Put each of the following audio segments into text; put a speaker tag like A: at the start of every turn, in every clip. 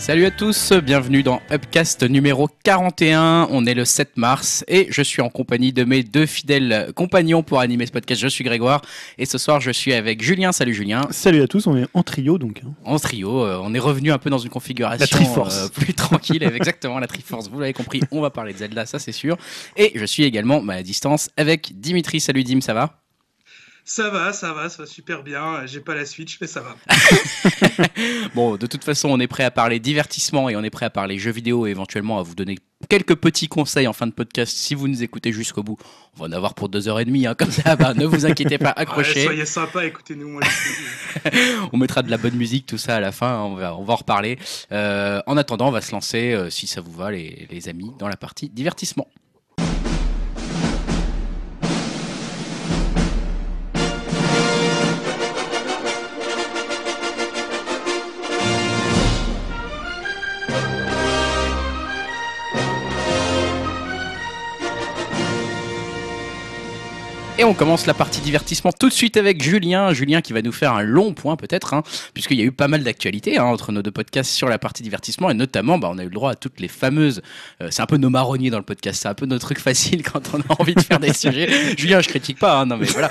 A: Salut à tous, bienvenue dans Upcast numéro 41. On est le 7 mars et je suis en compagnie de mes deux fidèles compagnons pour animer ce podcast. Je suis Grégoire et ce soir je suis avec Julien. Salut Julien.
B: Salut à tous, on est en trio donc. hein.
A: En trio, euh, on est revenu un peu dans une configuration
B: La Triforce.
A: euh, plus tranquille. exactement, la Triforce. Vous l'avez compris, on va parler de Zelda, ça c'est sûr. Et je suis également bah, à distance avec Dimitri. Salut Dim, ça va?
C: Ça va, ça va, ça va super bien. J'ai pas la Switch, mais ça va.
A: Bon, de toute façon, on est prêt à parler divertissement et on est prêt à parler jeux vidéo et éventuellement à vous donner quelques petits conseils en fin de podcast si vous nous écoutez jusqu'au bout. On va en avoir pour deux heures et demie, hein, comme ça, bah, ne vous inquiétez pas,
C: Ouais,
A: accrochez.
C: soyez sympa, écoutez-nous.
A: On mettra de la bonne musique, tout ça à la fin, on va, on va en reparler. Euh, en attendant, on va se lancer, euh, si ça vous va, les, les amis, dans la partie divertissement. On commence la partie divertissement tout de suite avec Julien. Julien qui va nous faire un long point peut-être, hein, puisqu'il y a eu pas mal d'actualités hein, entre nos deux podcasts sur la partie divertissement. Et notamment, bah, on a eu le droit à toutes les fameuses... euh, c'est un peu nos marronniers dans le podcast, c'est un peu nos trucs faciles quand on a envie de faire des sujets. Julien, je critique pas, hein, non mais voilà.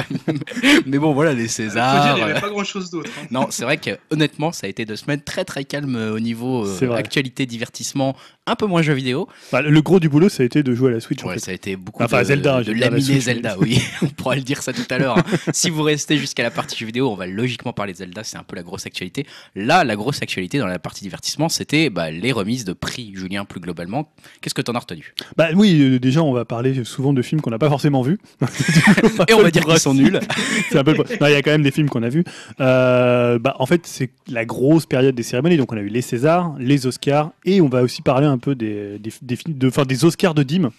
A: mais bon, voilà, les
C: dire,
A: Césars...
C: il n'y
A: euh,
C: avait pas grand chose d'autre.
A: non, c'est vrai que honnêtement, ça a été deux semaines très très calmes euh, au niveau euh, actualité, divertissement, un peu moins jeux vidéo.
B: Bah, le gros du boulot, ça a été de jouer à la Switch. en
A: Ouais,
B: fait.
A: ça a été beaucoup
B: Enfin,
A: de,
B: Zelda,
A: de
B: à la
A: laminer
B: Switch,
A: Zelda, oui. on pourra le dire ça tout à l'heure. hein. si vous restez jusqu'à la partie jeux vidéo, on va logiquement parler de Zelda, c'est un peu la grosse actualité. Là, la grosse actualité dans la partie divertissement, c'était bah, les remises de prix, Julien, plus globalement. Qu'est-ce que t'en as retenu?
B: Bah oui, euh, déjà, on va parler souvent de films qu'on n'a pas forcément vus.
A: Et on va dire qu'ils sont nuls.
B: Peu il y a quand même des films qu'on a vus. Euh, bah, en fait, c'est la grosse période des cérémonies. Donc, on a eu les Césars, les Oscars, et on va aussi parler un peu des, des, des films, de, enfin, des Oscars de Dim.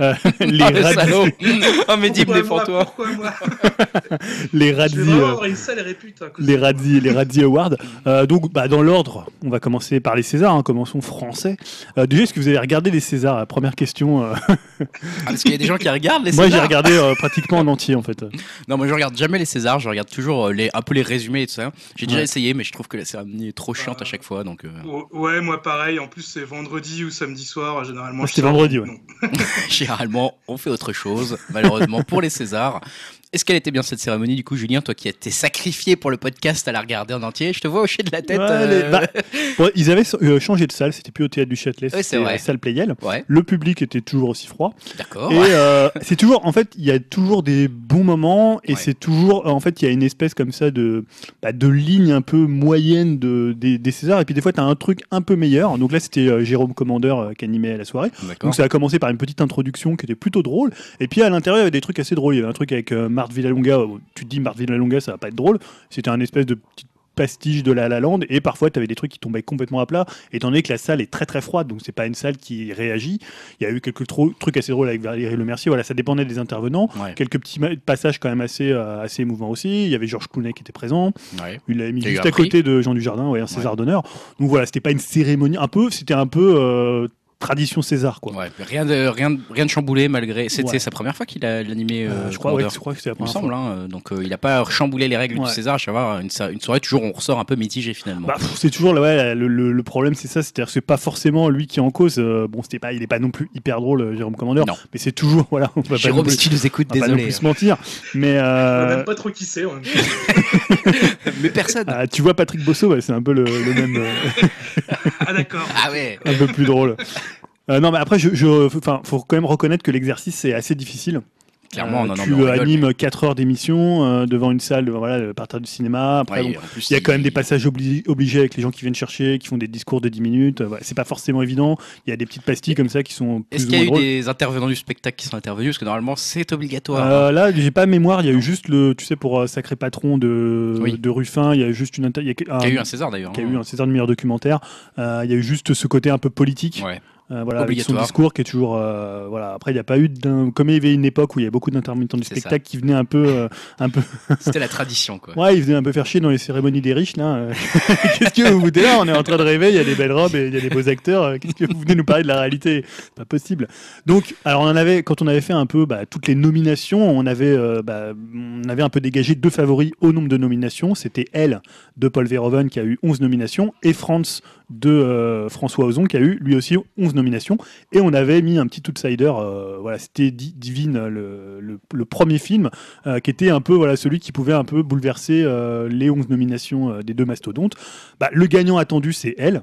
B: Euh, les,
A: Ah, le
B: radis,
A: salaud Oh, mais
C: moi
A: défends-toi
C: Pourquoi moi
B: les
C: cause
B: les les Awards. Euh, donc, bah, dans l'ordre, on va commencer par les Césars. hein, commençons français. Euh, déjà, est-ce que vous avez regardé les Césars première question. euh,
A: Ah, Parce qu'il y a des gens qui regardent les
B: Moi, j'ai
A: Césars.
B: regardé euh, pratiquement en entier, en fait.
A: Non, moi je regarde jamais les Césars, je regarde toujours euh, les, un peu les résumés et tout ça. J'ai déjà essayé, mais je trouve que la cérémonie est trop chiante à chaque fois. Donc,
C: Ouais, moi pareil. En plus, c'est vendredi ou samedi soir, généralement.
B: C'était vendredi, ouais.
C: Non.
A: généralement, on fait autre chose, malheureusement, pour les Césars. Est-ce qu'elle était bien cette cérémonie Du coup, Julien, toi qui as été sacrifié pour le podcast à la regarder en entier, je te vois hocher de la tête.
B: Ouais,
A: euh,
B: les- bah, Ouais, ils avaient euh, changé de salle, c'était plus au théâtre du Châtelet,
A: Ouais,
B: c'était la salle Playel. Le public était toujours aussi froid.
A: d'accord.
B: Et euh, c'est toujours, en fait, il y a toujours des bons moments et c'est toujours, en fait, il y a une espèce comme ça de, bah, de ligne un peu moyenne de, des, des Césars. Et puis des fois, tu as un truc un peu meilleur. Donc là, c'était Jérôme Commandeur qui animait la soirée. Donc ça a commencé par une petite introduction qui était plutôt drôle. Et puis à l'intérieur, il y avait des trucs assez drôles. Il y avait un truc avec Marthe Villalonga. où tu te dis, Marthe Villalonga, ça va pas être drôle. C'était un espèce de petit pastiche de la La Land et parfois tu avais des trucs qui tombaient complètement à plat étant donné que la salle est très très froide donc c'est pas une salle qui réagit. Il y a eu quelques trucs assez drôles avec Valérie Le Mercier. Voilà ça dépendait des intervenants.
A: Ouais,
B: quelques petits passages quand même assez euh, assez émouvants aussi. Il y avait Georges Clooney qui était présent.
A: Ouais.
B: il l'avait mis juste à côté de Jean Dujardin ouais un César d'honneur. Donc voilà c'était pas une cérémonie un peu c'était un peu euh, tradition César quoi
A: Ouais, rien de rien, de- rien de chamboulé malgré. C'était
B: Ouais.
A: sa première fois qu'il a l'animé.
B: Euh,
A: euh,
B: je crois ouais, je crois que c'est la
A: Il me
B: première
A: semble,
B: fois.
A: hein, donc euh, il a pas chamboulé les règles
B: Ouais.
A: du César. Je vais avoir une, une soirée toujours on ressort un peu mitigé finalement.
B: Bah, c'est toujours ouais, le, le- le problème c'est ça c'est-à-dire que c'est pas forcément lui qui est en cause euh, bon c'était pas il est pas non plus hyper drôle Jérôme Commandeur
A: Non.
B: mais c'est toujours voilà on va
A: Jérôme, si tu nous écoutes,
B: on va pas non
A: désolé.
B: plus se mentir mais
C: sais
B: euh,
C: même pas trop qui c'est. en même temps.
A: Mais personne.
B: ah, tu vois Patrick Bosso ouais, c'est un peu le, le même euh,
C: Ah d'accord.
A: Ah ouais.
B: un peu plus drôle Euh, non mais après je, je enfin faut quand même reconnaître que l'exercice c'est assez difficile
A: Clairement,
B: Euh,
A: non, non,
B: tu
A: mais rigole,
B: animes 4 heures d'émission euh, devant une salle euh, voilà le parterre du cinéma après
A: Ouais,
B: bon,
A: en plus,
B: il y a quand même des passages obli- obligés avec les gens qui viennent chercher, qui font des discours de 10 minutes. c'est pas forcément évident. Il y a des petites pastilles comme ça qui sont
A: Est-ce qu'il y a eu
B: drôles.
A: des intervenants du spectacle qui sont intervenus? Parce que normalement, c'est obligatoire.
B: Euh, là, j'ai pas mémoire. Il y a eu juste le, tu sais, pour euh, Sacré Patron de,
A: Oui.
B: de Ruffin. Il y a eu juste une. Il y a,
A: eu un César d'ailleurs.
B: qui a
A: hein.
B: eu un César de meilleur documentaire. Il y a eu juste ce côté un peu politique.
A: Ouais.
B: Euh, voilà, avec son discours qui est toujours. euh, voilà. Après, il n'y a pas eu d'un. Comme il y avait une époque où il y a beaucoup d'intermittents du
A: ça.
B: spectacle qui venaient un peu. euh, un peu...
A: C'était la tradition, quoi.
B: Ouais, ils venaient un peu faire chier dans les cérémonies des riches, là. Qu'est-ce que vous foutez là? On est en train de rêver, il y a des belles robes et il y a des beaux acteurs. Qu'est-ce que vous venez nous parler de la réalité? C'est pas possible. Donc, alors, on en avait, quand on avait fait un peu bah, toutes les nominations, on avait, bah, on avait un peu dégagé deux favoris au nombre de nominations. C'était Elle de Paul Verhoeven qui a eu 11 nominations et France de euh, François Ozon qui a eu lui aussi 11 nominations. Et on avait mis un petit outsider, euh, voilà, c'était Di- Divine, le, le- premier film, euh, qui était un peu voilà, celui qui pouvait un peu bouleverser euh, les 11 nominations euh, des deux mastodontes. Bah, le gagnant attendu, c'est elle.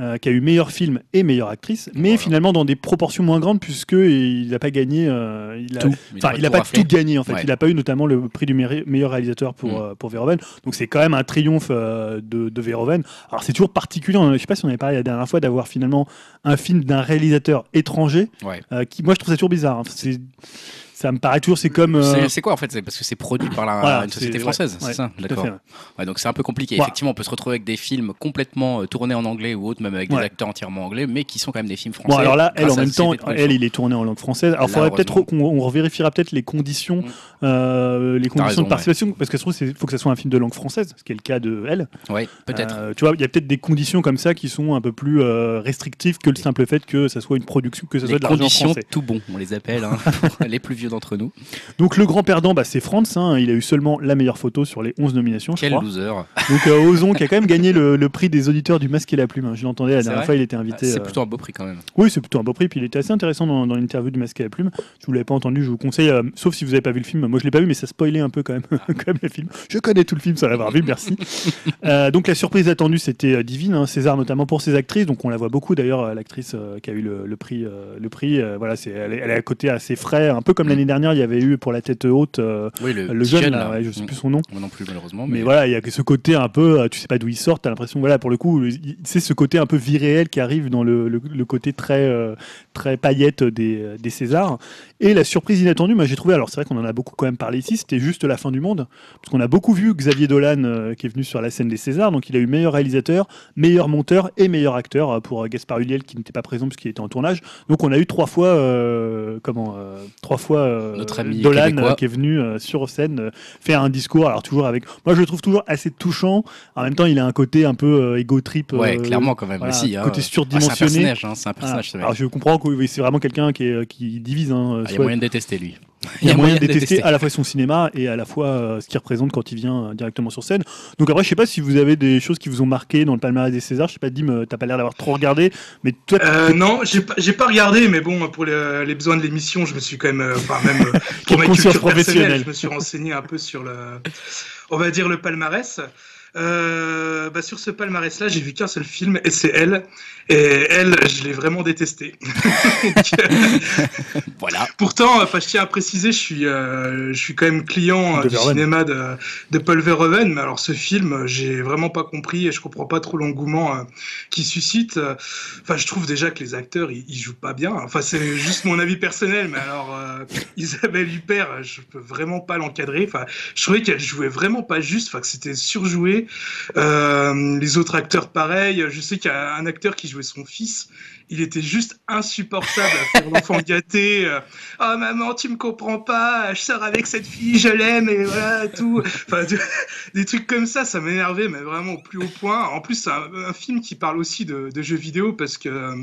B: Euh, qui a eu meilleur film et meilleure actrice, mais
A: Voilà.
B: finalement dans des proportions moins grandes puisque il n'a pas gagné, euh, il a,
A: Tout.
B: Enfin, il n'a
A: tout
B: pas tout gagné en fait.
A: Ouais.
B: Il n'a pas eu notamment le prix du meilleur réalisateur pour,
A: Mm.
B: euh, pour Verhoeven. Donc c'est quand même un triomphe euh, de, de Verhoeven. Alors c'est toujours particulier. Je ne sais pas si on avait parlé la dernière fois d'avoir finalement un film d'un réalisateur étranger.
A: Ouais.
B: euh, qui, moi je trouve ça toujours bizarre. hein. C'est- ça me paraît toujours c'est comme. euh,
A: C'est- quoi en fait? C'est parce que c'est produit par la,
B: Voilà,
A: une société française,
B: ouais,
A: c'est
B: ouais,
A: ça D'accord.
B: ouais.
A: Donc c'est un peu compliqué. Effectivement, on peut se retrouver avec des films complètement euh, tournés en anglais ou autres, même avec des acteurs entièrement anglais, mais qui sont quand même des films français.
B: Bon alors là, elle en même temps, elle il est tourné en langue française. Alors
A: Là,
B: faudrait peut-être qu'on on revérifiera peut-être les conditions,
A: Mm.
B: euh, les conditions
A: raison,
B: de participation, parce que je trouve qu'il faut que ce soit un film de langue française, ce qui est le cas de elle.
A: Ouais, peut-être.
B: Euh, tu vois, il y a peut-être des conditions comme ça qui sont un peu plus restrictives que le simple fait que ça soit une production, que ça soit de l'argent
A: conditions
B: français.
A: tout bon, on les appelle, hein, les plus vieux d'entre nous.
B: Donc le grand perdant, bah, c'est Franz. hein. il a eu seulement la meilleure photo sur les 11 nominations, je
A: Quel
B: crois.
A: loser.
B: Donc euh, Ozon qui a quand même gagné le, le prix des auditeurs du Masque et la Plume. hein. Je l'entendais la dernière fois, il était invité.
A: C'est
B: euh,
A: plutôt un beau prix quand même.
B: Oui, c'est plutôt un beau prix. Puis il était assez intéressant dans, dans l'interview du Masque et la Plume. Si vous l'avez pas entendu, je vous conseille. euh, sauf si vous n'avez pas vu le film. Moi, je l'ai pas vu, mais ça spoilait un peu quand même, quand même le film. Je connais tout le film sans l'avoir vu. Merci. Euh, donc la surprise attendue, c'était Divine, hein, César notamment pour ses actrices. Donc on la voit beaucoup d'ailleurs, l'actrice qui a eu le, le prix. le prix, voilà, c'est elle, est- elle est à côté assez frais, un peu comme l'année dernière, il y avait eu pour la tête haute euh,
A: Oui, le,
B: le
A: petit
B: jeune,
A: là.
B: ouais, je sais
A: Mm.
B: plus son nom.
A: Moi non plus malheureusement.
B: Mais voilà, il y a ce côté un peu, euh, tu sais pas d'où il sort, t'as l'impression, voilà, pour le coup, c'est ce côté un peu vie réelle qui arrive dans le, le- le côté très, euh, très paillette des, des Césars. Et la surprise inattendue, moi j'ai trouvé, alors c'est vrai qu'on en a beaucoup quand même parlé ici, c'était juste la fin du monde, parce qu'on a beaucoup vu Xavier Dolan euh, qui est venu sur la scène des Césars, donc il a eu meilleur réalisateur, meilleur monteur et meilleur acteur pour Gaspard Ulliel qui n'était pas présent parce qu'il était en tournage. Donc on a eu trois fois, comment, trois fois euh,
A: Notre ami
B: Dolan
A: québécois.
B: euh, qui est venu euh, sur scène faire un discours, alors toujours avec, moi je le trouve toujours assez touchant. En même temps, il a un côté un peu euh, ego trip.
A: Ouais, clairement quand même
B: voilà,
A: aussi. hein.
B: côté
A: Ah, c'est un
B: surdimensionné.
A: personnage, hein, c'est un personnage.
B: alors je comprends que c'est vraiment quelqu'un qui, divise. hein,
A: Ah, Il y a moyen de détester lui.
B: Il y a moyen de détester à la fois son cinéma et à la fois euh, ce qu'il représente quand il vient euh, directement sur scène. Donc après, je sais pas si vous avez des choses qui vous ont marqué dans le palmarès des Césars. Je sais pas, Dim, euh, t'as pas l'air d'avoir trop regardé, mais toi,
C: Euh, non, j'ai pas, pas regardé, mais bon, pour les, les besoins de l'émission, je me suis quand même, euh, enfin même pour ma culture personnelle, je me suis renseigné un peu sur le, on va dire le palmarès. Euh, bah, sur ce palmarès-là, j'ai vu qu'un seul film, et c'est Elle. Et Elle, je l'ai vraiment détesté. Euh,
A: Voilà.
C: Pourtant, enfin, je tiens à préciser, je suis, euh, je suis quand même client
B: De
C: du
B: Verhoeven.
C: cinéma de, de Paul Verhoeven, mais alors ce film, j'ai vraiment pas compris et je comprends pas trop l'engouement euh, qu'il suscite. Enfin, je trouve déjà que les acteurs, ils, ils jouent pas bien. Enfin, c'est juste mon avis personnel, mais alors euh, Isabelle Huppert, je peux vraiment pas l'encadrer. Enfin, je trouvais qu'elle jouait vraiment pas juste. Enfin, que c'était surjoué. Euh, les autres acteurs, pareil. Je sais qu'il y a un acteur qui jouait son fils. Il était juste insupportable à faire l'enfant gâté. euh, oh maman, tu me comprends pas, je sors avec cette fille, je l'aime et voilà tout. Enfin, de- des trucs comme ça, ça m'énervait, mais vraiment au plus haut point. En plus, c'est un, un film qui parle aussi de, de jeux vidéo parce que euh,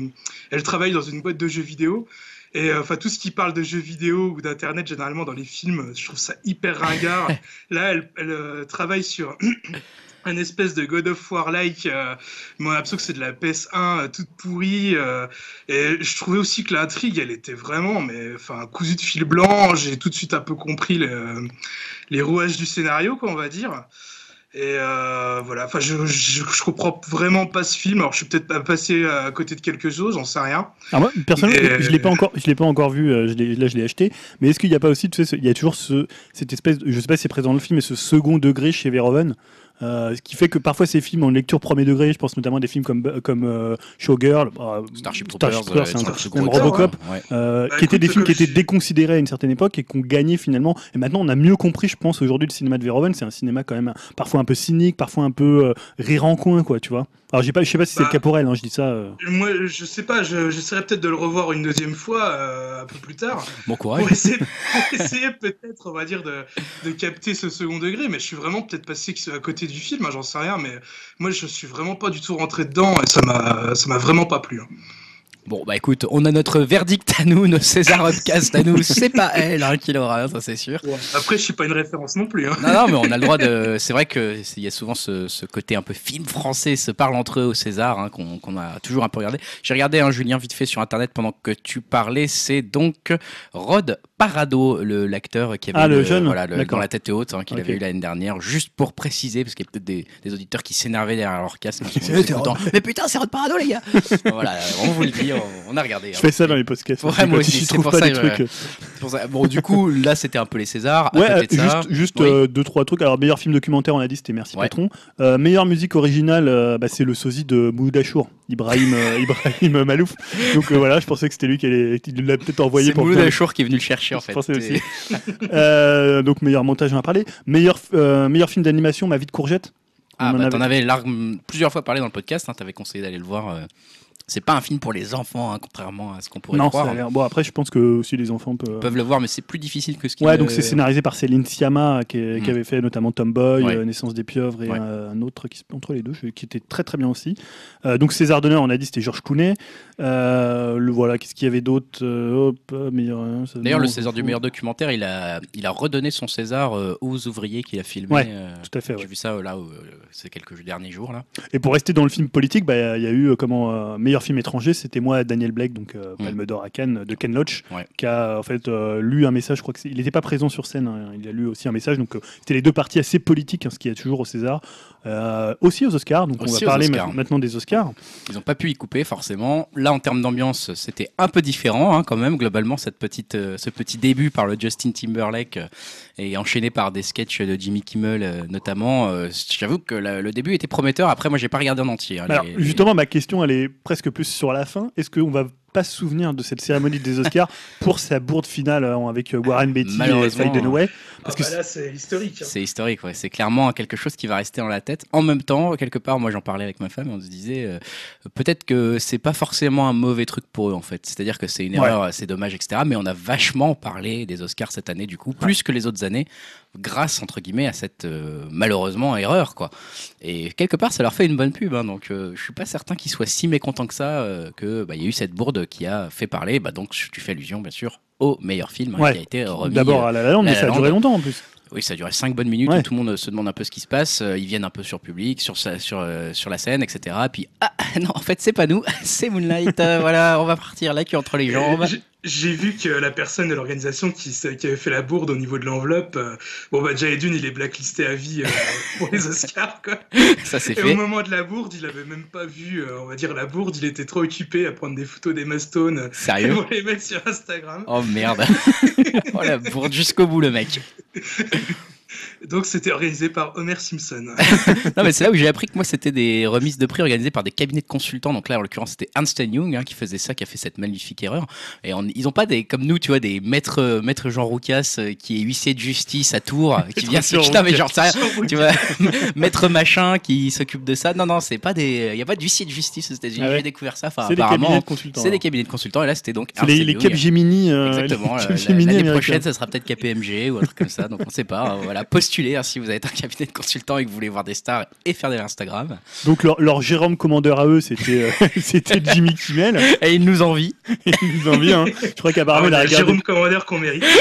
C: elle travaille dans une boîte de jeux vidéo. Et euh, tout ce qui parle de jeux vidéo ou d'internet, généralement dans les films, je trouve ça hyper ringard. Là, elle, elle, euh, travaille sur un espèce de God of War-like. Euh, mais on a l'impression que c'est de la PS1 euh, toute pourrie. euh, et je trouvais aussi que l'intrigue, elle était vraiment, mais enfin, cousue de fil blanc. J'ai tout de suite un peu compris les, les rouages du scénario, quoi, on va dire. Et euh, voilà, enfin, je, je, je comprends vraiment pas ce film. Alors, je suis peut-être pas passé à côté de quelque chose, j'en sais rien.
B: Alors moi, personnellement, je l'ai pas encore, je l'ai pas encore vu. je là, je l'ai acheté. Mais est-ce qu'il n'y a pas aussi, tu sais, il y a toujours ce, cette espèce, de- je sais pas si c'est présent dans le film, mais ce second degré chez Verhoeven, Euh, ce qui fait que parfois ces films ont une lecture premier degré. Je pense notamment à des films comme, comme euh, Showgirl, euh,
A: Starship Troopers,
B: Starship Troopers,
A: euh,
B: c'est un-
A: Starship
B: même Robocop,
A: ouais.
B: euh,
C: Bah,
B: qui étaient des films qui étaient
C: je-
B: déconsidérés à une certaine époque et qui ont gagné finalement. Et maintenant, on a mieux compris, je pense, aujourd'hui le cinéma de Verhoeven. C'est un cinéma quand même parfois un peu cynique, parfois un peu euh, rire en coin, quoi, tu vois. Alors, j'ai pas, je sais pas si c'est
C: Bah,
B: le cas pour elle, hein, je dis ça. euh.
C: Moi, je sais pas, je- j'essaierai peut-être de le revoir une deuxième fois euh, un peu plus tard.
A: Bon courage.
C: Pour essayer, pour essayer peut-être, on va dire, de, de capter ce second degré, mais je suis vraiment peut-être passé à côté du film, hein, j'en sais rien, mais moi je suis vraiment pas du tout rentré dedans et ça m'a, ça m'a vraiment pas plu. hein.
A: Bon, bah écoute, on a notre verdict à nous, nos César Upcast à nous. C'est pas elle hein, qui l'aura, ça c'est sûr.
C: Après, je suis pas une référence non plus. Hein.
A: Non, non, mais on a le droit de. C'est vrai qu'il y a souvent ce, ce côté un peu film français se parlent entre eux au César, hein, qu'on qu'on a toujours un peu regardé. J'ai regardé un Julien vite fait sur internet pendant que tu parlais. C'est donc Rod Parado, le- l'acteur qui avait
B: Ah,
A: eu
B: le jeune
A: voilà, le- dans la tête haute, hein, qu'il
B: Ok.
A: avait eu l'année dernière, juste pour préciser, parce qu'il y a peut-être des, des auditeurs qui s'énervaient derrière leur casque.
B: C'est
A: écoutant, Mais putain, c'est Rod Parado, les gars Voilà, on vous le dit, on, on a regardé.
B: Je
A: hein.
B: fais ça dans les podcasts.
A: Ouais,
B: aussi,
A: moi aussi,
B: je
A: c'est
B: trouve
A: pour
B: pas
A: ça
B: des
A: que
B: trucs. euh,
A: C'est pour ça. Bon, du coup, là, c'était un peu les Césars. À
B: Ouais,
A: côté de ça,
B: juste, juste
A: oui.
B: euh, deux trois trucs. Alors meilleur film documentaire, on a dit c'était Merci
A: Ouais.
B: Patron. Euh, meilleure musique originale, euh, bah, c'est le sosie de Mouloud Achour, Ibrahim euh, Ibrahim Malouf. Donc euh, voilà, je pensais que c'était lui qui allait, il l'a peut-être envoyé
A: c'est
B: pour.
A: Mouloud
B: faire-
A: Achour qui est venu le chercher en fait.
B: aussi. Euh, donc meilleur montage, on a parlé. Meilleur euh, meilleur film d'animation, Ma vie de courgette.
A: Ah, bah, t'en avais plusieurs fois parlé dans le podcast, hein, t'avais conseillé d'aller le voir. euh. C'est pas un film pour les enfants, hein, contrairement à ce qu'on pourrait
B: Non,
A: croire.
B: a l'air- bon après je pense que aussi les enfants peuvent.
A: Ils peuvent le voir, mais c'est plus difficile que ce qu'il
B: Ouais, donc c'est scénarisé par Céline Sciamma qui, est- qui
A: Mm.
B: avait fait notamment Tomboy,
A: Ouais.
B: euh, Naissance des pieuvres et
A: Ouais.
B: euh, un autre qui, entre les deux qui était très très bien aussi. Euh, donc César d'honneur, on a dit c'était Georges Clooney. Euh, le voilà, qu'est-ce qu'il y avait d'autre Euh, euh, meilleur. hein,
A: D'ailleurs,
B: non,
A: le César du meilleur documentaire, il a, il a redonné son César euh, aux ouvriers qu'il a filmé.
B: Ouais,
A: euh,
B: Tout à fait.
A: J'ai vu ça euh, là, euh, ces quelques derniers jours là.
B: Et pour rester dans le film politique, bah, il y a eu euh, comment euh, meilleur film étranger, c'était moi Daniel Blake, donc euh,
A: Mm.
B: Palme d'or à Cannes de Ken Loach,
A: Ouais.
B: qui a en fait euh, lu un message. Je crois que c'est- il n'était pas présent sur scène, hein, il a lu aussi un message. Donc euh, c'était les deux parties assez politiques, hein, ce qu'il y a toujours au César, euh, aussi aux Oscars. Donc on va parler ma- maintenant des Oscars.
A: Ils n'ont pas pu y couper forcément. Là, en termes d'ambiance, c'était un peu différent hein, quand même. Globalement, cette petite, euh, ce petit début par le Justin Timberlake euh, et enchaîné par des sketchs de Jimmy Kimmel notamment. J'avoue que la- le début était prometteur. Après, moi, j'ai pas regardé en entier. hein,
B: Alors,
A: les- les-
B: justement, ma question, elle est presque plus sur la fin. Est-ce qu'on va pas se souvenir de cette cérémonie des Oscars pour sa bourde finale euh, avec euh, Warren Beatty et Faye Dunaway
C: Ah
B: Parce que
C: bah là, c'est historique. hein.
A: C'est historique, ouais. c'est clairement quelque chose qui va rester dans la tête. En même temps, quelque part, moi j'en parlais avec ma femme et on se disait euh, peut-être que c'est pas forcément un mauvais truc pour eux en fait. C'est-à-dire que c'est une
B: Ouais.
A: erreur, c'est dommage, etc. Mais on a vachement parlé des Oscars cette année du coup, plus que les autres années, grâce entre guillemets à cette euh, malheureusement erreur quoi. Et quelque part, ça leur fait une bonne pub. hein. donc euh, je suis pas certain qu'ils soient si mécontents que ça euh, que bah, il y a eu cette bourde qui a fait parler. Bah, donc tu fais allusion bien sûr au meilleur film hein,
B: Ouais.
A: qui a été remis.
B: D'abord
A: euh,
B: à La La Land,
A: La
B: mais ça a duré longtemps en plus.
A: oui, ça a duré 5 bonnes minutes
B: Ouais.
A: où tout le monde se demande un peu ce qui se passe. Euh, Ils viennent un peu sur public, sur, sa- sur, euh, sur la scène, etc. Puis, ah, non, en fait, c'est pas nous, c'est Moonlight. euh, voilà, on va partir là, qui entre les jambes.
C: J'ai- vu que la personne de l'organisation qui, avait fait la bourde au niveau de l'enveloppe, euh, bon bah déjà Edune il est blacklisté à vie euh, pour les Oscars quoi.
A: Ça, c'est
C: Et au moment de la bourde, il avait même pas vu, euh, on va dire la bourde, il était trop occupé à prendre des photos d'Emma Stone
A: Sérieux
C: pour les mettre sur Instagram.
A: Oh merde. oh la bourde jusqu'au bout, le mec.
C: Donc c'était organisé par Homer Simpson.
A: Non, mais c'est là où j'ai appris que moi, c'était des remises de prix organisées par des cabinets de consultants. Donc là, en l'occurrence, c'était Ernst Young hein, qui faisait ça, qui a fait cette magnifique erreur. Et on- ils ont pas des, comme nous, tu vois, des maîtres, euh, maître Jean Roucas, euh, qui est huissier de justice à Tours, qui vient se putain, mais genre, ça, tu vois, maître machin qui s'occupe de ça. Non, non, c'est pas des, il y a pas d'huissier de justice aux États-Unis.
B: Ah ouais.
A: J'ai découvert ça. Enfin,
B: c'est des
A: apparemment,
B: cabinets de consultants.
A: c'est des cabinets de consultants. Et là, c'était donc
B: les, les. Capgemini. euh,
A: Exactement. L'année prochaine, ça sera peut-être KPMG ou un truc comme ça. Donc on sait pas. hein, Voilà, hein, si vous êtes un cabinet de consultants et que vous voulez voir des stars et faire de l'Instagram.
B: Donc leur, leur Jérôme commandeur à eux, c'était euh, c'était Jimmy Kimmel.
A: Et ils nous envient.
B: Ils nous envie, hein. Je crois
C: Ah,
B: qu'apparemment
C: on
B: il a
C: a
B: regardé.
C: Jérôme Commander qu'on mérite.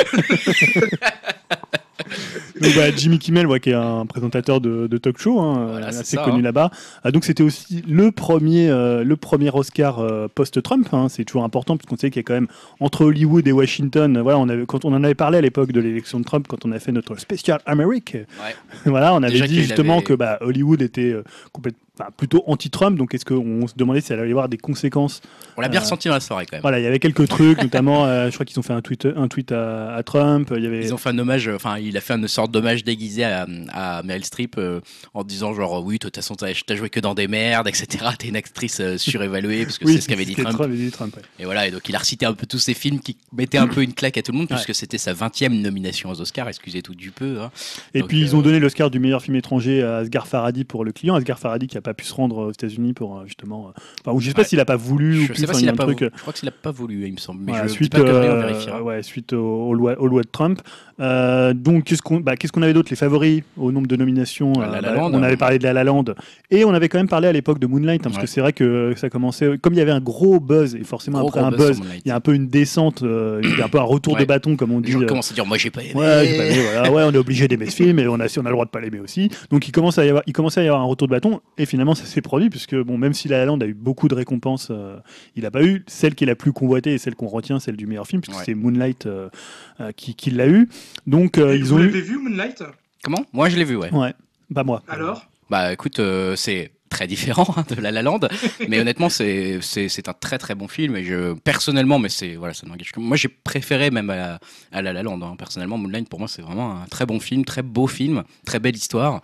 B: Donc, bah, Jimmy Kimmel, ouais, qui est un présentateur de, de talk show, hein,
A: Voilà,
B: euh, assez
A: ça,
B: connu
A: hein.
B: là-bas. Ah, donc c'était aussi le premier, euh, le premier Oscar euh, post-Trump. hein. C'est toujours important parce qu'on sait qu'il y a quand même entre Hollywood et Washington. Voilà, on avait, quand on en avait parlé à l'époque de l'élection de Trump, quand on a fait notre spécial Amerique.
A: Ouais.
B: voilà, on avait
A: Déjà
B: dit justement
A: avait-
B: que bah, Hollywood était euh, complètement enfin, plutôt anti-Trump. Donc, est-ce qu'on se demandait si elle allait y avoir des conséquences
A: On l'a bien
B: Euh,
A: ressenti dans la soirée quand même.
B: Voilà, il y avait quelques trucs, notamment, euh, je crois qu'ils ont fait un tweet, un tweet à, à Trump. Il y avait.
A: Ils ont fait un hommage, euh, enfin, il a fait une sorte d'hommage déguisé à, à Meryl Streep euh, en disant genre oui, de toute façon, t'as joué que dans des merdes, etc. T'es une actrice surévaluée parce que
B: Oui,
A: c'est ce qu'avait dit Trump.
B: avait dit Trump, ouais.
A: Et voilà, et donc il a recité un peu tous ces films qui mettaient un peu une claque à tout le monde puisque c'était sa 20e nomination aux Oscars. Excusez tout du peu. hein.
B: Et
A: Donc,
B: puis ils ont donné l'Oscar du meilleur film étranger à Asghar Farhadi pour le client. Asghar Farhadi qui a pas pu se rendre aux États-Unis pour euh, justement. euh, Enfin, ou je sais pas
A: Ouais.
B: s'il a pas voulu ou
A: Je
B: plus.
A: sais pas s'il a pas.
B: truc,
A: voulu. Je crois que s'il a pas voulu, il me semble. Mais
B: Voilà,
A: je
B: suite, euh, ouais, suite au, au loi, aux lois de Trump. Euh, donc, qu'est-ce qu'on bah, qu'est-ce qu'on avait d'autre? Les favoris au nombre de nominations.
A: La La
B: bah,
A: Land.
B: on avait parlé de La La Land. Et on avait quand même parlé à l'époque de Moonlight, hein, parce
A: Ouais.
B: que c'est vrai que ça commençait. Comme il y avait un gros buzz, et forcément
A: Gros,
B: après
A: gros
B: un
A: buzz
B: il y a un peu une descente, euh, il y a un peu un retour de bâton, comme on dit.
A: gens
B: euh,
A: commencent à dire moi j'ai pas aimé.
B: Ouais, on est obligé d'aimer ce film et on a, on a le droit de pas l'aimer aussi. Donc il commence à y avoir, il à y avoir un retour de bâton et finalement ça s'est produit puisque bon, même si La La Land a eu beaucoup de récompenses, euh, il n'a pas eu celle qui est la plus convoitée et celle qu'on retient, celle du meilleur film puisque
A: Ouais.
B: c'est Moonlight euh, euh, qui, qui l'a eu. Donc euh,
C: Et
B: ils
C: vous
B: ont eu,
C: l'avez vu, Moonlight?
A: Comment? Moi je l'ai vu, ouais.
B: ouais, pas moi.
C: Alors?
A: Bah écoute, euh, c'est très différent hein, de La La Land, mais honnêtement c'est un très très bon film et je personnellement, mais c'est voilà ça n'engage que moi j'ai préféré même à la, à La La Land hein. personnellement. Moonlight pour moi c'est vraiment un très bon film, très beau film, très belle histoire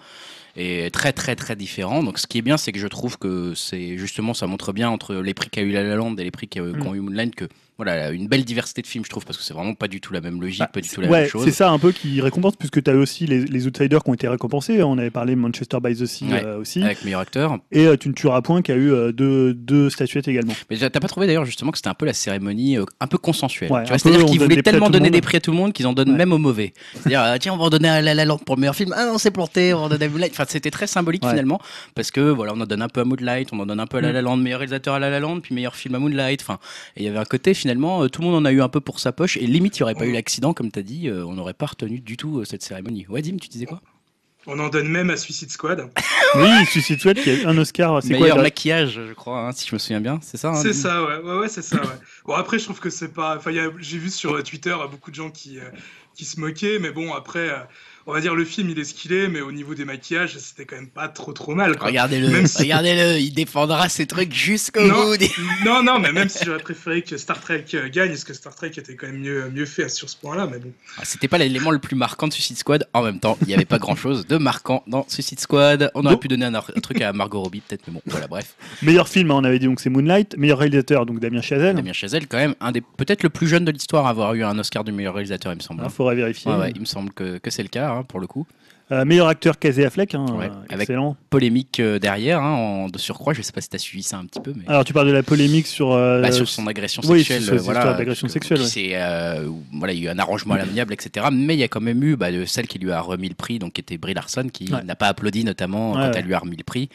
A: et très très très différent. Donc ce qui est bien c'est que je trouve que c'est justement ça montre bien entre les prix qu'a eu La La Land et les prix qu'a- qu'ont eu Moonlight que voilà une belle diversité de films je trouve parce que c'est vraiment pas du tout la même logique,
B: Bah,
A: pas du tout la
B: ouais,
A: même chose.
B: c'est ça un peu qui récompense puisque tu as aussi les, les outsiders qui ont été récompensés. On avait parlé Manchester by the Sea
A: Ouais.
B: euh, aussi.
A: Avec meilleur acteur.
B: Et euh, Tu ne tueras point qui a eu euh, deux, deux statuettes également.
A: Mais t'as pas trouvé d'ailleurs justement que c'était un peu la cérémonie un peu consensuelle.
B: Ouais,
A: c'est-à-dire qu'ils voulaient tellement donner des prix à tout le monde qu'ils en donnent même aux mauvais. C'est-à-dire tiens on va en donner à La La Land pour le meilleur film. Ah non c'est planté, on va en donner à Moonlight. Enfin c'était très symbolique finalement parce que voilà on en donne un peu à Moonlight, on en donne un peu à La
B: Mm.
A: La Land, meilleur réalisateur à La La Land, puis meilleur film à Moonlight. Enfin et il y avait un côté finalement euh, tout le monde en a eu un peu pour sa poche et limite il n'y aurait pas eu l'accident comme t'as dit, euh, on n'aurait pas retenu du tout euh, cette cérémonie. Ouais Dim tu disais quoi?
C: On en donne même à Suicide Squad.
B: oui, Suicide Squad qui a eu un Oscar. C'est quoi
A: Meilleur
B: la-
A: maquillage je crois hein, si je me souviens bien, c'est ça hein,
C: C'est ça, ouais, ouais, ouais c'est ça, ouais. Bon, après, je trouve que c'est pas. Enfin, a- j'ai vu sur Twitter beaucoup de gens qui, euh, qui se moquaient, mais bon, après, euh, on va dire le film, il est ce qu'il est, mais au niveau des maquillages, c'était quand même pas trop, trop mal.
A: Regardez-le,
C: si-
A: regardez-le, il défendra ses trucs jusqu'au bout.
C: Non, non, mais même si j'aurais préféré que Star Trek euh, gagne, parce que Star Trek était quand même mieux, mieux fait sur ce point-là, mais bon.
A: Ah, C'était pas l'élément le plus marquant de Suicide Squad. En même temps, il n'y avait pas grand chose de marquant dans Suicide Squad. On aurait pu donner un, truc à Margot Robbie, peut-être, mais bon, voilà, bref.
B: Meilleur film, hein, on avait dit donc c'est Moonlight. Meilleur réalisateur, donc Damien Chazelle.
A: Damien Chazelle, quand même, un des peut-être le plus jeune de l'histoire à avoir eu un Oscar du meilleur réalisateur, il me semble.
B: Il faudra vérifier.
A: Ouais, ouais, il me semble que, que c'est le cas, hein, pour le coup.
B: Euh, meilleur acteur, Casey Affleck. hein,
A: Ouais,
B: euh,
A: avec-
B: excellent.
A: Polémique euh, derrière, hein, en, de surcroît. Je sais pas si tu as suivi ça un petit peu, mais.
B: Alors, tu parles de la polémique sur. euh,
A: Bah, sur son agression
B: oui,
A: sexuelle,
B: sur
A: euh,
B: ses
A: voilà,
B: d'agression sexuelle,
A: où, voilà, il y a eu un arrangement à l'amiable, etc. Mais il y a quand même eu bah, celle qui lui a remis le prix, donc qui était Brie Larson, qui
B: Ouais.
A: n'a pas applaudi notamment
B: Ouais,
A: quand elle lui a remis le prix,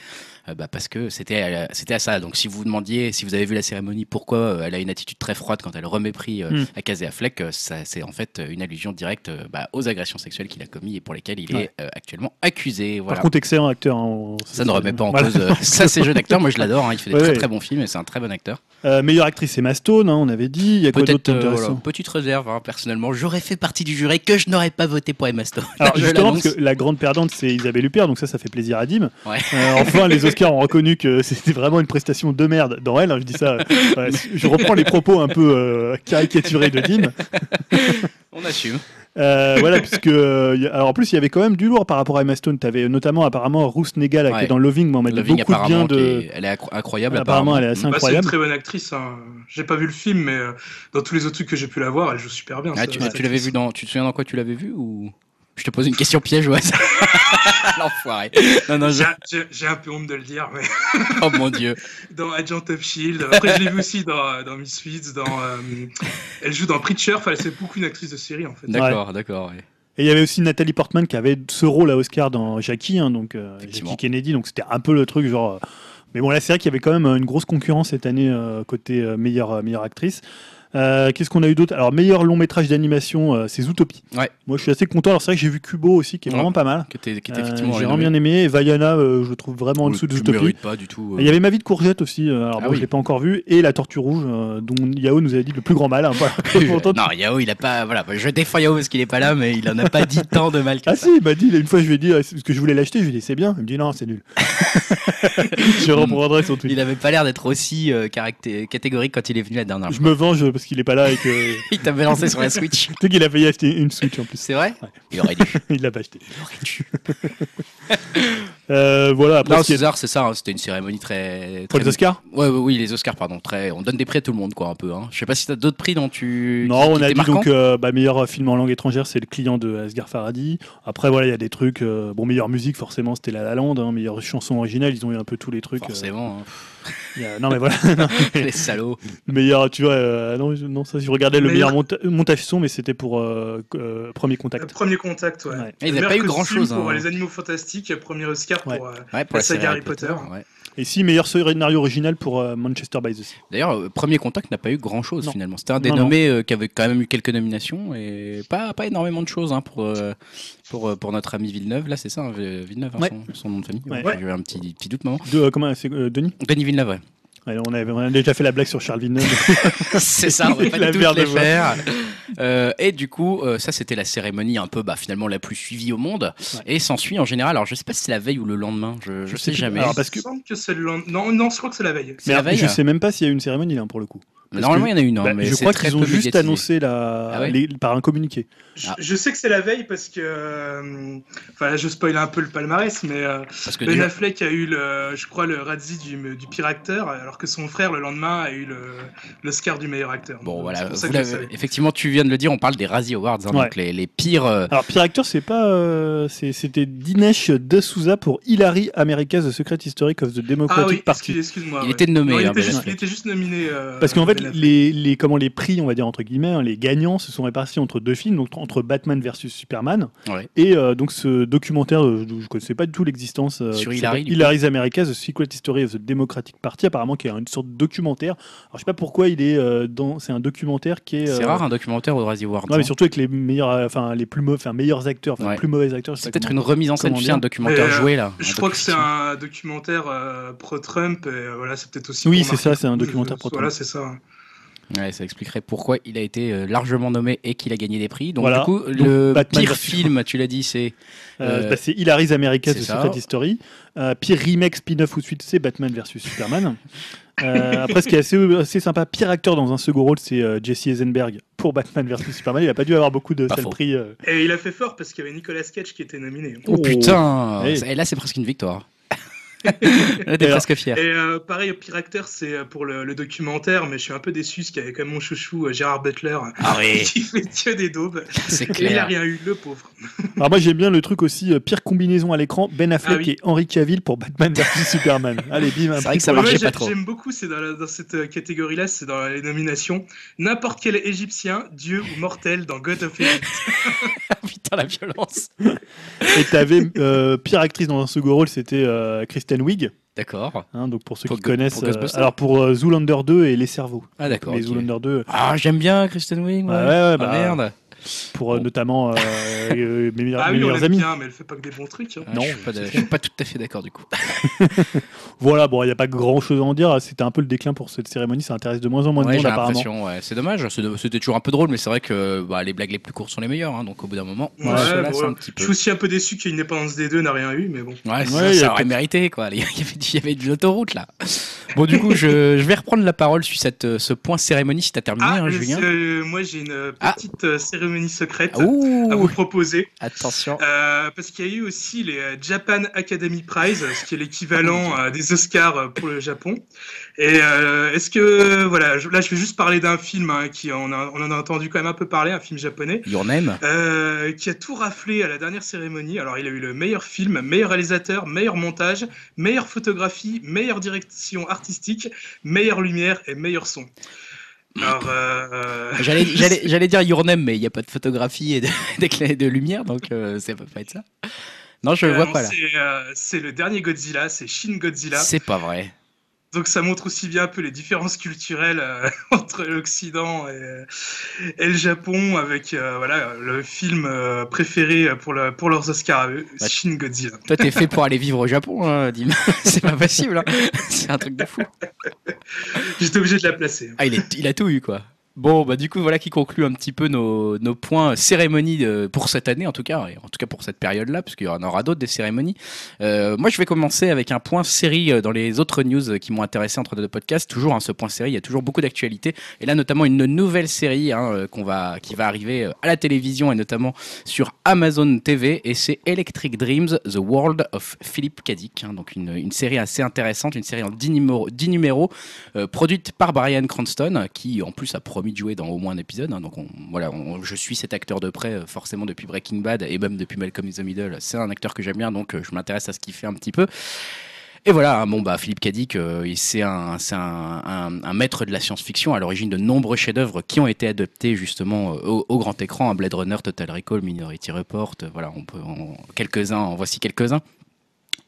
A: bah, parce que c'était à, c'était à ça. Donc si vous vous demandiez, si vous avez vu la cérémonie, pourquoi euh, elle a une attitude très froide quand elle remet prix euh,
B: Mm.
A: à Casey Affleck, euh, ça, c'est en fait une allusion directe euh, bah, aux agressions sexuelles qu'il a commis et pour lesquelles il
B: Ouais.
A: est euh, actuellement accusé. Voilà.
B: Par contre, excellent acteur. hein, on-
A: ça ne remet pas en
B: Voilà.
A: cause. euh, ça, c'est jeune acteur. Moi, je l'adore. hein, il fait des
B: Ouais,
A: très
B: ouais.
A: très bons films et c'est un très bon acteur.
B: Euh, meilleure actrice, c'est Mastone, hein, on avait dit. Il y a quoi d'autre
A: euh, voilà, petite réserve, hein, personnellement, j'aurais fait partie du jury que je n'aurais pas voté pour Emma Stone.
B: Alors justement, parce que la grande perdante, c'est Isabelle Huppert, donc ça, ça fait plaisir à Dim.
A: Ouais.
B: Euh, enfin, les Oscars ont reconnu que c'était vraiment une prestation de merde dans elle. hein, je dis ça, euh, je reprends les propos un peu euh, caricaturés de Dim.
A: On assume.
B: Euh, voilà, puisque euh, alors en plus il y avait quand même du lourd par rapport à Emma Stone. T'avais notamment apparemment Ruth Negga là, qui
A: Ouais.
B: est dans Loving, mais on m'a dit
A: Loving,
B: beaucoup de bien de.
A: elle est incroyable.
B: Apparemment, elle est assez
C: Bah, c'est une
B: incroyable.
C: très bonne actrice. Hein. J'ai pas vu le film, mais dans tous les autres trucs que j'ai pu la voir, elle joue super bien.
A: Ah,
C: ça-
A: tu tu l'avais vu dans. Tu te souviens dans quoi tu l'avais vu ou? Je te pose une question piège, ouais. L'enfoiré. Non, non,
C: J'ai- un peu honte de le dire, mais
A: Oh mon dieu.
C: dans Agent of Shield. Après, je l'ai vu aussi dans, dans Misfits. Dans, euh, elle joue dans Preacher. Enfin, c'est beaucoup une actrice de série en fait.
A: D'accord, d'accord. ouais.
B: Et il y avait aussi Nathalie Portman qui avait ce rôle à Oscar dans Jackie, hein, donc euh. Jackie Kennedy, donc c'était un peu le truc genre. euh, Mais bon, là c'est vrai qu'il y avait quand même une grosse concurrence cette année euh, côté euh, meilleure, euh, meilleure actrice. Euh, Qu'est-ce qu'on a eu d'autre? Alors, meilleur long métrage d'animation, euh, c'est Zootopie.
A: Ouais.
B: Moi, je suis assez content. Alors, c'est vrai que j'ai vu Kubo aussi, qui est
A: Ouais.
B: vraiment pas mal.
A: Qui était, qui était
B: Euh,
A: effectivement
B: j'ai vraiment bien aimé. Et Vaiana, je le trouve vraiment en dessous de Zootopie.
A: pas du tout.
B: Il y avait Ma vie de courgette aussi, alors
A: Ah
B: bon,
A: oui.
B: je l'ai pas encore vu, et La Tortue Rouge, dont Yao nous avait dit le plus grand mal. hein, voilà.
A: Non, Yao, il a pas. Voilà, je défends Yao parce qu'il est pas là, mais il en a pas dit tant de mal que
B: Ah
A: ça.
B: si, il m'a dit, une fois je lui ai dit, parce que je voulais l'acheter, je lui ai dit c'est bien, il me dit non, c'est nul. je reprendrai son tweet.
A: Il avait pas l'air d'être aussi euh, catégorique quand il est venu la dernière
B: Je
A: fois.
B: me venge parce qu'il est pas là et que. tu
A: Il t'avait lancé sur la Switch.
B: sais qu'il a failli acheter une Switch en plus.
A: C'est vrai?
B: Ouais.
A: Il aurait dû.
B: il l'a pas acheté.
A: Il aurait dû.
B: Euh, voilà, après,
A: Non,
B: ce
A: César, c'est ça. hein, C'était une cérémonie très.
B: pour les Oscars
A: Ouais, ouais, oui, les Oscars, pardon. Très... On donne des prix à tout le monde, quoi, un peu. Hein. Je sais pas si t'as d'autres prix dont tu.
B: Non, on a dit donc euh, bah, meilleur film en langue étrangère, c'est le client de Asghar Farhadi. Après, voilà, il y a des trucs. euh, bon, meilleure musique, forcément, c'était La La Land. Hein, meilleure chanson originale, ils ont eu un peu tous les trucs. euh,
A: Forcément. hein.
B: il a- Non, mais voilà.
A: Les salauds.
B: meilleur, tu vois, euh, non, je- non, ça, je regardais le meilleur,
C: Meilleur-
B: monta- montage son, mais c'était pour euh, euh, Premier
C: Le
B: Contact.
C: premier contact, ouais.
B: Ouais.
A: Ils avaient
C: Meilleur
A: pas eu
C: costume
A: grand-chose,
C: Pour
A: hein.
C: les animaux fantastiques, premier Oscar
B: Ouais.
C: pour. euh,
A: Ouais, pour
C: La
A: la,
C: saga Harry Potter.
A: ouais.
B: Et si, meilleur scénario original pour euh, Manchester by the Sea.
A: D'ailleurs, euh, Premier Contact n'a pas eu grand chose
B: Non.
A: finalement. C'était un des
B: Non, non.
A: nommés euh, qui avait quand même eu quelques nominations et pas, pas énormément de choses hein, pour, euh, pour, euh, pour notre ami Villeneuve. Là, c'est ça, hein, Villeneuve, hein,
B: Ouais.
A: son, son nom de famille.
B: Ouais.
A: J'ai eu un petit, petit doute, maman.
B: De, euh, comment c'est euh, Denis?
A: Denis Villeneuve, ouais.
B: Ouais, on, avait, on a déjà fait la blague sur Charles Villeneuve.
A: c'est ça, on va pas
B: de
A: les
B: voix.
A: faire. Euh, et du coup, euh, ça c'était la cérémonie un peu bah, finalement la plus suivie au monde.
B: Ouais.
A: Et s'ensuit en général, alors je sais pas si c'est la veille ou le lendemain, je, je
B: Je
A: sais jamais.
B: Alors, parce que-
C: que c'est le lendemain. Non, non, je crois que c'est la veille.
A: C'est la
B: Mais
A: veille.
B: Je sais même pas s'il y a eu une cérémonie là pour le coup. Parce
A: Normalement,
B: que-
A: il y en a une, hein,
B: Bah,
A: mais
B: je crois qu'ils ont juste
A: médiatisé.
B: annoncé la...
A: Ah ouais
B: les- par un communiqué.
C: Je,
A: Ah.
C: je sais que c'est la veille parce que. euh, Enfin, là, je spoil un peu le palmarès, mais euh,
A: Parce que
C: Ben
A: déjà-
C: Affleck a eu, le, je crois, le Razzie du, du pire acteur, alors que son frère, le lendemain, a eu le- l'Oscar du meilleur acteur.
A: Bon
C: Donc,
A: voilà, vous effectivement tu viens de le dire, on parle des Razzie Awards, hein,
B: Ouais.
A: donc les, les pires... euh,
B: Alors, pire acteur, c'est pas. euh, C'était Dinesh D'Souza pour Hillary America's The Secret History of the
C: Ah
B: Democratic
C: oui,
B: Party.
C: excuse-.
A: Il
C: ouais.
A: était nommé,
C: Non, il,
A: hein,
C: était
A: Ben
C: juste, il était juste nominé. euh,
B: Parce qu'en fait, Les, les, comment, les prix, on va dire entre guillemets, hein, les gagnants se sont répartis entre deux films, donc entre Batman versus Superman
A: ouais.
B: et euh, donc ce documentaire euh, dont je ne connaissais pas du tout l'existence. euh,
A: Sur Hillary.
B: Hillary's America, The Secret History of the Democratic Party, apparemment qui est une sorte de documentaire. Alors je sais pas pourquoi il est euh, dans. C'est un documentaire qui est.
A: C'est
B: euh,
A: rare un documentaire aux Razzie Awards.
B: Ouais, mais
A: hein.
B: surtout avec les meilleurs, euh, enfin les plus mauvais, enfin meilleurs acteurs, enfin
A: Ouais.
B: plus mauvais acteurs.
A: C'est peut-être une remise en scène, tu sais, un documentaire
C: euh,
A: joué là.
C: Je crois que c'est un documentaire euh, pro-Trump, et euh, voilà, c'est peut-être aussi.
B: Oui, c'est ça, c'est un documentaire pro-Trump.
C: Voilà, c'est ça.
A: Ouais, ça expliquerait pourquoi il a été euh, largement nommé et qu'il a gagné des prix. Donc
B: Voilà.
A: du coup,
B: Donc,
A: le
B: Batman
A: pire film, tu l'as dit, c'est...
B: Euh,
A: Euh,
B: bah, c'est Hillary's America The
A: ça.
B: Secret History. Euh, pire remake, spin-off ou suite, c'est Batman vs Superman. Euh, après, ce qui est assez, assez sympa, pire acteur dans un second rôle, c'est euh, Jesse Eisenberg pour Batman vs Superman. Il a pas dû avoir beaucoup de sales prix. euh.
C: Et il a fait fort parce qu'il y avait Nicolas Cage qui était nominé.
A: Oh,
B: Oh.
A: putain. Et là, c'est presque une victoire.
B: Alors-
A: presque fier.
C: Et euh, pareil, au pire acteur, c'est euh, pour le, le documentaire, mais je suis un peu déçu parce qu'il y avait quand même mon chouchou euh, Gérard Butler
A: Arrête,
C: qui fait que des daubes.
A: c'est
C: Et il a
A: clair.
C: rien eu, le pauvre.
B: Alors moi j'aime bien le truc aussi, euh, pire combinaison à l'écran, Ben Affleck
C: Ah oui.
B: et Henry Cavill pour Batman vs Superman. Allez, bim, un
A: C'est vrai que ça marchait
C: Ouais,
A: pas trop.
C: J'aime beaucoup, c'est dans, la- dans cette catégorie-là, c'est dans les nominations. N'importe quel Égyptien, dieu ou mortel dans God of Egypt.
A: putain, la violence.
B: Et t'avais euh, pire actrice dans un second rôle, c'était euh, Kristen Wiig.
A: D'accord.
B: hein, donc pour ceux
A: Pour
B: qui connaissent,
A: pour
B: euh, alors pour euh, Zoolander 2 et Les Cerveaux.
A: Ah d'accord.
B: Les
A: ok.
B: Zoolander 2
A: Ah, j'aime bien Kristen Wiig. Ouais.
B: Ouais, ouais, bah,
A: ah, merde.
B: Pour euh,
A: Bon.
B: notamment euh, euh, mes, meilleurs-
C: Ah
B: mes
C: oui,
B: meilleurs
C: l'aime
B: amis.
C: bien, mais elle fait pas que des bons trucs. hein.
A: Ah,
B: Non,
A: je suis pas, de- je suis pas tout à fait d'accord du coup.
B: Voilà, bon, il n'y a pas grand chose à en dire. C'était un peu le déclin pour cette cérémonie. Ça intéresse de moins en moins de
A: Ouais,
B: monde
A: j'ai
B: apparemment.
A: Ouais. C'est dommage. de- C'était toujours un peu drôle, mais c'est vrai que bah, les blagues les plus courtes sont les meilleures. hein, donc au bout d'un moment,
C: Ouais, bon,
A: un petit
C: Je
A: peu.
C: suis aussi un peu déçu qu'Indépendance des deux n'a rien eu, mais bon.
A: Ouais, ça,
B: Ouais, il y
A: ça
B: a
A: aurait mérité quoi. Il y avait, il y avait de l'autoroute là. Bon, du coup, je, je vais reprendre la parole sur cette, ce point cérémonie si t'as terminé,
C: Ah,
A: hein, Julien.
C: euh, moi j'ai une
A: Ah.
C: petite euh, cérémonie secrète
A: ouh,
C: à vous proposer.
A: attention.
C: Euh, parce qu'il y a eu aussi les euh, Japan Academy Prize, ce qui est l'équivalent euh, des Oscars pour le Japon. Et euh, est-ce que voilà, je- là je vais juste parler d'un film hein, qui on, a- on en a entendu quand même un peu parler, un film japonais.
A: Your name
C: qui a tout raflé à la dernière cérémonie. Alors, il a eu le meilleur film, meilleur réalisateur, meilleur montage, meilleure photographie, meilleure direction artistique, meilleure lumière et meilleur son. Alors, euh,
A: J'allais, dire Your Name, mais il n'y a pas de photographie et de, de lumière, donc euh, ça peut pas être ça. Non, je le
C: euh,
A: vois
C: non,
A: pas là.
C: euh, c'est le dernier Godzilla, c'est Shin Godzilla.
A: C'est pas vrai.
C: Donc ça montre aussi bien un peu les différences culturelles euh, entre l'Occident et, et, le Japon, avec euh, voilà le film euh, préféré pour, le, pour leurs Oscars à eux,
A: Bah,
C: Shin Godzilla.
A: Toi, t'es fait pour aller vivre au Japon, hein, Dim. C'est pas possible. hein. C'est un truc de fou.
C: J'étais obligé de la placer.
A: Ah, il, est, il a tout eu, quoi. Bon, bah du coup, voilà qui conclut un petit peu nos, points cérémonies de- pour cette année, en tout cas, en tout cas pour cette période-là, parce qu'il y en aura d'autres des cérémonies. Euh, moi, je vais commencer avec un point série euh, dans les autres news euh, qui m'ont intéressé entre deux podcasts. Toujours, hein, ce point série, il y a toujours beaucoup d'actualités. Et là, notamment une nouvelle série hein, euh, qu'on va, qui va arriver euh, à la télévision et notamment sur Amazon TV, et c'est Electric Dreams, The World of Philip K. Hein. donc une, série assez intéressante, une série en 10 numéros, 10 numéros euh, produite par Brian Cranston, qui en plus a promis de jouer dans au moins un épisode. hein. donc on- voilà, je suis cet acteur de près, euh, forcément depuis Breaking Bad et même depuis Malcolm in the Middle. C'est un acteur que j'aime bien, donc euh, je m'intéresse à ce qu'il fait un petit peu. Et voilà, hein, bon bah Philippe Cadic, euh, c'est un, un, un- maître de la science-fiction à l'origine de nombreux chefs-d'œuvre qui ont été adaptés justement euh, au, grand écran, un Blade Runner, Total Recall, Minority Report, voilà, on peut quelques-uns, en voici quelques-uns.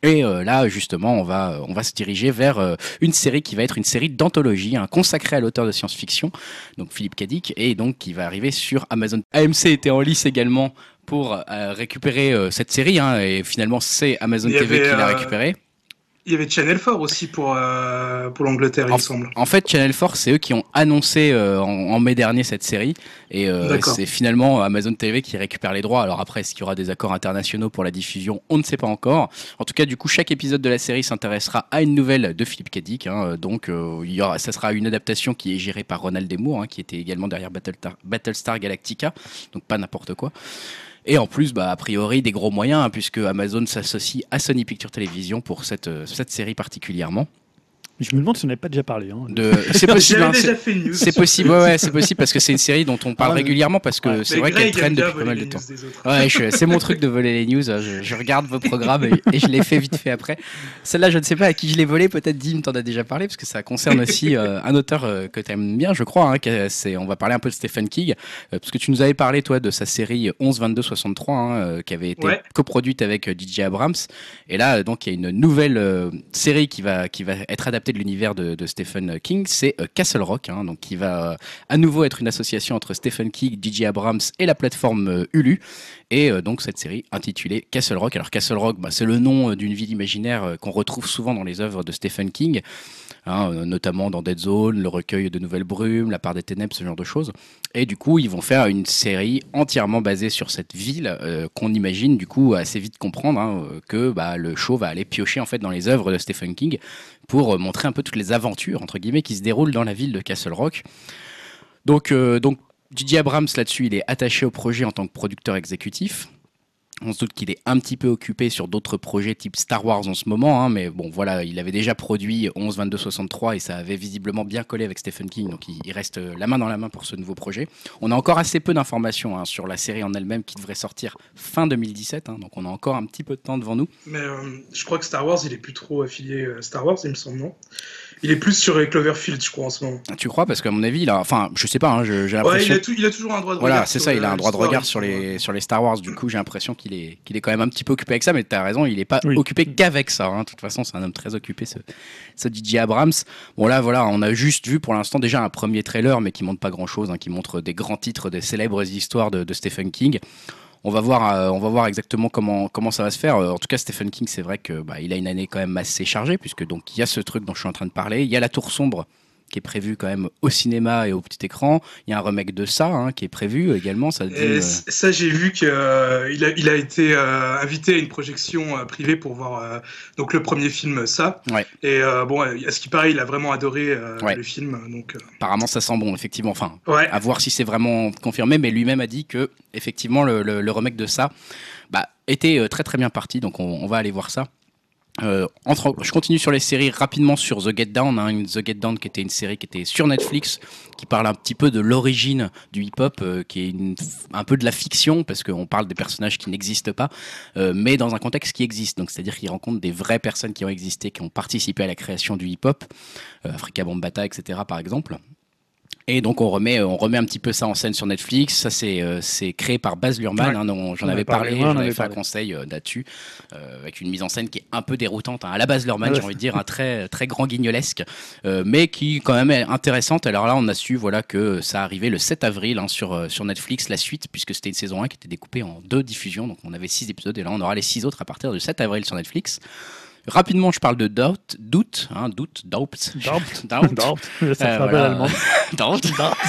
A: Et euh, là, justement, on va, on va se diriger vers euh, une série qui va être une série d'anthologie, hein, consacrée à l'auteur de science-fiction, donc Philippe Cadic, et donc qui va arriver sur Amazon. AMC était en lice également pour euh, récupérer euh, cette série, hein, et finalement c'est Amazon TV
C: avait,
A: qui l'a récupérée.
C: Il y avait Channel 4 aussi pour, euh, pour l'Angleterre, il me semble.
A: En fait, Channel 4, c'est eux qui ont annoncé euh, en, en mai dernier cette série. Et euh, c'est finalement Amazon TV qui récupère les droits. Alors après, est-ce qu'il y aura des accords internationaux pour la diffusion? On ne sait pas encore. En tout cas, du coup, chaque épisode de la série s'intéressera à une nouvelle de Philippe Cadic. hein. Donc, euh, il y aura, ça sera une adaptation qui est gérée par Ronald Desmours, hein, qui était également derrière Battlestar, Battlestar Galactica. Donc, pas n'importe quoi. Et en plus, bah, a priori, des gros moyens, hein, puisque Amazon s'associe à Sony Pictures Television pour cette, euh, cette série particulièrement.
B: Je me demande si on n'avait pas déjà parlé. hein.
A: De... C'est possible. Hein, c'est-
C: déjà fait une news.
A: c'est possible, ouais, ouais, c'est possible parce que c'est une série dont on parle
B: Ah, mais-
A: régulièrement parce que
B: Ouais.
A: c'est vrai qu'elle traîne depuis pas mal de temps. Ouais, je- c'est mon truc de voler les news. hein. Je, je regarde vos programmes et, et je les fais vite fait après. Celle-là, je ne sais pas à qui je l'ai volée. Peut-être Dim t'en a déjà parlé parce que ça concerne aussi euh, un auteur euh, que tu aimes bien, je crois. hein, c'est, on va parler un peu de Stephen King euh, parce que tu nous avais parlé toi de sa série 11 22 63 hein, euh, qui avait été
C: Ouais.
A: coproduite avec DJ Abrams. Et là, donc, il y a une nouvelle série qui va, qui va être adaptée de l'univers de, Stephen King. C'est euh, Castle Rock, hein, donc qui va euh, à nouveau être une association entre Stephen King, DJ Abrams et la plateforme euh, Hulu. Et donc cette série intitulée Castle Rock. Alors Castle Rock, bah, c'est le nom d'une ville imaginaire qu'on retrouve souvent dans les œuvres de Stephen King, hein, euh, notamment dans Dead Zone, Le recueil de Nouvelles Brumes, La part des ténèbres, ce genre de choses. Et du coup, ils vont faire une série entièrement basée sur cette ville euh, qu'on imagine du coup assez vite comprendre hein, euh, que bah, le show va aller piocher en fait dans les œuvres de Stephen King pour montrer un peu toutes les aventures entre guillemets qui se déroulent dans la ville de Castle Rock. Donc, euh, donc Didier Abrams là-dessus, il est attaché au projet en tant que producteur exécutif. On se doute qu'il est un petit peu occupé sur d'autres projets type Star Wars en ce moment, hein, mais bon voilà, il avait déjà produit 11 22 63 et ça avait visiblement bien collé avec Stephen King, donc il, reste euh, la main dans la main pour ce nouveau projet. On a encore assez peu d'informations hein, sur la série en elle-même qui devrait sortir fin 2017, hein, donc on a encore un petit peu de temps devant nous.
C: Mais euh, je crois que Star Wars, il est plus trop affilié à Star Wars, il me semble, non? Il est plus sur euh, Cloverfield, je crois, en ce moment.
A: Tu crois? Parce qu'à mon avis, il a, enfin, je sais pas, j'ai
C: Ouais,
A: l'impression.
C: il a, tout- il a toujours un droit de
A: Voilà,
C: regard.
A: c'est
C: sur,
A: ça, il a
C: euh,
A: un droit de regard sur les, sur les Star Wars. Du coup, j'ai l'impression qu'il est, qu'il est quand même un petit peu occupé avec ça, mais tu as raison, il n'est pas
B: Oui.
A: occupé qu'avec ça. hein. De toute façon, c'est un homme très occupé, ce, ce DJ Abrams. Bon, là, voilà, on a juste vu pour l'instant déjà un premier trailer, mais qui montre pas grand chose, qui montre des grands titres, des célèbres histoires de, de Stephen King. On va voir, euh, on va voir exactement comment, comment ça va se faire. Euh, en tout cas, Stephen King, c'est vrai que bah, il a une année quand même assez chargée, puisque donc il y a ce truc dont je suis en train de parler. Il y a La Tour sombre qui est prévu quand même au cinéma et au petit écran. Il y a un remake de ça hein, qui est prévu également. Ça dit, euh,
C: ça, j'ai vu qu'il a, il a été euh, invité à une projection euh, privée pour voir euh, donc le premier film, ça.
A: Ouais.
C: Et euh, bon, à ce qui paraît, il a vraiment adoré euh,
A: Ouais.
C: le film. Donc, euh,
A: apparemment, ça sent bon, effectivement. Enfin,
C: ouais.
A: à voir si c'est vraiment confirmé, mais lui-même a dit que effectivement le, le- le remake de ça bah, était euh, très très bien parti, donc on, on va aller voir ça. Euh, entre, je continue sur les séries rapidement sur The Get Down, hein, The Get Down qui était une série qui était sur Netflix, qui parle un petit peu de l'origine du hip-hop, euh, qui est une- un peu de la fiction parce qu'on parle des personnages qui n'existent pas, euh, mais dans un contexte qui existe. Donc c'est-à-dire qu'il rencontre des vraies personnes qui ont existé, qui ont participé à la création du hip-hop, euh, Africa Bambaataa, etc. par exemple. Et donc on remet, on remet un petit peu ça en scène sur Netflix. Ça c'est euh, c'est créé par Baz Luhrmann.
B: Ouais.
A: hein, j'en avais
B: a parlé,
A: j'en avais fait un conseil euh, là-dessus, euh, avec une mise en scène qui est un peu déroutante. hein. À la base Luhrmann,
B: Ah ouais.
A: j'ai envie de dire, un très très grand guignolesque, euh, mais qui quand même est intéressante. Alors là, on a su voilà que ça arrivait le 7 avril hein, sur sur Netflix la suite, puisque c'était une saison 1 qui était découpée en deux diffusions. Donc on avait six épisodes et là on aura les six autres à partir du 7 avril sur Netflix. Rapidement, je parle de Doubt, Doute, hein, Doute, Doubt,
B: Doubt.
A: Doubt.
B: Doubt.
A: Euh, voilà. Doubt.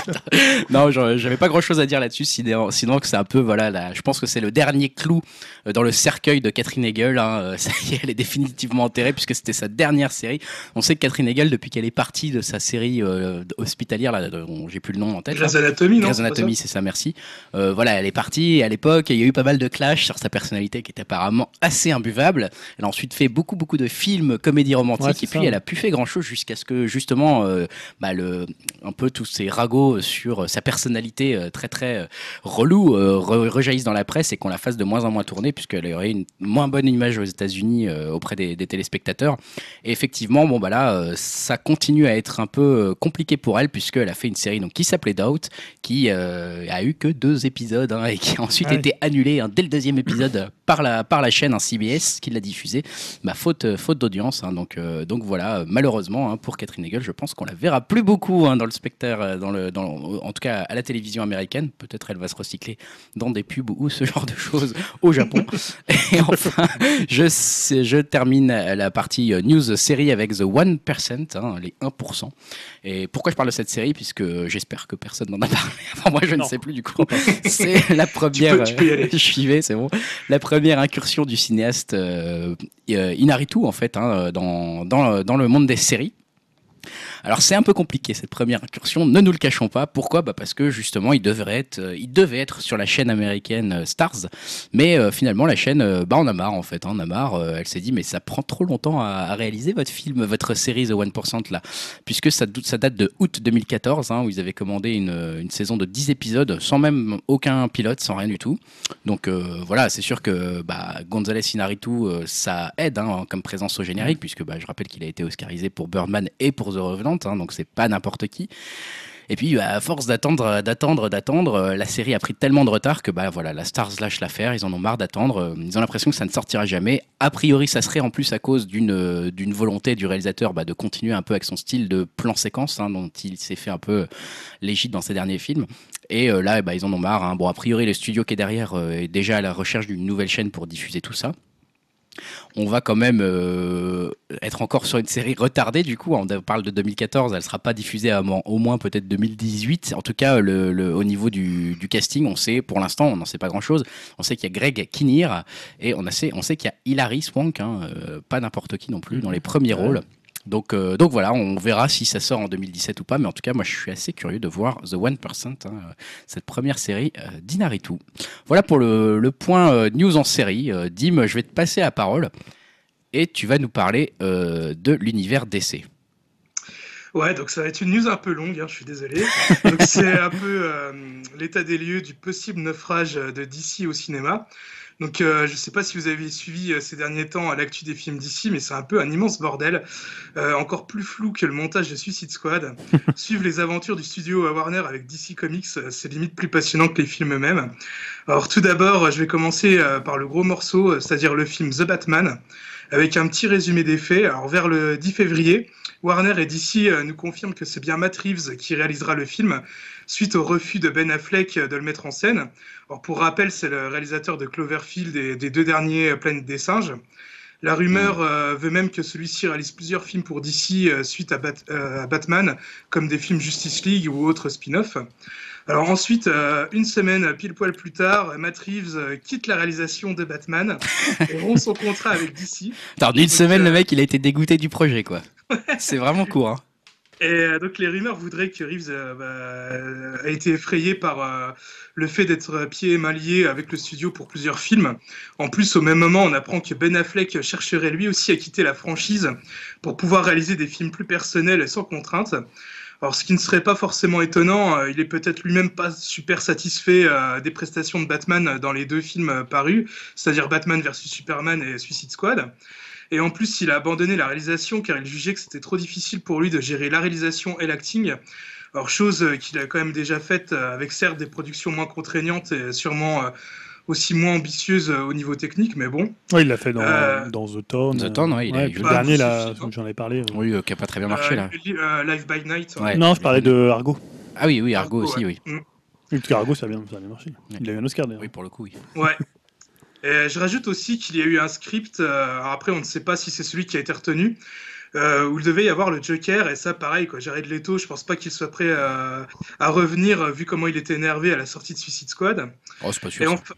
A: non, j'avais pas grand chose à dire là-dessus, sinon, sinon que c'est un peu, voilà, là, je pense que c'est le dernier clou euh, dans le cercueil de Catherine Hegel. hein, euh, ça y est, elle est définitivement enterrée puisque c'était sa dernière série. On sait que Catherine Hegel, depuis qu'elle est partie de sa série euh, hospitalière, là, j'ai plus le nom en tête.
C: Grey's Anatomy, non
A: Anatomy, c'est ça, merci. Euh, voilà, elle est partie. À l'époque, il y a eu pas mal de clash sur sa personnalité qui était apparemment assez imbuvable. Elle a ensuite fait beaucoup, beaucoup de films, comédies romantiques.
B: Ouais,
A: et puis,
B: ça.
A: elle a pu faire grand chose jusqu'à ce que, justement, euh, bah, le, un peu tous ces ragots sur euh, sa personnalité euh, très, très relou re- rejaillissent dans la presse et qu'on la fasse de moins en moins tourner puisqu'elle aurait une moins bonne image aux États-Unis auprès des, des téléspectateurs. Et effectivement, bon, bah là, ça continue à être un peu compliqué pour elle puisqu'elle a fait une série donc, qui s'appelait Doubt qui a eu que deux épisodes hein, et qui a ensuite
B: Ah
A: été annulé hein, dès le deuxième épisode par la, par la chaîne hein, CBS qui l'a diffusé, bah, faute, euh, faute d'audience. hein. donc, euh, donc voilà, euh, malheureusement hein, pour Catherine Hegel, je pense qu'on la verra plus beaucoup hein, dans le spectacle, dans le, dans, en tout cas à la télévision américaine. Peut-être elle va se recycler dans des pubs ou ce genre de choses au Japon. et enfin, je, je termine la partie news série avec The 1%, hein, les 1%. Et pourquoi je parle de cette série? Puisque j'espère que personne n'en a parlé. Moi, je ne sais plus du coup. C'est la première.
C: tu peux y aller.
A: je suivais, c'est bon. La première incursion du cinéaste euh, euh, Inaritu, en fait, hein, dans, dans, dans le monde des séries. Alors c'est un peu compliqué cette première incursion, ne nous le cachons pas. Pourquoi? Bah Parce que justement il devrait être, euh, il devait être sur la chaîne américaine euh, Stars, mais euh, finalement la chaîne, bah on a marre en fait, hein, on a marre. elle s'est dit mais ça prend trop longtemps à, à réaliser votre film, votre série The 1% là, puisque ça, ça date de août 2014 hein, où ils avaient commandé une, une saison de 10 épisodes sans même aucun pilote, sans rien du tout. Donc voilà, c'est sûr que bah, González Inarritu, ça aide hein, comme présence au générique, puisque bah, je rappelle qu'il a été oscarisé pour Birdman et pour The Revenant, hein, donc c'est pas n'importe qui. Et puis, bah, à force d'attendre, d'attendre, d'attendre, euh, la série a pris tellement de retard que bah voilà, la Stars lâche l'affaire. Ils en ont marre d'attendre. euh, Ils ont l'impression que ça ne sortira jamais. A priori, ça serait en plus à cause d'une euh, d'une volonté du réalisateur bah, de continuer un peu avec son style de plan séquence, hein, dont il s'est fait un peu légit dans ses derniers films. Et euh, là, bah, ils en ont marre. hein. Bon, a priori, le studio qui est derrière euh, est déjà à la recherche d'une nouvelle chaîne pour diffuser tout ça. On va quand même euh, être encore sur une série retardée, du coup. On parle de 2014, elle sera pas diffusée avant au moins peut-être 2018. En tout cas, le, le- au niveau du, du casting, on sait, pour l'instant, on n'en sait pas grand-chose. On sait qu'il y a Greg Kinnear et on, a sait, on sait qu'il y a Hilary Swank, hein, euh, pas n'importe qui non plus, dans les premiers rôles. Donc, euh, donc voilà, on verra si ça sort en 2017 ou pas, mais en tout cas, moi je suis assez curieux de voir The 1%, hein, euh, cette première série euh, d'Inaritu. Voilà pour le, point euh, news en série. Dim, je vais te passer la parole et tu vas nous parler de l'univers DC.
C: Ouais, donc ça va être une news un peu longue, hein, je suis désolé. C'est un peu l'état des lieux du possible naufrage de DC au cinéma. Donc euh, je sais pas si vous avez suivi euh, ces derniers temps à l'actu des films DC, mais c'est un peu un immense bordel, euh, encore plus flou que le montage de Suicide Squad. Suivre les aventures du studio Warner avec DC Comics, euh, c'est limite plus passionnant que les films eux-mêmes. Alors tout d'abord, euh, je vais commencer euh, par le gros morceau, euh, c'est-à-dire le film The Batman, avec un petit résumé des faits. Alors vers le 10 février, Warner et DC euh, nous confirment que c'est bien Matt Reeves qui réalisera le film, suite au refus de Ben Affleck euh, de le mettre en scène. Alors pour rappel, c'est le réalisateur de Cloverfield et des deux derniers euh, Planète des singes. La rumeur euh, veut même que celui-ci réalise plusieurs films pour DC euh, suite à, Bat- euh, à Batman, comme des films Justice League ou autres spin-offs. Alors ensuite, euh, une semaine pile poil plus tard, Matt Reeves euh, quitte la réalisation de Batman et rompt son contrat avec DC.
A: Attends,
C: Donc,
A: semaine,
C: euh,
A: le mec, il a été dégoûté du projet, quoi. C'est vraiment court. hein.
C: Et euh, donc les rumeurs voudraient que Reeves euh, bah, a été effrayé par euh, le fait d'être pieds et mains liés avec le studio pour plusieurs films. En plus, au même moment, on apprend que Ben Affleck chercherait lui aussi à quitter la franchise pour pouvoir réaliser des films plus personnels et sans contrainte. Alors, ce qui ne serait pas forcément étonnant, euh, il est peut-être lui-même pas super satisfait euh, des prestations de Batman dans les deux films euh, parus, c'est-à-dire Batman vs Superman et Suicide Squad. Et en plus, il a abandonné la réalisation car il jugeait que c'était trop difficile pour lui de gérer la réalisation et l'acting. Alors, chose euh, qu'il a quand même déjà faite euh, avec certes des productions moins contraignantes et sûrement euh, aussi moins ambitieuses euh, au niveau technique, mais bon.
B: Ouais, il l'a fait dans,
C: Euh,
B: dans The Town.
A: The Town, ouais, eu
B: puis
A: le
B: dernier, là, j'en ai parlé. euh.
A: Oui, euh, qui a pas très bien marché
C: Euh,
A: là.
C: li- euh, Live by Night.
A: Ouais.
B: Non, je parlais de Argo.
A: Ah oui, oui, Argo
C: Argo,
A: aussi,
C: ouais.
A: oui.
C: Mm.
B: Oui, parce qu'Argo, ça a bien, ça a bien marché.
A: Ouais.
B: Il a eu un Oscar d'ailleurs.
A: Oui, pour le coup, oui.
C: Ouais. Et je rajoute aussi qu'il y a eu un script, euh, alors après on ne sait pas si c'est celui qui a été retenu, euh, où il devait y avoir le Joker, et ça pareil, quoi. Jared Leto, je pense pas qu'il soit prêt à, à revenir, vu comment il était énervé à la sortie de Suicide Squad.
A: Oh, c'est pas
C: Et
A: sûr.
C: enfin...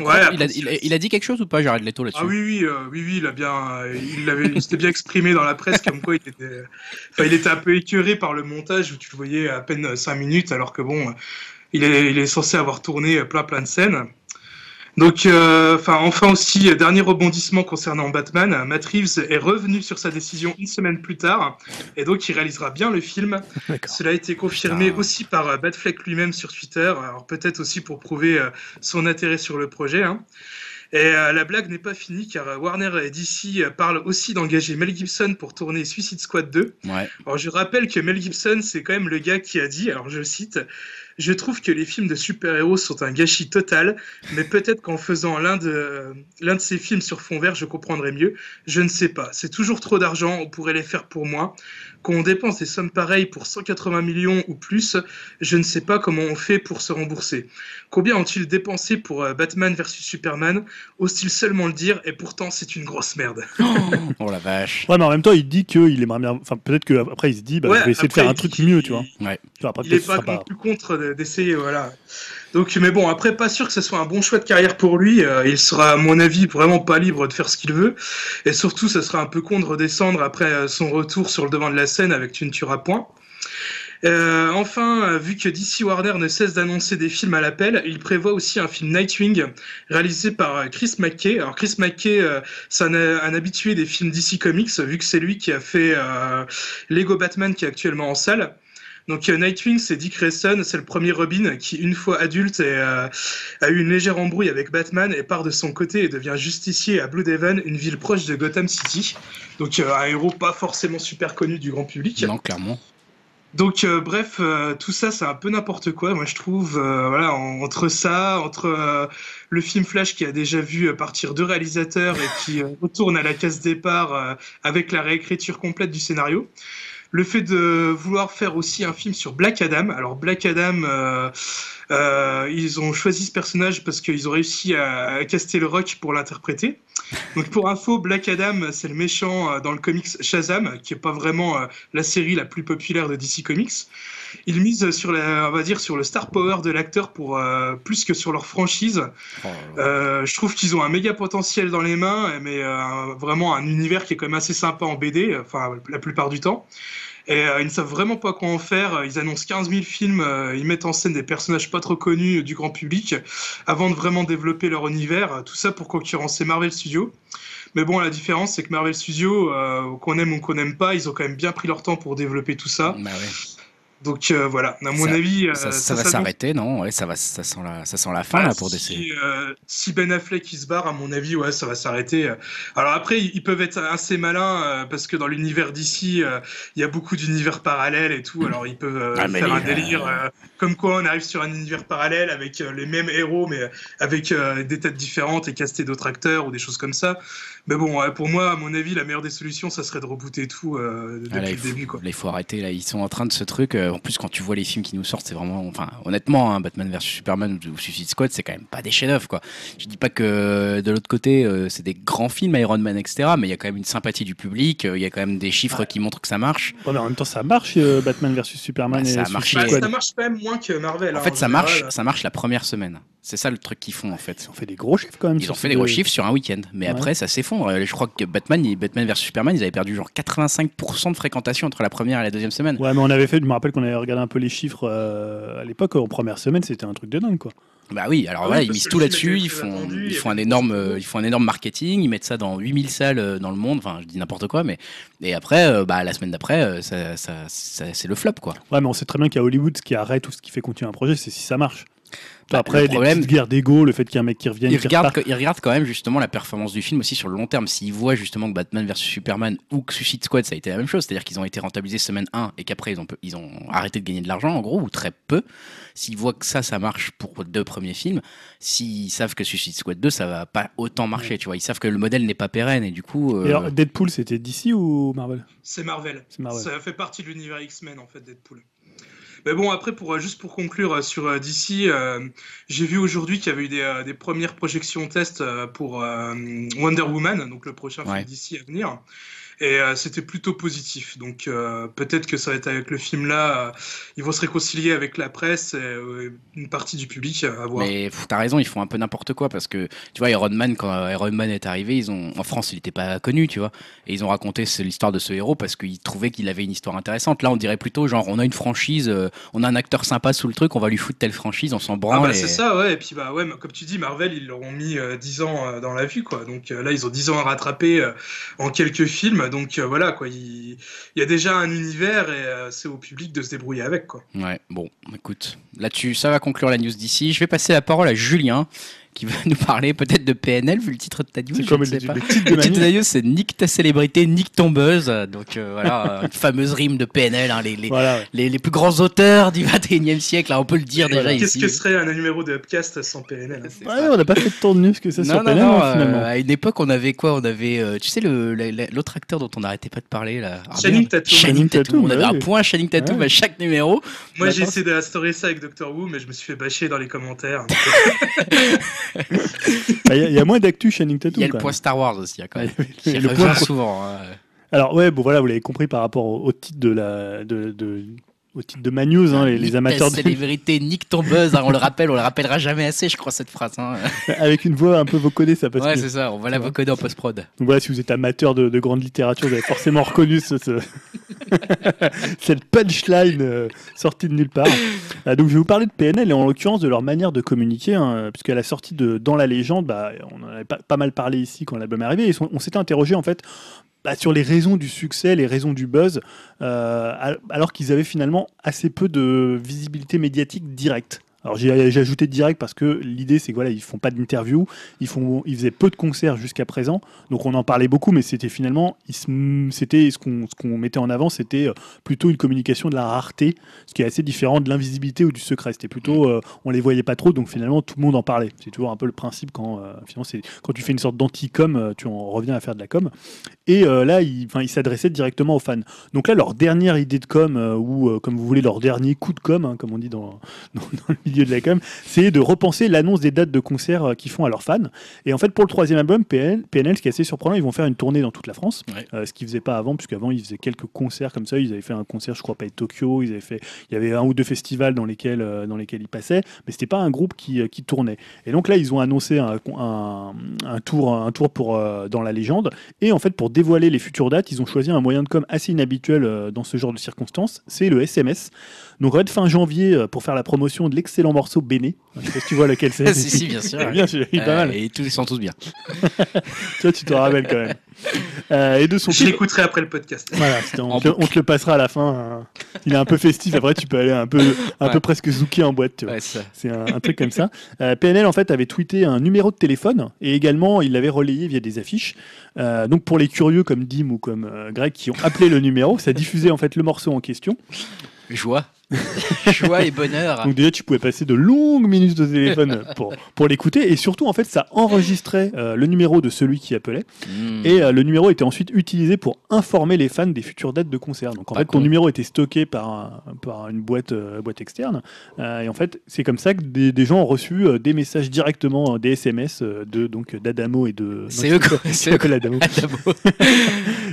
C: Ouais,
A: il, a, il, a, il a dit quelque chose ou pas, Jared Leto là-dessus
C: Ah oui, oui, euh, oui, oui, il a bien, euh, il s'était bien exprimé dans la presse comme quoi il était, enfin, il était un peu écœuré par le montage où tu le voyais à peine 5 minutes alors que bon, il est, il est censé avoir tourné plein plein de scènes. Donc, euh, enfin, enfin aussi, euh, dernier rebondissement concernant Batman, euh, Matt Reeves est revenu sur sa décision une semaine plus tard, et donc il réalisera bien le film. Cela a été confirmé aussi par euh, Batfleck lui-même sur Twitter, alors peut-être aussi pour prouver euh, son intérêt sur le projet. hein. Et euh, la blague n'est pas finie car euh, Warner et DC euh, parlent aussi d'engager Mel Gibson pour tourner Suicide Squad 2.
A: Ouais.
C: Alors je rappelle que Mel Gibson, c'est quand même le gars qui a dit, alors je le cite, je trouve que les films de super-héros sont un gâchis total, mais peut-être qu'en faisant l'un de, ces films sur fond vert, je comprendrais mieux. Je ne sais pas. C'est toujours trop d'argent, on pourrait les faire pour moi. Quand on dépense des sommes pareilles pour 180 millions ou plus, je ne sais pas comment on fait pour se rembourser. Combien ont-ils dépensé pour euh, Batman vs Superman? Osent-ils seulement le dire Et pourtant, c'est une grosse merde.
A: Oh la vache.
B: Ouais, mais en même temps, il dit qu'il aimerait bien. Enfin, peut-être qu'après, il se dit, bah,
C: Ouais,
B: je vais essayer de faire un
C: il-
B: truc mieux, tu vois.
A: Ouais.
B: Tu vois, après,
C: il
B: peut-être
C: est
B: que ce
C: pas plus contre de- d'essayer, voilà. Donc, mais bon, après, pas sûr que ce soit un bon choix de carrière pour lui. Euh, il sera, à mon avis, vraiment pas libre de faire ce qu'il veut. Et surtout, ça sera un peu con de redescendre après euh, son retour sur le devant de la scène avec Tu ne point. Euh, enfin, euh, vu que DC Warner ne cesse d'annoncer des films à l'appel, il prévoit aussi un film Nightwing réalisé par Chris McKay. Alors Chris McKay, euh, c'est un, habitué des films DC Comics, vu que c'est lui qui a fait Lego Batman qui est actuellement en salle. Donc euh, Nightwing, c'est Dick Grayson, c'est le premier Robin qui, une fois adulte, est, euh, a eu une légère embrouille avec Batman et part de son côté et devient justicier à Bloodhaven, une ville proche de Gotham City. Donc euh, un héros pas forcément super connu du grand public.
A: Non, clairement.
C: Donc euh, bref, euh, tout ça c'est un peu n'importe quoi. Moi je trouve, euh, voilà, en- entre ça, entre le film Flash qui a déjà vu partir deux réalisateurs et qui retourne à la case départ avec la réécriture complète du scénario. Le fait de vouloir faire aussi un film sur Black Adam. Alors Black Adam, euh, euh, ils ont choisi ce personnage parce qu'ils ont réussi à, caster le rock pour l'interpréter. Donc pour info, Black Adam, c'est le méchant euh, dans le comics Shazam, qui est pas vraiment la série la plus populaire de DC Comics. Ils misent sur la, on va dire sur le star power de l'acteur pour euh, plus que sur leur franchise.
A: Oh.
C: Euh, je trouve qu'ils ont un méga potentiel dans les mains, mais euh, vraiment un univers qui est quand même assez sympa en BD, enfin la plupart du temps. Et ils ne savent vraiment pas quoi en faire. Ils annoncent 15 000 films, ils mettent en scène des personnages pas trop connus du grand public avant de vraiment développer leur univers. Tout ça pour concurrencer Marvel Studios. Mais bon, la différence, c'est que Marvel Studios, euh, qu'on aime ou qu'on n'aime pas, ils ont quand même bien pris leur temps pour développer tout ça.
A: Bah ouais.
C: Donc euh, voilà, à mon
A: Ça-
C: avis, euh,
A: ça, ça
C: ça
A: va s'arrêter, non? Ouais, ça va, ça sent la, ça sent la fin
C: ah,
A: là pour DC.
C: si, euh, si Ben Affleck il se barre, à mon avis, ouais, ça va s'arrêter. Alors après, ils peuvent être assez malins euh, parce que dans l'univers d'ici, il y a beaucoup d'univers parallèles et tout. Alors ils peuvent
A: Ah,
C: faire un délire comme quoi on arrive sur un univers parallèle avec les mêmes héros, mais avec des têtes différentes et caster d'autres acteurs ou des choses comme ça. Mais bon, ouais, pour moi, à mon avis, la meilleure des solutions, ça serait de rebooter tout euh, depuis
A: Ah, là,
C: le
A: faut,
C: début, quoi.
A: là, il faut arrêter. Là, ils sont en train de ce truc. euh, en plus, quand tu vois les films qui nous sortent, c'est vraiment, enfin, honnêtement, hein, Batman vs Superman ou Suicide Squad, c'est quand même pas des chefs-d'œuvre, quoi. Je dis pas que de l'autre côté, euh, c'est des grands films, Iron Man, etc. Mais il y a quand même une sympathie du public. euh, Il y a quand même des chiffres qui montrent que ça marche.
B: Ouais, mais en même temps, ça marche, euh, Batman vs Superman
A: Bah,
B: et
A: ça a marché.
C: Bah,
B: Squad.
C: ça marche quand même moins que Marvel.
A: En
C: hein,
A: fait, ça
C: général.
A: marche, ça marche la première semaine. C'est ça le truc qu'ils font en fait.
B: Ils ont fait des gros chiffres quand même.
A: Ils ont fait des gros chiffres sur un week-end, mais
B: Ouais.
A: après ça s'effondre. Euh, Je crois que Batman, Batman vs Superman, ils avaient perdu genre 85% de fréquentation entre la première et la deuxième semaine.
B: Ouais, mais on avait fait, je me rappelle qu'on avait regardé un peu les chiffres euh, à l'époque, en première semaine, c'était un truc de dingue, quoi.
A: Bah oui, alors voilà, ils misent tout là-dessus, ils font,
C: attendu, il
A: ils
C: y
A: font un énorme, euh, ils font un énorme marketing, ils mettent ça dans 8000 salles euh, dans le monde, enfin je dis n'importe quoi, mais et après, euh, bah la semaine d'après, euh, ça, ça- ça- c'est le flop quoi.
B: Ouais, mais on sait très bien qu'à Hollywood, ce qui arrête ou ce qui fait continuer un projet, c'est si ça marche.
A: Bah,
B: Après,
A: le
B: les
A: problème-
B: petites guerres d'ego, le fait qu'il y ait un mec qui revienne,
A: il
B: qui
A: regarde,
B: repart.
A: il regarde quand même justement la performance du film aussi sur le long terme. S'il voit justement que Batman vs Superman ou que Suicide Squad ça a été la même chose, c'est-à-dire qu'ils ont été rentabilisés semaine 1 et qu'après ils ont, ils ont arrêté de gagner de l'argent en gros ou très peu. S'ils voient que ça, ça marche pour les deux premiers films, s'ils savent que Suicide Squad 2 ça va pas autant marcher, tu vois, ils savent que le modèle n'est pas pérenne et du coup. euh,
B: Et alors, Deadpool, c'était DC ou Marvel?
C: C'est Marvel.
B: C'est Marvel.
C: Ça fait partie de l'univers X-Men en fait, Deadpool. Mais bon, après, pour, euh, juste pour conclure euh, sur euh, DC, euh, j'ai vu aujourd'hui qu'il y avait eu des, des premières projections test pour euh, Wonder Woman, donc le prochain
A: Ouais.
C: film DC à venir. Et euh, c'était plutôt positif. Donc euh, peut-être que ça va être avec le film là, euh, ils vont se réconcilier avec la presse et une partie du public à voir.
A: Mais t'as raison, ils font un peu n'importe quoi parce que tu vois Iron Man quand Iron Man est arrivé, ils ont en France il n'était pas connu, tu vois, et ils ont raconté l'histoire de ce héros parce qu'ils trouvaient qu'il avait une histoire intéressante. Là on dirait plutôt genre on a une franchise, on a un acteur sympa sous le truc, on va lui foutre telle franchise, on s'en
C: Ah
A: branle.
C: bah
A: et-
C: c'est ça, ouais. Et puis bah ouais, comme tu dis, Marvel, ils leur ont mis euh, 10 ans euh, dans la vue, quoi. Donc euh, là, ils ont 10 ans à rattraper en quelques films. Donc euh, voilà, quoi. Il, y a déjà un univers et euh, c'est au public de se débrouiller avec, quoi.
A: Ouais, bon, écoute, là-dessus, ça va conclure la news d'ici. Je vais passer la parole à Julien qui va nous parler peut-être de PNL vu le titre de ta news. Je ne
B: le
A: sais pas.
B: le titre de
A: Le titre
B: news,
A: c'est Nique ta célébrité, nique ton buzz. Donc euh, voilà, une fameuse rime de PNL, hein, les, les,
B: Voilà, ouais.
A: les, les plus grands auteurs du 21e siècle, là, on peut le dire déjà
C: Qu'est-ce
A: ici.
C: que serait un numéro de Upcast sans PNL hein
B: Ouais, on n'a pas fait tant de news que ça
A: Non,
B: sur
A: non,
B: PNL,
A: non,
B: hein,
A: euh, à une époque, on avait quoi? On avait, euh, tu sais, le- l'autre acteur dont on n'arrêtait pas de parler là. Ah,
C: Channing. Tatum.
A: Channing Tatum. On avait
B: bah
A: un point Channing Tatum
B: Ouais.
A: à chaque numéro.
C: Moi, j'ai
A: D'accord.
C: essayé de restaurer ça avec Doctor Who, mais je me suis fait bâcher dans les commentaires.
B: Il y, a- il y a moins d'actu Channing
A: Il
B: Tatum.
A: y a le point. Star Wars aussi, hein, quand même.
B: Le
A: revient
B: point-
A: souvent. hein.
B: Alors ouais, bon voilà, vous l'avez compris par rapport au, au titre de la, de, de- au titre de ma news, hein, les, amateurs de,
A: célébrité, nique ton buzz. hein, on le rappelle, on le rappellera jamais assez, je crois, cette phrase. hein.
B: avec une voix un peu vocodée, ça passe
A: Ouais, c'est ça, on va la vocoder en post-prod.
B: Donc voilà, si vous êtes amateur de, de grande littérature, vous avez forcément reconnu ce, ce- cette punchline euh, sortie de nulle part. Euh, donc je vais vous parler de PNL et en l'occurrence de leur manière de communiquer, hein, puisqu'à la sortie de Dans la légende, bah, on en avait pas, pas mal parlé ici quand l'album est arrivé, et on s'était interrogé en fait bah, sur les raisons du succès, les raisons du buzz, euh, al- alors qu'ils avaient finalement assez peu de visibilité médiatique directe. Alors j'ai ajouté direct parce que l'idée c'est que voilà ils font pas d'interview, ils font ils faisaient peu de concerts jusqu'à présent, donc on en parlait beaucoup, mais c'était finalement c'était ce qu'on ce qu'on mettait en avant, c'était euh, plutôt une communication de la rareté, ce qui est assez différent de l'invisibilité ou du secret. C'était plutôt euh, on les voyait pas trop, donc finalement tout le monde en parlait. C'est toujours un peu le principe quand euh, finalement c'est quand tu fais une sorte d'anti-com, euh, tu en reviens à faire de la com. Et là ils ils s'adressaient directement aux fans. Donc là leur dernière idée de com ou comme vous voulez leur dernier coup de com, hein, comme on dit dans dans, dans le milieu de la com, c'est de repenser l'annonce des dates de concerts euh, qu'ils font à leurs fans. Et en fait, pour le troisième album, PNL, PNL, ce qui est assez surprenant, ils vont faire une tournée dans toute la France,
A: Ouais.
B: euh, ce qu'ils faisaient pas avant, puisqu'avant ils faisaient quelques concerts comme ça. Ils avaient fait un concert, je crois pas, à Tokyo. Ils avaient fait, il y avait un ou deux festivals dans lesquels euh, dans lesquels ils passaient, mais c'était pas un groupe qui, qui tournait. Et donc là, ils ont annoncé un, un, un tour, un tour pour euh, dans la légende. Et en fait, pour dévoiler les futures dates, ils ont choisi un moyen de com assez inhabituel dans ce genre de circonstances. C'est le SMS. Donc en fait, fin janvier, euh, pour faire la promotion de l'excellent morceau Béné. Je sais pas si tu vois lequel c'est.
A: si, si, bien sûr.
B: Bien, il est pas
A: Euh,
B: mal.
A: Et tous, ils sont tous bien.
B: Toi, tu te rappelles quand même. Euh, et de son
C: Je l'écouterai après le podcast.
B: Voilà, on, te, on te le passera à la fin. hein. Il est un peu festif. Après, tu peux aller un peu, un
A: Ouais.
B: peu presque zouké en boîte.
A: Ouais, c'est ça.
B: C'est un, un truc comme ça. Euh, PNL en fait avait tweeté un numéro de téléphone et également il l'avait relayé via des affiches. Euh, donc pour les curieux comme Dim ou comme euh, Greg qui ont appelé le numéro, ça diffusait en fait le morceau en question.
A: Joie. Joie et bonheur.
B: Donc déjà tu pouvais passer de longues minutes au téléphone pour, pour l'écouter et surtout en fait ça enregistrait euh, le numéro de celui qui appelait
A: Mm.
B: et euh, le numéro était ensuite utilisé pour informer les fans des futures dates de concert. Donc en
A: Pas
B: fait, ton numéro était stocké par, un- par une boîte, euh, boîte externe. Et en fait, c'est comme ça que des, des gens ont reçu des messages directement, des SMS de donc d'Adamo et de.
A: C'est eux quoi.
B: c'est.
A: Adamo.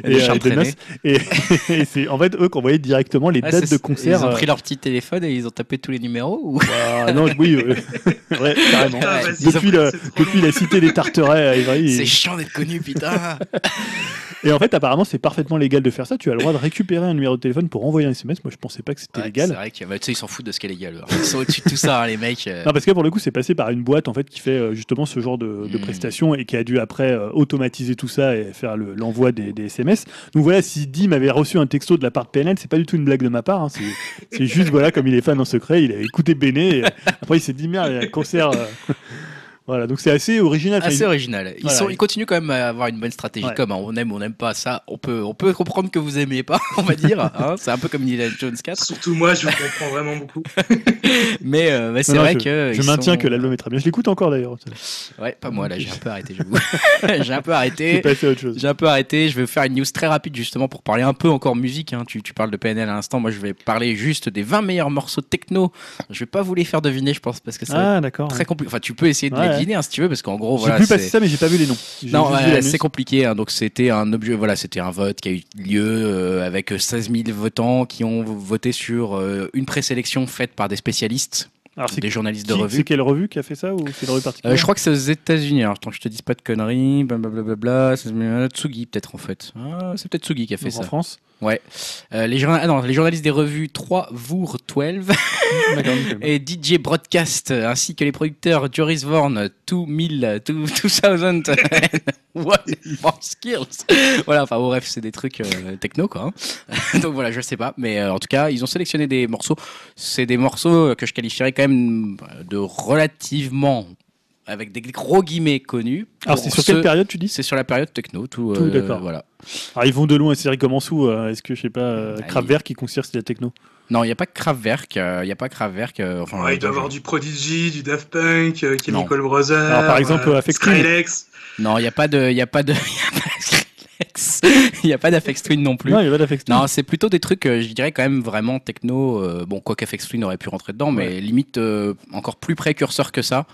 B: Et,
A: Et,
B: et de. Et, c'est en fait eux qui envoyaient directement les
A: Ah,
B: dates de concert.
A: Ils ont pris leur petit téléphone et ils ont tapé tous les numéros ou
B: ah, non, oui, euh, ouais, carrément.
C: Ah,
A: ont
B: Depuis, le-
C: trop
B: depuis la cité des Tarterets à Évry.
A: C'est
B: Et,
A: chiant d'être connu, putain.
B: et en fait, apparemment, c'est parfaitement légal de faire ça. Tu as le droit de récupérer un numéro de téléphone pour envoyer un SMS. Moi, je pensais pas que c'était
A: Ouais,
B: légal.
A: C'est vrai que bah, s'en foutent de ce qui est légal. Ils sont au-dessus de tout ça, hein, les mecs. euh.
B: Non, parce que pour le coup, c'est passé par une boîte en fait qui fait euh, justement ce genre de, de
A: Mm.
B: prestations et qui a dû après euh, automatiser tout ça et faire le- l'envoi des, des SMS. Donc voilà, si Dim avait reçu un texto de la part de PNL, c'est pas du tout une blague de ma part. hein. C'est juste, voilà, comme il est fan en secret, il a écouté Béné. et après, il s'est dit, merde, il y a un concert. Voilà, donc c'est assez original.
A: Assez original. Ils,
B: Voilà.
A: sont, ils continuent quand même à avoir une bonne stratégie.
B: Ouais.
A: Comme hein, on aime, on n'aime pas ça. On peut, on peut comprendre que vous aimez pas, on va dire. hein. c'est un peu comme Indiana Jones 4.
C: Surtout moi, je vous comprends vraiment beaucoup.
A: Mais, euh, mais c'est vrai
B: je,
A: que.
B: Je
A: ils
B: maintiens
A: sont-
B: que l'album est très bien. Je l'écoute encore d'ailleurs.
A: Ouais, pas moi là, j'ai un peu arrêté, j'avoue. j'ai un peu
B: C'est
A: arrêté.
B: passé à autre chose.
A: J'ai un peu arrêté. Je vais faire une news très rapide justement pour parler un peu encore musique. hein. Tu, tu parles de PNL à l'instant. Moi, je vais parler juste des 20 meilleurs morceaux techno. Je vais pas vous les faire deviner, je pense, parce que être
B: Ah, d'accord.
A: très compliqué. Enfin, tu peux essayer de
B: Ouais,
A: les. Deviner hein, si tu veux, parce qu'en gros,
B: J'ai
A: voilà.
B: vu
A: c'est-
B: passer ça, mais j'ai pas vu les noms. J'ai
A: Non, ouais, c'est compliqué. hein. donc c'était un objet, voilà, c'était un vote qui a eu lieu euh, avec 16 000 votants qui ont voté sur euh, une présélection faite par des spécialistes,
B: Alors, c'est
A: des journalistes de
B: qui-
A: revue.
B: c'est quelle revue qui a fait ça ou c'est une revue particulière
A: Euh, je crois que c'est aux États-Unis. Alors, tant que je te dise pas de conneries, blablabla. c'est Tsugi peut-être en fait. Ah, c'est peut-être Tsugi qui a fait
B: Donc, en
A: ça.
B: France.
A: Euh, les, journa- ah non, les journalistes des revues 3 Vour 12
B: D'accord, nickel.
A: et DJ Broadcast, euh, ainsi que les producteurs Joris Vorn, 2000, 2000 What more skills Voilà, enfin bon, bref, c'est des trucs euh, techno quoi. hein. Donc voilà, je sais pas, mais euh, en tout cas, ils ont sélectionné des morceaux. C'est des morceaux que je qualifierais quand même de relativement avec des gros guillemets connus.
B: Alors, c'est sur quelle période tu dis
A: C'est sur la période techno, tout.
B: Tout,
A: euh,
B: d'accord.
A: Voilà.
B: Alors, ils vont de loin, c'est série commence où euh, Est-ce que, je sais pas, euh,
A: Ah,
B: Kraftwerk qui considère c'est la techno
A: Non, il n'y a pas Kraftwerk. euh, Il n'y a pas Kraftwerk. euh, enfin,
C: Ouais, il doit y avoir du Prodigy, du Daft Punk, euh, Chemical Brothers.
B: Alors, par exemple,
C: euh,
B: Twin.
C: Skrillex.
A: Non, il n'y a pas de. Il y a pas de. Il n'y a pas d'Afex Twin non plus.
B: Non, il y a pas d'Afex Twin.
A: Non, c'est plutôt des trucs, euh, je dirais quand même vraiment techno. euh, bon, quoi qu'Afex Twin aurait pu rentrer dedans, mais limite euh, encore plus précurseur que ça.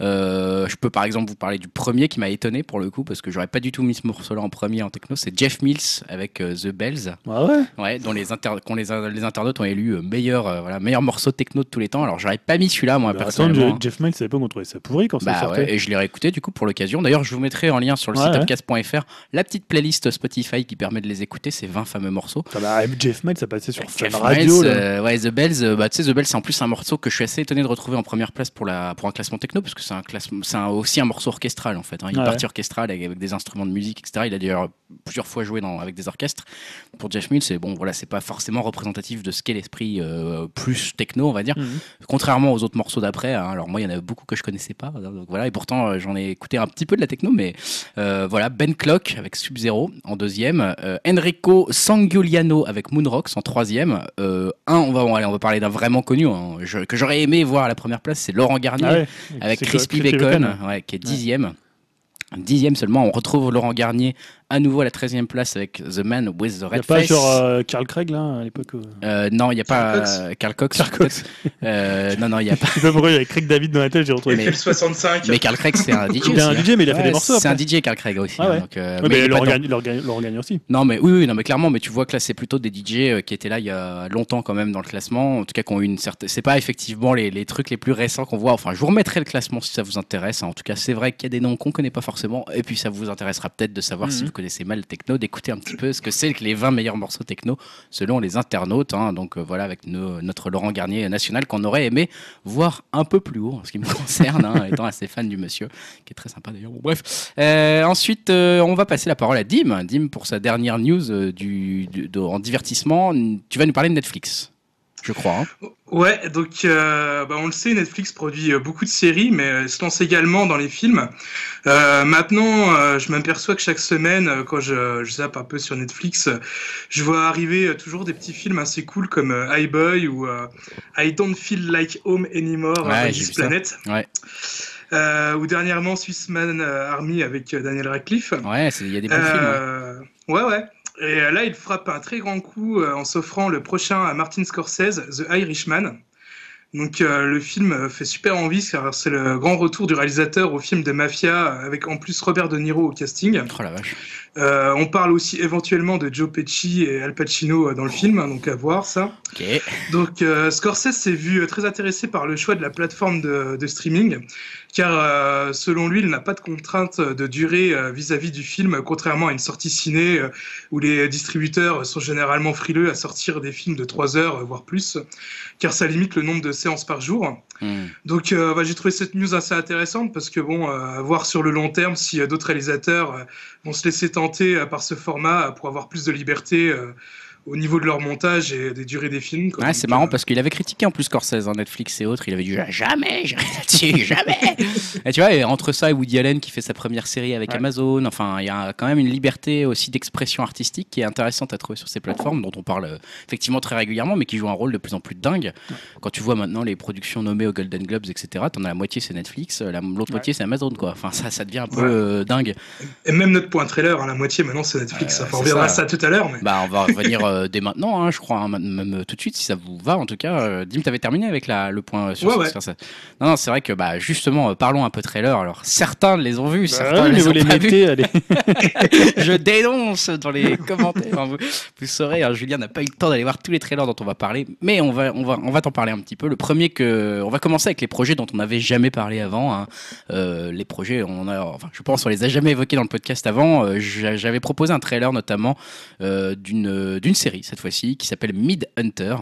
A: Euh, je peux par exemple vous parler du premier qui m'a étonné pour le coup, parce que j'aurais pas du tout mis ce morceau-là en premier en techno. C'est Jeff Mills avec The Bells,
B: Ah ouais?
A: Ouais, dont les, inter les, les internautes ont élu meilleur, voilà, meilleur morceau techno de tous les temps. Alors j'aurais pas mis celui-là, moi,
B: Bah, Attends,
A: personnellement. hein.
B: Je- Jeff Miles, savait pas qu'on trouvait ça pourri quand ça
A: Bah
B: sortait.
A: ouais, et je l'ai réécouté du coup pour l'occasion. D'ailleurs, je vous mettrai en lien sur le
B: Ouais,
A: site
B: ouais.
A: upcast.fr la petite playlist Spotify qui permet de les écouter, ces 20 fameux morceaux.
B: Ah bah, Jeff Miles, ça passait sur Fun Radio.
A: Miles, euh, ouais, The Bells, euh, bah, tu sais, The Bells, c'est en plus un morceau que je suis assez étonné de retrouver en première place pour, la, pour un classement techno, parce que c'est un classement, c'est un- aussi un morceau orchestral en fait. hein. Il est
B: Ouais.
A: partie orchestrale avec, avec des instruments de musique, etc. Il a d'ailleurs plusieurs fois joué dans, avec des orchestres. Pour Jeff Mills, c'est bon, voilà, c'est pas forcément représentatif de ce qu'est l'esprit euh, plus techno, on va dire.
B: Mhm.
A: Contrairement aux autres morceaux d'après, hein, alors moi il y en a beaucoup que je connaissais pas, hein, donc voilà, et pourtant j'en ai écouté un petit peu de la techno, mais voilà, Ben Clock avec Sub-Zero en deuxième, euh, Enrico Sangiuliano avec Moonrocks en troisième, euh, un, on va, allez, on va parler d'un vraiment connu, hein, je- que j'aurais aimé voir à la première place, c'est Laurent Garnier
B: Ah ouais.
A: avec Crispy
B: quoi,
A: Bacon, ouais, qui est dixième. Dixième seulement, on retrouve Laurent Garnier à nouveau à la 13e place avec The Man with the
B: Il
A: Red
B: n'y a pas
A: Face.
B: genre euh, Carl Craig là à l'époque euh.
A: Euh, non, il n'y a
C: Carl
A: pas
C: Cox.
A: euh, Carl Cox.
B: Carl Cox.
A: Euh, non, non, il n'y a pas.
B: Je sais pas pourquoi il y avait Craig David dans la tête, j'ai retrouvé.
A: Mais-
C: FL 65.
A: Mais Carl Craig, c'est un DJ.
B: Il est un
A: hein.
B: DJ, mais il a fait des morceaux
A: C'est un. DJ, Carl Craig aussi.
B: Ah
A: hein, donc, euh,
B: Ouais,
A: mais il
B: mais
A: pas
B: Laurent Gagne- aussi.
A: Non, mais oui, oui, non, mais clairement, mais tu vois que là, c'est plutôt des DJ euh, qui étaient là il y a longtemps quand même dans le classement. En tout cas, qui ont eu une certaine. C'est pas effectivement les, les trucs les plus récents qu'on voit. Enfin, je vous remettrai le classement si ça vous intéresse. hein. En tout cas, c'est vrai qu'il y a des noms qu'on connaît pas forcément. Et puis, ça vous intéressera peut-être de savoir si
B: Mhm.
A: vous connaissez mal le techno, d'écouter un petit peu ce que c'est que les 20 meilleurs morceaux techno selon les internautes. hein. Donc euh, voilà, avec notre Laurent Garnier national qu'on aurait aimé voir un peu plus haut en ce qui me concerne, hein, étant assez fan du monsieur, qui est très sympa d'ailleurs. Bref. Euh, ensuite, euh, on va passer la parole à Dim. Dim, pour sa dernière news du, en divertissement, tu vas nous parler de Netflix. Je crois. hein.
C: Ouais, donc euh, bah, on le sait, Netflix produit euh, beaucoup de séries, mais euh, se lance également dans les films. Euh, maintenant, euh, je m'aperçois que chaque semaine, quand je, je zappe un peu sur Netflix, je vois arriver toujours des petits films assez cool comme High Boy ou I Don't Feel Like Home Anymore
A: Ouais,
C: This. Planet.
A: Ouais.
C: Ou dernièrement Swissman Army avec Daniel Radcliffe.
A: Ouais, il y a des bons films. hein.
C: Ouais, ouais. Et euh, là, il frappe un très grand coup euh, en s'offrant le prochain à Martin Scorsese, The Irishman. Donc euh, le film fait super envie car c'est le grand retour du réalisateur au film de mafia avec en plus Robert De Niro au casting.
A: Oh la vache.
C: Euh, on parle aussi éventuellement de Joe Pesci et Al Pacino dans le film, hein, donc à voir ça.
A: Ok.
C: Donc euh, Scorsese s'est vu très intéressé par le choix de la plateforme de, de streaming, car euh, selon lui, il n'a pas de contrainte de durée euh, vis-à-vis du film, contrairement à une sortie ciné euh, où les distributeurs sont généralement frileux à sortir des films de 3 heures, voire plus, car ça limite le nombre de séances par jour.
A: Hmm.
C: Donc euh, bah, j'ai trouvé cette news assez intéressante parce que bon, euh, voir sur le long terme si euh, d'autres réalisateurs vont se laisser tenter par ce format pour avoir plus de liberté au niveau de leur montage et des durées des films. quoi.
A: Ouais, c'est marrant parce qu'il avait critiqué en plus Scorsese, hein, Netflix et autres. Il avait dit jamais, j'irai là-dessus, jamais. et tu vois, et entre ça et Woody Allen qui fait sa première série avec
B: Ouais.
A: Amazon, enfin, il y a quand même une liberté aussi d'expression artistique qui est intéressante à trouver sur ces plateformes dont on parle euh, effectivement très régulièrement, mais qui joue un rôle de plus en plus dingue. Quand tu vois maintenant les productions nommées aux Golden Globes, etc., t'en as la moitié c'est Netflix, euh, la- l'autre moitié c'est Amazon, quoi. Enfin, ça, ça devient un peu euh, dingue.
C: Et même notre point trailer, hein, la moitié maintenant c'est Netflix.
A: Euh,
C: Enfin, on à
A: ça.
C: ça tout à l'heure. Mais...
A: Bah, on va revenir euh, dès maintenant, hein, je crois, hein, même euh, tout de suite, si ça vous va. En tout cas, euh, Dim, t'avais terminé avec la, le point euh, sur,
C: Ouais, ouais.
A: Non, non, c'est vrai que bah, justement, parlons un peu trailer. Alors, certains les ont vus,
B: Bah
A: certains les
B: vous
A: ont
B: les
A: pas vus.
B: allez.
A: Je dénonce dans les commentaires. Enfin, vous, vous saurez, hein, Julien n'a pas eu le temps d'aller voir tous les trailers dont on va parler, mais on va, on va, on va t'en parler un petit peu. Le premier que, on va commencer avec les projets dont on n'avait jamais parlé avant. hein. Euh, les projets, on a, enfin, je pense, on les a jamais évoqués dans le podcast avant. Euh, j'a- J'avais proposé un trailer notamment d'une d'une série cette fois-ci qui s'appelle Mid Hunter.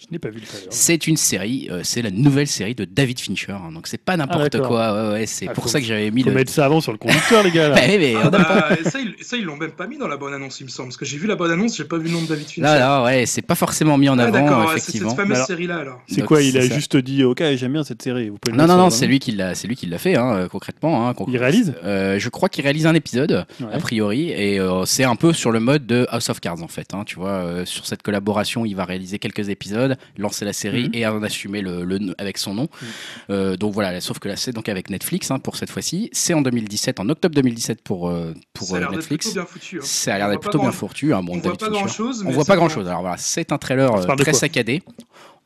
B: Je n'ai pas vu le trailer.
A: C'est une série, euh, c'est la nouvelle série de David Fincher. hein. donc c'est pas n'importe
B: d'accord.
A: quoi. Ouais, ouais, c'est
B: Ah,
A: pour
B: faut-
A: ça que j'avais mis
B: Faut
A: le.
B: mettre ça avant sur le conducteur, les gars. Là.
A: Bah oui, mais
C: Ah,
A: on a
C: bah, ça, ils, ça, ils l'ont même pas mis dans la bonne annonce, il me semble. Parce que j'ai vu la bonne annonce, j'ai pas vu le nom de David Fincher.
A: Là, là, ouais, c'est pas forcément mis en
C: Ah,
A: avant,
C: d'accord, ouais, c'est
A: effectivement.
C: cette fameuse
B: Alors-
C: série-là alors.
B: C'est
A: Donc,
B: quoi Il
A: c'est
B: a
A: ça.
B: juste dit Ok, j'aime bien cette série. Vous pouvez le
A: Non,
B: mettre
A: non, non, c'est lui qui l'a, c'est lui qui l'a fait, hein, euh, concrètement. hein,
B: Il réalise
A: Euh, Je crois qu'il réalise un épisode,
B: Ouais.
A: a priori, et euh, c'est un peu sur le mode de House of Cards, en fait. hein, tu vois, euh, sur cette collaboration, il va réaliser quelques épisodes, lancer la série
B: Mhm.
A: et en assumer le, le- avec son nom. Euh, donc voilà, sauf que là, c'est donc avec Netflix hein, pour cette fois-ci. C'est en 2017, en octobre 2017 pour, euh, pour
C: ça a
A: euh,
C: l'air d'être
A: Netflix.
C: plutôt bien foutu. hein.
A: Ça a l'air
C: On
A: d'être
C: voit pas
A: plutôt bien
C: grand-
A: foutu. Hein, bon,
C: On voit pas
A: Fincher.
C: grand chose.
A: On voit pas grand chose. Alors voilà, c'est un trailer euh, très saccadé.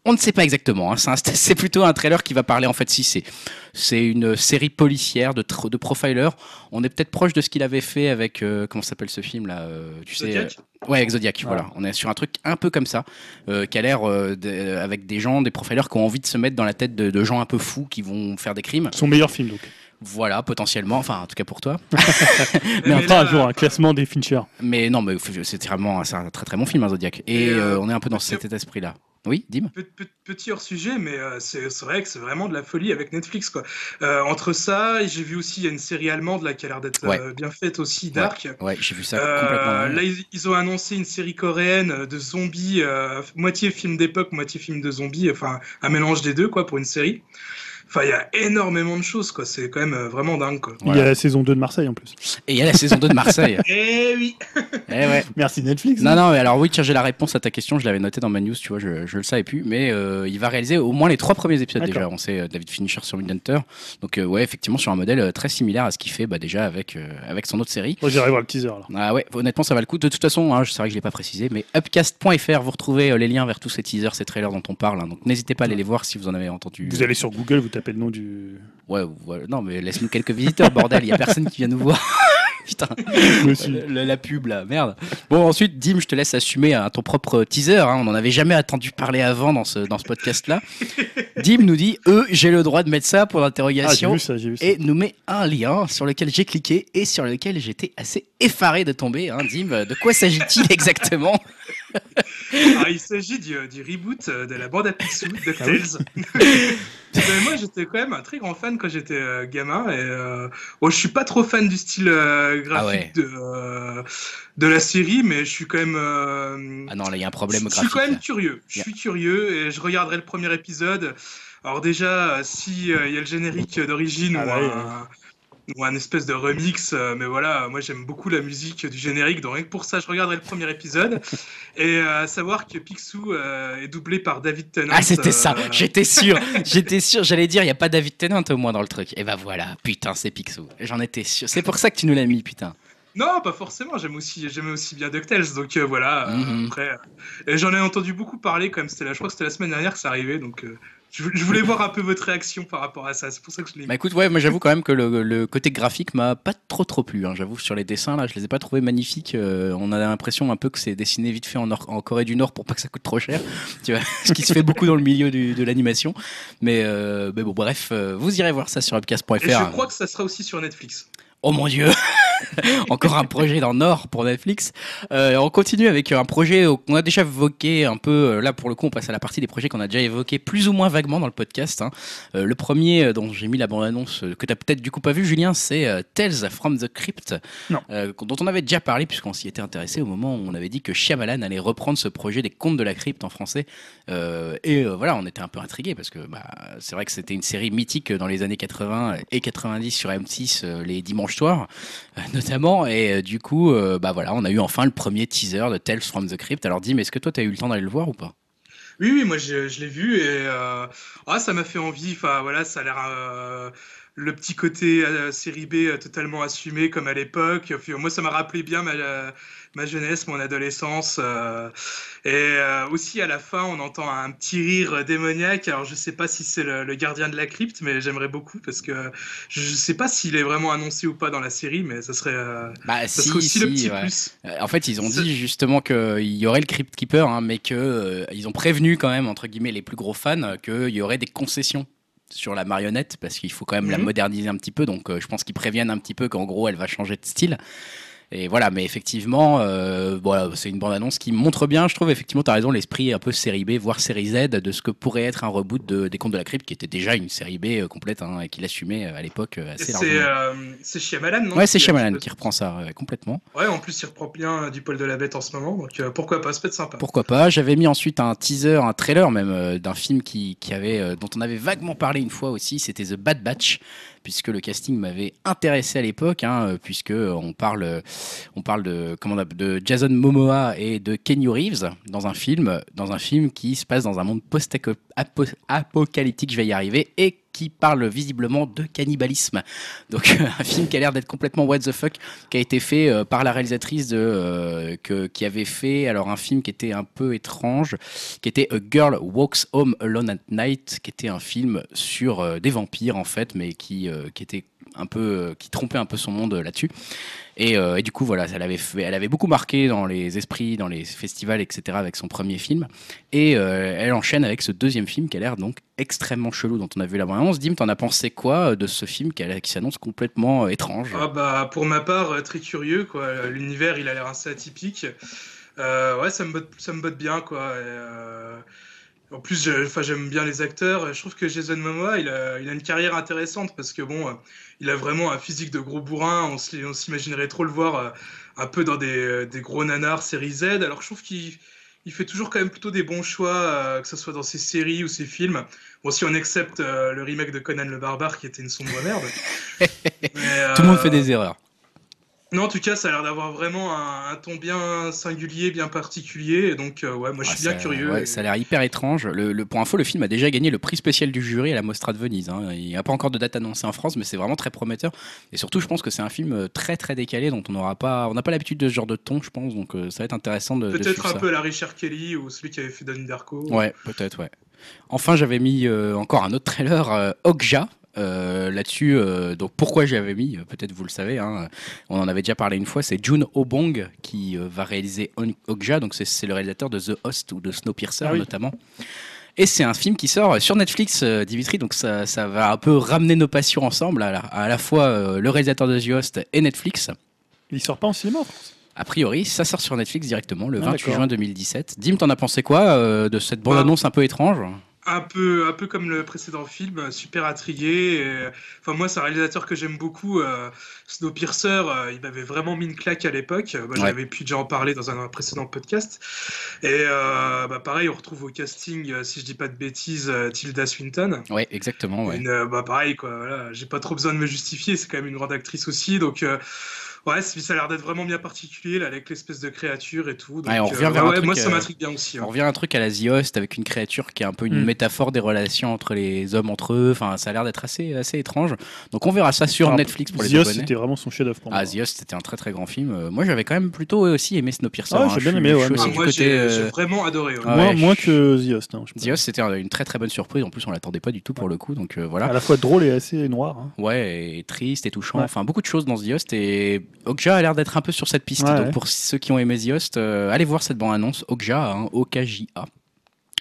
A: On ne sait pas exactement. hein. C'est plutôt un trailer qui va parler en fait si c'est c'est une série policière de de profiler. On est peut-être proche de ce qu'il avait fait avec euh, comment s'appelle ce film là euh, Tu sais
C: Zodiac
A: euh, Ouais, avec Zodiac. Voilà. On est sur un truc un peu comme ça euh, qui a l'air de- avec des gens, des profilers qui ont envie de se mettre dans la tête de, de gens un peu fous qui vont faire des crimes.
B: Son meilleur film, donc.
A: Voilà, potentiellement. Enfin, en tout cas pour toi.
B: Mais on un
C: là-
B: jour un classement des Fincher.
A: Mais non, mais c'est vraiment c'est un très très bon film, hein, Zodiac. Et
C: Et, euh,
A: euh, on est un peu dans cet esprit-là. Oui, Dim
C: Pe- pe- Petit hors sujet, mais euh, c'est vrai que c'est vraiment de la folie avec Netflix. Quoi. Euh, entre ça, j'ai vu aussi, il y a une série allemande là, qui a l'air d'être
A: Ouais.
C: euh, bien faite aussi, Dark.
A: Ouais, j'ai vu ça
C: Euh,
A: complètement.
C: là, ils, ils ont annoncé une série coréenne de zombies, euh, moitié film d'époque, moitié film de zombies, enfin un mélange des deux quoi pour une série. Enfin, il y a énormément de choses, quoi. C'est quand même euh, vraiment dingue, quoi.
B: Il y a la saison 2 de Marseille en plus.
A: Et il y a la saison 2 de Marseille.
C: Eh oui.
A: eh ouais.
B: Merci Netflix.
A: Non, non, mais alors oui, tiens, j'ai la réponse à ta question, je l'avais noté dans ma news, tu vois, je, je le savais plus, mais euh, il va réaliser au moins les trois premiers épisodes déjà. On sait euh, David Fincher sur Mindhunter, donc euh, ouais, effectivement, sur un modèle très similaire à ce qu'il fait bah, déjà avec, euh, avec son autre série.
B: Moi j'irai voir le teaser là.
A: Ah ouais, honnêtement, ça va le coup. De toute façon, hein, c'est vrai que je l'ai pas précisé, mais upcast.fr, vous retrouvez euh, les liens vers tous ces teasers, ces trailers dont on parle, hein, donc n'hésitez pas à aller les voir si vous en avez entendu.
B: Vous allez sur Google, vous tapez le nom du
A: Ouais, voilà. non, mais laisse-nous quelques visiteurs, bordel, il y a personne qui vient nous voir. Putain. Le- la pub là, merde. Bon ensuite, Dim, je te laisse assumer hein, ton propre teaser. hein. On n'en avait jamais entendu parler avant dans ce, dans ce podcast là. Dim nous dit, eux, j'ai le droit de mettre ça pour
B: Ah,
A: l'interrogation.
B: ça.
A: et nous met un lien sur lequel j'ai cliqué et sur lequel j'étais assez effaré de tomber. Hein. Dim, de quoi s'agit-il exactement?
C: Alors, il s'agit du, du reboot euh, de la bande à Picsou, DuckTales. Mais moi, j'étais quand même un très grand fan quand j'étais euh, gamin. Et, euh, bon, je suis pas trop fan du style euh, graphique
A: Ah ouais.
C: de, euh, de la série, mais je suis quand même. euh,
A: Ah non, là il y a un problème
C: je, je suis
A: graphique.
C: quand même curieux. Je
A: Yeah.
C: suis curieux et je regarderai le premier épisode. Alors déjà, euh, si euh, il y a le générique d'origine
B: Ah
C: ou,
B: oui,
C: un, ou un espèce de remix, euh, mais voilà, moi j'aime beaucoup la musique du générique, donc rien que pour ça, je regarderai le premier épisode. et euh, à savoir que Picsou euh, est doublé par David Tennant.
A: Ah c'était ça, j'étais sûr, j'étais sûr, j'allais dire il y a pas David Tennant au moins dans le truc. Et bah voilà, putain c'est Picsou. J'en étais sûr. C'est pour ça que tu nous l'as mis, putain.
C: Non, pas forcément. J'aime aussi, j'aimais aussi bien DuckTales, donc euh, voilà. euh,
A: Mhm.
C: après, euh, et j'en ai entendu beaucoup parler quand même. C'était, la- je crois que c'était la semaine dernière que ça arrivait, donc je, je voulais voir un peu votre réaction par rapport à ça. C'est pour ça que je l'ai.
A: Bah écoute, ouais, moi j'avoue quand même que le, le côté graphique m'a pas trop trop plu. hein. J'avoue sur les dessins là, je les ai pas trouvés magnifiques. Euh, on a l'impression un peu que c'est dessiné vite fait en, Corée du Nord pour pas que ça coûte trop cher. Tu vois, ce qui se fait beaucoup dans le milieu du- de l'animation. Mais, euh, mais bon, bref, euh, vous irez voir ça sur
C: Et
A: upcast.fr.
C: je crois que ça sera aussi sur Netflix.
A: Oh mon dieu Encore un projet dans le Nord pour Netflix. Euh, on continue avec un projet qu'on a déjà évoqué un peu. euh, Là, pour le coup, on passe à la partie des projets qu'on a déjà évoqués plus ou moins vaguement dans le podcast. hein. Euh, le premier euh, dont j'ai mis la bande-annonce, euh, que tu as peut-être du coup pas vu, Julien, c'est euh, Tales from the Crypt,
B: Non.
A: euh, dont on avait déjà parlé puisqu'on s'y était intéressé au moment où on avait dit que Shyamalan allait reprendre ce projet des contes de la crypte en français. Euh, et euh, voilà, on était un peu intrigués parce que bah, c'est vrai que c'était une série mythique dans les années 80 et 90 sur M6 euh, les dimanches euh, notamment. Et euh, du coup, euh, bah voilà, on a eu enfin le premier teaser de Tales from the Crypt. Alors Dim, est-ce que toi, tu as eu le temps d'aller le voir ou pas?
C: Oui, oui, moi je, l'ai vu et ah, ça m'a fait envie. Enfin voilà, ça a l'air le petit côté série B totalement assumé comme à l'époque. Moi, ça m'a rappelé bien ma, ma jeunesse, mon adolescence. euh, et euh, aussi à la fin, on entend un petit rire démoniaque. Alors je sais pas si c'est le, le gardien de la crypte, mais j'aimerais beaucoup parce que je sais pas s'il est vraiment annoncé ou pas dans la série, mais ça serait, euh,
A: Bah
C: ça
A: si,
C: serait aussi le
A: si,
C: petit
A: ouais.
C: plus.
A: En fait, ils ont dit justement qu'il y aurait le Crypt Keeper, hein, mais que ils ont prévenu quand même entre guillemets les plus gros fans qu'il y aurait des concessions sur la marionnette parce qu'il faut quand même la
C: Mhm.
A: moderniser un petit peu. Donc, euh, je pense qu'ils préviennent un petit peu qu'en gros, elle va changer de style. Et voilà, mais effectivement, euh, voilà, c'est une bande-annonce qui montre bien, je trouve, effectivement, tu as raison, l'esprit un peu série B, voire série Z, de ce que pourrait être un reboot de, des Contes de la Crypte, qui était déjà une série B euh, complète, hein, et qui l'assumait euh, à l'époque assez
C: C'est
A: largement.
C: c'est Shyamalan, non
A: Ouais, c'est Shyamalan qui reprend ça euh, complètement.
C: Ouais, en plus, il reprend bien du poil de la bête en ce moment, donc euh, pourquoi pas, ça peut être sympa.
A: Pourquoi pas J'avais mis ensuite un teaser, un trailer même d'un film qui, qui avait, dont on avait vaguement parlé une fois aussi. C'était The Bad Batch, puisque le casting m'avait intéressé à l'époque, hein, euh, puisque on parle, euh, on parle appelle- de Jason Momoa et de Kenny Reeves dans un film, dans un film qui se passe dans un monde post-apocalyptique. Je vais y arriver et qui parle visiblement de cannibalisme. Donc un film qui a l'air d'être complètement what the fuck, qui a été fait euh, par la réalisatrice euh, que, qui avait fait alors un film qui était un peu étrange, qui était A Girl Walks Home Alone at Night, qui était un film sur euh, des vampires en fait, mais qui, qui était un peu, qui trompait un peu son monde là-dessus. Et, euh, et du coup, voilà, elle avait, beaucoup marqué dans les esprits, dans les festivals, etc. avec son premier film. Et euh, elle enchaîne avec ce deuxième film qui a l'air donc extrêmement chelou, dont on a vu la bande-annonce. Dim, t'en as pensé quoi euh, de ce film qui, s'annonce complètement étrange?
C: Ah bah, pour ma part, très curieux, quoi. L'univers, il a l'air assez atypique. Ouais, ça me botte, bien, quoi. En plus, j'aime bien les acteurs. Je trouve que Jason Momoa, il a, il a une carrière intéressante parce que bon, euh, il a vraiment un physique de gros bourrin. On s'imaginerait trop le voir euh, un peu dans des, euh, des gros nanars série Z. Alors, je trouve qu'il il fait toujours quand même plutôt des bons choix, que ce soit dans ses séries ou ses films. Bon, si on accepte le remake de Conan le Barbare qui était une sombre merde. Mais,
A: Tout le monde fait des erreurs.
C: Non, en tout cas, ça a l'air d'avoir vraiment un, un ton bien singulier, bien particulier. Et donc, euh, ouais, moi, je suis
A: Ouais,
C: bien
A: ça-
C: curieux.
A: ouais,
C: Et-
A: ça a l'air hyper étrange. Le, le- pour info, le film a déjà gagné le prix spécial du jury à la Mostra de Venise. hein. Il n'y a pas encore de date annoncée en France, mais c'est vraiment très prometteur. Et surtout, je pense que c'est un film euh, très très décalé, dont on n'aura pas, on n'a pas l'habitude de ce genre de ton, je pense. Donc euh, ça va être intéressant de.
C: Peut-être un
A: ça.
C: peu la Richard Kelly ou celui qui avait fait Donnie Darko.
A: Ouais, peut-être, ouais. Enfin, j'avais mis euh, encore un autre trailer, Okja. Euh, Là-dessus, euh, donc pourquoi j'avais mis, euh, peut-être vous le savez, hein, on en avait déjà parlé une fois, c'est June Obong qui euh, va réaliser Okja, donc c'est- le réalisateur de The Host ou de Snowpiercer
B: Ah oui.
A: notamment. Et c'est un film qui sort sur Netflix, Dimitri, donc ça, ça va un peu ramener nos passions ensemble, à la, à la fois le réalisateur de The Host et Netflix.
B: Il sort pas en cinéma en France?
A: A priori, ça sort sur Netflix directement le
B: Ah,
A: 28
B: d'accord.
A: juin 2017. Dim, t'en as pensé quoi euh, de cette bande-annonce un peu étrange?
C: Un peu, un peu comme le précédent film, euh, super intrigué. et- Enfin, moi, c'est un réalisateur que j'aime beaucoup. euh, Snowpiercer, euh, il m'avait vraiment mis une claque à l'époque. Moi,
A: Ouais.
C: J'avais pu déjà en parler dans un précédent podcast. Et euh, bah, pareil, on retrouve au casting, euh, si je dis pas de bêtises, euh, Tilda Swinton.
A: Ouais, exactement. Ouais.
C: Une, euh, bah pareil quoi, voilà, j'ai pas trop besoin de me justifier, c'est quand même une grande actrice aussi, donc euh, ouais, ça a l'air d'être vraiment bien particulier là, avec l'espèce de créature et tout. Donc,
A: Ouais, on revient
C: euh,
A: vers un
C: ouais,
A: truc,
C: moi ça
A: euh,
C: m'intrigue bien aussi. hein.
A: On revient à un truc à la The Host avec une créature qui est un peu une
B: Mm.
A: métaphore des relations entre les hommes entre eux. Enfin, ça a l'air d'être assez, assez étrange. Donc on verra ça sur Netflix pour les
B: The Host, c'était vraiment son chef-d'œuvre pour moi.
A: Ah, The Host, c'était un très très grand film. Euh, moi, j'avais quand même plutôt aussi aimé Snowpiercer.
B: Ah,
A: hein.
B: j'ai
A: Je
B: bien aimé,
A: je
B: ouais, moi.
C: Ah, moi j'ai
A: euh,
C: vraiment adoré. ouais.
A: Ah
B: moins,
A: ouais,
B: moins que The Host. hein,
A: The Host, c'était une très très bonne surprise. En plus, on l'attendait pas du tout pour le coup. Donc voilà.
B: À la fois drôle et assez noir. hein.
A: Ouais, et triste et touchant. Enfin, beaucoup de choses dans The Host. Et Okja a l'air d'être un peu sur cette piste.
B: Ouais,
A: Donc
B: ouais.
A: pour ceux qui ont aimé The Host, euh, allez voir cette bande-annonce. Okja, hein, O-K-J-A.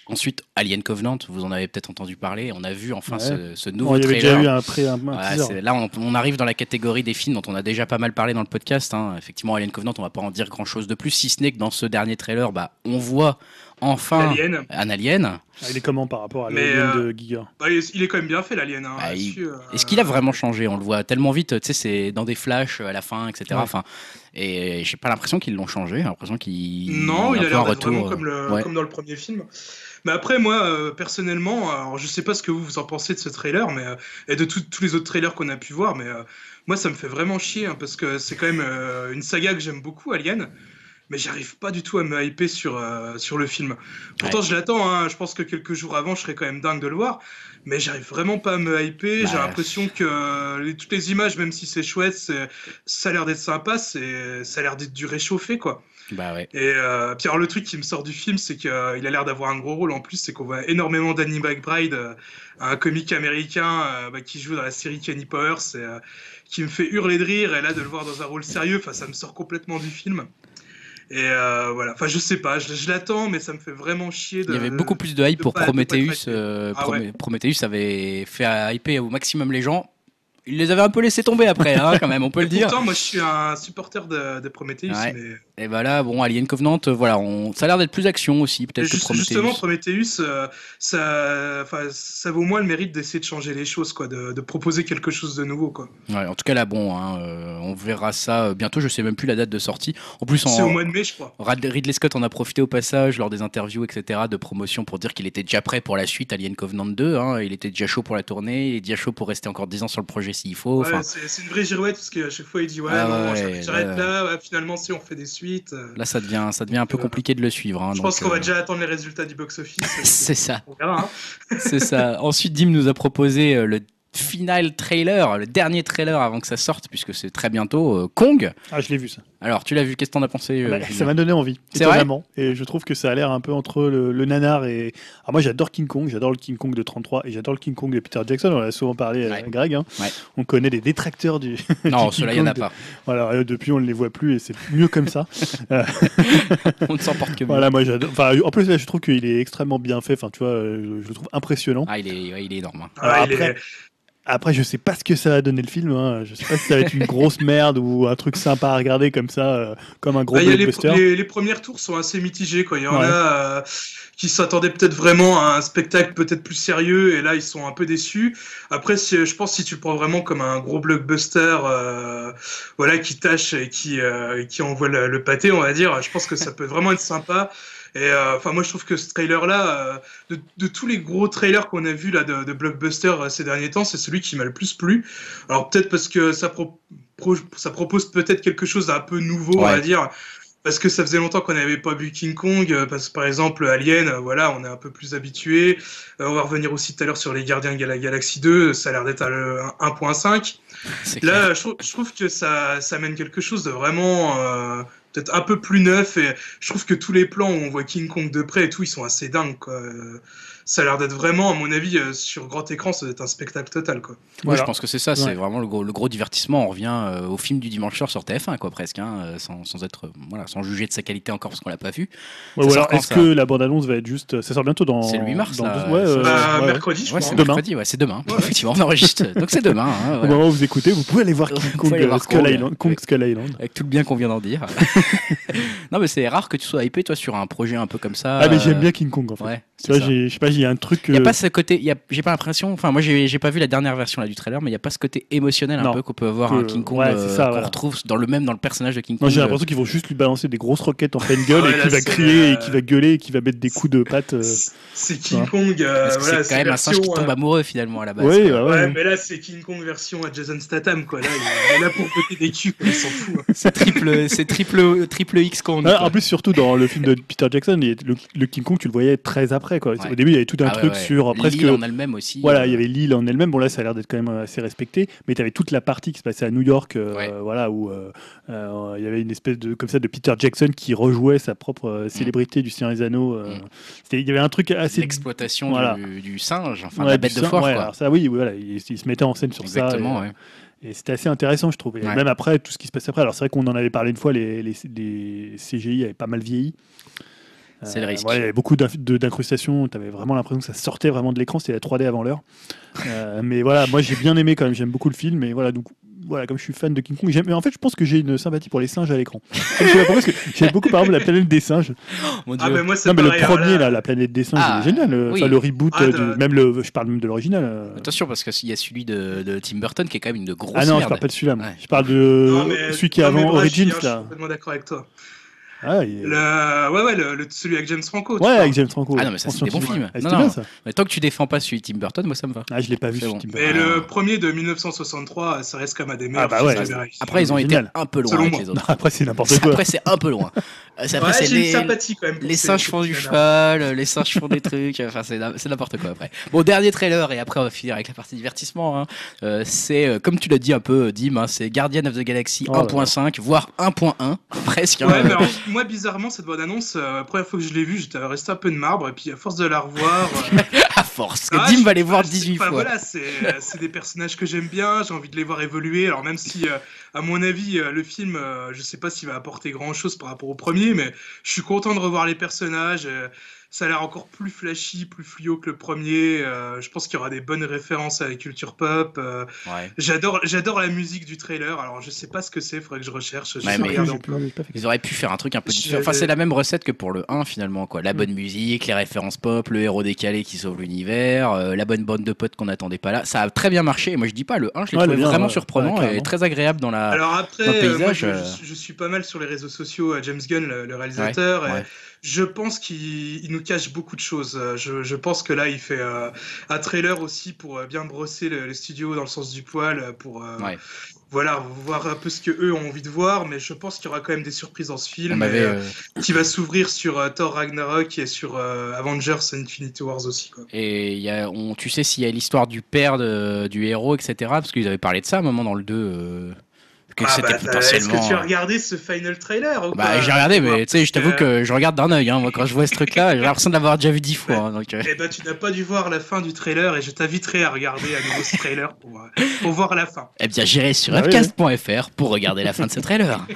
A: Ensuite, Alien Covenant, vous en avez peut-être entendu parler. On a vu enfin
B: Ouais.
A: ce, nouveau
B: avait
A: trailer.
B: déjà eu un, pré, un, un
A: Ouais,
B: teaser.
A: c'est- là, on, on arrive dans la catégorie des films dont on a déjà pas mal parlé dans le podcast. hein. Effectivement, Alien Covenant, on va pas en dire grand chose de plus, si ce n'est que dans ce dernier trailer, bah, on voit enfin
C: L'Alien.
A: un alien.
B: Ah, il est comment par rapport à l'alien
C: euh,
B: de Giga
C: Bah, il est- il est quand même bien fait, l'Alien. Hein,
A: Ah, il-
C: là-dessus, euh,
A: Est-ce qu'il a vraiment changé? On le voit tellement vite, tu sais, c'est dans des flashs à la fin, etc.
B: Ouais.
A: Enfin, et j'ai pas l'impression qu'ils l'ont changé. J'ai l'impression qu'il
C: Non, il a l'air vraiment
A: retour,
C: comme, le,
A: ouais.
C: comme dans le premier film. Mais après, moi, euh, personnellement, alors, je sais pas ce que vous, vous en pensez de ce trailer, mais euh, et de tout- tous les autres trailers qu'on a pu voir, mais euh, moi, ça me fait vraiment chier hein, parce que c'est quand même euh, une saga que j'aime beaucoup, Alien. Mais j'arrive pas du tout à me hyper sur, euh, sur le film. Pourtant, je l'attends. hein, je pense que quelques jours avant, je serais quand même dingue de le voir. Mais j'arrive vraiment pas à me hyper.
A: Bah,
C: J'ai l'impression que euh, les- toutes les images, même si c'est chouette, ça a l'air d'être sympa, ça a l'air d'être du réchauffé, quoi.
A: Bah ouais.
C: Et euh, puis alors le truc qui me sort du film, c'est qu'il a l'air d'avoir un gros rôle en plus, c'est qu'on voit énormément Danny McBride, euh, un comique américain euh, bah, qui joue dans la série Kenny Powers, et, euh, qui me fait hurler de rire, et là de le voir dans un rôle sérieux, ça me sort complètement du film. Et euh, voilà, enfin je sais pas, je, je l'attends, mais ça me fait vraiment chier. De,
A: Il y avait beaucoup plus de hype
C: de
A: pour
C: pas-
A: Prometheus. euh,
C: Ah
A: Prome-
C: ouais.
A: Prometheus avait fait hyper au maximum les gens. Il les avait un peu laissé tomber après, hein, quand même, on peut le dire.
C: Pourtant, moi je suis un supporter de, de Prometheus,
A: Ouais.
C: mais
A: Et bah là, bon, Alien Covenant, euh, voilà, on... ça a l'air d'être plus action aussi, peut-être que Prometheus.
C: justement, Prometheus, euh, ça, ça vaut moins le mérite d'essayer de changer les choses, quoi, de, de proposer quelque chose de nouveau, quoi.
A: Ouais, en tout cas, là, bon, hein, euh, on verra ça euh, bientôt. Je sais même plus la date de sortie. En plus,
C: C'est au mois de mai, je crois.
A: Ridley Scott en a profité au passage lors des interviews, etc., de promotion pour dire qu'il était déjà prêt pour la suite Alien Covenant 2. hein. Il était déjà chaud pour la tournée, il est déjà chaud pour rester encore 10 ans sur le projet s'il faut.
C: Ouais, c'est une vraie girouette parce qu'à chaque fois il dit ouais,
A: Ah
C: non,
A: ouais,
C: j'arrête
A: ouais.
C: là, finalement si on fait des suites. Euh,
A: là, ça devient, ça devient un peu
C: Euh,
A: compliqué de le suivre. hein,
C: je
A: donc,
C: pense qu'on va
A: euh,
C: déjà attendre les résultats du box-office.
A: C'est ça.
C: hein.
A: C'est ça. Ensuite, Dim nous a proposé le final trailer, le dernier trailer avant que ça sorte, puisque c'est très bientôt, euh, Kong.
B: Ah, je l'ai vu ça.
A: Alors, tu l'as vu, qu'est-ce que t'en as pensé euh,
B: Bah, ça m'a donné envie,
A: C'est vrai
B: étonnamment. Et je trouve que ça a l'air un peu entre le, le nanar et. Alors moi j'adore King Kong, j'adore le King Kong de 33 et j'adore le King Kong de Peter Jackson. On en a souvent parlé
A: Ouais.
B: à Greg. hein.
A: Ouais.
B: On connaît des détracteurs du.
A: Non, cela, il n'y en a
B: de-
A: pas.
B: Voilà, et depuis on ne les voit plus et c'est mieux comme ça.
A: On ne s'en porte que mieux.
B: voilà, moi j'adore. Enfin, en plus là, je trouve qu'il est extrêmement bien fait. Enfin, tu vois, euh, je le trouve impressionnant.
A: Ah, il est, ouais, il est énorme. hein.
C: Ah, il
B: après,
C: est-
B: Après, je sais pas ce que ça va donner le film. Hein. Je sais pas si ça va être une grosse merde ou un truc sympa à regarder comme ça, euh, comme un gros
C: Bah, les,
B: blockbuster.
C: les, les premières tours sont assez mitigées. Quoi. Il y en
B: Ouais.
C: a euh, qui s'attendaient peut-être vraiment à un spectacle peut-être plus sérieux et là ils sont un peu déçus. Après, si, je pense si tu le prends vraiment comme un gros blockbuster, euh, voilà, qui tâche et qui, euh, qui envoie le, le pâté, on va dire, je pense que ça peut vraiment être sympa. Et euh, enfin, moi je trouve que ce trailer-là, euh, de, de tous les gros trailers qu'on a vus là de, de blockbuster euh, ces derniers temps, c'est celui qui m'a le plus plu. Alors peut-être parce que ça, pro- pro- ça propose peut-être quelque chose d'un peu nouveau, on
A: Ouais.
C: va dire. Parce que ça faisait longtemps qu'on n'avait pas vu King Kong, parce que par exemple Alien, voilà, on est un peu plus habitué. Euh, on va revenir aussi tout à l'heure sur les Gardiens de la Galaxie 2, ça a l'air d'être à le 1.5.
A: C'est clair.
C: Là, je trouve, je trouve que ça, ça amène quelque chose de vraiment euh, peut-être un peu plus neuf. Et je trouve que tous les plans où on voit King Kong de près et tout, ils sont assez dingues. Quoi. Ça a l'air d'être vraiment, à mon avis, euh, sur grand écran, ça doit être un spectacle total. Quoi.
A: Oui,
B: Voilà.
A: je pense que c'est ça, c'est
B: Ouais.
A: vraiment le gros, le gros divertissement. On revient euh, au film du dimanche soir sur TF1, quoi, presque, hein, euh, sans, sans être, voilà, sans juger de sa qualité encore parce qu'on l'a pas vu.
B: Ouais,
A: quand,
B: est-ce
A: ça
B: que la bande-annonce va être juste. Ça sort bientôt dans.
A: C'est le 8 mars,
B: dans
A: là,
B: deux- Ouais, euh,
C: Bah, mercredi, je
A: Ouais,
C: crois.
A: c'est
B: demain.
A: mercredi, ouais, c'est demain.
C: Ouais.
A: Effectivement, on enregistre. Donc c'est demain. hein,
B: Au
A: voilà.
B: moment où vous écoutez, vous pouvez aller voir
A: Vous
B: King
A: pouvez
B: Kong,
A: aller voir
B: Skull
A: Kong.
B: Island. Kong Skull Island.
A: Avec tout le bien qu'on vient d'en dire. non, mais c'est rare que tu sois hypé, toi, sur un projet un peu comme ça.
B: Ah, mais j'aime bien King Kong en fait. Je sais pas, il y a un truc.
A: Il n'y a
B: euh,
A: pas ce côté, a- j'ai pas l'impression, enfin moi j'ai pas vu la dernière version là, du trailer, mais il n'y a pas ce côté émotionnel un
B: Non.
A: peu qu'on peut avoir
B: Que-
A: un King Kong
B: ouais,
A: euh,
B: c'est ça,
A: qu'on
B: voilà.
A: retrouve dans le même dans le personnage de King Kong.
B: j'ai
A: euh,
B: l'impression qu'ils vont juste lui balancer des grosses roquettes en pleine gueule
C: Ouais,
B: et qu'il va crier
C: euh,
B: et qu'il va gueuler et qu'il va mettre des coups de patte. euh.
C: C'est King. Kong. euh,
A: c'est quand même un singe qui tombe
C: euh,
A: amoureux finalement à la base.
B: Bah
C: Ouais, mais là, c'est King Kong version à Jason Statham, quoi. Là, il est là pour péter des culs. Il s'en fout. hein.
A: C'est triple, c'est triple, triple X Kong.
B: Ah,
A: quoi.
B: en plus, surtout dans le film de Peter Jackson, a- le King Kong, tu le voyais très après. Quoi.
A: Ouais.
B: Au début, il y avait tout un
A: Ah ouais,
B: truc
A: ouais.
B: sur euh, presque.
A: L'île en elle-même aussi.
B: Voilà,
A: euh,
B: il y avait l'île en elle-même. Bon, là, ça a l'air d'être quand même assez respecté. Mais tu avais toute la partie qui se passait à New York, euh,
A: Ouais.
B: voilà, où euh, il y avait une espèce de comme ça de Peter Jackson qui rejouait sa propre euh, célébrité du Seigneur des Anneaux.
A: Mm.
B: Il y avait un truc assez.
A: l'exploitation
B: Voilà.
A: du, du singe, enfin
B: Ouais,
A: la bête de
B: ouais,
A: quoi.
B: alors ça, oui, voilà, il, il se mettait en scène sur
A: Exactement,
B: ça. et-
A: ouais.
B: Et c'était assez intéressant, je trouve. Et
A: Ouais.
B: même après, tout ce qui se passe après. Alors, c'est vrai qu'on en avait parlé une fois, les, les, les CGI avaient pas mal vieilli.
A: C'est le risque.
B: ouais, il y avait beaucoup d'incrustations. Tu avais vraiment l'impression que ça sortait vraiment de l'écran. C'était la 3D avant l'heure. Euh, mais voilà, moi j'ai bien aimé quand même. J'aime beaucoup le film. Et voilà, donc voilà, comme je suis fan de King Kong, j'aime- mais en fait, je pense que j'ai une sympathie pour les singes à l'écran. Je j'aime beaucoup par exemple la planète des singes.
A: Mon
C: Ah, mais moi, c'est
B: Non, mais le premier, là, la planète des singes,
A: Ah,
B: il est génial. le-
A: oui.
B: Enfin, le reboot,
C: Ah,
B: euh,
C: de-
B: du- même le, je parle même de l'original. euh.
A: Attention, parce qu'il y a celui de, de Tim Burton qui est quand même une grosse
B: Ah non, je
A: merde.
B: parle pas de celui-là.
A: Ouais.
B: Je parle de
C: Non, mais-
B: celui qui est avant Origins.
C: Julien, Je suis
B: Là.
C: complètement d'accord avec toi.
B: Ah, il
C: Le... Ouais, ouais, le, le- celui avec James Franco.
B: Ouais, avec James Franco.
A: Ah non, mais ça, c'est des bons films.
B: Ah,
A: Non,
B: C'était
A: non.
B: bien ça.
A: Mais tant que tu défends pas celui de Tim Burton, moi ça me va.
B: Ah, je l'ai pas vu
A: bon.
B: Tim
C: Mais
B: Burton.
C: le premier de 1963, ça reste quand même un des meilleurs
B: bah
C: films
B: ouais.
A: Après, ils ont été
B: Génial.
A: un peu loin
C: Selon
A: avec
C: moi.
A: les
B: Non,
A: autres.
B: après, c'est n'importe quoi.
A: Après, c'est un peu loin. Euh, c'est- Après,
C: Ouais,
A: c'est les,
C: sympathie quand même.
A: les singes font du cheval, les singes font des trucs. Enfin, c'est c'est n'importe quoi après. Bon, dernier trailer et après on va finir avec la partie divertissement. hein. Euh, c'est euh, comme tu l'as dit un peu, Dim, hein, c'est Guardian of the Galaxy
B: Oh là
A: 1.5, voire 1.1 presque.
C: Moi, bizarrement, cette bande-annonce, euh, la première fois que je l'ai vue, j'étais resté un peu de marbre, et puis à force de la revoir. euh,
A: à force. Que
C: ah,
A: Dim va les voir
C: je-
A: 18
C: enfin,
A: fois.
C: Voilà, c'est euh, c'est des personnages que j'aime bien, j'ai envie de les voir évoluer. Alors, même si, euh, à mon avis, le film, je sais pas s'il va apporter grand-chose par rapport au premier, mais je suis content de revoir les personnages. Ça a l'air encore plus flashy, plus fluo que le premier. euh, je pense qu'il y aura des bonnes références à la culture pop. euh,
A: Ouais.
C: J'adore, j'adore la musique du trailer. Alors, je sais pas ce que c'est, faudrait que je recherche. Je
A: Ouais, mais-
B: plus-
A: Ils auraient pu faire un truc un peu différent. Enfin, c'est la même recette que pour le 1 finalement. Quoi. La bonne musique, les références pop, le héros décalé qui sauve l'univers, euh, la bonne bande de potes qu'on n'attendait pas là. Ça a très bien marché. Et moi, je dis pas, le 1, je l'ai
B: Ouais,
A: trouvé
B: bien,
A: vraiment
B: ouais.
A: surprenant
B: Ouais,
A: et très agréable dans la.
C: Alors après,
A: dans le
C: euh, moi,
A: paysage,
C: je, je- je suis pas mal sur les réseaux sociaux, euh, James Gunn, le, le réalisateur. et
A: ouais.
C: Je pense qu'il il nous cache beaucoup de choses. Euh, Je, je pense que là, il fait euh, un trailer aussi pour euh, bien brosser le, le studio dans le sens du poil, pour euh,
A: Ouais.
C: voilà voir un peu ce que eux ont envie de voir. Mais je pense qu'il y aura quand même des surprises dans ce film, et, qui va s'ouvrir sur Thor Ragnarok et sur Avengers Infinity Wars aussi. Quoi.
A: Et il y a, on, tu sais s'il y a l'histoire du père de- du héros, etc. Parce qu'ils avaient parlé de ça à un moment dans le 2. Euh, que
C: Ah,
A: c'était
C: bah, Est-ce que tu as regardé ce final trailer ou
A: Bah, j'ai regardé, mais tu sais, je t'avoue
C: Euh,
A: que je regarde d'un œil. Hein. Moi, quand je vois ce truc-là, j'ai l'impression de l'avoir déjà vu dix fois. hein, donc, euh,
C: Eh ben, tu n'as pas dû voir la fin du trailer et je t'inviterai à regarder à nouveau ce trailer pour, euh, pour voir la fin.
A: Eh bien, j'irai sur
B: Ah oui,
A: pour regarder la fin de ce trailer.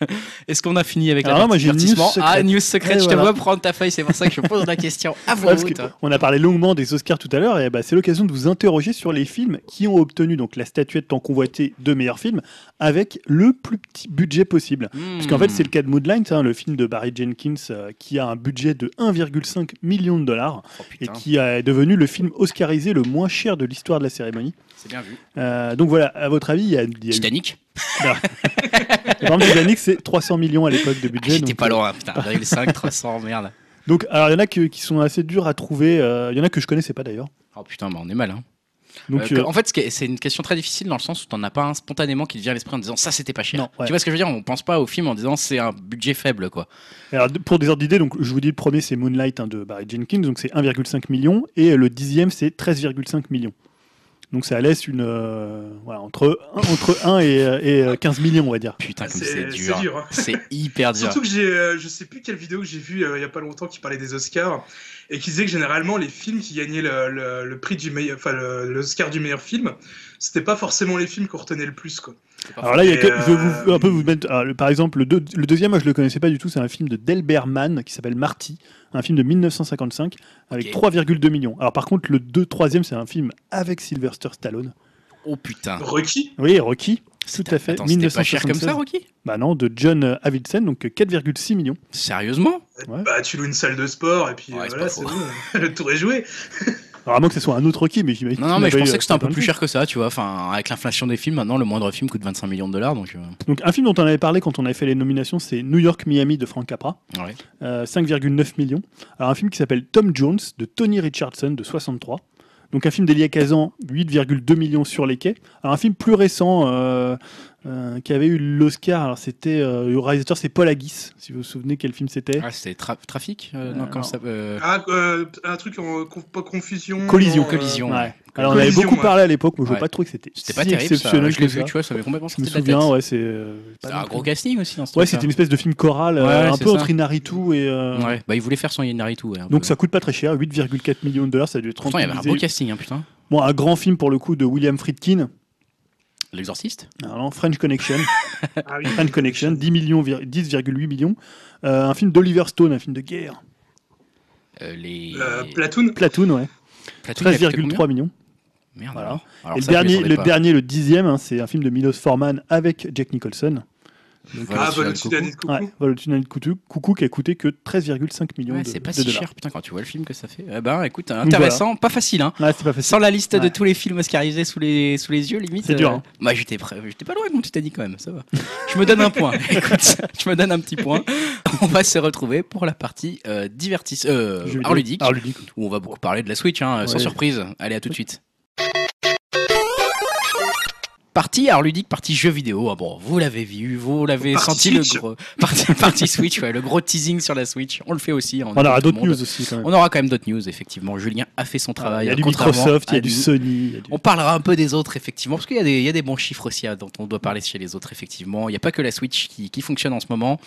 A: Est-ce qu'on a fini avec
B: Alors là, moi, j'ai une news secrète.
A: Ah, news secrète, je te vois prendre ta feuille, c'est pour ça que je pose la question à voix
B: Ouais, parce
A: haute.
B: que on a parlé longuement des Oscars tout à l'heure, et bah, c'est l'occasion de vous interroger sur les films qui ont obtenu donc la statuette tant convoitée de meilleurs films avec le plus petit budget possible. Parce qu'en fait, c'est le cas de Moonlight, hein, le film de Barry Jenkins, euh, qui a un budget de 1,5 million de dollars
A: Oh,
B: et qui est devenu le film oscarisé le moins cher de l'histoire de la cérémonie.
A: c'est bien vu.
B: Euh, donc voilà, à votre avis, il y a, y
A: Titanic
B: exemple, Titanic, c'est 300 millions à l'époque de
A: Ah,
B: budget.
A: J'étais
B: donc,
A: pas
B: euh,
A: loin, putain, 1,5, 300, merde.
B: Donc, alors il y en a que- qui sont assez durs à trouver. euh, Il y en a que je connaissais pas d'ailleurs.
A: Oh putain, bah, on est mal. Hein.
B: Donc,
A: Euh,
B: euh,
A: en fait, c'est une question très difficile dans le sens où t'en as pas un spontanément qui te vient à l'esprit en disant ça c'était pas cher.
B: Non, ouais.
A: Tu vois ce que je veux dire? On pense pas au film en disant c'est un budget faible quoi.
B: Alors, pour des ordres d'idée, donc je vous dis le premier c'est Moonlight hein, de Barry Jenkins, donc c'est 1,5 million, et le dixième c'est 13,5 millions. Donc ça laisse une euh, voilà, entre, un- entre 1 et, euh, et, euh, 15 millions, on va dire.
A: Putain,
C: Ah,
A: comme
C: c'est-
A: dur.
C: hein.
A: C'est hyper dur.
C: Surtout que j'ai, euh, je sais plus quelle vidéo que j'ai vue euh, il y a pas longtemps qui parlait des Oscars et qui disait que généralement les films qui gagnaient le, le- le prix du meilleur, enfin le- l'Oscar du meilleur film, c'était pas forcément les films qu'on retenait le plus quoi.
B: Alors là, il y a que- je vais vous,
C: euh,
B: un peu vous mettre. alors, le- par exemple, le, deux- le deuxième, moi je le connaissais pas du tout, c'est un film de Delbert Mann qui s'appelle Marty, un film de 1955 avec
A: Ok.
B: 3,2 millions. Alors par contre, le 2, troisième, c'est un film avec Sylvester Stallone.
A: Oh putain.
C: Rocky?
B: Oui, Rocky. Tout à fait.
A: Attends, pas cher comme ça,
B: 1976.
A: Rocky?
B: Bah non, de John Avildsen, donc euh, 4,6 millions.
A: Sérieusement?
B: Ouais.
C: Bah tu loues une salle de sport et puis
A: Ouais,
C: euh, voilà c'est bon, le tour est joué.
B: Alors à moins que ce soit un autre Rocky, mais j'imagine.
A: Non, non, mais je pensais
B: eu,
A: que c'était un peu plus cher que ça, tu vois. Enfin, avec l'inflation des films, maintenant, le moindre film coûte 25 millions de dollars, donc. euh,
B: Donc un film dont on avait parlé quand on avait fait les nominations, c'est New York Miami de Frank Capra,
A: ouais.
B: euh, 5,9 millions. Alors un film qui s'appelle Tom Jones de Tony Richardson de 63. Donc un film d'Elia Kazan, 8,2 millions sur les quais. Alors un film plus récent euh, euh, qui avait eu l'Oscar, alors c'était euh, le réalisateur c'est Paul Haggis, si vous vous souvenez quel film c'était.
A: Ah, c'était tra- Trafic euh,
B: Euh,
A: Non, comment
B: non.
A: ça euh,
C: Ah euh, un truc en conf- pas confusion.
B: Collision,
C: non,
A: collision.
B: Ouais. Alors on avait beaucoup
C: ouais.
B: parlé à l'époque, moi je
A: Ouais.
B: n'ai pas trouvé que c'était
A: C'était
B: si
A: pas terrible, ça.
B: exceptionnel
A: Je l'ai
B: que
A: vu,
B: ça.
A: tu vois, ça m'avait complètement
B: Je me souviens, ouais, c'est. euh,
A: un gros casting aussi, dans ce
B: Ouais, c'était une espèce de film choral, euh, un peu
A: ça.
B: entre Inaritu et. euh,
A: Ouais, bah il voulait faire son Inaritu.
B: Donc ça coûte pas très cher, 8,4 millions de dollars, ça a dû être
A: Pourtant, il y avait un beau casting, hein, putain.
B: Bon, un grand film pour le coup de William Friedkin,
A: L'exorciste
B: Alors, non, French Connection,
C: Ah oui.
B: French Connection, 10 millions, vir- 10,8 millions. Euh, un film d'Oliver Stone, un film de guerre.
A: Euh, les...
C: Euh, Platoon
B: Platoon, ouais.
A: Platoon, il a coûté combien
B: 13,3 millions.
A: Merde.
B: Voilà.
A: alors.
B: Et le dernier, le dernier, le dixième, hein, c'est un film de Milos Forman avec Jack Nicholson.
A: Voilà,
C: Ah, nid de coucou.
B: Ouais, coucou, coucou qui a coûté que 13,5 millions
A: Ouais,
B: de,
A: c'est pas
B: de
A: si
B: dollars.
A: cher, putain, quand tu vois le film que ça fait. Eh ben, écoute, intéressant, pas facile, hein.
B: Ouais, pas facile.
A: Sans la liste de tous les films oscarisés sous les, sous les yeux, limite.
B: C'est dur, hein.
A: Bah, j'étais prêt- j'étais pas loin avec mon Titanic quand même, ça va. je me donne un point. Écoute, je me donne un petit point. On va se retrouver pour la partie euh, divertis, euh, art ludique,
B: Art ludique.
A: où on va beaucoup parler de la Switch, hein, sans surprise. Allez, à tout de suite. Partie art ludique, partie jeux vidéo. Ah bon, vous l'avez vu, vous l'avez senti
C: Switch.
A: le gros partie, partie Switch, ouais, le gros teasing sur la Switch. On le fait aussi.
B: On aura d'autres news aussi quand même.
A: On aura quand même d'autres news, effectivement. Julien a fait son
B: Il
A: travail.
B: y a du Microsoft, il y a du. Sony. il y a du-
A: On parlera un peu des autres, effectivement, parce qu'il y, a des- il y a des bons chiffres aussi hein, dont on doit parler chez les autres, effectivement. Il n'y a pas que la Switch qui, qui fonctionne en ce moment.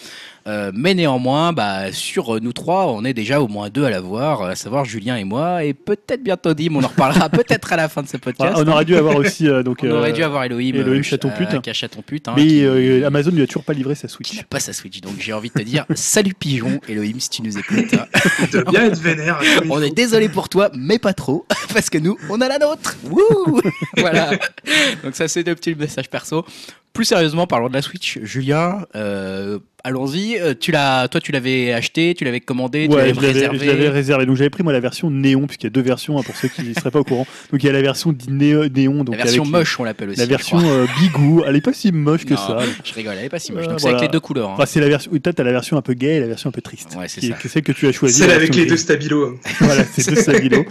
A: Euh, mais néanmoins, bah, sur euh, nous trois, on est déjà au moins deux à l'avoir, à savoir Julien et moi, et peut-être bientôt Dim. On en reparlera peut-être à la fin de ce podcast.
B: Voilà, on aurait dû avoir aussi euh, donc.
A: On aurait dû avoir Elohim,
B: Elohim Chaton-Pute.
A: euh, qui a Chaton-Pute, hein,
B: Mais
A: qui-
B: euh, Amazon lui a toujours pas livré sa Switch.
A: n'a pas sa Switch. Donc j'ai envie de te dire, salut pigeon, Elohim, si tu nous écoutes. hein.
C: De bien être vénère. il
A: On est désolé pour toi, mais pas trop, parce que nous, on a la nôtre. Wouh voilà. Donc ça, c'est deux petits messages perso. Plus sérieusement, parlons de la Switch. Julien, euh, allons-y. Euh, Tu l'as, toi, tu l'avais acheté, tu l'avais commandé, tu
B: Ouais,
A: l'avais
B: je l'avais,
A: réservé.
B: je l'avais réservé. Donc j'avais pris moi la version néon, puisqu'il y a deux versions hein, pour ceux qui ne seraient pas au courant. Donc il y a la version dit néo- néon, donc
A: la version
B: avec
A: moche, on l'appelle aussi.
B: la
A: je
B: version
A: crois.
B: euh, bigou. Elle est pas si moche que
A: Non,
B: ça.
A: Je rigole, elle est pas si moche.
B: Euh,
A: Donc c'est
B: voilà.
A: avec les deux couleurs. hein.
B: Enfin, c'est la version. Peut-être t'as la version un peu gay et la version un peu triste.
A: Ouais, c'est
B: qui est-
A: ça.
B: que celle que tu as choisie.
C: Celle
B: la
C: avec
B: version
C: les deux
B: grise.
C: stabilos.
B: voilà, c'est deux stabilos.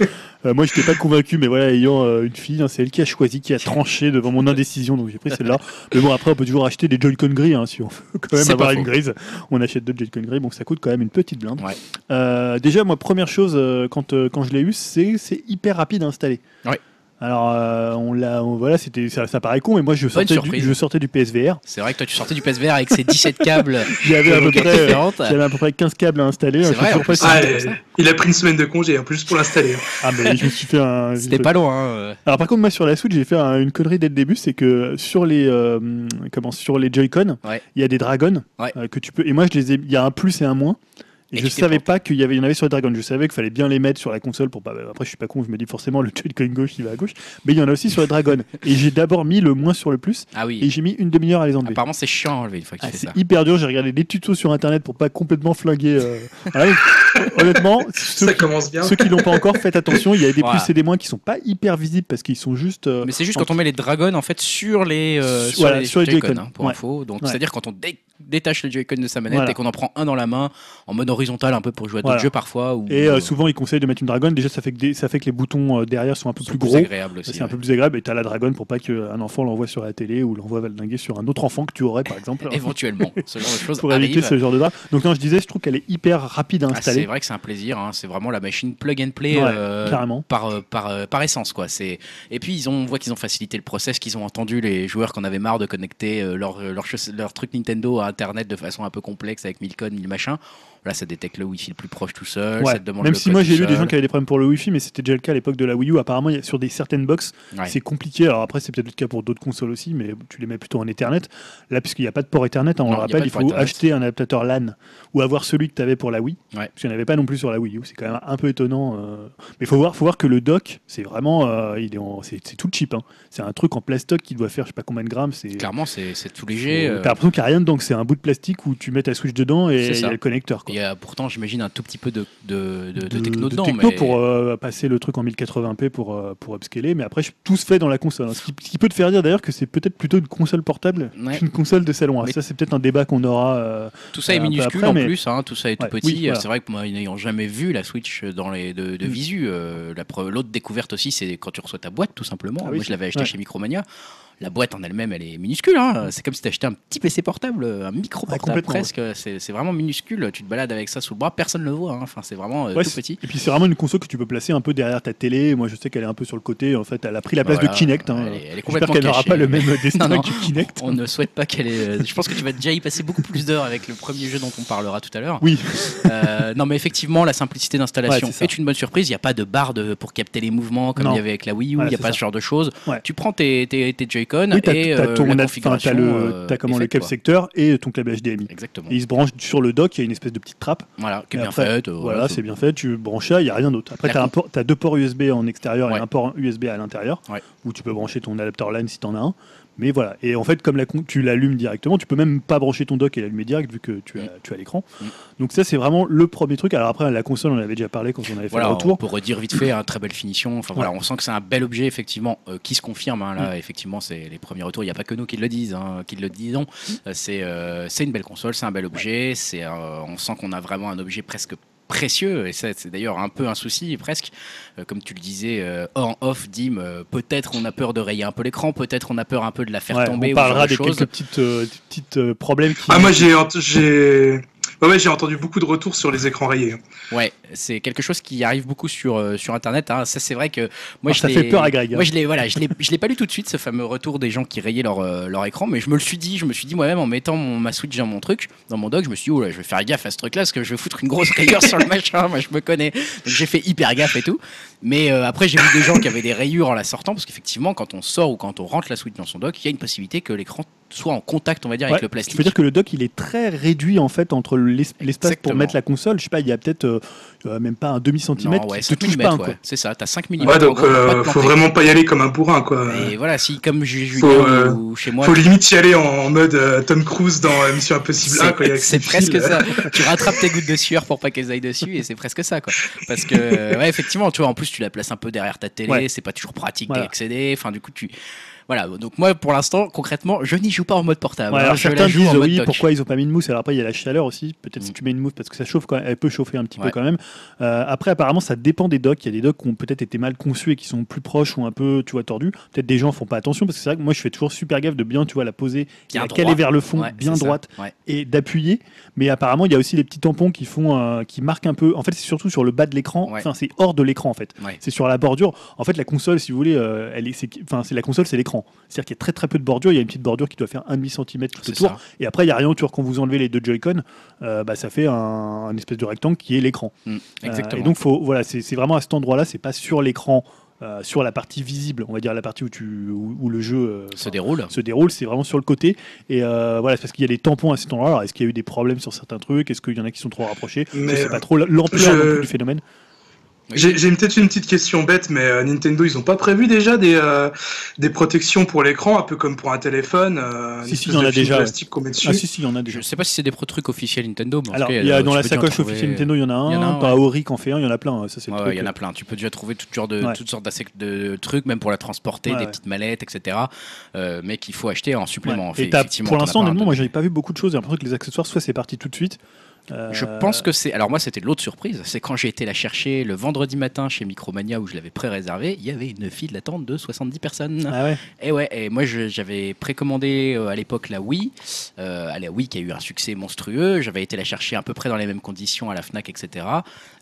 B: Euh, moi, j'étais pas convaincu, mais voilà, ayant euh, une fille, hein, c'est elle qui a choisi, qui a tranché devant mon indécision, donc j'ai pris celle-là. Mais bon, après, on peut toujours acheter des Joy-Con gris, hein, si on veut quand même avoir une grise. On achète deux Joy-Con gris, donc ça coûte quand même une petite blinde.
A: Ouais.
B: Euh, déjà, moi, première chose, quand, quand je l'ai eu, c'est c'est hyper rapide à installer.
A: Ouais.
B: Alors, euh, on l'a, on- voilà, c'était, ça, ça paraît con, mais moi, je sortais, du,
A: surprise.
B: je sortais du PSVR.
A: C'est vrai que toi, tu sortais du PSVR avec ses 17 câbles.
B: J'avais à peu près, euh,
A: différentes.
B: j'avais à peu près 15 câbles à installer.
A: C'est
B: Je sais
A: vrai, en
B: toujours pas
A: plus.
B: si-
C: Ah, euh, il a pris une semaine de congé en plus pour l'installer.
B: Ah, mais je me suis fait un.
A: C'était pas loin. hein.
B: Alors par contre moi sur la Switch j'ai fait un- une connerie dès le début c'est que sur les euh, comment sur les Joy-Con il
A: Ouais.
B: y a des dragons
A: Ouais.
B: euh, que tu peux et moi je les ai il y a un plus et un moins je
A: tu
B: savais pas qu'il y avait il y en avait sur les dragons. Je savais qu'il fallait bien les mettre sur la console pour pas après je suis pas con je me dis forcément le Joy-Con gauche il va à gauche. Mais il y en a aussi sur les dragons. Et j'ai d'abord mis le moins sur le plus.
A: Ah
B: et
A: oui.
B: j'ai mis une demi-heure à les enlever.
A: Apparemment, c'est chiant à enlever une fois que tu
B: ah,
A: fais
B: c'est
A: ça.
B: hyper dur, j'ai regardé des tutos sur internet pour pas complètement flinguer. euh, voilà, honnêtement, ceux
C: Ça
B: qui-
C: commence bien.
B: ceux qui l'ont pas encore, faites attention. Il y a des
A: Voilà.
B: plus et des moins qui sont pas hyper visibles parce qu'ils sont juste. euh,
A: Mais c'est juste quand on met les dragons en fait sur les euh,
B: Sur- voilà,
A: les,
B: sur les
A: Joy-Con, hein, pour
B: Ouais.
A: info. Donc
B: Ouais.
A: c'est à dire quand on dé- détache le Joy-Con de sa manette
B: Voilà.
A: et qu'on en prend un dans la main en mode horizontal un peu pour jouer à d'autres jeux parfois. Ou,
B: Et euh, souvent, ils conseillent de mettre une dragon. Déjà, ça fait que, des- ça fait que les boutons euh, derrière sont un peu plus gros.
A: agréable aussi.
B: C'est un peu plus agréable. Et tu as la dragon pour pas qu'un enfant l'envoie sur la télé ou l'envoie valdinguer sur un autre enfant que tu aurais, par exemple.
A: Éventuellement, ce genre de choses
B: pour éviter ce genre de drap. Donc, non, je disais, je trouve qu'elle est hyper rapide à
A: Ah, c'est vrai que c'est un plaisir. hein. C'est vraiment la machine plug and play
B: Ouais,
A: euh, par, euh, par, euh, par essence. Quoi. Et puis, ils ont, on voit qu'ils ont facilité le process, qu'ils ont entendu les joueurs qu'on avait marre de connecter leur, leur, truc Nintendo à Internet de façon un peu complexe avec 1000 codes, 1000 machins. Là, ça détecte le Wi-Fi le plus proche tout seul.
B: Ouais.
A: Ça te demande
B: Même
A: le
B: si moi j'ai vu des gens qui avaient des problèmes pour le Wi-Fi, mais c'était déjà le cas à l'époque de la Wii U. Apparemment, il y a- sur des certaines box,
A: Ouais.
B: c'est compliqué. Alors après, c'est peut-être le cas pour d'autres consoles aussi, mais tu les mets plutôt en Ethernet. Là, puisqu'il n'y a pas de port Ethernet, hein, on
A: Non,
B: le rappelle, il faut acheter un adaptateur LAN ou avoir celui que tu avais pour la Wii.
A: Ouais.
B: Parce qu'il n'y en avait pas non plus sur la Wii U. C'est quand même un peu étonnant. euh. Mais il faut voir, faut voir que le dock, c'est vraiment, euh, il est en- c'est c'est tout cheap. hein. C'est un truc en plastoc qui doit faire, je sais pas combien de grammes. C'est
A: Clairement, c'est, c'est tout léger.
B: T'as
A: euh,
B: l'impression qu'il n'y a rien dedans, c'est un bout de plastique où tu mets ta Switch dedans et
A: C'est
B: il y
A: ça.
B: a le connecteur.
A: Il y a pourtant, j'imagine, un tout petit peu de, de, de, de techno
B: de
A: dedans.
B: techno
A: mais...
B: pour euh, passer le truc en 1080p pour, euh, pour upscaler, mais après tout se fait dans la console. hein. Ce, qui, ce qui peut te faire dire d'ailleurs que c'est peut-être plutôt une console portable
A: Ouais.
B: qu'une console de salon.
A: Mais-
B: Ça c'est peut-être un débat qu'on aura. euh,
A: Tout ça est minuscule
B: après,
A: en
B: mais-
A: plus, hein, tout ça est tout
B: Ouais,
A: petit.
B: oui, voilà.
A: C'est vrai que moi, n'ayant jamais vu la Switch dans les de, de
B: Mm.
A: visu, euh, la l'autre découverte aussi, c'est quand tu reçois ta boîte, tout simplement.
B: Ah oui,
A: moi, je l'avais acheté
B: ouais.
A: chez Micromania. La boîte en elle-même, elle est minuscule. hein. C'est comme si tu achetais un petit PC portable, un micro portable
B: complètement,
A: presque. C'est c'est vraiment minuscule. Tu te balades avec ça sous le bras, personne ne le voit. hein. Enfin, c'est vraiment euh,
B: Ouais,
A: tout petit.
B: Et puis c'est vraiment une console que tu peux placer un peu derrière ta télé. Moi je sais qu'elle est un peu sur le côté. En fait, elle a pris la place
A: Voilà.
B: de Kinect. hein.
A: Elle est- elle est
B: J'espère
A: complètement
B: qu'elle n'aura pas le même destin
A: Non, non.
B: que Kinect.
A: On ne souhaite pas qu'elle ait. euh, Je pense que tu vas déjà y passer beaucoup plus d'heures avec le premier jeu dont on parlera tout à l'heure.
B: Oui,
A: Euh, non, mais effectivement, la simplicité d'installation
B: Ouais,
A: est une bonne surprise. Il n'y a pas de barre de, pour capter les mouvements comme il y avait avec la Wii U. Il n'y a pas
B: ça.
A: ce genre de choses. Tu prends tes, tes, tes Joy-Con,
B: Oui, t'as
A: et
B: t'as
A: euh,
B: ton
A: la
B: ad- enfin,
A: configuration.
B: t'as le,
A: euh,
B: t'as comment le câble secteur et ton câble HDMI.
A: Exactement.
B: Et il se branche sur le dock, il y a une espèce de petite trappe.
A: Voilà, qui est bien
B: après,
A: faite. euh,
B: Voilà,
A: c'est-
B: bien fait. Tu branches ça, il n'y a rien d'autre. Après, tu as, deux ports USB en extérieur
A: Ouais.
B: et un port USB à l'intérieur,
A: Ouais.
B: où tu peux brancher ton adapteur LAN si tu en as un. Mais voilà. Et en fait, comme la tu l'allumes directement, tu peux même pas brancher ton dock et l'allumer direct vu que tu as,
A: Mm.
B: tu as l'écran.
A: Mm.
B: Donc, ça, c'est vraiment le premier truc. Alors, après, la console, on en avait déjà parlé quand on avait fait
A: Voilà,
B: le retour.
A: peut redire vite fait, hein, très belle finition. Enfin voilà, on sent que c'est un bel objet effectivement euh, qui se confirme. hein,
B: Mm.
A: là, effectivement, c'est les premiers retours. Il n'y a pas que nous qui le disent, hein, qui le disons. Euh, c'est euh, c'est une belle console, c'est un bel objet. C'est euh, on sent qu'on a vraiment un objet presque précieux et ça c'est d'ailleurs un peu un souci presque Euh, comme tu le disais euh, en off Dim euh, peut-être on a peur de rayer un peu l'écran peut-être on a peur un peu de la faire
B: Ouais,
A: tomber
B: on parlera
A: de
B: des quelques petites, euh, des petites euh, problèmes qui.
C: Ah, moi, j'ai, ouais, ouais, j'ai entendu beaucoup de retours sur les écrans rayés.
A: Ouais, c'est quelque chose qui arrive beaucoup sur, euh, sur internet. hein. Ça, c'est vrai que moi,
B: Alors,
A: je
B: ça fait peur à Greg, hein.
A: Moi, je l'ai, voilà, je l'ai, je l'ai pas lu tout de suite ce fameux retour des gens qui rayaient leur, euh, leur écran, mais je me le suis dit, je me suis dit moi-même en mettant mon, ma Switch dans mon truc, dans mon dock, je me suis dit, oh là, je vais faire gaffe à ce truc-là parce que je vais foutre une grosse rayure sur le machin. Moi, je me connais, donc j'ai fait hyper gaffe et tout. Mais euh, après, j'ai vu des gens qui avaient des rayures en la sortant parce qu'effectivement, quand on sort ou quand on rentre la Switch dans son dock, il y a une possibilité que l'écran soit en contact, on va dire,
B: Ouais,
A: avec le
B: Je
A: plastique.
B: veux dire que le dock il est très réduit en fait entre l'es- l'espace pour mettre la console. Je sais pas, il y a peut-être euh, même pas un demi centimètre
A: Non, ouais,
B: qui
A: 5
B: te touche pas.
A: ouais.
B: quoi.
A: c'est ça. T'as 5 mm.
C: Ouais, donc, euh, faut vraiment pas y aller comme un bourrin, quoi.
A: Et voilà, si comme Ju- Julien
C: euh,
A: ou chez moi,
C: Faut limite y aller en mode euh, Tom Cruise dans euh, Mission Impossible 1, quoi. il y a
A: C'est presque
C: fils.
A: ça. Tu rattrapes tes gouttes de sueur pour pas qu'elles aillent dessus et c'est presque ça quoi. Parce que ouais effectivement tu vois en plus tu la places un peu derrière ta télé,
B: Ouais.
A: c'est pas toujours pratique
B: Voilà.
A: d'y accéder. Enfin du coup tu voilà donc moi pour l'instant concrètement je n'y joue pas en mode portable.
B: Ouais,
A: hein.
B: alors
A: je la
B: certains
A: en
B: disent
A: mode
B: oui, pourquoi ils ont pas mis de mousse Alors après, il y a la chaleur aussi. Peut-être si
A: Mm.
B: tu mets une mousse parce que ça chauffe, quand même, elle peut chauffer un petit peu quand même. Euh, après, apparemment, ça dépend des docks. Il y a des docks qui ont peut-être été mal conçus et qui sont plus proches ou un peu, tu vois, tordus. Peut-être des gens font pas attention parce que c'est vrai que moi, je fais toujours super gaffe de bien, tu vois, la poser,
A: Bien
B: la
A: droit.
B: caler vers le fond,
A: Ouais,
B: bien droite et d'appuyer. Mais apparemment, il y a aussi les petits tampons qui font, euh, qui marquent un peu. En fait, c'est surtout sur le bas de l'écran. Enfin, c'est hors de l'écran en fait. C'est sur la bordure. En fait, la console, si vous voulez, euh, elle est, enfin, c'est la console, c'est l'écran. C'est-à-dire qu'il y a très très peu de bordure. Il y a une petite bordure qui doit faire un demi centimètre tout autour.
A: ça.
B: Et après, il y a rien autour. Quand vous enlevez les deux Joy-Con, euh, bah, ça fait un, un espèce de rectangle qui est l'écran.
A: Mm,
B: Euh,
A: exactement.
B: et donc, faut, voilà, c'est, c'est vraiment à cet endroit-là. C'est pas sur l'écran, euh, sur la partie visible. On va dire la partie où tu, où, où le jeu euh,
A: se déroule.
B: se déroule, c'est vraiment sur le côté. Et euh, voilà, c'est parce qu'il y a des tampons à cet endroit. Alors, est-ce qu'il y a eu des problèmes sur certains trucs? Est-ce qu'il y en a qui sont trop rapprochés?
C: Mais,
B: Je sais pas trop l'ampleur
C: je-
B: du phénomène.
C: J'ai j'ai peut-être une petite question bête, mais euh, Nintendo, ils ont pas prévu déjà des, euh, des protections pour l'écran, un peu comme pour un téléphone euh,
B: Si, si, il y en a déjà, ouais.
C: plastique qu'on met dessus?
B: Ah si, si, il y en a déjà.
A: Je sais pas si c'est des trucs officiels Nintendo. Mais en
B: Alors,
A: cas,
B: il y a
A: euh,
B: dans la sacoche
A: trouver-
B: officielle Nintendo, il y en a un.
A: Il y en a un,
B: T'as
A: ouais.
B: Auric en fait un, il y en a plein. Ça, c'est
A: Ouais, ouais, il y en a plein. Tu peux déjà trouver toutes sortes de,
B: Ouais.
A: toutes sortes d'assec- de trucs, même pour la transporter,
B: Ouais,
A: des
B: ouais.
A: petites mallettes, etc. euh, mais qu'il faut acheter en supplément.
B: Ouais.
A: En fait,
B: Et pour l'instant, honnêtement, moi, j'avais pas vu beaucoup de choses. J'ai l'impression que les accessoires, soit c'est parti tout de suite. Euh,
A: Je pense que c'est. Alors moi, c'était l'autre surprise. C'est quand j'ai été la chercher le vendredi matin chez Micromania où je l'avais pré-réservé. Il y avait une file d'attente de 70 personnes.
B: Ah ouais.
A: Et ouais. Et moi, j'avais précommandé euh, à l'époque la Wii. Euh, à la Wii qui a eu un succès monstrueux. J'avais été la chercher à peu près dans les mêmes conditions à la Fnac, etc.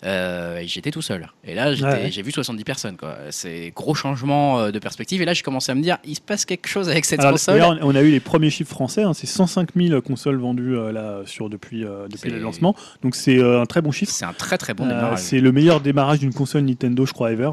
A: Euh, j'étais tout seul. Et là, j'étais-
B: Ouais.
A: j'ai vu 70 personnes. C'est gros changement euh, de perspective. Et là, j'ai commencé à me dire, il se passe quelque chose avec cette
B: Alors,
A: console.
B: on a eu les premiers chiffres français. hein, c'est 105 000 consoles vendues euh, là sur depuis euh, le lancement. Donc c'est un très bon chiffre.
A: C'est un très très bon démarrage.
B: c'est le meilleur démarrage d'une console Nintendo, je crois, ever.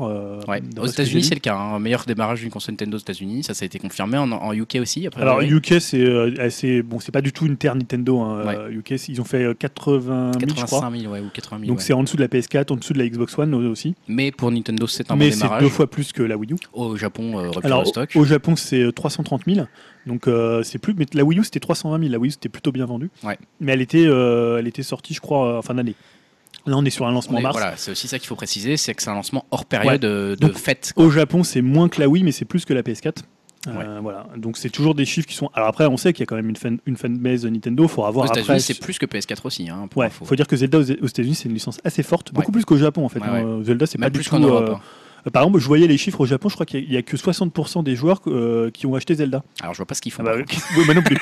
A: Ouais. Aux
B: j'ai
A: États-Unis, c'est le cas. hein. Meilleur démarrage d'une console Nintendo aux États-Unis. Ça, ça a été confirmé en, en UK aussi. Après,
B: Alors. UK, c'est bon, c'est pas du tout une terre Nintendo. hein,
A: Ouais.
B: UK, ils ont fait euh, 80 000, je crois.
A: 85 000 ouais, ou 80 000.
B: Donc c'est en dessous de la PS4, en dessous de la Xbox One aussi.
A: Mais pour Nintendo, c'est un
B: Mais
A: bon
B: c'est
A: démarrage.
B: deux fois plus que la Wii U.
A: Au Japon, euh, rupture
B: Alors
A: stock.
B: au au Japon, c'est euh, 330 000. Donc euh, c'est plus. Mais la Wii U, c'était 320 000. La Wii U, c'était plutôt bien vendu.
A: Ouais.
B: Mais elle était, euh, elle était sortie, je crois, euh, en fin d'année. Là, on est sur un lancement
A: On est-
B: mars.
A: voilà, c'est aussi ça qu'il faut préciser, c'est que c'est un lancement hors période euh, de
B: Donc,
A: fête.
B: Au Japon, c'est moins que la Wii, mais c'est plus que la PS4. Euh, voilà. Donc c'est toujours des chiffres qui sont. Alors après, on sait qu'il y a quand même une fan, une fanbase Nintendo. Il faudra
A: Aux États-Unis, c'est plus que PS4 aussi. Hein, pour
B: Ouais, faut dire que Zelda aux aux États-Unis, c'est une licence assez forte, beaucoup
A: Ouais.
B: plus qu'au Japon en fait. Hein. Zelda, c'est pas
A: Même
B: du
A: plus
B: tout.
A: Europe.
B: euh,
A: hein.
B: Par exemple, je voyais les chiffres au Japon, je crois qu'il y a que 60% des joueurs euh, qui ont acheté Zelda.
A: Alors, je vois pas ce qu'ils font.
B: Ah bah, oui, moi non plus.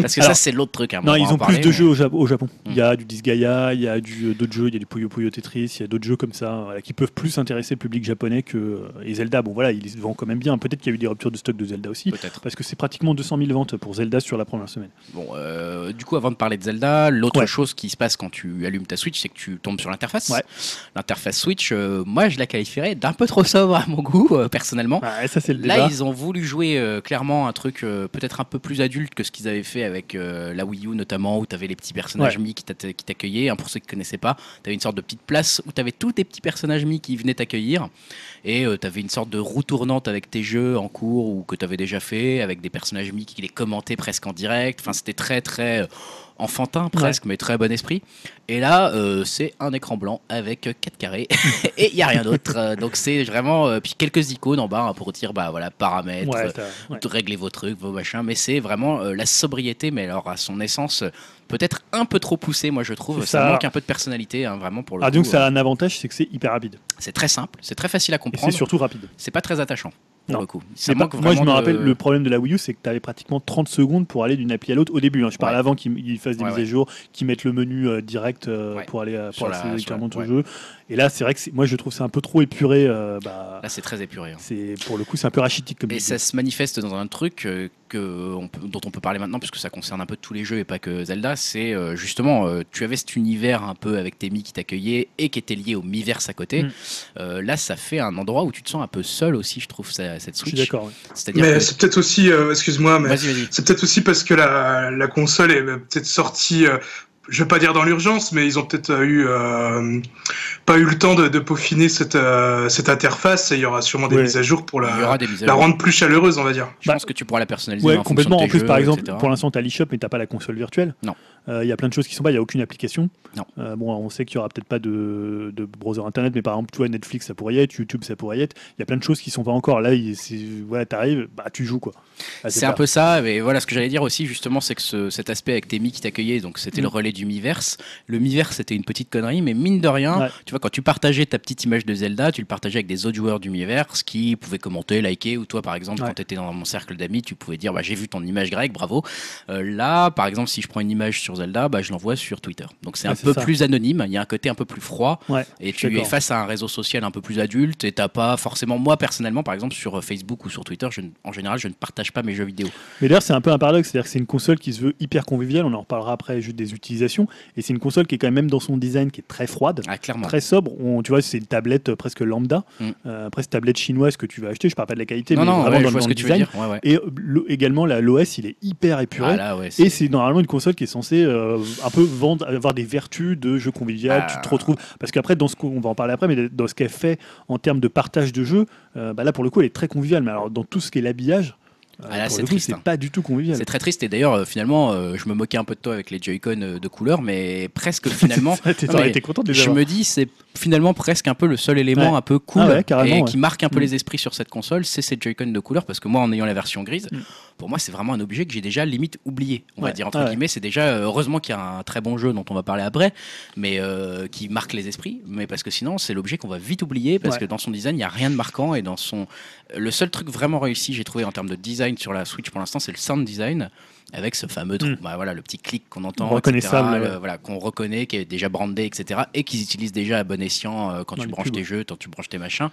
A: Parce que
B: Alors-
A: ça, c'est l'autre truc. hein,
B: non, ils ont
A: parler,
B: plus de
A: mais-
B: jeux au, Ja- au Japon. Il y a du Disgaea, il y a du, euh, d'autres jeux, il y a du Puyo Puyo Tetris, il y a d'autres jeux comme ça voilà, qui peuvent plus intéresser le public japonais que euh, et Zelda. Bon voilà, ils se vendent quand même bien. Peut-être qu'il y a eu des ruptures de stock de Zelda aussi.
A: Peut-être.
B: Parce que c'est pratiquement 200 000 ventes pour Zelda sur la première semaine.
A: Bon, euh, du coup, avant de parler de Zelda, l'autre
B: Ouais.
A: chose qui se passe quand tu allumes ta Switch, c'est que tu tombes sur l'interface.
B: Ouais.
A: L'interface Switch, euh, moi, je la qualifierais d'un peu trop trop sobre à mon goût, euh, personnellement.
B: Ça, le
A: Là, ils ont voulu jouer euh, clairement un truc euh, peut-être un peu plus adulte que ce qu'ils avaient fait avec la Wii U notamment, où tu avais les petits personnages
B: Ouais.
A: Mi qui t'accueillaient. Hein, pour ceux qui connaissaient pas, tu avais une sorte de petite place où tu avais tous tes petits personnages Mi qui venaient t'accueillir. Et tu avais une sorte de roue tournante avec tes jeux en cours ou que tu avais déjà fait, avec des personnages Mi qui les commentaient presque en direct. Enfin, c'était très, très enfantin presque, mais très bon esprit. Et là, euh, c'est un écran blanc avec 4 carrés et il n'y a rien d'autre. Euh, Donc c'est vraiment. euh, puis quelques icônes en bas hein, pour dire, bah voilà, paramètres,
B: Ouais, ouais.
A: régler vos trucs, vos machins. Mais c'est vraiment la sobriété, mais alors à son essence, peut-être un peu trop poussée, moi je trouve. Ça,
B: ça.
A: manque un peu de personnalité, hein, vraiment pour le
B: Ah,
A: coup.
B: donc ça a un avantage, c'est que c'est hyper rapide.
A: C'est très simple, c'est très facile à
B: Et c'est
A: comprendre.
B: surtout rapide.
A: C'est pas très attachant pour
B: Non.
A: le coup. Ça
B: C'est pas-
A: manque
B: moi, je me
A: de-
B: rappelle, le problème de la Wii U, c'est que tu avais pratiquement 30 secondes pour aller d'une appli à l'autre au début. hein. Je parle
A: Ouais.
B: avant qu'ils ils fassent des
A: Ouais,
B: mises à jour, qu'ils mettent le menu euh, direct euh, pour aller euh,
A: Sur
B: pour
A: la- sur la-
B: directement au
A: ouais.
B: jeu. Et là, c'est vrai que moi, je trouve que c'est un peu trop épuré. euh, bah,
A: Là, c'est très épuré. hein.
B: c'est pour le coup, c'est un peu rachitique comme
A: Et
B: idée.
A: ça se manifeste dans un truc euh, que on peut- dont on peut parler maintenant, puisque ça concerne un peu tous les jeux et pas que Zelda. C'est euh, justement, euh, tu avais cet univers un peu avec tes mi qui t'accueillaient et qui était lié au Miiverse à côté.
B: Mm.
A: Euh, là, ça fait un endroit où tu te sens un peu seul aussi, je trouve, ça- cette
B: Je suis
A: Switch.
B: d'accord. ouais.
A: C'est-à-dire
C: Mais
A: que-
C: c'est peut-être aussi, euh, excuse-moi, mais
A: Vas-y, vas-y.
C: c'est peut-être aussi parce que la, la console est peut-être sortie, euh, je vais pas dire dans l'urgence, mais ils ont peut-être euh, eu euh, pas eu le temps de, de peaufiner cette, euh, cette interface et il y aura sûrement des
B: Ouais.
C: mises à jour pour la, rendre plus chaleureuse, on va dire.
A: Je
B: Bah,
A: pense que tu pourras la personnaliser
B: Ouais,
A: en
B: complètement.
A: de
B: En plus,
A: jeux,
B: par exemple,
A: etc.
B: pour l'instant, tu as l'eShop, mais tu pas la console virtuelle.
A: Non.
B: Euh, Il y a plein de choses qui sont pas. Il n'y a aucune application.
A: Non.
B: Euh, bon, on sait qu'il y aura peut-être pas de, de browser internet, mais par exemple, tu vois, Netflix, ça pourrait y être, YouTube, ça pourrait y être. Il y a plein de choses qui sont pas encore. Là, voilà, t'arrives, bah, tu joues quoi.
A: C'est un peu ça, mais voilà ce que j'allais dire aussi justement, c'est que ce- cet aspect avec tes mi qui t'accueillaient, donc c'était
B: Mm.
A: le relais du Miiverse. Le Miiverse c'était une petite connerie, mais mine de rien,
B: Ouais.
A: tu vois, quand tu partageais ta petite image de Zelda, tu le partageais avec des autres joueurs du Miiverse qui pouvaient commenter, liker, ou toi par exemple,
B: Ouais.
A: quand tu étais dans mon cercle d'amis, tu pouvais dire bah, j'ai vu ton image grecque, bravo. Euh, là, par exemple, si je prends une image sur Zelda, bah, je l'envoie sur Twitter. Donc c'est
B: Ouais,
A: un peu
B: ça.
A: plus anonyme, il y a un côté un peu plus froid.
B: Ouais,
A: Et tu es face à un réseau social un peu plus adulte et t'as pas forcément, moi personnellement, par exemple sur Facebook ou sur Twitter, je, ne- en général, je ne partage pas mes jeux vidéo.
B: Mais d'ailleurs, c'est un peu un paradoxe. C'est-à-dire que c'est une console qui se veut hyper conviviale. On en reparlera après juste des utilisations. Et c'est une console qui est quand même, même dans son design, qui est très froide.
A: Ah, clairement.
B: Très sobre, On- tu vois, c'est une tablette euh, presque lambda.
A: Mm.
B: Euh, après, cette tablette chinoise que tu vas acheter, je parle pas de la qualité,
A: non,
B: mais
A: non,
B: vraiment
A: ouais,
B: dans,
A: je vois
B: dans
A: ce
B: le
A: que tu veux
B: design.
A: dire.
B: Et euh, le- également, la- l'OS, il est hyper épuré.
A: Ah, là,
B: Et c'est normalement une console qui est censée euh, un peu vendre, avoir des vertus de jeu convivial.
A: Ah.
B: Tu te retrouves parce qu'après, dans ce qu'on va en parler après, mais dans ce qu'elle fait en termes de partage de jeu, euh, bah là pour le coup, elle est très conviviale. Mais alors dans tout ce qui est l'habillage, euh,
A: Ah, c'est triste,
B: c'est
A: hein.
B: pas du tout convivial.
A: C'est très triste et d'ailleurs euh, finalement euh, je me moquais un peu de toi avec les Joy-Con euh, de couleur mais presque finalement Non, mais
B: content de
A: je me dis c'est finalement presque un peu le seul élément
B: Ouais.
A: un peu cool
B: Ah ouais, carrément,
A: et
B: ouais.
A: qui marque un peu
B: Mm.
A: les esprits sur cette console c'est ces Joy-Con de couleur parce que moi en ayant la version grise
B: Mm.
A: Pour moi c'est vraiment un objet que j'ai déjà limite oublié on va dire entre
B: Ah ouais.
A: guillemets c'est déjà euh, heureusement qu'il y a un très bon jeu dont on va parler après mais euh, qui marque les esprits mais parce que sinon c'est l'objet qu'on va vite oublier parce
B: Ouais.
A: que dans son design il y a rien de marquant et dans son le seul truc vraiment réussi j'ai trouvé en termes de design sur la Switch pour l'instant c'est le sound design avec ce fameux truc,
B: Mm.
A: bah voilà, le petit clic qu'on entend,
B: Reconnaissable,
A: etc.,
B: ouais.
A: le- voilà, qu'on reconnaît, qui est déjà brandé, etc. Et qu'ils utilisent déjà à bon escient euh, quand
B: Dans
A: tu branches
B: pubs.
A: tes jeux, quand tu branches tes machins.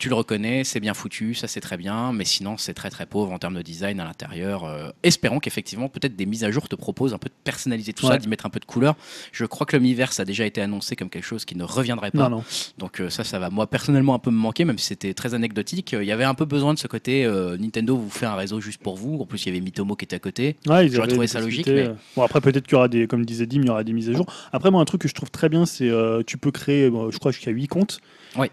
A: Tu le reconnais, c'est bien foutu, ça c'est très bien, mais sinon c'est très très pauvre en termes de design à l'intérieur. Euh, espérons qu'effectivement peut-être des mises à jour te proposent un peu de personnaliser tout ça, d'y mettre un peu de couleur. Je crois que le Miiverse a déjà été annoncé comme quelque chose qui ne reviendrait pas.
B: non.
A: Donc euh, ça, ça va moi personnellement un peu me manquer, même si c'était très anecdotique. Euh, Il y avait un peu besoin de ce côté Nintendo vous fait un réseau juste pour vous. En plus, il y avait Mitomo qui était à côté.
B: Ouais,
A: J'aurais trouvé ça logique, mais-
B: Bon, après, peut-être qu'il y aura des, comme disait Dim, il y aura des mises à jour. Après, moi, un truc que je trouve très bien, c'est tu peux créer, bon, je crois jusqu'à 8 comptes.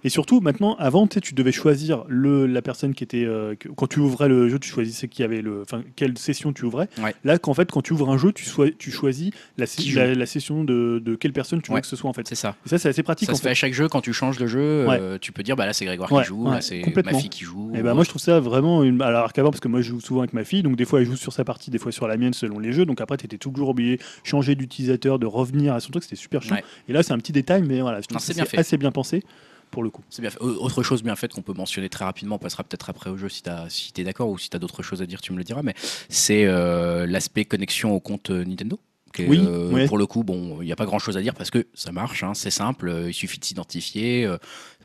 B: Et surtout, maintenant, avant, tu devais choisir le, la personne qui était. euh, que- quand tu ouvrais le jeu, tu choisissais qui avait le, enfin, quelle session tu ouvrais.
A: Ouais.
B: Là, qu'en fait, quand tu ouvres un jeu, tu, choisis la,
A: Qui
B: la, la session de, de quelle personne tu veux
A: Ouais.
B: que ce soit, en fait.
A: C'est ça.
B: Et ça, c'est assez pratique,
A: Ça
B: en
A: se fait à chaque jeu quand tu changes de jeu. euh, tu peux dire bah là c'est Grégoire
B: Ouais,
A: qui joue,
B: ouais,
A: là c'est ma
B: complètement.
A: fille qui joue.
B: Et ben moi je trouve ça vraiment une... alors qu'avant parce que moi je joue souvent avec ma fille donc des fois elle joue sur sa partie des fois sur la mienne selon les jeux donc après tu étais toujours obligé de changer d'utilisateur de revenir à son truc c'était super chiant
A: Ouais.
B: et là c'est un petit détail mais voilà je trouve
A: Non,
B: que
A: c'est
B: c'est
A: bien fait.
B: assez bien pensé pour le coup
A: C'est bien fait. Autre chose bien faite qu'on peut mentionner très rapidement, on passera peut-être après au jeu si tu si es d'accord ou si tu as d'autres choses à dire, tu me le diras, mais c'est euh, l'aspect connexion au compte euh, Nintendo. qui est,
B: Oui,
A: euh,
B: ouais.
A: Pour le coup, bon, il n'y a pas grand chose à dire parce que ça marche, hein, c'est simple, euh, il suffit de s'identifier.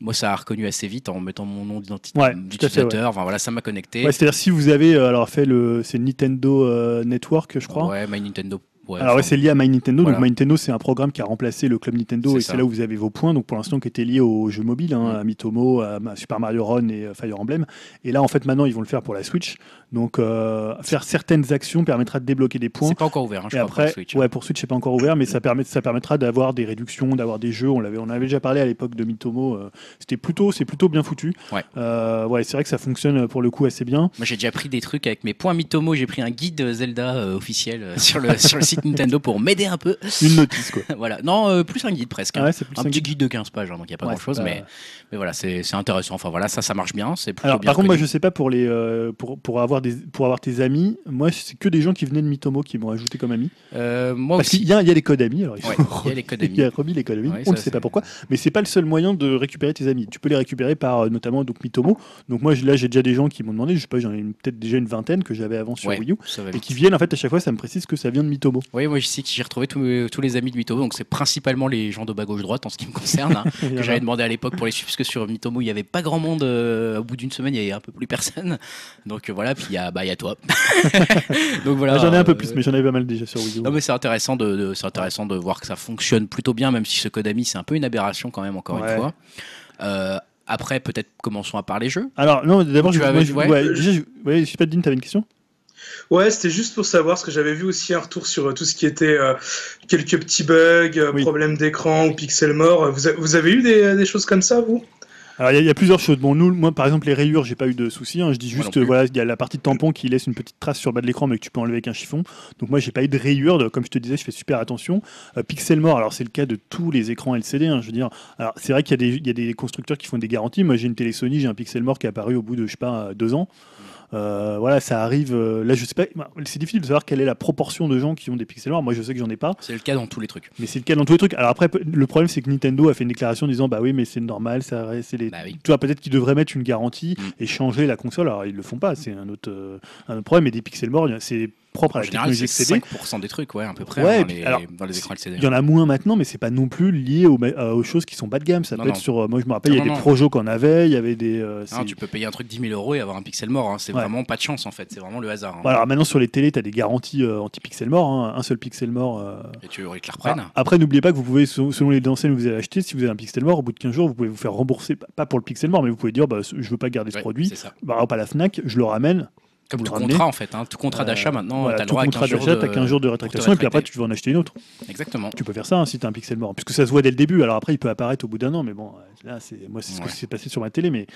A: moi, ça a reconnu assez vite en mettant mon nom
B: Ouais,
A: d'utilisateur. Enfin, voilà, ça m'a connecté.
B: ouais, c'est à dire si vous avez alors fait le c'est Nintendo Network je crois
A: Ouais, My Nintendo Ouais,
B: Alors
A: enfin,
B: c'est lié à My Nintendo.
A: voilà.
B: Donc My Nintendo, c'est un programme qui a remplacé le Club Nintendo et c'est là où vous avez vos points. Donc pour l'instant, qui était lié aux jeux mobiles, hein,
A: Mm.
B: à Mitomo, à Super Mario Run et euh, Fire Emblem. Et là, en fait, maintenant, ils vont le faire pour la Switch. Donc euh, faire certaines actions permettra de débloquer des points.
A: c'est pas encore ouvert, hein, je
B: Et
A: crois,
B: après,
A: pour Switch. hein.
B: ouais, pour Switch, c'est pas encore ouvert, mais ça, permet, ça permettra d'avoir des réductions, d'avoir des jeux. On l'avait, on avait déjà parlé à l'époque de Mitomo. euh, c'était plutôt, c'est plutôt bien foutu.
A: Ouais.
B: Euh, ouais, c'est vrai que ça fonctionne pour le coup assez bien.
A: Moi j'ai déjà pris des trucs avec mes points Mitomo, j'ai pris un guide Zelda officiel sur, le, sur le site Nintendo pour m'aider un peu.
B: Une notice quoi.
A: voilà, non, euh, plus un guide presque. hein.
B: Ouais, c'est plus
A: un
B: un
A: petit
B: guide.
A: de 15 pages, hein, donc il n'y a pas
B: Ouais,
A: grand chose,
B: c'est pas-
A: mais, mais voilà, c'est intéressant. Enfin voilà, ça, ça marche bien. C'est
B: par contre, moi, je sais pas pour les euh, pour, pour avoir des pour avoir tes amis. Moi, c'est que des gens qui venaient de Mitomo qui m'ont ajouté comme amis.
A: Euh, moi
B: Parce qu'il y y a les codes amis. Alors, il,
A: Ouais, y a les codes
B: il y a
A: amis.
B: remis les codes amis. On ne sait pas pourquoi, mais c'est pas le seul moyen de récupérer tes amis. Tu peux les récupérer par notamment donc Mitomo. Donc moi, là, j'ai déjà des gens qui m'ont demandé. Je sais pas, j'en ai peut-être déjà une vingtaine que j'avais avant sur Wii U et qui viennent en fait à chaque fois. Ça me précise que ça vient de Mitomo.
A: Oui, moi je sais que j'ai retrouvé tous, tous les amis de Mitomo, donc c'est principalement les gens de bas gauche droite en ce qui me concerne, hein, que
B: a-
A: j'avais demandé à l'époque pour les suivre, parce que sur Mitomo il n'y avait pas grand monde, euh, au bout d'une semaine il y avait un peu plus personne, donc euh, voilà, puis il y a, bah, y a toi. donc voilà.
B: J'en ai un peu
A: euh,
B: plus, mais j'en avais pas mal déjà sur Wii U.
A: Non mais c'est intéressant de, de- c'est intéressant de voir que ça fonctionne plutôt bien, même si ce code ami c'est un peu une aberration quand même encore
B: Ouais.
A: une fois. Euh, après peut-être commençons à parler jeux.
B: Alors non, d'abord,
A: Tu
B: je,
A: avais-
B: moi, je-
A: ouais.
B: je, pas, Dean, t'avais une question?
C: Ouais, c'était juste pour savoir, parce que j'avais vu aussi un retour sur euh, tout ce qui était euh, quelques petits bugs, euh,
B: Oui.
C: problèmes d'écran ou pixels morts. Vous, avez eu des, des choses comme ça, vous?
B: Alors il y, a- il y a plusieurs choses. Bon, nous, moi par exemple les rayures, j'ai pas eu de soucis. hein. Je dis juste, euh, voilà, il y a la partie de tampon qui laisse une petite trace sur le bas de l'écran, mais que tu peux enlever avec un chiffon. Donc moi j'ai pas eu de rayures. de- comme je te disais, je fais super attention. Euh, pixel mort, alors c'est le cas de tous les écrans LCD. hein, je veux dire, alors c'est vrai qu'il y, a des- il y a des constructeurs qui font des garanties. Moi j'ai une télé Sony, j'ai un pixel mort qui est apparu au bout de je sais pas deux ans. Euh, voilà, ça arrive. euh, là, je sais pas. C'est difficile de savoir quelle est la proportion de gens qui ont des pixels morts. Moi, je sais que j'en ai pas.
A: C'est le cas dans tous les trucs.
B: Mais c'est le cas dans tous les trucs. Alors après, le problème, c'est que Nintendo a fait une déclaration en disant bah oui, mais c'est normal, ça, c'est les.
A: Bah oui.
B: Tu vois, peut-être qu'ils devraient mettre une garantie
A: Mm.
B: et changer la console. Alors ils le font pas, c'est un autre, euh, un autre problème. Mais des pixels morts, c'est propre à
A: En
B: la
A: général
B: technologie
A: c'est
B: XCD.
A: 5% des trucs, ouais, à peu près
B: Ouais,
A: hein,
B: et
A: dans,
B: puis,
A: les,
B: alors,
A: dans les écrans LCD.
B: Il y en a moins maintenant, mais c'est pas non plus lié aux, euh, aux choses qui sont bas de gamme. Ça
A: Non,
B: peut
A: non.
B: être sur. euh, Moi, je me rappelle, il y a des projos qu'on avait, il y avait des. euh,
A: Non, tu peux payer un truc 10 000 euros et avoir un pixel mort. hein. C'est
B: Ouais.
A: vraiment pas de chance en fait. C'est vraiment le hasard. hein.
B: Voilà, alors maintenant sur les télés, tu as des garanties euh, anti-pixel mort. hein. Un seul pixel mort. euh,
A: Et tu veux qu'ils te la reprennent.
B: Ah, après, n'oubliez pas que vous pouvez, selon les enseignes que vous avez acheté, si vous avez un pixel mort, au bout de 15 jours, vous pouvez vous faire rembourser, pas pour le pixel mort, mais vous pouvez dire bah, je veux pas garder ce
A: Ouais,
B: produit.
A: c'est ça.
B: Exemple, à la Fnac, je le ramène.
A: Comme
B: le
A: contrat en fait. hein. Tout contrat
B: Euh,
A: d'achat maintenant,
B: voilà,
A: t'as le
B: tout
A: droit à
B: contrat
A: 15 jours
B: d'achat,
A: de...
B: t'as 15 jours de rétractation, et puis après, tu peux en acheter une autre.
A: Exactement.
B: Tu peux faire ça hein, si tu as un pixel mort, puisque ça se voit dès le début. Alors après, il peut apparaître au bout d'un an, mais bon, euh, là, c'est moi, c'est ce
A: Ouais.
B: qui s'est passé sur ma télé, mais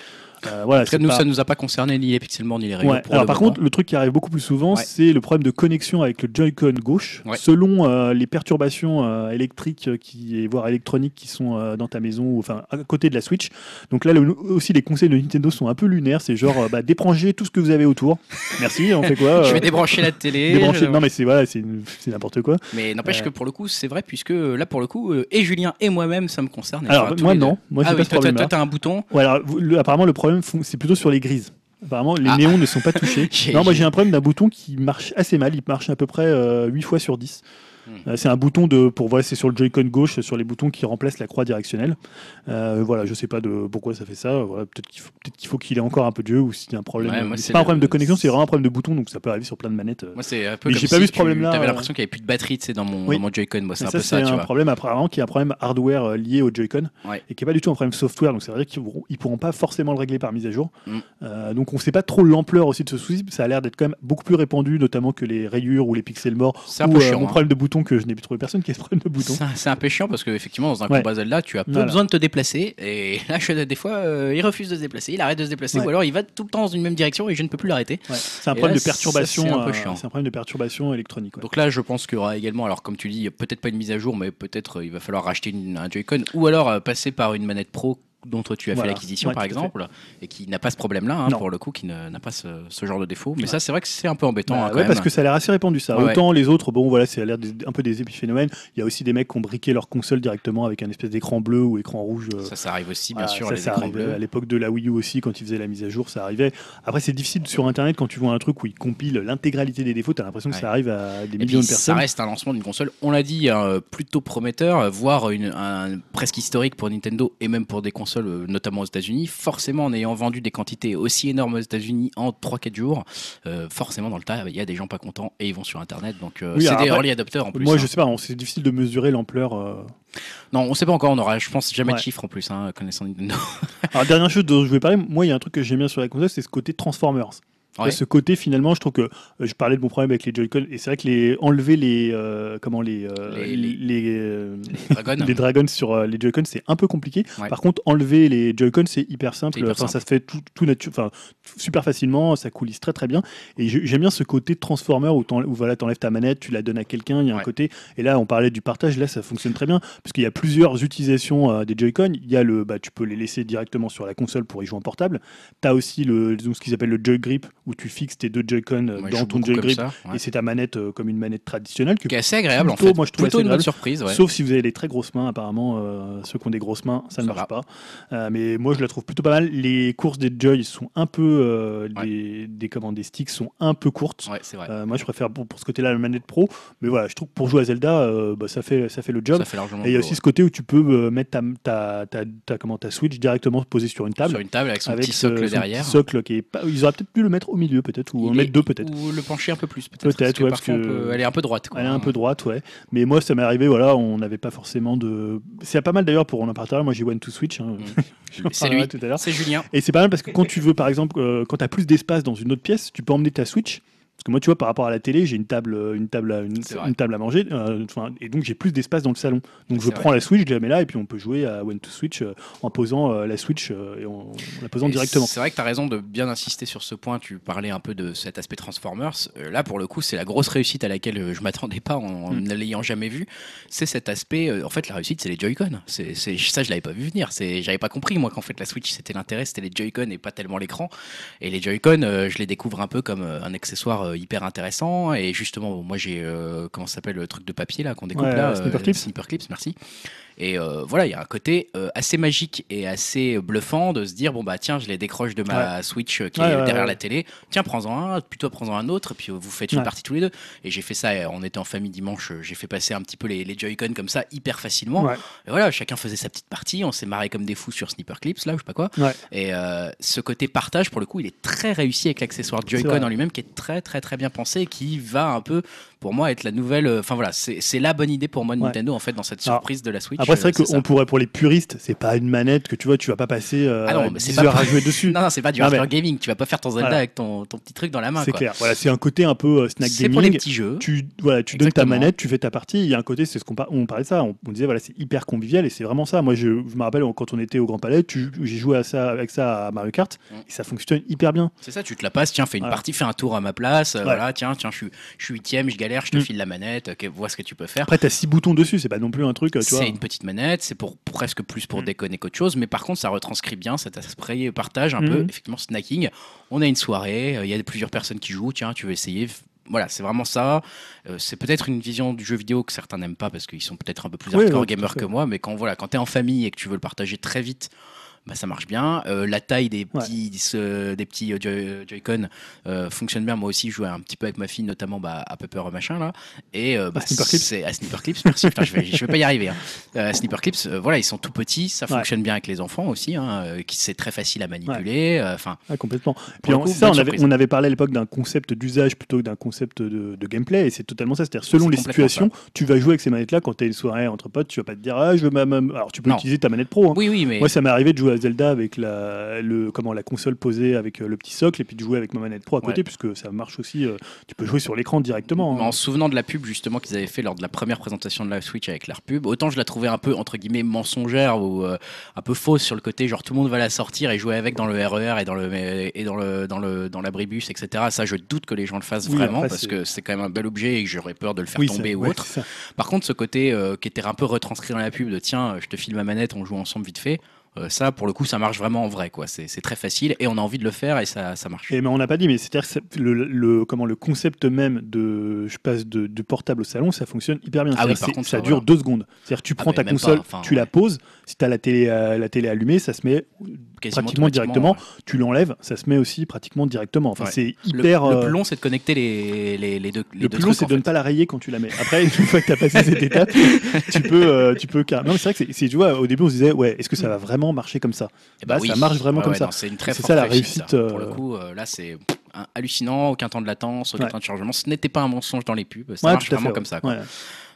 B: euh, voilà.
A: En tout cas, nous,
B: pas-
A: ça nous a pas concerné ni les pixels morts ni les rayures.
B: Ouais. Alors
A: le
B: par
A: moment.
B: contre, le truc qui arrive beaucoup plus souvent,
A: Ouais.
B: c'est le problème de connexion avec le Joy-Con gauche. Selon euh, les perturbations euh, électriques qui, voire électroniques qui sont dans ta maison, ou, enfin à côté de la Switch. Donc là, le- aussi les conseils de Nintendo sont un peu lunaires. C'est genre bah, débranchez tout ce que vous avez autour. Merci. On fait quoi
A: je
B: euh,
A: vais débrancher la télé.
B: débrancher-
A: je-
B: Non mais c'est voilà, n'importe quoi.
A: Mais n'empêche
B: Euh.
A: que pour le coup, c'est vrai, puisque euh, là, pour le coup, euh, et Julien et moi-même, ça me concerne.
B: Alors moi non, moi j'ai
A: ah
B: pas
A: oui,
B: ce
A: toi, toi, un bouton.
B: Ouais, alors, le- apparemment le problème c'est plutôt sur les grises. Apparemment les
A: Ah.
B: néons ne sont pas touchés. Non, moi
A: j'ai-
B: j'ai un problème d'un bouton qui marche assez mal. Il marche à peu près euh, 8 fois sur 10. Euh, c'est un bouton de pour voilà, c'est sur le Joy-Con gauche, sur les boutons qui remplacent la croix directionnelle. Euh, voilà, je sais pas de pourquoi ça fait ça. Voilà, peut-être qu'il faut qu'il faut qu'il ait encore un peu de jeu ou s'il y a un problème.
A: Ouais, moi, c'est
B: pas un problème de connexion, c'est vraiment un problème de bouton, donc ça peut arriver sur plein de manettes. euh.
A: Moi, c'est un peu
B: Mais
A: comme
B: j'ai pas
A: si
B: vu ce problème-là,
A: T'avais l'impression qu'il n'y avait plus de batterie, tu sais, dans mon,
B: Oui.
A: mon Joy-Con. Moi, c'est
B: Mais
A: un peu
B: ça,
A: ça,
B: c'est
A: tu
B: un
A: vois.
B: problème apparemment qui est un problème hardware lié au Joy-Con
A: Ouais.
B: et qui est pas du tout un problème software. Donc c'est vrai qu'ils pourront, ils pourront pas forcément le régler par mise à jour.
A: Mm.
B: Euh, donc on sait pas trop l'ampleur aussi de ce souci. Ça a l'air d'être quand même beaucoup plus répandu, notamment que les rayures ou les pixels morts. Ou mon
A: hein.
B: problème de bouton que je n'ai plus trouvé personne qui problème de bouton.
A: C'est un- peu chiant parce que effectivement dans un
B: Ouais.
A: combat Zelda tu as peu
B: Voilà.
A: besoin de te déplacer et là je- des fois euh, il refuse de se déplacer, il arrête de se déplacer
B: Ouais.
A: ou alors il va tout le temps dans une même direction et je ne peux plus l'arrêter.
B: Ouais. C'est un
A: Et
B: problème
A: là,
B: de perturbation.
A: c'est un peu
B: euh,
A: chiant.
B: c'est un problème de perturbation électronique.
A: Donc là je pense qu'il y aura également alors comme tu dis peut-être pas une mise à jour mais peut-être euh, il va falloir racheter une- un Joy-Con ou alors euh, passer par une manette pro dont toi tu as
B: Voilà.
A: fait l'acquisition
B: Ouais,
A: par exemple et qui n'a pas ce problème là
B: Non.
A: pour le coup qui n'a pas ce, ce genre de défaut mais
B: Ouais.
A: ça c'est vrai que c'est un peu embêtant
B: Bah
A: hein,
B: ouais, parce que ça a l'air assez répandu ça. Autant les autres, bon voilà, c'est l'air un peu des épiphénomènes. Il y a aussi des mecs qui ont briqué leur console directement avec un espèce d'écran bleu ou écran rouge. euh,
A: ça ça arrive aussi bien sûr
B: ça,
A: les
B: ça
A: écrans
B: arrivait
A: bleus.
B: à l'époque de la Wii U aussi, quand ils faisaient la mise à jour, ça arrivait. Après, c'est difficile sur Internet quand tu vois un truc où ils compilent l'intégralité des défauts, tu as l'impression que ça arrive à des
A: Et
B: millions
A: puis,
B: de
A: ça
B: personnes.
A: reste un lancement d'une console, on l'a dit, hein, plutôt prometteur, voire une, un presque historique pour Nintendo et même pour des consoles euh, notamment aux États-Unis. Forcément, en ayant vendu des quantités aussi énormes aux États-Unis en 3-4 jours, euh, forcément dans le tas, il y a des gens pas contents et ils vont sur Internet. Donc euh,
B: Oui,
A: c'est des early adopters en plus.
B: Moi,
A: hein.
B: je sais pas, c'est difficile de mesurer l'ampleur. euh.
A: Non, on sait pas encore. On aura, je pense, jamais de chiffres en plus, hein, connaissant Nintendo.
B: Alors, dernière chose dont je voulais parler, moi, il y a un truc que j'aime bien sur la console, c'est ce côté Transformers.
A: Ouais.
B: Ce côté, finalement, je trouve que euh, je parlais de mon problème avec les Joy-Con, et c'est vrai que les enlever les euh, comment les euh,
A: Les-
B: les,
A: les-
B: euh,
A: Dragon.
B: les dragons sur les Joy-Con, c'est un peu compliqué.
A: Ouais.
B: Par contre, enlever les Joy-Con, c'est hyper simple.
A: C'est hyper
B: enfin,
A: simple.
B: ça se fait tout, tout enfin, super facilement, ça coulisse très très bien. Et j'ai- j'aime bien ce côté Transformer où, où voilà, t'enlèves ta manette, tu la donnes à quelqu'un, il y a un côté. Et là, on parlait du partage, là, ça fonctionne très bien parce qu'il y a plusieurs utilisations des Joy-Con. Il y a le, bah, tu peux les laisser directement sur la console pour y jouer en portable. Tu as aussi le, ce qu'ils appellent le Joy Grip où tu fixes tes deux Joy-Con euh, dans ton
A: beaucoup
B: Joy
A: comme
B: Grip
A: ça, ouais.
B: et c'est ta manette euh, comme une manette traditionnelle que
A: Qui est assez agréable
B: plutôt,
A: en fait.
B: moi, je trouve
A: Plutôt
B: assez
A: une bonne surprise. Ouais.
B: Sauf si vous avez des très grosses mains, apparemment, euh, ceux qui ont des grosses mains, ça ne marche
A: va.
B: pas. Mais moi, je la trouve plutôt pas mal. Les courses des Joy sont un peu.
A: Ouais.
B: des, des, comment, des sticks sont un peu courtes.
A: Vrai.
B: Moi, je préfère pour, pour ce côté-là la manette pro. Mais voilà, je trouve que pour jouer à Zelda, bah, ça, fait, ça fait le job.
A: Ça fait largement.
B: Et il y a aussi ce côté où tu peux mettre ta, ta, ta, ta- comment, ta Switch directement posée sur une table.
A: Sur une table avec son
B: avec
A: petit socle derrière.
B: socle qui est pas- Ils auraient peut-être pu le mettre milieu, peut-être, ou en mettre deux, peut-être.
A: Ou le pencher un peu plus, peut-être.
B: Peut-être, ouais, parce que-
A: peut- Elle est un peu droite. Quoi.
B: Elle est un peu droite, ouais. Mais moi, ça m'est arrivé, voilà, on n'avait pas forcément de. C'est pas mal d'ailleurs pour en parler. Moi, j'ai One to Switch. hein. J'en
A: C'est lui.
B: tout à l'heure.
A: C'est Julien.
B: Et c'est pas mal parce que quand tu veux, par exemple, euh, quand tu as plus d'espace dans une autre pièce, tu peux emmener ta Switch. Parce que moi, tu vois, par rapport à la télé, j'ai une table, euh, une table, à, une,
A: C'est vrai.
B: une table à manger, euh, et donc j'ai plus d'espace dans le salon. Donc je prends la Switch, je la mets là, et puis on peut jouer à One to Switch euh, en posant euh, la Switch et en, en la posant
A: Et
B: directement.
A: C'est vrai que tu as raison de bien insister sur ce point. Tu parlais un peu de cet aspect Transformers. Là, pour le coup, c'est la grosse réussite à laquelle je m'attendais pas en
B: Mm.
A: ne l'ayant jamais vu. C'est cet aspect. en fait, la réussite, c'est les Joy-Con. Ça, je l'avais pas vu venir. J'avais pas compris, moi, qu'en fait, la Switch, c'était l'intérêt, c'était les Joy-Con et pas tellement l'écran. Et les Joy-Con, je les découvre un peu comme un accessoire euh, hyper intéressant. Et justement, moi, j'ai. euh, comment ça s'appelle le truc de papier, là, qu'on découpe
B: Ouais,
A: là
B: euh, Snipper Clips.
A: Snipper Clips, merci. Et euh, voilà, il y a un côté euh, assez magique et assez bluffant de se dire bon bah tiens, je les décroche de ma Switch euh, qui
B: Ouais,
A: est
B: ouais,
A: derrière la télé. Tiens, prends-en un, puis toi prends-en un autre, et puis vous faites une partie tous les deux. Et j'ai fait ça. On était en famille dimanche. J'ai fait passer un petit peu les, les Joy-Con comme ça hyper facilement. Et voilà, chacun faisait sa petite partie. On s'est marré comme des fous sur Snipper Clips là, ou je sais pas quoi. Et euh, ce côté partage, pour le coup, il est très réussi avec l'accessoire Joy-Con en lui-même, qui est très très très bien pensé, et qui va un peu, pour moi, être la nouvelle. Enfin voilà, c'est la bonne idée pour moi de. Nintendo en fait dans cette surprise de la Switch.
B: Après, c'est vrai
A: euh,
B: qu'on pourrait, pour les puristes, c'est pas une manette que tu vois, tu vas pas passer euh,
A: Ah non, mais c'est
B: 10
A: pas
B: heures
A: pour-
B: à jouer dessus.
A: Non, non, c'est pas du hardcore
B: mais-
A: gaming. Tu vas pas faire ton Zelda
B: Voilà.
A: avec ton, ton petit truc dans la main.
B: c'est clair. Voilà, c'est un côté un peu euh, snack
A: C'est pour les
B: gaming.
A: petits jeux.
B: tu, voilà, tu donnes ta manette, tu fais ta partie. Il y a un côté, c'est ce qu'on on parlait de ça. On, on disait, voilà, c'est hyper convivial et c'est vraiment ça. Moi, je, je me rappelle quand on était au Grand Palais, j'ai joué à ça, avec ça à Mario Kart
A: Mm.
B: et ça fonctionne hyper bien.
A: C'est ça, tu te la passes, tiens, fais une partie, fais un tour à ma place, euh, voilà, tiens, tiens, je suis, huitième, je galère, je te
B: Mm.
A: file la manette, vois ce que tu peux faire.
B: Après, tu as six boutons dessus, c'est pas non plus un truc, tu vois.
A: C'est une petite manette, c'est pour presque plus pour
B: Mm.
A: déconner qu'autre chose, mais par contre, ça retranscrit bien cet aspect partage un peu, effectivement, snacking. On a une soirée, euh, il y a plusieurs personnes qui jouent, tiens, tu veux essayer? Voilà, c'est vraiment ça. Euh, c'est peut-être une vision du jeu vidéo que certains n'aiment pas parce qu'ils sont peut-être un peu plus
B: Oui,
A: hardcore
B: oui, à
A: gamers que moi, mais quand voilà, quand t'es en famille et que tu veux le partager très vite, bah, ça marche bien. Euh, la taille des
B: Ouais.
A: petits, ce- des petits euh, Joy- Joy-Con euh, fonctionne bien. Moi aussi, je jouais un petit peu avec ma fille, notamment bah, à Pepper machin là. Et euh, bah, c'est à Snipper Clips. Merci. Putain, je vais, je vais pas y arriver. Hein. Euh, Snipper Clips, euh, voilà, ils sont tout petits, ça
B: Ouais.
A: fonctionne bien avec les enfants aussi, hein, euh, qui c'est très facile à manipuler. euh, Enfin,
B: Ah, complètement. Puis on-
A: coup,
B: ça, on avait, on avait parlé à l'époque d'un concept d'usage plutôt que d'un concept de, de gameplay, et c'est totalement ça. C'est-à-dire, selon les situations, tu vas jouer avec ces manettes-là quand tu as une soirée entre potes, tu vas pas te dire, ah, je veux ma. ma- Alors, tu peux
A: Non.
B: utiliser ta manette pro. hein.
A: oui, oui, mais
B: Moi, ça m'est arrivé de jouer à Zelda avec la, le, comment, la console posée avec euh, le petit socle et puis de jouer avec ma manette pro à côté,
A: Ouais.
B: puisque ça marche aussi. euh, tu peux jouer sur l'écran directement. Hein.
A: En se souvenant de la pub justement qu'ils avaient fait lors de la première présentation de la Switch avec leur pub, autant je la trouvais un peu entre guillemets mensongère ou euh, un peu fausse sur le côté genre tout le monde va la sortir et jouer avec dans le RER et dans le et dans le dans le dans l'abribus etc. Ça je doute que les gens le fassent
B: Oui,
A: vraiment
B: après,
A: parce
B: c'est-
A: que c'est quand même un bel objet et que j'aurais peur de le faire
B: Oui,
A: tomber ou
B: ouais,
A: autre.
B: c'est ça.
A: Par contre ce côté euh, qui était un peu retranscrit dans la pub de tiens je te file ma manette on joue ensemble vite fait. Euh, ça, pour le coup, ça marche vraiment en vrai, quoi. C'est c'est très facile et on a envie de le faire et ça, ça marche.
B: Et mais on n'a pas dit, mais c'est-à-dire que le, le- comment le concept même de je passe de, du portable au salon, ça fonctionne hyper bien.
A: Ah oui, par contre,
B: ça
A: ça,
B: dure
A: voilà.
B: deux secondes. C'est-à-dire tu
A: Ah,
B: prends ta console,
A: pas,
B: tu la poses. Si tu as la télé, euh, la télé allumée, ça se met
A: Quasiment
B: pratiquement directement. Tu l'enlèves, ça se met aussi pratiquement directement. Enfin,
A: Ouais.
B: c'est hyper.
A: le
B: euh,
A: plus long, c'est de connecter les, les, les deux. Les
B: Le
A: deux
B: plus long, c'est de ne pas la rayer quand tu la mets. Après, une fois que tu as passé cette étape, tu peux, euh, tu peux. Non, mais c'est vrai que c'est, tu vois, au début, on se disait, ouais, est-ce que ça va vraiment vraiment marcher comme ça.
A: Eh bah oui.
B: ça marche vraiment
A: Ouais,
B: comme
A: ouais,
B: ça.
A: non, C'est une très
B: C'est
A: forte
B: ça, la
A: réussite, ça. Pour
B: euh,
A: le coup, euh, là, c'est hallucinant, aucun temps de latence, aucun
B: Ouais.
A: temps de chargement. Ce n'était pas un mensonge dans les pubs. Ça
B: Ouais,
A: marche vraiment
B: fait,
A: comme ça. quoi.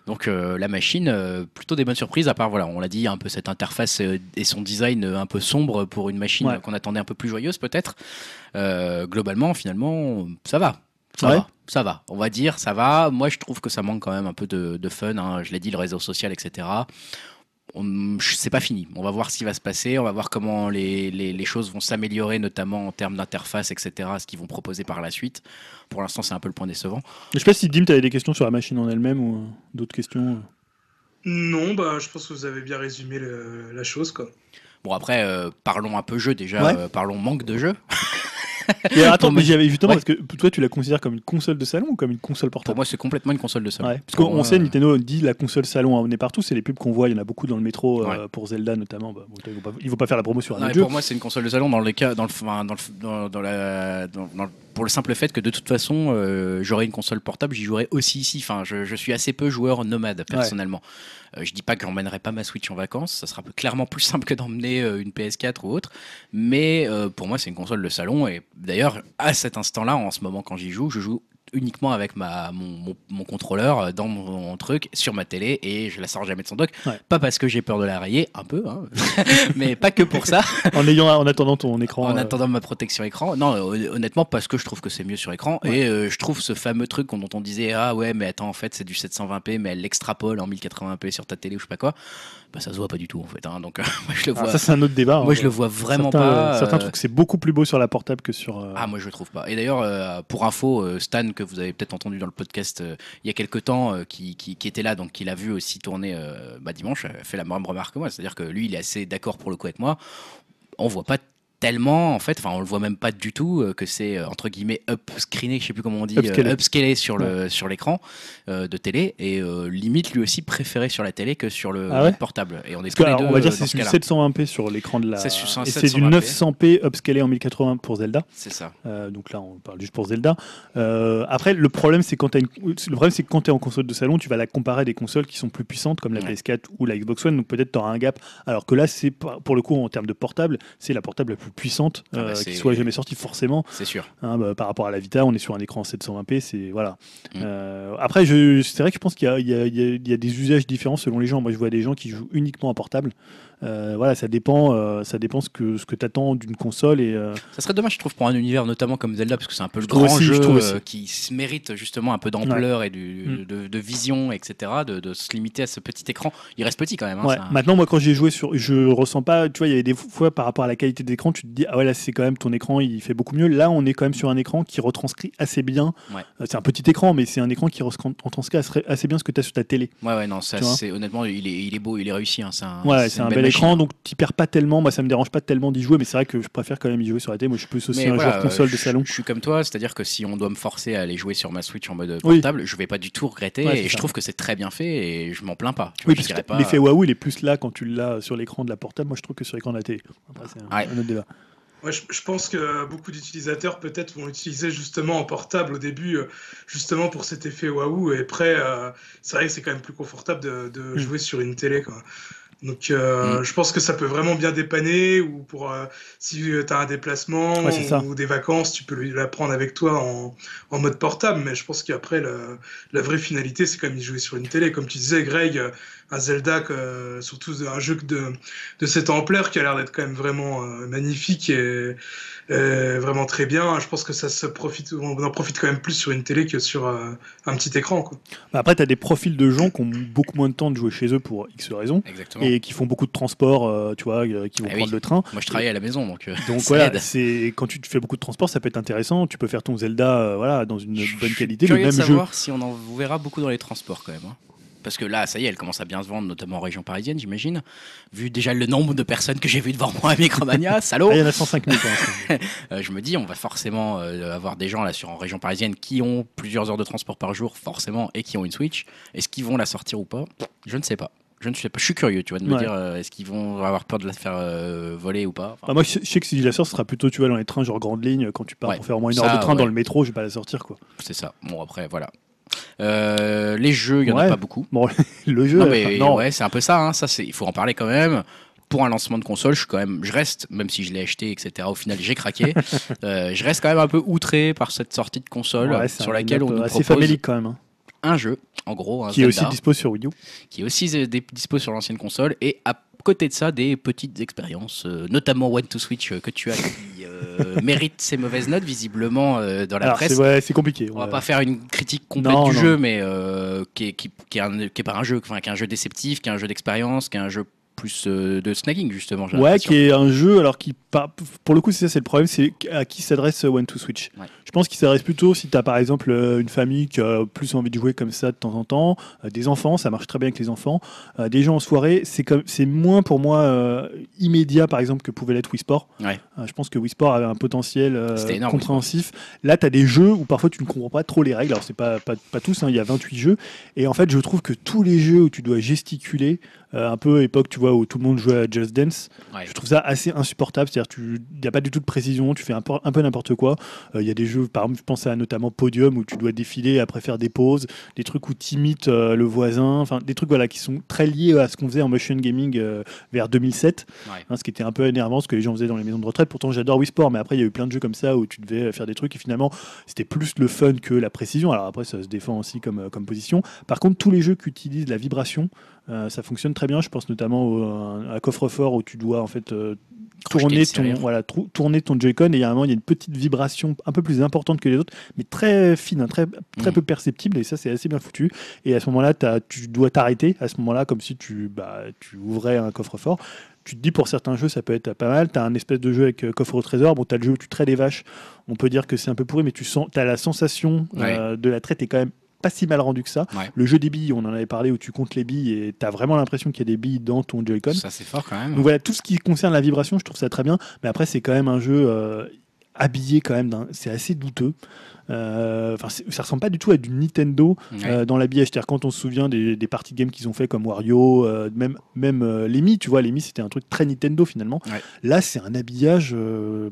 A: Donc euh, la machine, euh, plutôt des bonnes surprises, à part, voilà, on l'a dit, un peu cette interface euh, et son design euh, un peu sombre pour une machine
B: Ouais.
A: euh, qu'on attendait un peu plus joyeuse peut-être. Euh, globalement, finalement, ça va. Ça
B: Ouais.
A: va, ça va, on va dire, ça va. Moi, je trouve que ça manque quand même un peu de, de fun. hein. Je l'ai dit, le réseau social, etc. C'est pas fini. On va voir ce qui va se passer. On va voir comment les, les- les choses vont s'améliorer, notamment en termes d'interface, etc. Ce qu'ils vont proposer par la suite. Pour l'instant, c'est un peu le point décevant.
B: Je sais pas si Dim, tu avais des questions sur la machine en elle-même ou euh, d'autres questions. euh.
C: Non, bah, je pense que vous avez bien résumé le- la chose, quoi.
A: Bon après, euh, parlons un peu jeu déjà.
B: Ouais.
A: euh, parlons manque de jeu.
B: Et attends,
A: Pour
B: mais j'avais justement parce que toi, tu la considères comme une console de salon ou comme une console
A: Pour
B: portable
A: moi, c'est complètement une console de salon.
B: Ouais, parce
A: Pour
B: qu'on sait,
A: euh,
B: Nintendo dit la console salon on est partout, c'est les pubs qu'on voit, il y en a beaucoup dans le métro euh, pour Zelda notamment. Bah, bon, ils, vont pas, ils vont pas faire la promo sur un
A: non,
B: autre
A: mais
B: jeu.
A: pour moi, c'est une console de salon dans le cas, dans le, enfin, dans le, dans, dans la, dans- dans le- pour le simple fait que de toute façon, euh, j'aurais une console portable, j'y jouerais aussi ici. Enfin, je, je suis assez peu joueur nomade personnellement. Euh, je dis pas que j'emmènerai pas ma Switch en vacances, ça sera clairement plus simple que d'emmener euh, une PS4 ou autre. Mais euh, pour moi, c'est une console de salon et d'ailleurs, à cet instant-là, en ce moment, quand j'y joue, je joue uniquement avec ma, mon, mon- mon contrôleur euh, dans mon, mon truc sur ma télé et je la sors jamais de son dock.
B: Ouais.
A: Pas parce que j'ai peur de la rayer, un peu, hein, mais pas que pour ça.
B: En, ayant, en attendant ton écran.
A: En
B: euh,
A: attendant ma protection écran, non, hon- honnêtement, parce que je trouve que c'est mieux sur écran.
B: Ouais.
A: Et euh, je trouve ce fameux truc dont on disait Ah ouais, mais attends, en fait, c'est du 720p, mais elle l'extrapole en 1080p sur ta télé ou je sais pas quoi. Bah, ça se voit pas du tout, en fait. hein. Donc, euh, moi, je le
B: alors
A: vois,
B: ça, c'est un autre débat.
A: moi,
B: hein.
A: je le vois vraiment
B: certains,
A: pas.
B: Certains
A: euh,
B: trouvent que c'est beaucoup plus beau sur la portable que sur. euh,
A: ah, moi je le trouve pas. Et d'ailleurs, euh, pour info, euh, Stan, que vous avez peut-être entendu dans le podcast euh, il y a quelques temps, euh, qui, qui, qui était là, donc qui l'a vu aussi tourner euh, bah, dimanche, a fait la même remarque que moi. C'est-à-dire que lui, il est assez d'accord pour le coup avec moi. On voit pas tellement, en fait, enfin, on le voit même pas du tout, euh, que c'est euh, entre guillemets upscreené, je sais plus comment on dit,
B: Upscalé.
A: euh, upscalé sur le sur l'écran de télé, et limite lui aussi préféré sur la télé que sur le
B: Ah ouais
A: portable. Et on est
B: parce
A: tous
B: que,
A: les
B: alors,
A: deux
B: on va dire c'est
A: ce
B: du
A: cas-là.
B: 720p sur l'écran de la.
A: C'est
B: et du
A: 720p.
B: 900p upscalé en 1080 pour Zelda.
A: C'est ça.
B: Donc là, on parle juste pour Zelda. Après, le problème, c'est quand t'as une... le problème, c'est que quand tu es en console de salon, tu vas la comparer à des consoles qui sont plus puissantes, comme la
A: Ouais.
B: PS4 ou la Xbox One. Donc peut-être tu auras un gap. Alors que là, c'est pour le coup, en termes de portable, c'est la portable la plus puissante
A: Ah bah,
B: euh, qui soit jamais sortie, forcément.
A: C'est sûr.
B: Hein, bah, par rapport à la Vita, on est sur un écran 720p. C'est voilà.
A: Mm.
B: Euh, après, c'est vrai que je pense qu'il y a, il y y a- il y a des usages différents selon les gens. Moi, je vois des gens qui jouent uniquement en portable. Euh, voilà, ça dépend, euh, ça dépend ce que ce que t'attends d'une console et euh,
A: Ça serait dommage, je trouve, pour un univers notamment comme Zelda, parce que c'est un peu le
B: Je
A: grand
B: aussi,
A: jeu
B: je
A: euh, qui se mérite justement un peu d'ampleur et du,
B: Mm.
A: de, de vision, etc. De, de se limiter à ce petit écran. Il reste petit quand même. hein,
B: Ouais.
A: c'est un-
B: Maintenant, moi, quand j'ai joué sur, je ressens pas. Tu vois, il y avait des fois par rapport à la qualité d'écran, tu te dis ah ouais là c'est quand même ton écran, il fait beaucoup mieux. Là, on est quand même sur un écran qui retranscrit assez bien.
A: Ouais.
B: C'est un petit écran, mais c'est un écran qui retranscrit assez- bien ce que tu as sur ta télé.
A: Ouais, ouais, non, ça,
B: Tu
A: c'est honnêtement, il est, il est beau, il est réussi. hein, c'est un,
B: ouais, c'est un bel
A: belle
B: écran,
A: machine.
B: donc tu perds pas tellement. Moi, ça me dérange pas tellement d'y jouer, mais c'est vrai que je préfère quand même y jouer sur la télé. Moi, je suis plus aussi
A: Mais
B: un
A: voilà,
B: joueur console de salon.
A: Je suis comme toi, c'est-à-dire que si on doit me forcer à aller jouer sur ma Switch en mode
B: Oui.
A: portable, je vais pas du tout regretter
B: Ouais,
A: et je trouve que c'est très bien fait et je m'en plains pas. Tu
B: Oui, parce que l'effet waouh, il est plus là quand tu l'as sur l'écran de la portable. Moi, je trouve que sur l'écran de la télé. C'est un,
A: Ouais.
B: un autre débat.
C: Ouais, je, je pense que beaucoup d'utilisateurs peut-être vont l'utiliser justement en portable au début, euh, justement pour cet effet waouh. Et après, euh, c'est vrai que c'est quand même plus confortable de, de
B: Mm.
C: jouer sur une télé. Quoi. Donc, euh,
A: Mm.
C: je pense que ça peut vraiment bien dépanner. Ou pour euh, si tu as un déplacement
B: Ouais,
C: ou des vacances, tu peux la prendre avec toi en, en mode portable. Mais je pense qu'après, la vraie finalité, c'est quand même de jouer sur une télé. Comme tu disais, Greg, euh, un Zelda, que- surtout un jeu de, de cette ampleur qui a l'air d'être quand même vraiment euh, magnifique et euh, vraiment très bien. Je pense que ça se profite, on en profite quand même plus sur une télé que sur euh, un petit écran. Quoi.
B: Bah, Après, tu as des profils de gens qui ont beaucoup moins de temps de jouer chez eux pour X raisons.
A: Exactement.
B: et qui font beaucoup de transport, euh, tu vois, qui vont
A: Ah
B: prendre
A: oui.
B: le train.
A: Moi, je travaille à la maison, donc. euh,
B: Donc voilà, c'est quand tu fais beaucoup de transport, ça peut être intéressant. Tu peux faire ton Zelda, euh, voilà, dans une
A: Je-
B: bonne
A: je
B: qualité,
A: suis
B: le même
A: de
B: jeu.
A: savoir si on en verra beaucoup dans les transports quand même. hein. Parce que là, ça y est, elle commence à bien se vendre, notamment en région parisienne, j'imagine. Vu déjà le nombre de personnes que j'ai vues devant moi à Micromania, salaud
B: Ah, il y en a 105 000 pour l'instant.
A: Euh, Je me dis, on va forcément euh, avoir des gens là sur en région parisienne qui ont plusieurs heures de transport par jour, forcément, et qui ont une Switch. Est-ce qu'ils vont la sortir ou pas? Je ne sais pas. Je ne sais pas. Je suis curieux, tu vois, de me
B: Ouais.
A: dire, euh, est-ce qu'ils vont avoir peur de la faire euh, voler ou pas? Enfin,
B: Bah, moi, je sais que si je la sors, ce sera plutôt, tu vois, dans les trains, genre grande ligne, quand tu pars
A: Ouais.
B: pour faire au moins une
A: Ça,
B: heure de train dans le métro, je vais pas la sortir, quoi.
A: C'est ça. Bon, après, voilà. Euh, les jeux, il n'y en a pas beaucoup.
B: Bon, le jeu,
A: Non,
B: euh,
A: mais
B: non.
A: ouais, c'est un peu ça. hein. Ça, c'est, il faut en parler quand même. pour un lancement de console, je suis quand même, je reste, même si je l'ai acheté, etc. Au final, j'ai craqué. euh, je reste quand même un peu outré par cette sortie de console
B: Ouais,
A: sur laquelle on nous propose
B: famélique quand même. hein.
A: un jeu, en gros, un
B: Qui est aussi dispo sur Wii U.
A: qui est aussi dispo sur l'ancienne console, et à côté de ça, des petites expériences, euh, notamment One to Switch euh, que tu as, qui euh, méritent ces mauvaises notes visiblement dans la
B: Alors,
A: presse.
B: c'est ouais, compliqué.
A: On va pas faire une critique complète
B: Non,
A: du
B: non.
A: jeu, mais qui, est, qui, qui est un- qui est pas un jeu, enfin, qui est un jeu déceptif, qui est un jeu d'expérience, qui est un jeu plus de snagging justement.
B: Ouais, qui est un jeu, alors qui, pour le coup, c'est ça, c'est le problème, c'est à qui s'adresse One to Switch.
A: Ouais.
B: Je pense qu'il s'adresse plutôt si tu as par exemple euh, une famille qui a plus envie de jouer comme ça de temps en temps, euh, des enfants, ça marche très bien avec les enfants, euh, des gens en soirée, c'est comme, c'est moins pour moi immédiat par exemple que pouvait l'être Wii Sport.
A: Ouais.
B: Je pense que Wii Sport avait un potentiel
A: énorme,
B: compréhensif. Là, tu as des jeux où parfois tu ne comprends pas trop les règles. Alors, c'est pas, pas, pas tous, hein, il y a 28 jeux. Et en fait, je trouve que tous les jeux où tu dois gesticuler, euh, un peu époque, tu vois, où tout le monde jouait à Just Dance,
A: Ouais.
B: je trouve ça assez insupportable. C'est-à-dire, il n'y a pas du tout de précision, tu fais un peu, un peu n'importe quoi. Euh, Il y a des jeux, par exemple, je pense à notamment Podium, où tu dois défiler après faire des pauses, des trucs où tu imites euh, le voisin, enfin, des trucs voilà, qui sont très liés à ce qu'on faisait en motion gaming euh, vers 2007.
A: Ouais.
B: Hein, ce qui était un peu énervant, ce que les gens faisaient dans les maisons de retraite. Pourtant, j'adore Wii Sport, mais après, il y a eu plein de jeux comme ça où tu devais faire des trucs et finalement, c'était plus le fun que la précision. Alors après, ça se défend aussi comme, euh, comme position. Par contre, tous les jeux qui utilisent la vibration, euh, ça fonctionne très bien. Je pense notamment au, à coffre-fort où tu dois en fait euh, tourner ton, voilà, tourner ton Joy-Con et il y a un moment, il y a une petite vibration un peu plus importante que les autres, mais très fine, hein, très, très
A: Mm.
B: peu perceptible et ça, c'est assez bien foutu. Et à ce moment-là, tu dois t'arrêter à ce moment-là, comme si tu, bah, tu ouvrais un coffre-fort. Tu te dis pour certains jeux, ça peut être pas mal. Tu as un espèce de jeu avec euh, coffre au trésor. Bon, tu as le jeu où tu traites des vaches. On peut dire que c'est un peu pourri, mais tu sens, as la sensation euh, de la traite est quand même pas si mal rendu que ça.
A: Ouais.
B: Le jeu des billes, on en avait parlé, où tu comptes les billes et tu as vraiment l'impression qu'il y a des billes dans ton Joy-Con.
A: Ça c'est fort quand même.
B: Donc voilà, tout ce qui concerne la vibration, je trouve ça très bien. Mais après, c'est quand même un jeu euh, habillé quand même. d'un- C'est assez douteux. Euh, Enfin, ça ressemble pas du tout à du Nintendo
A: Ouais.
B: euh, dans l'habillage. C'est-à-dire quand on se souvient des, des parties games qu'ils ont fait comme Wario, euh, même même Lemmy, tu vois, Lemmy c'était un truc très Nintendo finalement.
A: Ouais.
B: Là, c'est un habillage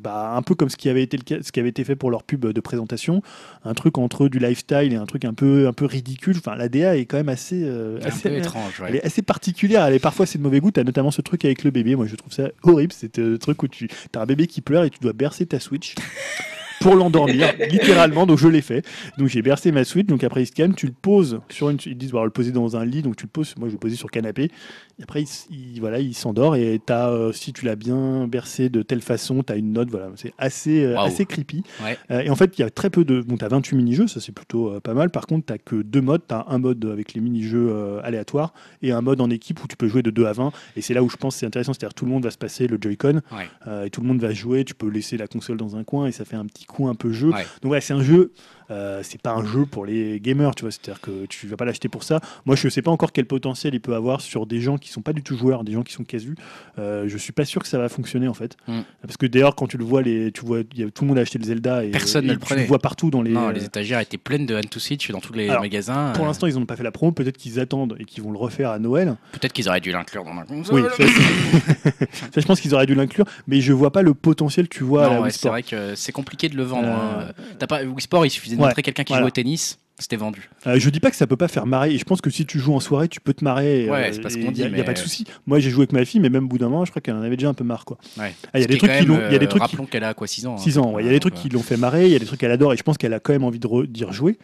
B: bah, un peu comme ce qui avait été le ce qui avait été fait pour leur pub de présentation, un truc entre du lifestyle et un truc un peu un peu ridicule. Enfin, la DA est quand même assez euh, assez
A: étrange.
B: elle est assez particulière. Elle est parfois c'est de mauvais goût. T'as notamment ce truc avec le bébé. Moi, je trouve ça horrible. C'est le truc où tu as un bébé qui pleure et tu dois bercer ta Switch. Pour l'endormir, littéralement, donc je l'ai fait. Donc j'ai bercé ma Switch, donc après il se calme, tu le poses sur une. Ils disent bah, le poser dans un lit, donc tu le poses. Moi je le posais sur le canapé. Et après il, voilà, il s'endort et t'as, euh, si tu l'as bien bercé de telle façon, tu as une note. Voilà, c'est assez, euh, assez creepy.
A: Ouais.
B: Euh, et en fait, il y a très peu de. Bon, tu as 28 mini-jeux, ça c'est plutôt pas mal. Par contre, tu que deux modes. Tu as un mode avec les mini-jeux aléatoires et un mode en équipe où tu peux jouer de 2 à 20. Et c'est là où je pense c'est intéressant. C'est-à-dire tout le monde va se passer le Joy-Con
A: Ouais.
B: et tout le monde va jouer. Tu peux laisser la console dans un coin et ça fait un petit coup un peu jeu.
A: Ouais.
B: Donc, ouais, c'est un jeu. Euh, c'est pas un jeu pour les gamers, tu vois. C'est-à-dire que tu vas pas l'acheter pour ça. Moi, je sais pas encore quel potentiel il peut avoir sur des gens qui sont pas du tout joueurs, des gens qui sont casus. Euh, je suis pas sûr que ça va fonctionner en fait.
A: Mm.
B: Parce que d'ailleurs, quand tu le vois, les, tu vois, il y a, tout le monde a acheté le Zelda et,
A: Personne
B: et
A: ne le
B: tu
A: prenait.
B: le vois partout dans les.
A: Non, les étagères étaient pleines de Hand to Switch dans tous les
B: Alors,
A: magasins.
B: Pour
A: Euh,
B: l'instant, ils n'ont pas fait la promo. Peut-être qu'ils attendent et qu'ils vont le refaire à Noël.
A: Peut-être qu'ils auraient dû l'inclure dans la console.
B: Oui, ça, je pense qu'ils auraient dû l'inclure. Mais je vois pas le potentiel, tu vois,
A: ouais, c'est vrai que c'est compliqué de le vendre.
B: Euh,
A: hein. T'as pas Wii Sport, il suffisait de
B: Ouais,
A: montrer quelqu'un qui
B: voilà.
A: joue au tennis, c'était vendu.
B: Euh, je dis pas que ça peut pas faire marrer. Je pense que si tu joues en soirée, tu peux te marrer.
A: Ouais,
B: euh,
A: c'est pas ce qu'on
B: Il a-
A: dit,
B: il y a pas de souci. Moi, j'ai joué avec ma fille, mais même au bout d'un moment, je crois qu'elle en avait déjà un peu marre, quoi.
A: Ouais.
B: Ah, Il y a des
A: est
B: trucs qui l'ont. Il y a des
A: euh,
B: trucs qui-
A: Rappelons qu'elle a quoi 6 ans. hein.
B: 6 ans. ouais. Il y a des trucs
A: Donc,
B: qui l'ont fait marrer, il y a des trucs qu'elle adore et je pense qu'elle a quand même envie de d'y rejouer.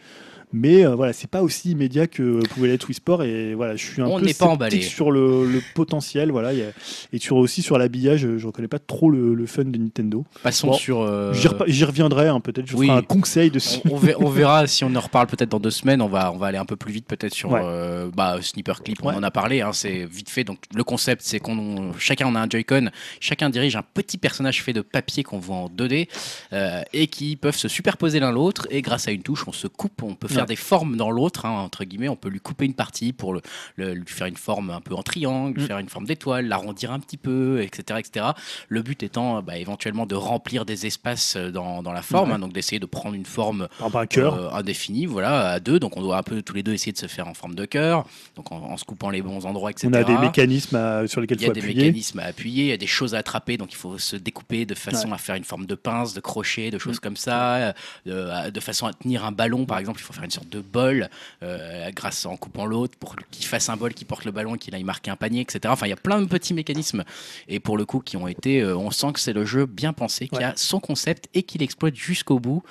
B: Mais euh, voilà, c'est pas aussi immédiat que pouvait l'être Wii Sport et voilà, je suis un
A: On
B: peu
A: n'est pas emballé.
B: sceptique sur le, le potentiel, voilà, il y a- et sur aussi sur l'habillage, je, je reconnais pas trop le, le fun de Nintendo.
A: Passons
B: Bon,
A: sur. euh,
B: J'y reviendrai, hein, peut-être, je
A: oui.
B: ferai un conseil dessus.
A: on, on ver- on verra si on en reparle peut-être dans deux semaines. On va, on va aller un peu plus vite peut-être sur
B: Ouais.
A: euh, bah, Sniper Clip. On
B: Ouais.
A: en a parlé. hein, c'est vite fait. Donc le concept, c'est qu'on chacun on a un Joy-Con, chacun dirige un petit personnage fait de papier qu'on voit en 2D euh, et qui peuvent se superposer l'un l'autre. Et grâce à une touche, on se coupe. On peut faire
B: Ouais.
A: des formes dans l'autre, hein, entre guillemets. On peut lui couper une partie pour le, le- lui faire une forme un peu en triangle,
B: Mm.
A: faire une forme d'étoile, l'arrondir un petit peu, etc., etc. Le but étant bah, éventuellement de remplir des espaces euh, dans, dans la forme, hein, donc d'essayer de prendre une forme
B: un cœur.
A: euh, indéfini, voilà, à deux. Donc on doit un peu tous les deux essayer de se faire en forme de cœur, donc en, en se coupant les bons endroits, etc.
B: on a des mécanismes à- sur lesquels
A: Il y
B: il
A: a des
B: appuyer.
A: mécanismes à appuyer, il y a des choses à attraper, donc il faut se découper de façon à faire une forme de pince, de crochet, de choses comme ça, euh, de façon à tenir un ballon, par exemple, il faut faire une sorte de bol euh, grâce en coupant l'autre pour qu'il fasse un bol qui porte le ballon, qu'il aille marquer un panier, etc. Enfin, il y a plein de petits mécanismes et pour le coup qui ont été, euh, on sent que c'est le jeu bien pensé, qui
B: Ouais.
A: a son concept et qu'il exploite jusqu'au bout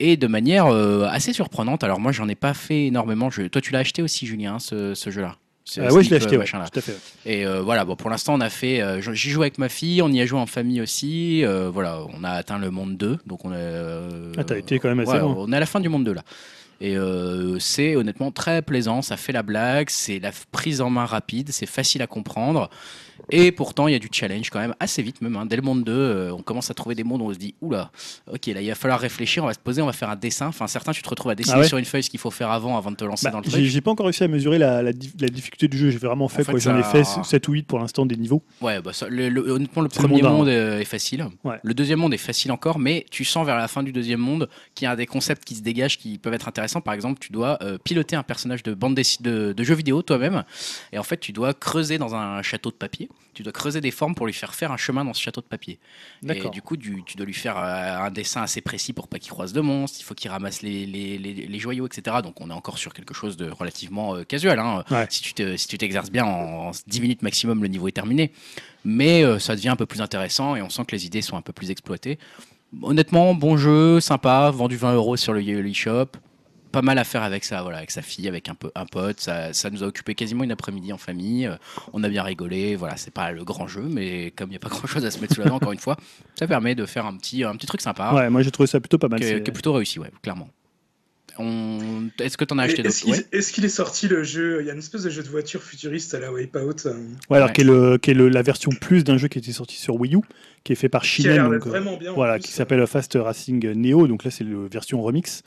A: et de manière euh, assez surprenante. Alors moi, j'en ai pas fait énormément. Je... Toi, tu l'as acheté aussi, Julien, ce, ce jeu-là?
B: Euh, ouais, je l'ai acheté, ouais,
A: machin-là.
B: tout à fait. ouais.
A: Et euh, voilà, bon, pour l'instant, on a fait. euh, j'y joue avec ma fille, on y a joué en famille aussi. voilà, on a atteint le monde 2. Donc on a.
B: Ah, t'as été quand même assez
A: ouais,
B: loin.
A: On est à la fin du monde 2 là. Et euh, c'est honnêtement très plaisant, ça fait la blague, c'est la prise en main rapide, c'est facile à comprendre. Et pourtant, il y a du challenge quand même assez vite, même. hein. Dès le monde 2, euh, on commence à trouver des mondes où on se dit Oula, ok, là, il va falloir réfléchir, on va se poser, on va faire un dessin. Enfin, certains, tu te retrouves à dessiner
B: Ah ouais
A: sur une feuille ce qu'il faut faire avant, avant de te lancer
B: Bah,
A: dans le truc.
B: j'ai pas encore réussi à mesurer la, la dif- la difficulté du jeu. J'ai vraiment fait,
A: fait,
B: quoi. J'en ai fait 7 ou 8 pour l'instant des niveaux.
A: Ouais, bah ça, le- le- honnêtement, le premier
B: monde
A: euh, est facile.
B: Ouais.
A: Le deuxième monde est facile encore, mais tu sens vers la fin du deuxième monde qu'il y a des concepts qui se dégagent qui peuvent être intéressants. Par exemple, tu dois euh, piloter un personnage de bande de, de jeu vidéo toi-même, et en fait, tu dois creuser dans un château de papier. Tu dois creuser des formes pour lui faire faire un chemin dans ce château de papier. Et du coup, tu dois lui faire euh, un dessin assez précis pour pas qu'il croise de monstres. Il faut qu'il ramasse les, les- les- les joyaux, etc. Donc, on est encore sur quelque chose de relativement euh, casual. hein.
B: Ouais.
A: Si tu te- si tu t'exerces bien en, en 10 minutes maximum, le niveau est terminé mais euh, ça devient un peu plus intéressant et on sent que les idées sont un peu plus exploitées. Honnêtement, bon jeu, sympa, vendu 20 euros sur le eShop. Pas mal à faire avec ça, voilà, avec sa fille, avec un, peu, un pote. Ça, ça nous a occupé quasiment une après-midi en famille. Euh, On a bien rigolé. Voilà, c'est pas le grand jeu, mais comme il n'y a pas grand-chose à se mettre sous la dent, encore une fois, ça permet de faire un petit, un petit truc sympa
B: Ouais, moi j'ai trouvé ça plutôt pas mal.
A: qui, est, plutôt réussi, ouais, clairement. On... Est-ce que tu en as acheté
C: Est-ce
A: d'autres
C: qu'il
A: Ouais.
C: est-ce qu'il est sorti le jeu? Il y a une espèce de jeu de voiture futuriste à la Wipeout euh,
B: Ouais, alors
A: Ouais.
B: qui est, le, qui est le- la version plus d'un jeu qui était sorti sur Wii U, qui est fait par Shinen, donc, euh,
C: vraiment bien. en
B: voilà,
C: plus.
B: qui s'appelle Fast Racing Neo. Donc là, c'est la version remix.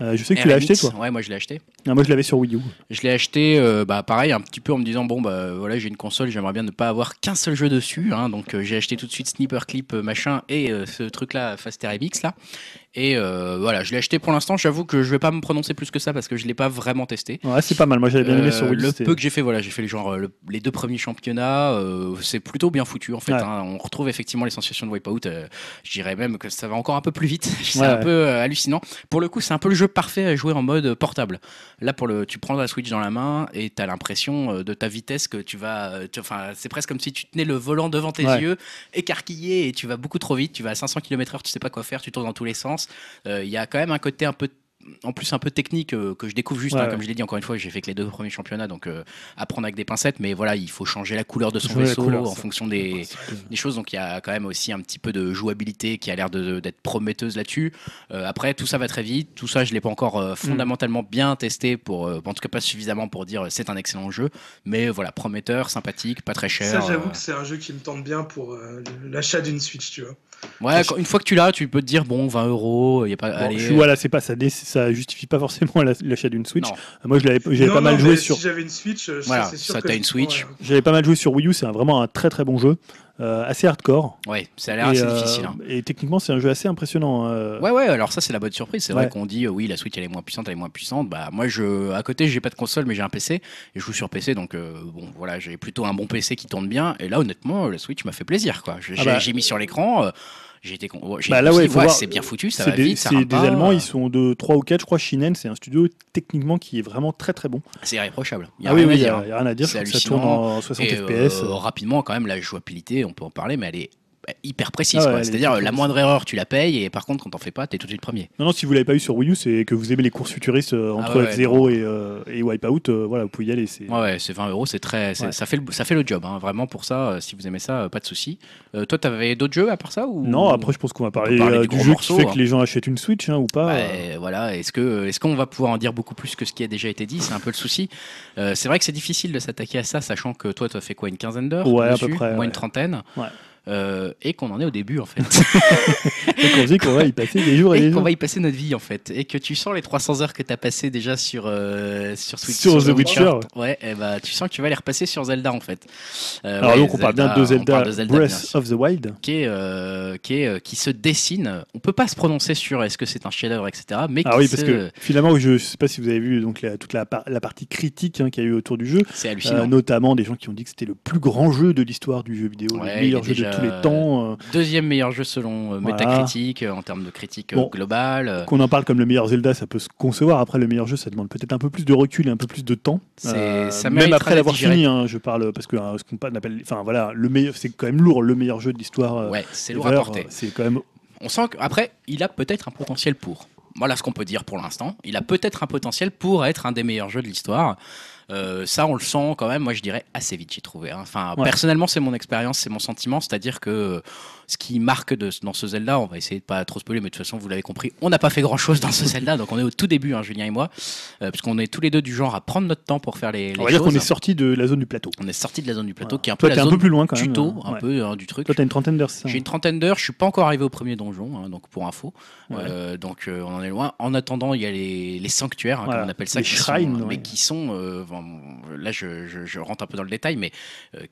B: Euh, je sais que tu l'as acheté, toi.
A: Ouais, moi je l'ai acheté.
B: Ah, moi, je l'avais sur Wii U.
A: Je l'ai acheté, euh, bah, pareil, un petit peu en me disant bon bah voilà j'ai une console, j'aimerais bien ne pas avoir qu'un seul jeu dessus, hein, donc euh, j'ai acheté tout de suite Sniper Clip machin et ce truc là Fast RMX là. Et euh, voilà, je l'ai acheté pour l'instant. J'avoue que je vais pas me prononcer plus que ça parce que je l'ai pas vraiment testé.
B: Ouais, c'est pas mal. Moi, j'avais bien aimé
A: Euh,
B: sur Wii U.
A: le peu que j'ai fait, voilà, j'ai fait les, genre, euh, le- les deux premiers championnats. euh, c'est plutôt bien foutu en fait.
B: Ouais.
A: hein. on retrouve effectivement les sensations de Wipeout. euh, je dirais même que ça va encore un peu plus vite. c'est
B: Ouais,
A: un peu euh, hallucinant. Pour le coup, c'est un peu le jeu parfait à jouer en mode portable. Là, pour le, tu prends la Switch dans la main et tu as l'impression euh, de ta vitesse que tu vas. euh, tu- Enfin, c'est presque comme si tu tenais le volant devant tes yeux, écarquillé et tu vas beaucoup trop vite. Tu vas à 500 km/h, tu sais pas quoi faire, tu tournes dans tous les sens. Euh, Il y a quand même un côté un peu en plus un peu technique euh, que je découvre juste,
B: Ouais,
A: hein,
B: ouais.
A: comme je l'ai dit encore une fois, j'ai fait que les deux premiers championnats, donc euh, à prendre avec des pincettes, mais voilà, il faut changer la couleur de son vaisseau
B: couleur,
A: en
B: ça.
A: fonction des, des choses, donc il y a quand même aussi un petit peu de jouabilité qui a l'air de- d'être prometteuse là-dessus. Euh, après, tout ça va très vite, tout ça je l'ai pas encore
B: Mm.
A: euh, fondamentalement bien testé, pour, euh, en tout cas pas suffisamment pour dire c'est un excellent jeu, mais voilà, prometteur, sympathique, pas très cher.
C: Ça, j'avoue
A: euh,
C: que c'est un jeu qui me tente bien pour euh, l'achat d'une Switch, tu vois.
A: Ouais, quand- une fois que tu l'as, tu peux te dire bon, 20 euros, il y a pas.
B: Bon,
A: allez,
B: je suis- voilà, c'est pas ça, ça justifie pas forcément la- l'achat d'une Switch.
A: Non.
B: Euh, Moi, je l'avais, j'avais
C: Non,
B: pas mal
C: non,
B: joué
C: mais
B: sur,
C: Si j'avais une Switch, euh,
A: Voilà,
C: sûr
A: ça, t'as une Switch.
C: ouais.
B: j'avais pas mal joué sur Wii U. C'est vraiment un très très bon jeu, euh, assez hardcore.
A: Ouais, ça a l'air assez
B: euh,
A: difficile. hein.
B: et techniquement, c'est un jeu assez impressionnant. euh,
A: Ouais, ouais, alors ça, c'est la bonne surprise. C'est
B: Ouais.
A: vrai qu'on dit, euh, oui, la Switch, elle est moins puissante, elle est moins puissante. Bah, moi, je, à côté, j'ai pas de console, mais j'ai un PC. Et je joue sur PC, donc, euh, bon, voilà, j'ai plutôt un bon PC qui tourne bien. Et là, honnêtement, la Switch m'a fait plaisir, quoi. J'ai
B: Ah bah.
A: j'ai mis sur l'écran. Euh, j'ai été con- ouais,
B: Bah là, ouais, voir,
A: c'est bien foutu, ça
B: c'est
A: va
B: des,
A: vite, ça
B: des
A: pas,
B: Allemands,
A: euh,
B: ils sont de 3 ou 4, je crois. Shinen, c'est un studio techniquement qui est vraiment très très bon.
A: C'est irréprochable. Il y a
B: Ah oui,
A: rien
B: oui, il y,
A: dire.
B: a rien à dire. Ça tourne en 60
A: Et,
B: FPS.
A: euh, rapidement, quand même, la jouabilité, on peut en parler, mais elle est hyper précise.
B: Ah ouais,
A: C'est-à-dire, la moindre erreur, tu la payes, et par contre, quand t'en fais pas, t'es tout de suite premier.
B: Non, non, si vous l'avez pas eu sur Wii U, c'est que vous aimez les courses futuristes euh, entre
A: Ah ouais,
B: F0 et, euh, et Wipeout. euh, voilà, vous pouvez y aller. C'est...
A: Ouais, c'est 20 euros, c'est très, c'est- ça fait le, ça fait le job, hein, vraiment pour ça. si vous aimez ça, pas de souci. Toi, t'avais d'autres jeux à part ça ou?
B: Non, après, je pense qu'on va parler,
A: parler du
B: du, jeu
A: morceau,
B: qui fait
A: hein.
B: que les gens achètent une Switch hein, ou pas.
A: Bah, voilà, est-ce que, est-ce qu'on va pouvoir en dire beaucoup plus que ce qui a déjà été dit? C'est un peu le souci. C'est vrai que c'est difficile de s'attaquer à ça, sachant que toi, tu as fait quoi, une quinzaine d'heures
B: Ouais, à peu près,
A: Moi,
B: ouais.
A: une trentaine.
B: Ouais.
A: Euh, et qu'on en est au début en fait.
B: Et qu'on dit qu'on va y passer des jours et,
A: et
B: des
A: qu'on
B: jours.
A: va y passer notre vie en fait. Et que tu sens les 300 heures que tu as passées déjà sur, euh, sur Switch.
B: Sur The Witcher,
A: Ouais, et bah, tu sens que tu vas les repasser sur Zelda en fait. Euh,
B: Alors
A: ouais,
B: donc, on parle bien de Zelda,
A: parle de Zelda, bien
B: Breath of the Wild.
A: qui, est, qui, est, qui se dessine. On peut pas se prononcer sur est-ce que c'est un chef-d'œuvre, etc. Mais
B: Ah oui, parce
A: se-
B: que finalement, je ne sais pas si vous avez vu donc, la- toute la, la partie critique hein, qu'il y a eu autour du jeu,
A: c'est hallucinant.
B: notamment des gens qui ont dit que c'était le plus grand jeu de l'histoire du jeu vidéo,
A: Ouais,
B: le meilleur jeu de
A: déjà-
B: tous les
A: Euh,
B: temps. euh,
A: Deuxième meilleur jeu selon euh,
B: Voilà.
A: Metacritic en termes de critique
B: Bon.
A: globale.
B: Qu'on en parle comme le meilleur Zelda, ça peut se concevoir. Après, le meilleur jeu, ça demande peut-être un peu plus de recul et un peu plus de temps.
A: Ça
B: même après l'avoir fini, hein, je parle parce que hein, ce qu'on appelle, enfin voilà, le meilleur, c'est quand même lourd, le meilleur jeu de l'histoire.
A: ouais, c'est lourd à porter.
B: C'est quand même.
A: On sent qu'après, il a peut-être un potentiel pour. Voilà ce qu'on peut dire pour l'instant. Il a peut-être un potentiel pour être un des meilleurs jeux de l'histoire. Euh, ça, on le sent quand même, moi je dirais assez vite, j'ai trouvé. hein. Enfin,
B: Ouais.
A: personnellement, c'est mon expérience, c'est mon sentiment. C'est-à-dire que ce qui marque de, dans ce Zelda, on va essayer de pas trop spoiler, mais de toute façon, vous l'avez compris, on n'a pas fait grand-chose dans ce Zelda. Donc on est au tout début, hein, Julien et moi, euh, parce qu'on est tous les deux du genre à prendre notre temps pour faire les, les
B: On va dire qu'on est sorti de la zone du plateau.
A: On est sorti de la zone du plateau,
B: Voilà.
A: qui est un peu
B: Toi,
A: la
B: t'es un peu plus loin quand même.
A: tuto, un
B: ouais.
A: peu hein, du truc.
B: Toi, t'as une trentaine d'heures, c'est ça
A: J'ai une trentaine d'heures, je suis pas encore arrivé au premier donjon, hein, donc pour info.
B: Ouais.
A: Euh, donc euh, on en est loin. En attendant, il y a les, les sanctuaires,
B: Voilà.
A: comme on appelle ça,
B: Les
A: qui
B: shrines,
A: sont,
B: ouais.
A: mais qui sont, euh, bon, là je, je- je rentre un peu dans le détail, mais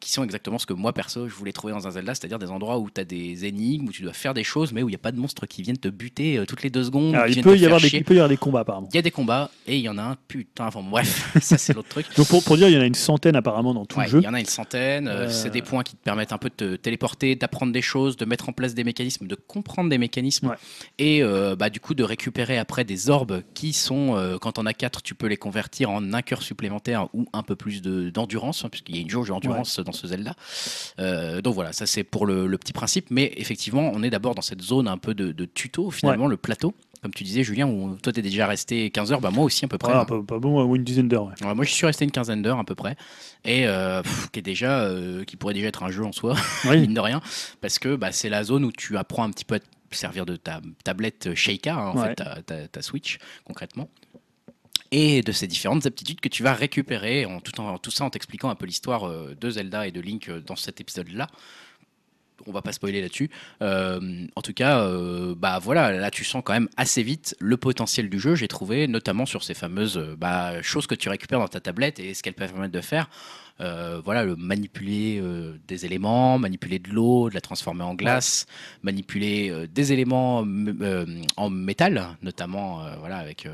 A: qui sont exactement ce que moi perso je voulais trouver dans un Zelda, c'est-à-dire des endroits où tu as des énigmes, où tu dois faire des choses, mais où il n'y a pas de monstres qui viennent te buter euh, toutes les deux secondes.
B: Alors, il peut y avoir des, il peut y avoir des combats apparemment.
A: Il y a des combats et il y en a un putain. Enfin bref, ça c'est l'autre truc.
B: Donc pour, pour dire, il y en a une centaine apparemment dans tout
A: Ouais,
B: le jeu.
A: Il y en a une centaine. euh,
B: Euh,
A: C'est des points qui te permettent un peu de te téléporter, d'apprendre des choses, de mettre en place des mécanismes, de comprendre des mécanismes.
B: Ouais.
A: Et euh, bah, du coup, de récupérer après des orbes qui sont, euh, quand on a 4, tu peux les convertir en un cœur supplémentaire ou un peu plus de- d'endurance, hein, puisqu'il y a une jauge d'endurance dans ce Zelda. Euh, donc voilà, ça c'est pour le, le petit principe. Mais effectivement, on est d'abord dans cette zone un peu de, de tuto, finalement, le plateau. Comme tu disais, Julien, où toi, tu es déjà resté 15 heures, bah, moi aussi à peu près.
B: Voilà,
A: hein.
B: pas, pas bon, ou une dizaine d'heures. ouais.
A: Ouais, moi, je suis resté une quinzaine d'heures à peu près, et euh, pff, qui est déjà, euh, qui pourrait déjà être un jeu en soi,
B: Oui.
A: mine de rien, parce que bah, c'est la zone où tu apprends un petit peu à te servir de ta tablette Sheikah, hein, en
B: Ouais.
A: fait, ta, ta- ta Switch concrètement. Et de ces différentes aptitudes que tu vas récupérer, en tout, en, tout ça en t'expliquant un peu l'histoire euh, de Zelda et de Link dans cet épisode-là. On va pas spoiler là-dessus. Euh, en tout cas, euh, bah voilà, là tu sens quand même assez vite le potentiel du jeu. J'ai trouvé, notamment sur ces fameuses euh, bah, choses que tu récupères dans ta tablette et ce qu'elles peuvent permettre de faire. Euh, voilà, le manipuler euh, des éléments, manipuler de l'eau, de la transformer en glace, manipuler euh, des éléments en métal, notamment voilà avec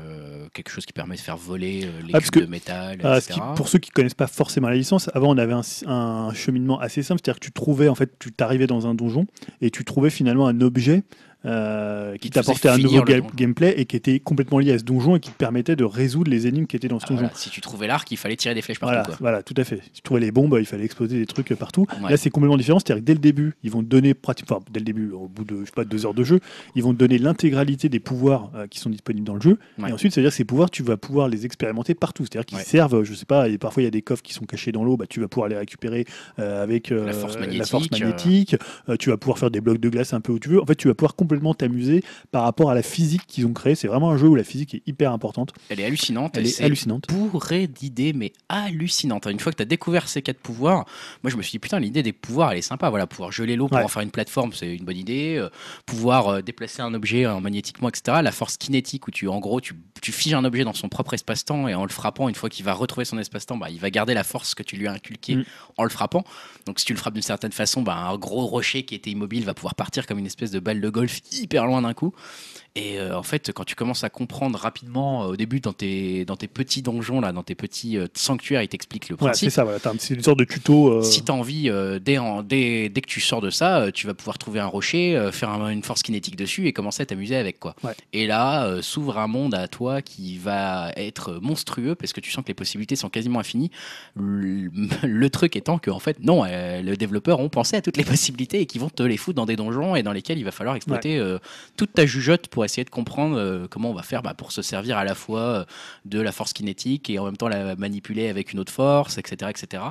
A: quelque chose qui permet de faire voler les
B: Ah, parce
A: cubes
B: que-
A: de métal,
B: Ah, ce
A: etc.
B: qui- pour ceux qui connaissent pas forcément la licence, avant on avait un, un cheminement assez simple, c'est-à-dire que tu trouvais en fait, tu t'arrivais dans un donjon et tu trouvais finalement un objet euh, qui t'apportait un nouveau ga- gameplay et qui était complètement lié à ce donjon et qui te permettait de résoudre les énigmes qui étaient dans ce
A: Ah,
B: donjon.
A: voilà, Si tu trouvais l'arc, il fallait tirer des flèches partout.
B: Voilà,
A: quoi.
B: voilà, tout à fait. Si tu trouvais les bombes, il fallait exploser des trucs partout.
A: Ouais.
B: Là, c'est complètement différent. C'est-à-dire que dès le début, ils vont te donner, pratiquement, enfin, dès le début, au bout de je sais pas, deux heures de jeu, ils vont te donner l'intégralité des pouvoirs euh, qui sont disponibles dans le jeu.
A: Ouais.
B: Et ensuite, c'est-à-dire que ces pouvoirs, tu vas pouvoir les expérimenter partout. C'est-à-dire qu'ils
A: Ouais.
B: servent, je sais pas, et parfois il y a des coffres qui sont cachés dans l'eau, bah, tu vas pouvoir les récupérer euh, avec
A: La force
B: la force
A: magnétique,
B: magnétique. Tu vas pouvoir faire des blocs de glace un peu où tu veux. En fait, tu vas pouvoir complètement t'amuser par rapport à la physique qu'ils ont créée. C'est vraiment un jeu où la physique est hyper importante.
A: Elle est hallucinante.
B: Elle est hallucinante.
A: bourré d'idées, mais hallucinante. Une fois que tu as découvert ces quatre pouvoirs, moi je me suis dit, putain, l'idée des pouvoirs, elle est sympa. Voilà, pouvoir geler l'eau pour
B: Ouais.
A: en faire une plateforme, c'est une bonne idée. Euh, pouvoir euh, déplacer un objet euh, magnétiquement, etc. La force kinétique, où tu, en gros, tu, tu figes un objet dans son propre espace-temps et en le frappant, une fois qu'il va retrouver son espace-temps, bah, il va garder la force que tu lui as inculquée
B: Mm.
A: en le frappant. Donc si tu le frappes d'une certaine façon, bah, un gros rocher qui était immobile va pouvoir partir comme une espèce de balle de golf hyper loin d'un coup. Et euh, en fait, quand tu commences à comprendre rapidement, euh, au début, dans tes, dans tes petits donjons, là, dans tes petits euh, sanctuaires, ils t'expliquent le
B: c'est
A: principe.
B: ça. Voilà. T'as un- C'est une sorte de tuto.
A: Si tu as envie, dès, en- dès, dès que tu sors de ça, tu vas pouvoir trouver un rocher, faire un- une force kinétique dessus et commencer à t'amuser avec. quoi.
B: Ouais.
A: Et là, s'ouvre un monde à toi qui va être monstrueux parce que tu sens que les possibilités sont quasiment infinies. Le, le truc étant que, en fait, non, les développeurs ont pensé à toutes les possibilités et qui vont te les foutre dans des donjons et dans lesquels il va falloir exploiter euh, toute ta jugeote pour essayer de comprendre euh, comment on va faire bah, pour se servir à la fois euh, de la force kinétique et en même temps la manipuler avec une autre force, etc. etc.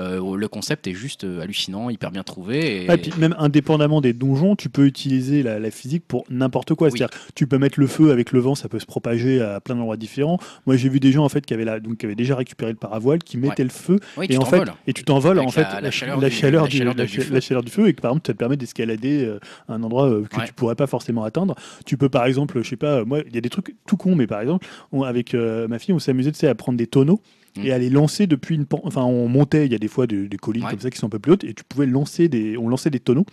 A: Euh, le concept est juste euh, hallucinant, hyper bien trouvé. Et...
B: Ah, et puis même indépendamment des donjons, tu peux utiliser la, la physique pour n'importe quoi.
A: Oui.
B: C'est-à-dire, tu peux mettre le feu avec le vent, ça peut se propager à plein d'endroits différents. Moi, j'ai vu des gens en fait qui avaient, la, donc, qui avaient déjà récupéré le paravoile, qui mettaient le feu
A: oui,
B: et
A: tu
B: en fait,
A: t'envoles.
B: et tu t'envoles en fait
A: la- la chaleur du-
B: chaleur
A: feu.
B: la chaleur du feu et que par exemple, ça te permet d'escalader euh, un endroit euh, que
A: Ouais.
B: tu pourrais pas forcément atteindre. Tu peux par exemple, je sais pas, moi, il y a des trucs tout cons, mais par exemple, on- avec ma fille, on s'amusait tu sais, à prendre des tonneaux. Et à les lancer depuis une. pan- Enfin, on montait, il y a des fois des, des collines
A: Ouais.
B: comme ça qui sont un peu plus hautes, et tu pouvais lancer des. On lançait des tonneaux.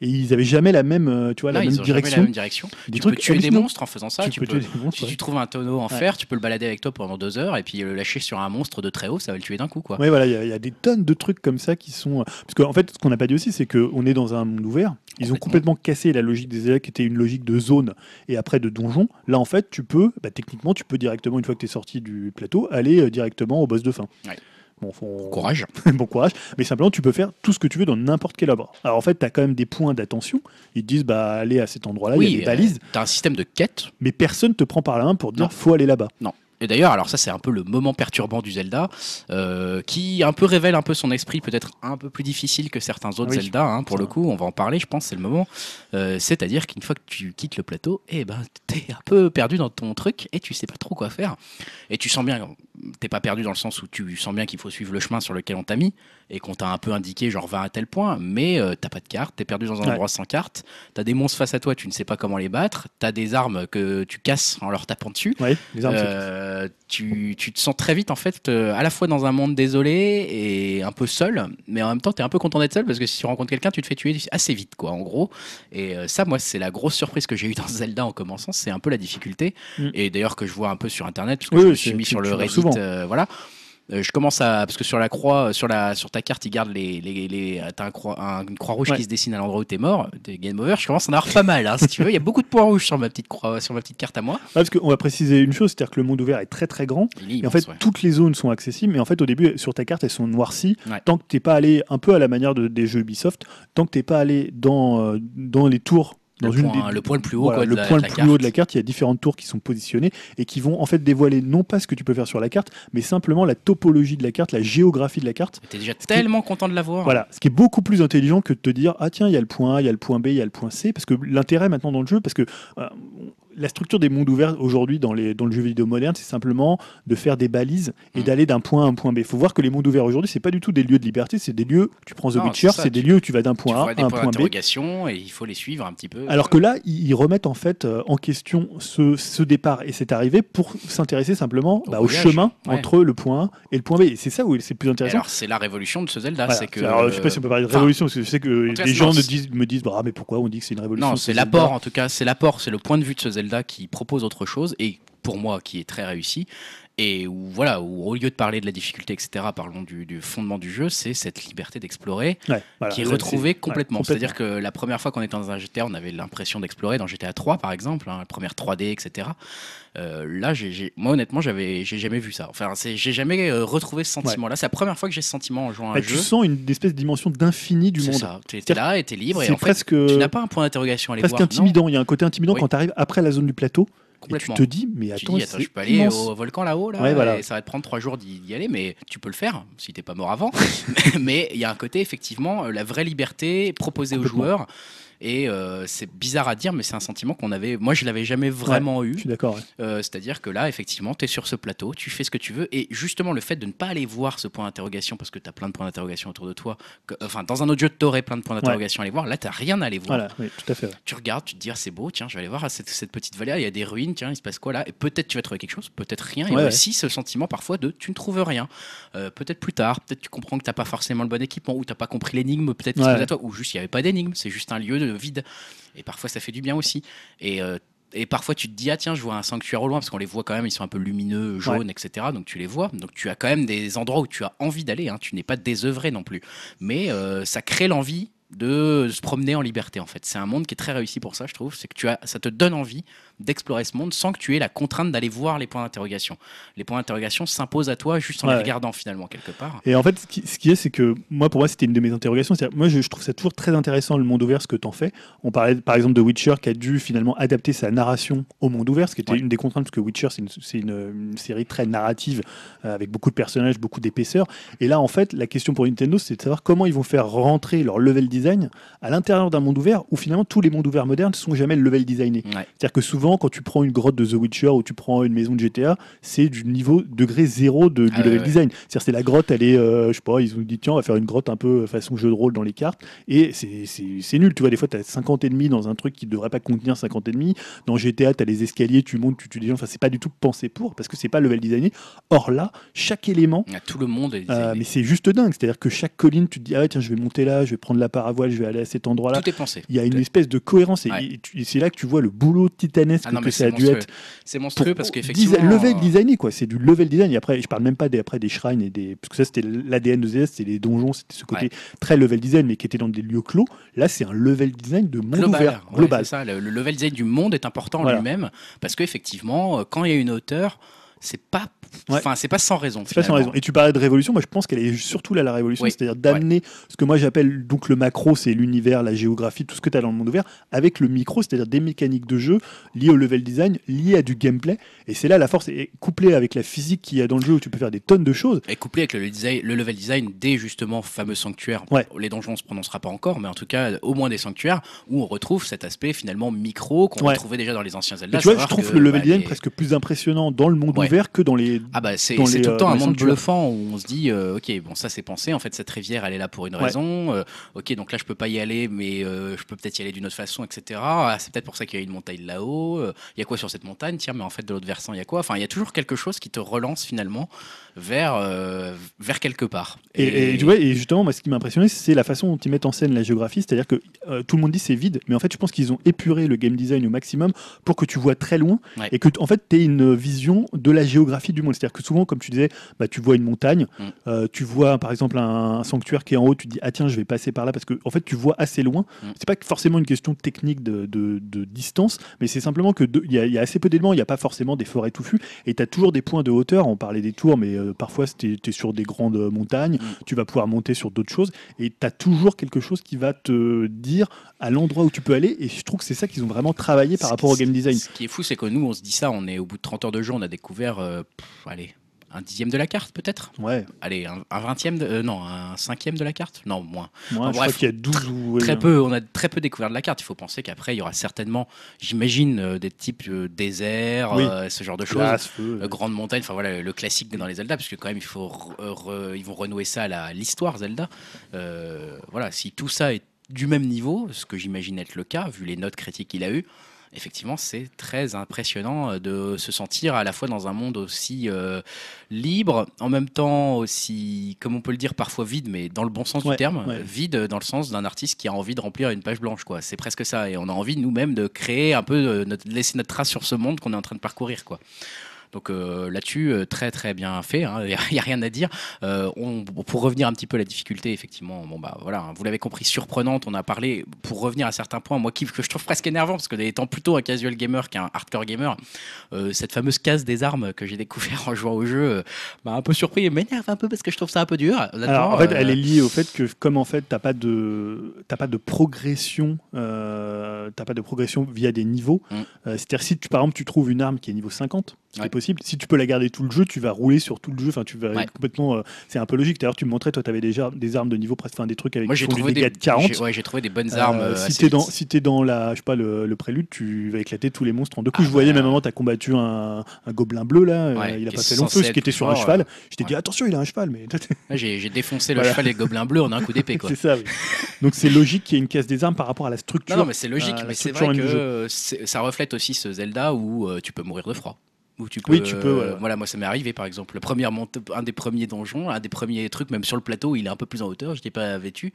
B: Et ils avaient jamais la même, euh, tu vois,
A: Non,
B: la
A: ils
B: même
A: ont jamais la
B: direction.
A: même direction.
B: Des
A: tu peux
B: trucs
A: tuer des monstres en faisant ça.
B: Tu
A: Tu,
B: peux
A: peux,
B: tuer des monstres,
A: si
B: ouais.
A: tu trouves un tonneau en
B: Ouais.
A: fer, tu peux le balader avec toi pendant deux heures et puis le lâcher sur un monstre de très haut, ça va le tuer d'un coup, quoi.
B: Ouais, voilà, il y, a- il y a des tonnes de trucs comme ça qui sont. Parce qu'en fait, ce qu'on n'a pas dit aussi, c'est qu'on est dans un monde ouvert. Ils ont
A: Complètement.
B: cassé la logique des élèves qui était une logique de zone et après de donjon. Là, en fait, tu peux, bah, techniquement, tu peux directement, une fois que tu es sorti du plateau, aller euh, directement au boss de fin.
A: Ouais.
B: Bon, faut-
A: Courage.
B: bon courage. Mais simplement, tu peux faire tout ce que tu veux dans n'importe quel arbre. Alors, en fait, tu as quand même des points d'attention. Ils te disent, bah, allez à cet endroit-là, il y a des
A: euh,
B: balises.
A: T'as un système de quête.
B: Mais personne te prend par la main pour te dire,
A: Non.
B: faut aller là-bas.
A: Et d'ailleurs, alors ça c'est un peu le moment perturbant du Zelda, euh, qui un peu révèle un peu son esprit, peut-être un peu plus difficile que certains autres
B: Oui,
A: Zelda, hein, pour le coup, on va en parler, je pense, c'est le moment. Euh, C'est-à-dire qu'une fois que tu quittes le plateau, eh ben t'es un peu perdu dans ton truc et tu sais pas trop quoi faire. Et tu sens bien, t'es pas perdu dans le sens où tu sens bien qu'il faut suivre le chemin sur lequel on t'a mis et qu'on t'a un peu indiqué genre va à tel point, mais euh, t'as pas de carte, t'es perdu dans un
B: Ouais.
A: endroit sans carte, t'as des monstres face à toi, tu ne sais pas comment les battre, t'as des armes que tu casses en leur tapant dessus.
B: Ouais, les armes, c'est-
A: Euh, tu, tu te sens très vite en fait euh, à la fois dans un monde désolé et un peu seul, mais en même temps tu es un peu content d'être seul parce que si tu rencontres quelqu'un, tu te fais tuer assez vite quoi en gros. Et euh, ça moi c'est la grosse surprise que j'ai eue dans Zelda en commençant, c'est un peu la difficulté.
B: Mm.
A: Et d'ailleurs que je vois un peu sur internet parce que
B: Oui,
A: je me suis mis sur le Reddit euh, voilà. Euh, je commence à parce que sur la croix sur la sur ta carte ils gardent les les, les t'as un croix, un- une croix rouge
B: Ouais.
A: qui se dessine à l'endroit où t'es mort des game over je commence à en avoir pas mal hein, si tu veux il y a beaucoup de points rouges sur ma petite croix sur ma petite carte à moi
B: Ouais, parce qu'on va préciser une chose, c'est-à-dire que le monde ouvert est très très grand.
A: Il
B: Et en fait,
A: ouais.
B: toutes les zones sont accessibles, mais en fait, au début, sur ta carte, elles sont noircies. Tant que t'es pas allé un peu à la manière de- des jeux Ubisoft, tant que t'es pas allé dans, euh, dans les tours. Dans
A: le,
B: une
A: point,
B: des-
A: le point le plus haut
B: voilà,
A: quoi, de
B: le
A: la,
B: point le plus haut
A: carte.
B: de la carte, il y a différentes tours qui sont positionnées et qui vont en fait dévoiler non pas ce que tu peux faire sur la carte, mais simplement la topologie de la carte, la géographie de la carte.
A: T'es déjà
B: qui-
A: tellement content de l'avoir.
B: Voilà, ce qui est beaucoup plus intelligent que de te dire ah tiens il y a le point A, il y a le point B, il y a le point C, parce que l'intérêt maintenant dans le jeu, parce que euh, la structure des mondes ouverts aujourd'hui dans, les, dans le jeu vidéo moderne, c'est simplement de faire des balises et
A: Mm.
B: d'aller d'un point à un point B. Il faut voir que les mondes ouverts aujourd'hui, c'est pas du tout des lieux de liberté, c'est des lieux, tu prends The
A: Non,
B: Witcher,
A: c'est
B: des
A: tu-
B: lieux où tu vas d'un point A à un point B.
A: et il faut les suivre un petit peu.
B: Alors que là, ils remettent en fait euh, en question ce, ce départ et cette arrivée pour s'intéresser simplement
A: Au
B: bah, au chemin
A: ouais.
B: entre le point A et le point B. Et c'est ça où c'est plus
A: Et
B: intéressant.
A: alors c'est la révolution de ce Zelda,
B: Voilà.
A: c'est que.
B: Alors, je sais pas si on peut parler de
A: enfin,
B: révolution, parce que je sais que des gens me disent, me disent ah, mais pourquoi on dit que c'est une révolution
A: Non,
B: ce
A: c'est l'apport en tout cas, c'est l'apport, c'est le point de vue de ce Zelda qui propose autre chose et pour moi qui est très réussi. Et où, voilà, où au lieu de parler de la difficulté, etc., parlons du, du fondement du jeu, c'est cette liberté d'explorer
B: Ouais, voilà.
A: qui est retrouvée
B: c'est-
A: complètement.
B: ouais,
A: C'est-à-dire que la première fois qu'on était dans un GTA, on avait l'impression d'explorer dans GTA 3 par exemple, hein, la première 3D, etc. Euh, là, moi honnêtement, j'avais, j'ai jamais vu ça. Enfin, c'est- j'ai jamais euh, retrouvé ce sentiment-là. C'est la première fois que j'ai ce sentiment en jouant à un
B: Bah, tu
A: jeu.
B: sens une espèce de dimension d'infini du
A: C'est
B: monde.
A: ça. T'es là et t'es libre. Et
B: C'est
A: fait,
B: presque,
A: tu n'as pas un point d'interrogation à aller
B: presque
A: voir. Non,
B: intimidant. Il y a un côté intimidant
A: Oui.
B: quand tu arrives après la zone du plateau et tu
A: complètement.
B: te dis mais attends,
A: dis, attends,
B: c'est
A: je peux aller
B: immense.
A: au volcan là-haut, là,
B: Ouais, voilà.
A: et ça va te prendre trois jours d'y aller, mais tu peux le faire si t'es pas mort avant. mais il y a un côté, effectivement, euh, la vraie liberté proposée aux
B: Complètement.
A: joueurs. Et euh, c'est bizarre à dire, mais c'est un sentiment qu'on avait. Moi, je l'avais jamais vraiment
B: Je
A: eu.
B: suis d'accord. ouais.
A: Euh, C'est-à-dire que là, effectivement, tu es sur ce plateau, tu fais ce que tu veux, et justement, le fait de ne pas aller voir ce point d'interrogation, parce que tu as plein de points d'interrogation autour de toi, que- enfin, dans un autre jeu, tu aurais plein de points d'interrogation à aller voir, là, tu rien à aller voir.
B: Voilà, oui, tout à fait. ouais.
A: Tu regardes, tu te dis, ah, c'est beau, tiens, je vais aller voir ah, cette, cette petite vallée, il y a des ruines, tiens, il se passe quoi là? Et peut-être tu vas trouver quelque chose, peut-être rien. Il y a
B: Ouais, ouais.
A: aussi ce sentiment parfois de tu ne trouves rien. Euh, peut-être plus tard, peut-être tu comprends que tu n'as pas forcément le bon équipement, ou tu n'as pas compris l'énigme, peut-être
B: Ouais.
A: toi, ou juste il n'y avait pas d'énigme, c'est juste un lieu de vide. Et parfois ça fait du bien aussi. Et. euh, et parfois tu te dis ah tiens je vois un sanctuaire au loin parce qu'on les voit quand même ils sont un peu lumineux jaunes etc donc tu les vois donc tu as quand même des endroits où tu as envie d'aller hein. tu n'es pas désœuvré non plus mais euh, ça crée l'envie de se promener en liberté en fait. C'est un monde qui est très réussi pour ça, je trouve. C'est que tu as, ça te donne envie d'explorer ce monde sans que tu aies la contrainte d'aller voir les points d'interrogation. Les points d'interrogation s'imposent à toi juste en
B: Ouais.
A: les regardant finalement quelque part.
B: Et en fait, ce qui, ce qui est, c'est que moi, pour moi, c'était une de mes interrogations. Moi, je, je trouve ça toujours très intéressant le monde ouvert, ce que t'en fais. On parlait par exemple de Witcher qui a dû finalement adapter sa narration au monde ouvert, ce qui était
A: Ouais.
B: une des contraintes, parce que Witcher, c'est une, c'est une- une série très narrative euh, avec beaucoup de personnages, beaucoup d'épaisseur. Et là, en fait, la question pour Nintendo, c'est de savoir comment ils vont faire rentrer leur level design à l'intérieur d'un monde ouvert où finalement tous les mondes ouverts modernes ne sont jamais le level designé.
A: Ouais.
B: C'est-à-dire que souvent, quand tu prends une grotte de The Witcher ou tu prends une maison de GTA, c'est du niveau degré zéro de, du
A: Ah
B: level
A: ouais.
B: design. C'est-à-dire c'est la grotte, elle est, euh, je sais pas, ils ont dit tiens, on va faire une grotte un peu façon jeu de rôle dans les cartes, et c'est- nul. Tu vois, des fois, tu as 50 ennemis dans un truc qui ne devrait pas contenir 50 ennemis. Dans GTA, tu as les escaliers, tu montes, tu tues des gens. Enfin, c'est pas du tout pensé pour, parce que c'est pas level designé. Or là, chaque élément
A: Il y a tout le monde est
B: euh, mais c'est juste dingue, c'est-à-dire que chaque colline, tu te dis, ah ouais, tiens, je vais monter là, je vais prendre la à voile, je vais aller à cet endroit-là.
A: Tout est pensé.
B: Il y a une espèce de cohérence et,
A: Ouais.
B: c'est là que tu vois le boulot titanesque
A: Ah non,
B: que ça a
A: c'est
B: dû être.
A: C'est monstrueux parce qu'effectivement.
B: level
A: euh,
B: designé quoi c'est du level design et après je parle même pas des après des shrines et des parce que ça c'était l'ADN de ZS c'était les donjons c'était ce côté très level design mais qui était dans des lieux clos là c'est un level design de monde
A: global,
B: ouvert global
A: ça. Le, le level design du monde est important
B: Voilà.
A: lui-même parce qu'effectivement, euh, quand il y a une hauteur, c'est pas,
B: Ouais.
A: enfin, c'est pas sans raison.
B: c'est pas sans raison et tu parlais de révolution moi je pense qu'elle est surtout là la révolution
A: Oui.
B: c'est-à-dire d'amener ce que moi j'appelle donc le macro c'est l'univers la géographie tout ce que tu as dans le monde ouvert avec le micro c'est-à-dire des mécaniques de jeu liées au level design liées à du gameplay et c'est là la force et couplée avec la physique qu'il y a dans le jeu où tu peux faire des tonnes de choses
A: Et couplé avec le, design- le level design des justement fameux sanctuaires.
B: Ouais.
A: Les donjons on se prononcera pas encore, mais en tout cas au moins des sanctuaires où on retrouve cet aspect finalement micro qu'on retrouvait déjà dans les anciens
B: Et
A: Zelda.
B: tu vois, je trouve
A: que,
B: le level
A: bah,
B: design
A: les-
B: presque plus impressionnant dans le monde ouvert que dans les.
A: Ah bah c'est
B: dans
A: c'est
B: les,
A: tout
B: euh,
A: le temps
B: dans
A: un monde bluffant où on se dit euh, ok bon ça c'est pensé. En fait cette rivière elle est là pour une
B: Ouais.
A: raison. Euh, ok donc là je peux pas y aller mais euh, je peux peut-être y aller d'une autre façon etc Ah, c'est peut-être pour ça qu'il y a une montagne là-haut. Euh, il y a quoi sur cette montagne? Tiens mais en fait de l'autre versant il y a quoi? Enfin il y a toujours quelque chose qui te relance finalement vers euh, vers quelque part
B: Et, justement, moi, ce qui m'a impressionné, c'est la façon dont ils mettent en scène la géographie. C'est-à-dire que euh, tout le monde dit c'est vide, mais en fait, je pense qu'ils ont épuré le game design au maximum pour que tu vois très loin
A: Ouais.
B: et que, en fait, tu aies une vision de la géographie du monde. C'est-à-dire que souvent, comme tu disais, bah, tu vois une montagne,
A: Mm.
B: euh, tu vois par exemple un, un sanctuaire qui est en haut, tu te dis ah tiens, je vais passer par là parce que, en fait, tu vois assez loin.
A: Mm.
B: C'est pas forcément une question technique de, de- de distance, mais c'est simplement que de- il y, y a assez peu d'éléments, il n'y a pas forcément des forêts touffues et tu as toujours des points de hauteur. On parlait des tours, mais parfois, tu es sur des grandes euh, montagnes,
A: Mm.
B: tu vas pouvoir monter sur d'autres choses et tu as toujours quelque chose qui va te dire à l'endroit où tu peux aller. Et je trouve que c'est ça qu'ils ont vraiment travaillé par
A: Ce-
B: rapport au game design.
A: Ce qui est fou, c'est que nous, on se dit ça, on est au bout de 30 heures de jeu, on a découvert, euh, pff, allez, un dixième de la carte peut-être
B: Ouais,
A: Allez, un, un vingtième, de, euh, non, un cinquième de la carte Non, moins.
B: moi,
A: Bon,
B: je
A: bref,
B: crois qu'il y a 12 ou.
A: Très peu, on a très peu découvert de la carte. Il faut penser qu'après, il y aura certainement, j'imagine, euh, des types euh, déserts,
B: Oui.
A: ce genre de choses. Euh, grande montagne, enfin voilà le classique dans les Zelda, parce que quand même il faut re- re- ils vont renouer ça à la- à l'histoire Zelda. Voilà, si tout ça est du même niveau, ce que j'imagine être le cas vu les notes critiques qu'il a eues, effectivement c'est très impressionnant euh, de se sentir à la fois dans un monde aussi euh, libre, en même temps aussi, comme on peut le dire, parfois vide, mais dans le bon sens
B: Ouais,
A: du terme,
B: ouais.
A: vide dans le sens d'un artiste qui a envie de remplir une page blanche, quoi. C'est presque ça, et on a envie nous-mêmes de créer un peu, euh, notre, laisser notre trace sur ce monde qu'on est en train de parcourir, quoi. Donc euh, là-dessus, euh, très très bien fait, il n'y a, rien à dire. Euh, on- pour revenir un petit peu à la difficulté, effectivement, bon bah voilà, hein, vous l'avez compris, surprenante, on a parlé, pour revenir à certains points, moi qui, que je trouve presque énervant, parce que étant plutôt un casual gamer qu'un hardcore gamer, cette fameuse case des armes que j'ai découvert en jouant au jeu m'a un peu surpris et m'énerve un peu parce que je trouve ça un peu dur.
B: Alors, en fait, elle est liée au fait que, comme en fait, t'as pas de, t'as pas de progression, euh, t'as pas de progression via des niveaux.
A: Mm.
B: Euh, C'est-à-dire si tu, par exemple, tu trouves une arme qui est niveau 50, ce qui
A: Ouais.
B: est possible. Si tu peux la garder tout le jeu, tu vas rouler sur tout le jeu. Enfin, tu vas
A: Ouais.
B: complètement. euh, c'est un peu logique. D'ailleurs, tu me montrais, toi, tu avais déjà des armes de niveau presque, enfin, des trucs avec
A: Moi j'ai trouvé,
B: dégâts
A: des,
B: de 40.
A: j'ai- ouais, j'ai trouvé des bonnes
B: Euh,
A: armes. euh,
B: si
A: assez
B: t'es dans, si t'es dans la, je sais pas, le, le prélude, tu vas éclater tous les monstres en deux coups.
A: Ah
B: je voyais
A: bah.
B: même un moment, t'as combattu un, un gobelin bleu là, euh, il a pas fait long feu, ce qui était sur un cheval.
A: euh,
B: Je t'ai dit attention, il a un cheval, mais
A: j'ai, défoncé le
B: Voilà.
A: cheval et le gobelin bleu en un coup d'épée quoi.
B: c'est ça. Oui. Donc c'est logique qu'il y ait une caisse des armes par rapport à la structure.
A: Non, non, mais c'est logique,
B: euh,
A: mais c'est vrai que euh, c'est- ça reflète aussi ce Zelda où euh, tu peux mourir de froid. Où tu peux,
B: Oui, tu peux,
A: euh. Voilà, moi ça m'est arrivé par exemple. Le premier un des premiers donjons, un des premiers trucs, même sur le plateau, il est un peu plus en hauteur, j'étais pas vêtu,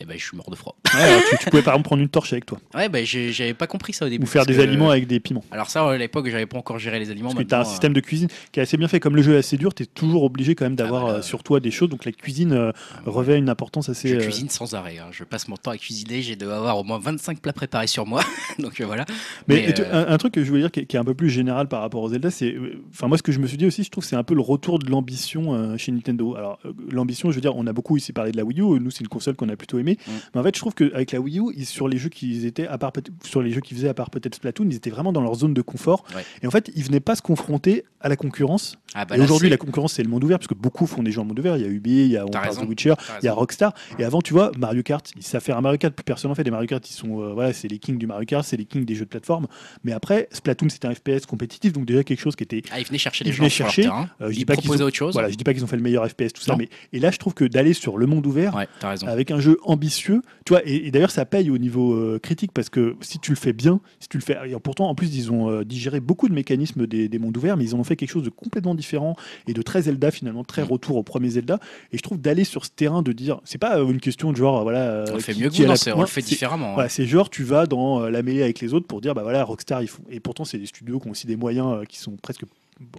A: et ben je suis mort de froid.
B: Ouais, alors tu, tu pouvais par exemple prendre une torche avec toi
A: Ouais, ben j'ai- j'avais pas compris ça au début.
B: ou faire
A: parce
B: des
A: que-
B: aliments avec des piments.
A: Alors ça, à l'époque, j'avais pas encore géré les aliments.
B: Parce que tu as un
A: maintenant,
B: système de cuisine qui est assez bien fait. Comme le jeu est assez dur, tu es toujours obligé quand même d'avoir
A: bah là,
B: euh, sur toi des choses. Donc la cuisine euh, revêt une importance assez.
A: Je
B: euh,
A: cuisine sans arrêt. hein. Je passe mon temps à cuisiner. J'ai dû avoir au moins 25 plats préparés sur moi. Donc euh, voilà.
B: Mais,
A: Mais,
B: et tu-
A: euh,
B: un, un truc que je voulais dire qui est, qui est un peu plus général par rapport aux Zelda, c'est. euh, Enfin, moi, ce que je me suis dit aussi, je trouve que c'est un peu le retour de l'ambition euh, chez Nintendo. Alors, euh, l'ambition, je veux dire, on a beaucoup ici parlé de la Wii U. Nous, c'est une console qu'on a plutôt aimée.
A: Mm.
B: Mais en fait, je trouve qu'avec la Wii U, ils- sur les jeux qu'ils étaient, à part sur les jeux qu'ils faisaient, à part peut-être Splatoon, ils étaient vraiment dans leur zone de confort.
A: Ouais.
B: Et en fait, ils venaient pas se confronter à la concurrence.
A: ah, bah
B: et aujourd'hui, la concurrence, c'est le monde ouvert, parce que beaucoup font des jeux en monde ouvert. Il y a Ubi, il y a on parle de Witcher, il y a. Rockstar. Et avant, tu vois, Mario Kart, ils savent faire un Mario Kart. Plus personne en fait des Mario Kart. Ils sont, euh, voilà, c'est les kings du Mario Kart, c'est les kings des jeux de plateforme. Mais après, Splatoon, c'était un FPS compétitif, donc déjà quelque chose qui était.
A: Ah, ils venaient chercher des
B: Ils
A: gens
B: venaient
A: sur leur
B: chercher,
A: terrain.
B: euh, je dis
A: ils
B: pas qu'ils
A: proposaient
B: ont-
A: autre chose.
B: Voilà, je dis pas qu'ils ont fait le meilleur FPS, tout ça,
A: Non.
B: mais et là, je trouve que d'aller sur le monde ouvert,
A: Ouais,
B: avec un jeu ambitieux, tu vois, et, et d'ailleurs ça paye au niveau euh, critique parce que si tu le fais bien, si tu le fais, et pourtant en plus ils ont euh, digéré beaucoup de mécanismes des, des mondes ouverts, mais ils en ont fait quelque chose de complètement différent et de très Zelda finalement, très
A: Mm.
B: retour au premier Zelda. Et je trouve d'aller sur ce terrain de dire, c'est pas euh, une question de genre voilà,
A: on le fait
B: qui-
A: mieux que vous, non,
B: la-
A: on le fait différemment.
B: voilà, c'est genre tu vas dans la mêlée avec les autres pour dire bah voilà Rockstar ils font et pourtant c'est des studios qui ont aussi des moyens qui sont presque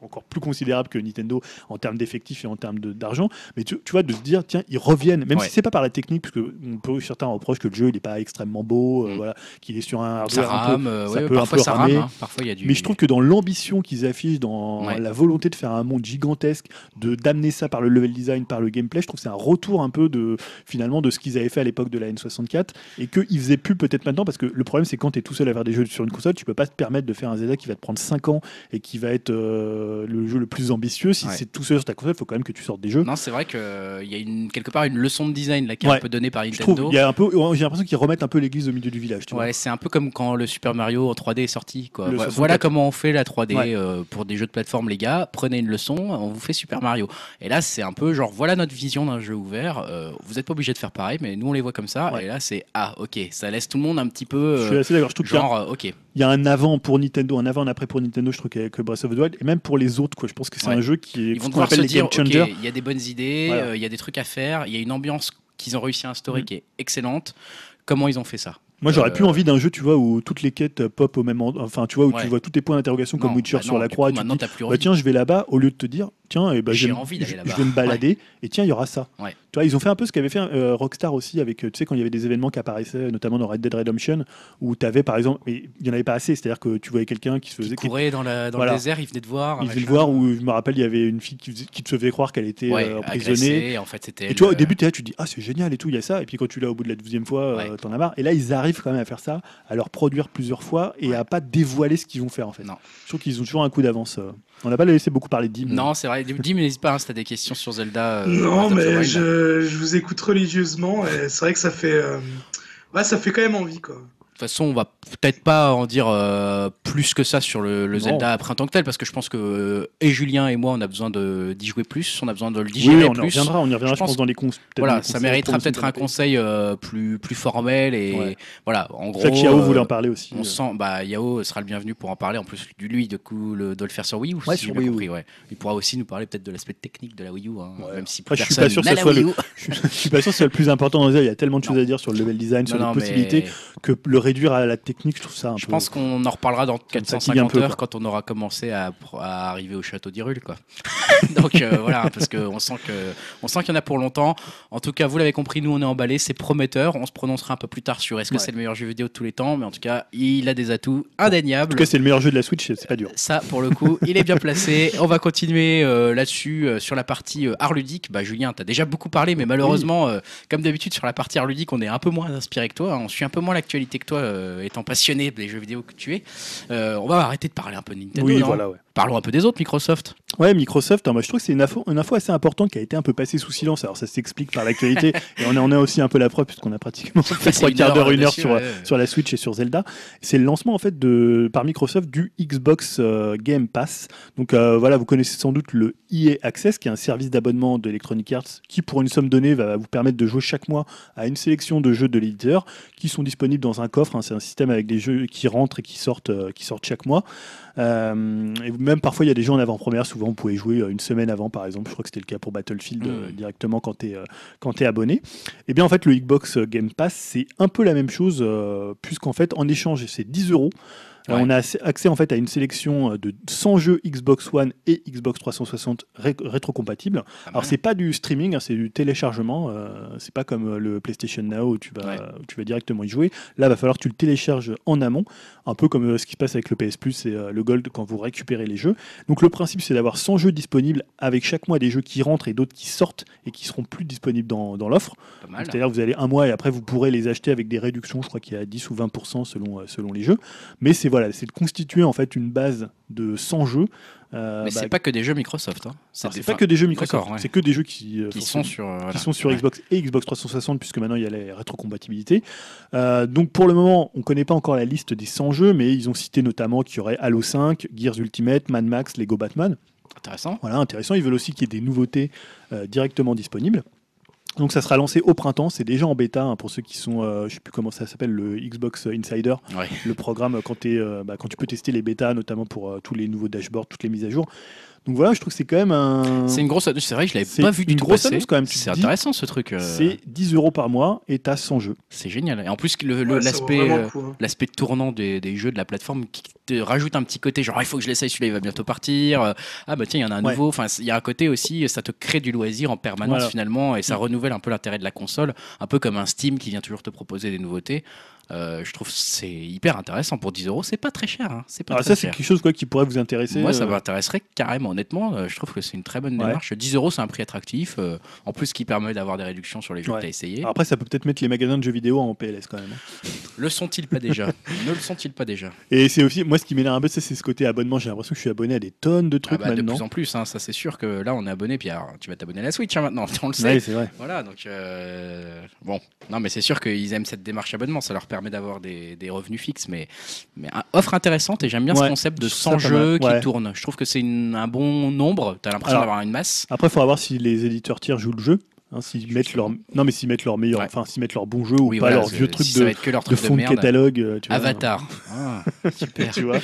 B: encore plus considérables que Nintendo en termes d'effectifs et en termes d'argent mais tu, tu vois de se dire tiens ils reviennent même
A: Ouais.
B: si c'est pas par la technique parce que on peut certains reprochent que le jeu il est pas extrêmement beau euh,
A: Mm.
B: voilà qu'il est sur un
A: Ça
B: hardware un peu
A: euh,
B: ça
A: ouais,
B: peut un peu
A: ça
B: ramer.
A: rame. hein. Parfois y a du.
B: mais je trouve que dans l'ambition qu'ils affichent, dans
A: Ouais.
B: la volonté de faire un monde gigantesque, de d'amener ça par le level design, par le gameplay, je trouve que c'est un retour un peu de finalement de ce qu'ils avaient fait à l'époque de la N64 et qu'ils faisaient plus peut-être maintenant parce que le problème c'est quand tu es tout seul à faire des jeux sur une console, tu peux pas te permettre de faire un Zelda qui va te prendre 5 ans et qui va être euh, le jeu le plus ambitieux. Si
A: Ouais.
B: c'est tout seul sur ta console, il faut quand même que tu sortes des jeux.
A: Non, c'est vrai qu'il y a une, quelque part une leçon de design là, qui est un peu donnée par Nintendo.
B: j'ai l'impression qu'ils remettent un peu l'église au milieu du village. Tu.
A: Ouais, c'est un peu comme quand le Super Mario en 3D est sorti. Quoi. Voilà
B: 64.
A: comment on fait la 3D
B: Ouais.
A: euh, pour des jeux de plateforme, les gars. Prenez une leçon, on vous fait Super Mario. Et là, c'est un peu genre, voilà notre vision d'un jeu ouvert. euh, vous n'êtes pas obligé de faire pareil, mais nous, on les voit comme ça. Et là, c'est ah, ok, ça laisse tout le monde un petit peu.
B: Je suis
A: euh,
B: assez d'accord. Je trouve
A: genre, euh, ok.
B: Il y a un avant pour Nintendo, un avant, un après pour Nintendo. Je trouve qu'avec Breath of the Wild et même pour les autres, quoi. Je pense que c'est
A: Ouais.
B: un jeu qui est
A: Ils vont
B: qu'on
A: devoir se dire, il y a des bonnes idées,
B: Voilà.
A: euh, il y a des trucs à faire, il y a une ambiance qu'ils ont réussi à instaurer
B: Mm.
A: qui est excellente. Comment ils ont fait ça?
B: Moi, j'aurais
A: Euh,
B: plus envie d'un jeu, tu vois, où toutes les quêtes pop au même endroit. Enfin, tu vois, où
A: Ouais.
B: tu vois tous tes points d'interrogation comme Witcher
A: bah
B: sur la croix.
A: coup,
B: et tu te dis, bah,
A: envie.
B: tiens, je vais là-bas, au lieu de te dire, tiens, et bah,
A: J'ai envie d'aller
B: je-
A: là-bas.
B: Je vais me balader, et tiens, il y aura ça.
A: Ouais.
B: Tu vois, ils ont fait un peu ce qu'avait fait euh, Rockstar aussi, avec, euh, tu sais, quand il y avait des événements qui apparaissaient, notamment dans Red Dead Redemption, où tu avais, par exemple, mais il n'y en avait pas assez, c'est-à-dire que tu voyais quelqu'un qui se faisait. qui-
A: courait dans, la, dans
B: Voilà.
A: le désert, il venait de voir.
B: il venait le voir où je me rappelle il y avait une fille qui, te faisait croire qu'elle était euh, emprisonnée et tu vois, au début, tu dis, ah, c'est génial et tout, il y a ça. Et puis quand tu l'as au bout de la douzième fois, euh, t'en as marre. Et là, ils arrivent quand même à faire ça, à leur produire plusieurs fois et
A: Ouais.
B: à pas dévoiler ce qu'ils vont faire en fait.
A: Non.
B: Je trouve qu'ils ont toujours un coup d'avance. euh. On n'a pas laissé beaucoup parler de Dim.
A: Non, c'est vrai. Dim, n'hésite pas hein, si t'as des questions sur Zelda. euh,
C: Non, mais je, je vous écoute religieusement et c'est vrai que ça fait, euh, ouais, ça fait quand même envie, quoi.
A: Toute façon, on va peut-être pas en dire euh, plus que ça sur le, le. Zelda après en tant que tel, parce que je pense que euh, et Julien et moi, on a besoin d'y jouer plus, on a besoin de le
B: Oui,
A: digérer
B: on y reviendra, on y reviendra,
A: Je
B: je pense, dans les cons.
A: Voilà, ça méritera peut-être un conseil euh, plus, plus formel et
B: Ouais.
A: voilà. En
B: C'est
A: gros,
B: que Yao voulait en parler aussi.
A: On sent, bah, Yao sera le bienvenu pour en parler. En plus, du lui, de coup, le, de le faire sur Wii U.
B: Ouais,
A: si
B: sur Wii U.
A: compris, ouais. Il pourra aussi nous parler peut-être de l'aspect technique de la Wii U, hein, même si plus
B: je suis
A: personne
B: pas sûr que
A: n'a
B: ce
A: la
B: soit
A: Wii
B: le-
A: U.
B: Je suis pas sûr que c'est le plus important dans Zelda. Il y a tellement de choses à dire sur le level design, sur les possibilités, que le réduire à la technique, je trouve ça un
A: je
B: peu.
A: pense qu'on en reparlera dans
B: fatigue un
A: 450
B: peu,
A: heures
B: quoi.
A: quand on aura commencé à, à arriver au château d'Hyrule, quoi. Donc euh, voilà, parce qu'on sent que on sent qu'il y en a pour longtemps. En tout cas, vous l'avez compris, nous on est emballés, c'est prometteur. On se prononcera un peu plus tard sur est-ce que
B: Ouais.
A: c'est le meilleur jeu vidéo de tous les temps, mais en tout cas, il a des atouts
B: En
A: indéniables.
B: tout cas, c'est le meilleur jeu de la Switch, c'est pas dur.
A: Ça, pour le coup, il est bien placé. On va continuer euh, là-dessus, euh, sur la partie art ludique. Bah, Julien, tu as déjà beaucoup parlé, mais malheureusement, comme d'habitude, sur la partie art ludique, on est un peu moins inspiré que toi. hein. On suit un peu moins l'actualité que toi, euh, étant passionné des jeux vidéo que tu es. Euh, on va arrêter de parler un peu de Nintendo.
B: Oui,
A: non
B: voilà, ouais.
A: Parlons un peu des autres, Microsoft.
B: Ouais, Microsoft, hein, je trouve que c'est une info, une info assez importante qui a été un peu passée sous silence. Alors ça s'explique par l'actualité et on en a aussi un peu la preuve puisqu'on a pratiquement fait trois quarts
A: heure
B: d'heure, une heure sur,
A: ouais.
B: sur la Switch et sur Zelda. C'est le lancement en fait de par Microsoft du Xbox euh, Game Pass. Donc euh, voilà, vous connaissez sans doute le EA Access, qui est un service d'abonnement d'Electronic Arts, qui pour une somme donnée va vous permettre de jouer chaque mois à une sélection de jeux de l'éditeur, qui sont disponibles dans un coffre. Hein. C'est un système avec des jeux qui rentrent et qui sortent, euh, qui sortent chaque mois. Euh, et même parfois, il y a des jeux en avant-première. Souvent, vous pouvez jouer euh, une semaine avant, par exemple. Je crois que c'était le cas pour Battlefield
A: Mm.
B: directement quand tu es, es abonné. Et bien, en fait, le Xbox Game Pass, c'est un peu la même chose, puisqu'en fait, en échange, c'est 10 euros. Euh,
A: Ouais.
B: On a accès- en fait à une sélection euh, de 100 jeux Xbox One et Xbox 360 ré- rétrocompatibles.
A: Pas
B: Alors c'est pas du streaming, hein, c'est du téléchargement. euh, c'est pas comme euh, le PlayStation Now où tu vas,
A: Ouais.
B: où tu vas directement y jouer. Là, va falloir que tu le télécharges en amont, un peu comme euh, ce qui se passe avec le PS Plus et euh, le Gold quand vous récupérez les jeux. Donc le principe, c'est d'avoir 100 jeux disponibles avec chaque mois des jeux qui rentrent et d'autres qui sortent et qui seront plus disponibles dans, dans l'offre. C'est-à-dire que vous allez un mois et après vous pourrez les acheter avec des réductions, je crois qu'il y a 10 ou 20% selon, selon les jeux. Mais c'est c'est voilà, c'est de constituer en fait une base de 100 jeux. euh,
A: Mais
B: bah,
A: c'est pas que des jeux Microsoft. Hein.
B: c'est pas que des jeux Microsoft,
A: ouais.
B: c'est que des jeux qui, euh,
A: qui
B: forcément-
A: sont sur, euh, voilà.
B: qui sont sur
A: Ouais.
B: Xbox et Xbox 360 puisque maintenant il y a la rétrocompatibilité. Euh, donc pour le moment, on connaît pas encore la liste des 100 jeux, mais ils ont cité notamment qu'il y aurait Halo 5, Gears Ultimate, Mad Max, Lego Batman.
A: Intéressant.
B: Voilà, intéressant. Ils veulent aussi qu'il y ait des nouveautés euh, directement disponibles. Donc ça sera lancé au printemps, c'est déjà en bêta hein, pour ceux qui sont, euh, je sais plus comment ça s'appelle, le Xbox Insider,
A: Ouais.
B: le programme euh, quand, euh, bah, quand tu peux tester les bêtas, notamment pour euh, tous les nouveaux dashboards, toutes les mises à jour. Donc voilà, je trouve que c'est quand même un...
A: C'est une grosse annonce. C'est vrai que je l'avais pas vu du
B: une
A: tout
B: grosse
A: passer.
B: annonce quand même,
A: C'est intéressant ce truc. euh,
B: C'est 10 euros par mois et t'as 100 jeux.
A: C'est génial. Et en plus, le- le-
C: Ouais, ça vaut
A: l'aspect
C: vraiment
A: euh,
C: coup, hein.
A: l'aspect tournant des, des jeux de la plateforme qui te rajoute un petit côté genre il faut que je l'essaye celui-là il va bientôt partir Euh, ah bah tiens il y en a un
B: Ouais.
A: nouveau enfin il y a un côté aussi ça te crée du loisir en permanence
B: Voilà.
A: finalement et ça
B: Mm.
A: renouvelle un peu l'intérêt de la console un peu comme un Steam qui vient toujours te proposer des nouveautés Euh, je trouve c'est hyper intéressant pour 10 euros c'est pas très cher hein. c'est pas
B: Alors
A: très
B: ça, c'est quelque chose quoi, qui pourrait vous intéresser.
A: moi, ça
B: euh,
A: m'intéresserait carrément, honnêtement. Euh, je trouve que c'est une très bonne
B: Ouais.
A: démarche. 10 euros, c'est un prix attractif. euh, en plus, qui permet d'avoir des réductions sur les jeux
B: Ouais.
A: que tu as essayé.
B: Après, ça peut peut-être mettre les magasins de jeux vidéo en PLS quand même. hein.
A: Le sont-ils pas déjà? Ne le sont-ils pas déjà?
B: Et c'est aussi, moi, ce qui m'énerve un peu, c'est ce côté abonnement. J'ai l'impression que je suis abonné à des tonnes de
A: Ah
B: trucs
A: bah, De
B: maintenant.
A: plus en plus, hein, ça c'est sûr que là, on est abonné. Puis alors, tu vas t'abonner à la Switch hein, maintenant, on le sait.
B: Ouais, c'est vrai.
A: Voilà, donc euh, bon, non, mais c'est sûr qu'ils aiment cette démarche abonnement, ça leur permet d'avoir des, des revenus fixes, mais, offre intéressante et j'aime bien ce concept de
B: je trouve
A: 100
B: ça pas
A: jeux qui tournent. Je trouve que c'est un bon nombre, tu as l'impression d'avoir une masse.
B: Après, il faudra voir si les éditeurs tiers jouent le jeu. hein, s'ils mettent leur, non mais s'ils mettent leur meilleur,
A: Ouais.
B: enfin s'ils mettent leur bon jeu ou pas leur vieux truc
A: si
B: de,
A: leur truc de,
B: fond de catalogue. euh, tu vois.
A: Avatar. Ah, super.
B: tu vois.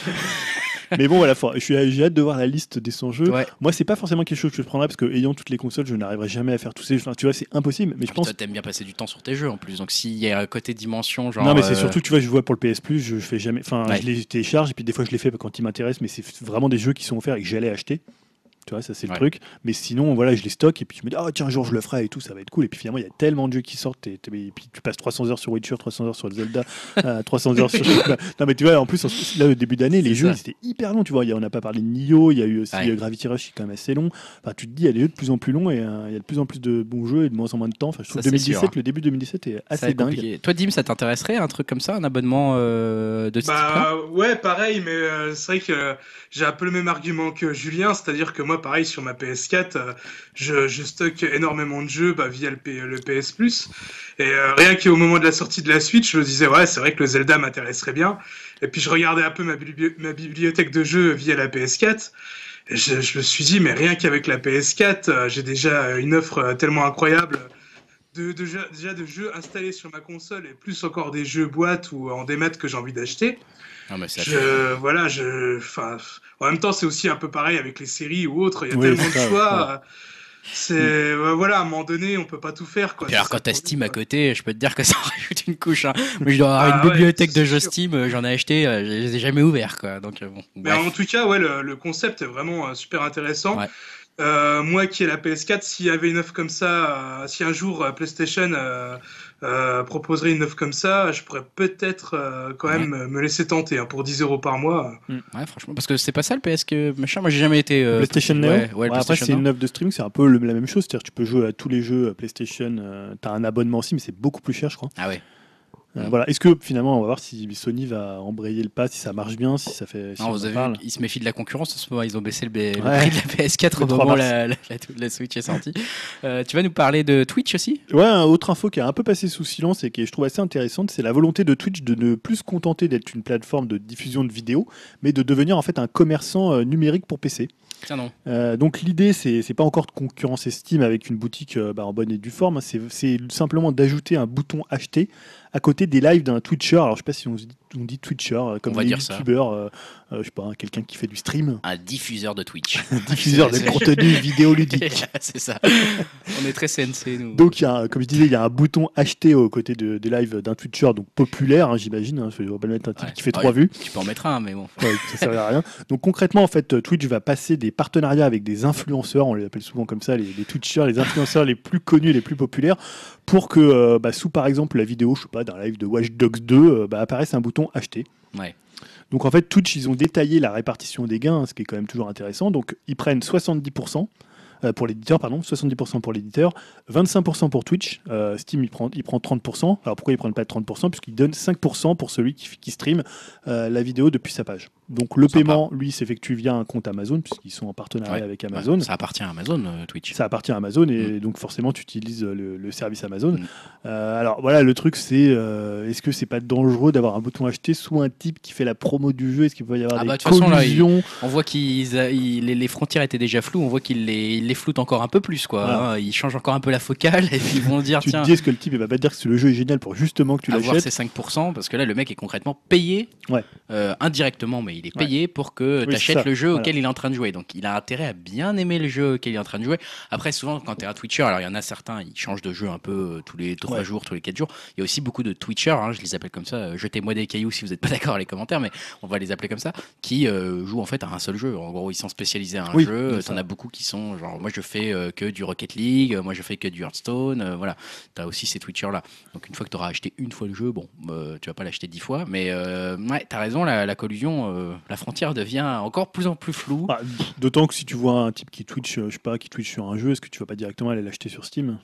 B: mais bon, voilà, je suis- j'ai hâte de voir la liste des 100 jeux.
A: Ouais.
B: Moi, c'est pas forcément quelque chose que je prendrais parce que ayant toutes les consoles, je n'arriverai jamais à faire tous ces jeux. Tu vois, c'est impossible. Mais je pense
A: Toi, t'aimes bien passer du temps sur tes jeux en plus. Donc, s'il y a un côté dimension, genre.
B: non, mais c'est
A: euh,
B: surtout, tu vois, je vois pour le PS Plus, je fais jamais. Enfin,
A: Ouais.
B: je les télécharge et puis des fois je les fais quand ils m'intéressent, mais c'est vraiment des jeux qui sont offerts et que j'allais acheter. Tu vois, ça c'est le
A: Ouais.
B: truc. Mais sinon, voilà, je les stocke et puis je me dis, ah tiens, un jour je le ferai et tout, ça va être cool. Et puis finalement, il y a tellement de jeux qui sortent et, et puis tu passes 300 heures sur Witcher, 300 heures sur Zelda, euh, 300 heures sur. non, mais tu vois, en plus, en- là, au début d'année, les jeux, c'était hyper long. Tu vois, Il y a- on n'a pas parlé de Nioh, il y a eu aussi
A: Ouais.
B: euh, Gravity Rush qui est quand même assez long. Enfin, tu te dis, il y a des jeux de plus en plus longs et euh, il y a de plus en plus de bons jeux et de moins en moins de temps. Enfin, je trouve
A: Ça, c'est
B: 2017,
A: sûr.
B: le début 2017 est assez dingue.
A: compliqué. Toi, Dim, ça t'intéresserait un truc comme ça, un abonnement euh, de ce
C: Bah ouais, pareil, mais euh, c'est vrai que euh, j'ai un peu le même argument que Julien, c'est-à-dire que moi, pareil, sur ma PS4, euh, je, je stocke énormément de jeux bah, via le, P- le PS Plus. Et euh, rien qu'au moment de la sortie de la Switch, je me disais, ouais, c'est vrai que le Zelda m'intéresserait bien. Et puis je regardais un peu ma, bibli- ma bibliothèque de jeux via la PS4. Et je, je me suis dit, mais rien qu'avec la PS4, euh, j'ai déjà une offre tellement incroyable. De, déjà de jeux installés sur ma console et plus encore des jeux boîte ou en démat que j'ai envie d'acheter. Je, voilà, je, enfin, en même temps, c'est aussi un peu pareil avec les séries ou autres. Il y a
B: Oui,
C: tellement de choix. C'est, voilà, à un moment donné, on peut pas tout faire, quoi.
A: Alors quand t'as Steam à côté, je peux te dire que ça rajoute une couche. Hein. Moi je dois avoir
C: Ah
A: une
C: ouais,
A: bibliothèque de jeux
C: sûr.
A: Steam, euh, j'en ai acheté, euh, je les ai jamais ouverts quoi. Donc euh, bon.
C: Mais en tout cas, ouais, le, le concept est vraiment euh, super intéressant.
A: Ouais.
C: Euh, moi qui ai la PS4, s'il y avait une offre comme ça, euh, si un jour euh, PlayStation euh, proposerait une offre comme ça, je pourrais peut-être euh, quand même me laisser tenter hein, pour 10 euros par mois.
A: Ouais franchement parce que c'est pas ça le PS que machin. Moi j'ai jamais été. euh,
B: PlayStation Neo.
A: Ouais, ouais,
B: après, c'est une offre de streaming, c'est un peu le- la même chose. C'est-à-dire que tu peux jouer à tous les jeux PlayStation. tu as un abonnement aussi, mais c'est beaucoup plus cher, je crois.
A: Ah ouais.
B: Euh,
A: Mm.
B: voilà. Est-ce que finalement, on va voir si Sony va embrayer le pas, si ça marche bien, si ça fait. Si
A: Non,
B: on
A: vous avez
B: parle.
A: vu, ils se méfient de la concurrence en ce moment. Ils ont baissé le, prix de la PS4 au
B: Le 3
A: moment où
B: mars.
A: la, la, la- la Switch est sortie. Euh, tu vas nous parler de Twitch aussi?
B: Ouais, autre info qui a un peu passé sous silence et qui je trouve assez intéressante, c'est la volonté de Twitch de ne plus se contenter d'être une plateforme de diffusion de vidéos, mais de devenir en fait un commerçant euh, numérique pour PC.
A: Tiens non.
B: Euh, donc l'idée, c'est pas encore de concurrencer Steam avec une boutique bah, en bonne et due forme, c'est c'est simplement d'ajouter un bouton acheter à côté des lives d'un Twitcher. Alors je sais pas si on, se dit, on dit Twitcher, euh, comme
A: On va
B: les
A: dire ça.
B: youtubeurs, euh, euh, je sais pas, hein, quelqu'un qui fait du stream,
A: Un diffuseur de Twitch.
B: diffuseur de contenu vidéoludique.
A: c'est ça. On est très CNC nous.
B: Donc, il y a, un- comme je disais, il y a un bouton acheter aux côtés de- des lives d'un Twitcher, donc populaire, hein, j'imagine. Hein, on va pas mettre un type
A: Ouais.
B: qui fait
A: Ouais.
B: trois vues,
A: Tu peux en mettre un mais bon.
B: Ouais, ça sert à rien. Donc concrètement, en fait, Twitch va passer des partenariats avec des influenceurs, on les appelle souvent comme ça, les, les Twitchers, les influenceurs les plus connus, les plus populaires, pour que, euh, bah, sous par exemple la vidéo, je sais pas, d'un live de Watch Dogs 2, euh, bah, apparaisse un bouton acheter.
A: Ouais.
B: Donc en fait, Twitch, ils ont détaillé la répartition des gains, ce qui est quand même toujours intéressant. Donc ils prennent 70%. Euh, pour l'éditeur, pardon, 70% pour l'éditeur, 25% pour Twitch. Euh, Steam, il prend, il prend 30%. Alors pourquoi ils prennent pas 30% Puisqu'il donne 5% pour celui qui, qui stream euh, la vidéo depuis sa page. Donc le paiement, lui, s'effectue via un compte Amazon, puisqu'ils sont en partenariat
A: Ouais.
B: avec Amazon.
A: Ouais, ça appartient à Amazon, Twitch.
B: Ça appartient à Amazon et donc forcément tu utilises le, le service Amazon.
A: Mm.
B: Alors voilà, le truc c'est est-ce que c'est pas dangereux d'avoir un bouton acheter sous un type qui fait la promo du jeu? Est-ce qu'il peut y avoir
A: Ah
B: des
A: bah, toute façon, là, il-
B: collusions?
A: On voit qu'ils les, les frontières étaient déjà floues, on voit qu'ils les, ils les floutent encore un peu plus. Quoi,
B: Voilà.
A: hein. Ils changent encore un peu la focale et puis ils vont dire
B: Tu
A: tiens,
B: te dis est-ce que le type il va pas dire que le jeu est génial pour justement que tu
A: avoir
B: l'achètes
A: ces 5%, parce que là, le mec est concrètement payé,
B: Ouais.
A: euh, indirectement, mais il est payé pour que
B: Oui,
A: tu achètes le jeu
B: Voilà.
A: auquel il est en train de jouer. Donc il a intérêt à bien aimer le jeu auquel il est en train de jouer. Après, souvent, quand tu es un Twitcher, alors il y en a certains, ils changent de jeu un peu euh, tous les 3
B: Ouais.
A: jours, tous les 4 jours. Il y a aussi beaucoup de Twitchers, hein, je les appelle comme ça, euh, jetez-moi des cailloux si vous n'êtes pas d'accord dans les commentaires, mais on va les appeler comme ça, qui euh, jouent en fait à un seul jeu. En gros, ils sont spécialisés à un
B: Oui,
A: jeu. T'en as beaucoup qui sont genre, moi je fais euh, que du Rocket League, euh, moi je fais que du Hearthstone, euh, voilà. Tu as aussi ces Twitchers là. Donc une fois que tu acheté une fois le jeu, bon, euh, tu vas pas l'acheter dix fois, mais ouais, t'as raison, la, collusion, la frontière devient encore plus en plus floue.
B: Ah, D'autant que si tu vois un type qui Twitch, je sais pas, qui Twitch sur un jeu, est-ce que tu vas pas directement aller l'acheter sur Steam?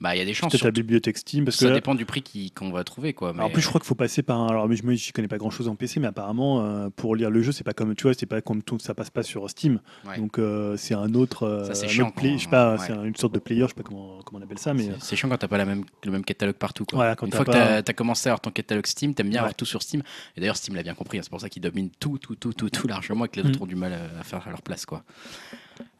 A: Bah il y a des chances.
B: Peut-être la bibliothèque Steam parce que
A: ça dépend du prix qu'on va trouver quoi.
B: En plus, je crois qu'il faut passer par un. Alors, mais je ne connais pas grand chose en PC, mais apparemment, euh, pour lire le jeu, c'est pas comme tu vois, c'est pas comme tout, ça passe pas sur Steam.
A: Ouais.
B: Donc, euh, c'est un autre. euh,
A: Ça, c'est chiant
B: autre play-
A: quand-
B: je sais pas,
A: ouais.
B: c'est un- une sorte de player, je sais pas comment, comment on appelle ça, mais. euh,
A: C'est- chiant quand t'as pas la même, le même catalogue partout. Quoi.
B: Voilà, quand
A: Une fois que t'as as commencé à avoir ton catalogue Steam, t'aimes bien
B: Ouais.
A: avoir tout sur Steam. Et d'ailleurs, Steam l'a bien compris, hein, c'est pour ça qu'ils dominent tout, tout, tout, tout, tout largement et que les
B: Mm.
A: autres ont du mal à, à faire à leur place. Quoi.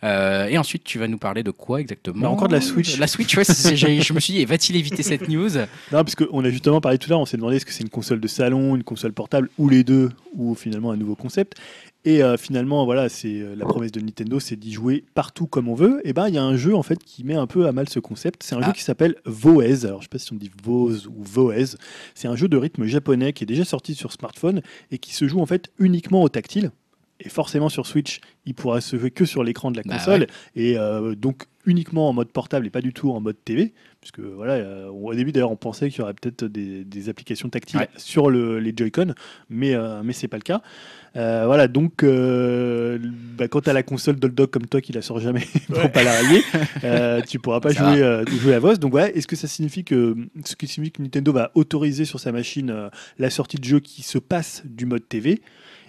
A: Euh, et ensuite, tu vas nous parler de quoi exactement
B: Bah, encore de la Switch.
A: La Switch, ouais, je me suis dit, va-t-il éviter cette news?
B: Non, parce qu'on a justement parlé tout à l'heure, on s'est demandé est-ce que c'est une console de salon, une console portable, ou les deux, ou finalement un nouveau concept. Et euh, finalement, voilà, c'est euh, la promesse de Nintendo, c'est d'y jouer partout comme on veut. Et ben, il y a un jeu en fait qui met un peu à mal ce concept. C'est un
A: Ah.
B: jeu qui s'appelle Voez. Alors, je sais pas si on dit Voz ou Voez. C'est un jeu de rythme japonais qui est déjà sorti sur smartphone et qui se joue en fait uniquement au tactile. Et forcément sur Switch, il pourra se jouer que sur l'écran de la
A: Bah
B: console et euh, donc uniquement en mode portable et pas du tout en mode TV. Puisque voilà, euh, au début d'ailleurs, on pensait qu'il y aurait peut-être des, des applications tactiles
A: Ouais.
B: sur le- les Joy-Con, mais euh, mais c'est pas le cas. Euh, voilà, donc bah, quand tu as la console Doldog comme toi qui la sort jamais pour pas la rayer, tu pourras pas
A: Ça
B: jouer, jouer à VOS. Donc voilà, est-ce que ça signifie que ce qui signifie que Nintendo va autoriser sur sa machine la sortie de jeux qui se passe du mode TV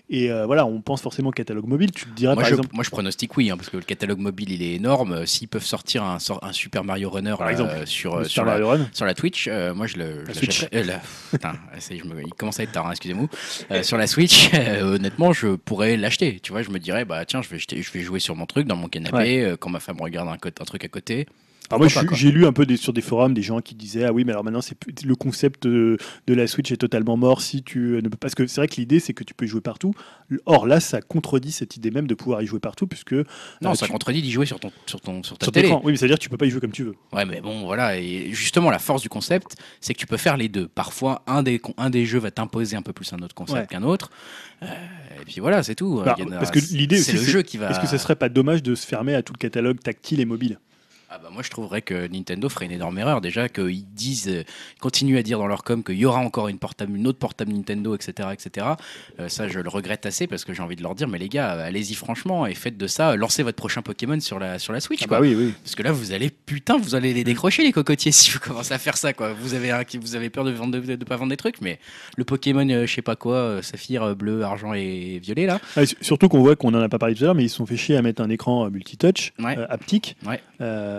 B: et euh, voilà, on pense forcément au catalogue mobile. Tu te dirais
A: moi
B: par
A: je,
B: exemple,
A: moi, je pronostique oui, hein, parce que le catalogue mobile, il est énorme. Euh, S'ils peuvent sortir un, Super Mario Runner
B: Par
A: là,
B: exemple,
A: euh, sur,
B: Super
A: sur, la,
B: Mario Run.
A: sur la Twitch, euh, moi je le.
B: La Switch.
A: l'achèterais. La- Putain, ça y est, je me- il commence à être tard, hein, excusez-moi. Sur la Switch, honnêtement, je pourrais l'acheter. Tu vois, je me dirais, bah tiens, je vais, jeter- je vais jouer sur mon truc, dans mon canapé,
B: Ouais.
A: quand ma femme regarde un truc à côté.
B: Alors moi,
A: Pourquoi pas,
B: j'ai lu un peu des- sur des forums des gens qui disaient ah oui, mais alors maintenant c'est le concept de, de la Switch est totalement mort si tu ne peux parce que c'est vrai que l'idée c'est que tu peux y jouer partout. Or là, ça contredit cette idée même de pouvoir y jouer partout puisque
A: Non,
B: euh,
A: ça
B: tu-
A: contredit d'y jouer sur ton, sur ton, sur ta
B: sur
A: télé.
B: Oui, mais ça veut dire que tu peux pas y jouer comme tu veux.
A: Ouais, mais bon, voilà. Et justement, la force du concept, c'est que tu peux faire les deux. Parfois, un des, un des jeux va t'imposer un peu plus un autre concept
B: Ouais.
A: qu'un autre. Euh, et puis voilà, c'est tout.
B: Bah,
A: a-
B: parce que l'idée
A: c'est le jeu qui va.
B: Est-ce que ça serait pas dommage de se fermer à tout le catalogue tactile et mobile?
A: Ah bah moi je trouverais que Nintendo ferait une énorme erreur déjà qu'ils disent, euh, continuent à dire dans leur com qu'il y aura encore une portable, une autre portable Nintendo, etc., etc. Euh, ça je le regrette assez parce que j'ai envie de leur dire mais les gars euh, allez-y franchement et faites de ça, lancez votre prochain Pokémon sur la sur la Switch
B: Ah
A: quoi.
B: bah oui, oui.
A: Parce que là vous allez putain vous allez les décrocher les cocotiers si vous commencez à faire ça quoi. Vous avez un- vous avez peur de vendre de, de pas vendre des trucs mais le Pokémon euh, je sais pas quoi euh, saphir bleu argent et violet là.
B: Ah, surtout qu'on voit qu'on en a pas parlé tout à l'heure, mais ils se sont fait chier à mettre un écran multitouch,
A: Ouais.
B: haptique.
A: Ouais.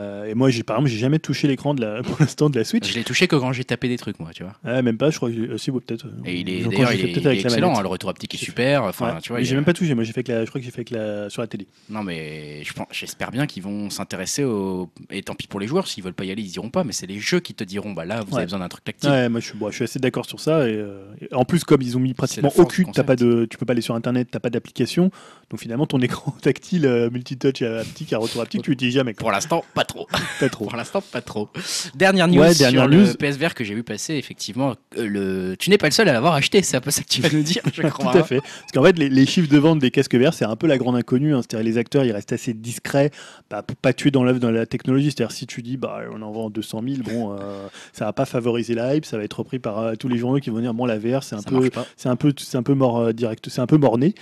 B: Euh, et moi, j'ai par exemple, j'ai jamais touché l'écran de la, pour l'instant de la Switch.
A: Je l'ai touché que quand j'ai tapé des trucs moi tu vois.
B: Ah, même pas, je crois que j'ai- euh, ouais, peut-être. euh,
A: Et il est
B: que
A: d'ailleurs il est, il est excellent, hein, le retour haptique est super. Enfin
B: Ouais.
A: tu vois.
B: Mais j'ai
A: a-
B: même pas touché, moi j'ai fait que la, je crois que j'ai fait que la, sur la télé.
A: Non, mais je pense- j'espère bien qu'ils vont s'intéresser au. Et tant pis pour les joueurs, s'ils veulent pas y aller, ils iront pas. Mais c'est les jeux qui te diront bah là, vous
B: Ouais.
A: avez besoin d'un truc tactile.
B: Ouais, moi je suis, bon, je suis assez d'accord sur ça. Et, euh, et en plus, comme ils ont mis pratiquement aucune, t'as pas de, tu peux pas aller sur internet, t'as pas d'application. Donc finalement, ton écran tactile, multitouch haptique, à retour haptique, tu l'utilises jamais.
A: Pour l'instant, pas trop.
B: Pas trop.
A: Pour l'instant, pas trop. Dernière news
B: Ouais,
A: sur
B: dernière
A: le
B: news.
A: PSVR que j'ai vu passer, effectivement. euh, le... Tu n'es pas le seul à l'avoir acheté, c'est un peu ça que tu vas nous dire, je crois.
B: Tout à fait. Parce qu'en fait, les, les chiffres de vente des casques VR, c'est un peu la grande inconnue. hein. C'est-à-dire les acteurs, ils restent assez discrets bah, pour pas tuer dans l'œuvre dans la technologie. C'est-à-dire si tu dis, bah, on en vend 200 000, bon, euh, ça va pas favoriser la hype, ça va être repris par euh, tous les journaux qui vont dire, bon, la VR, c'est un peu, c'est un peu, c'est un peu mort euh, direct, c'est un peu morné.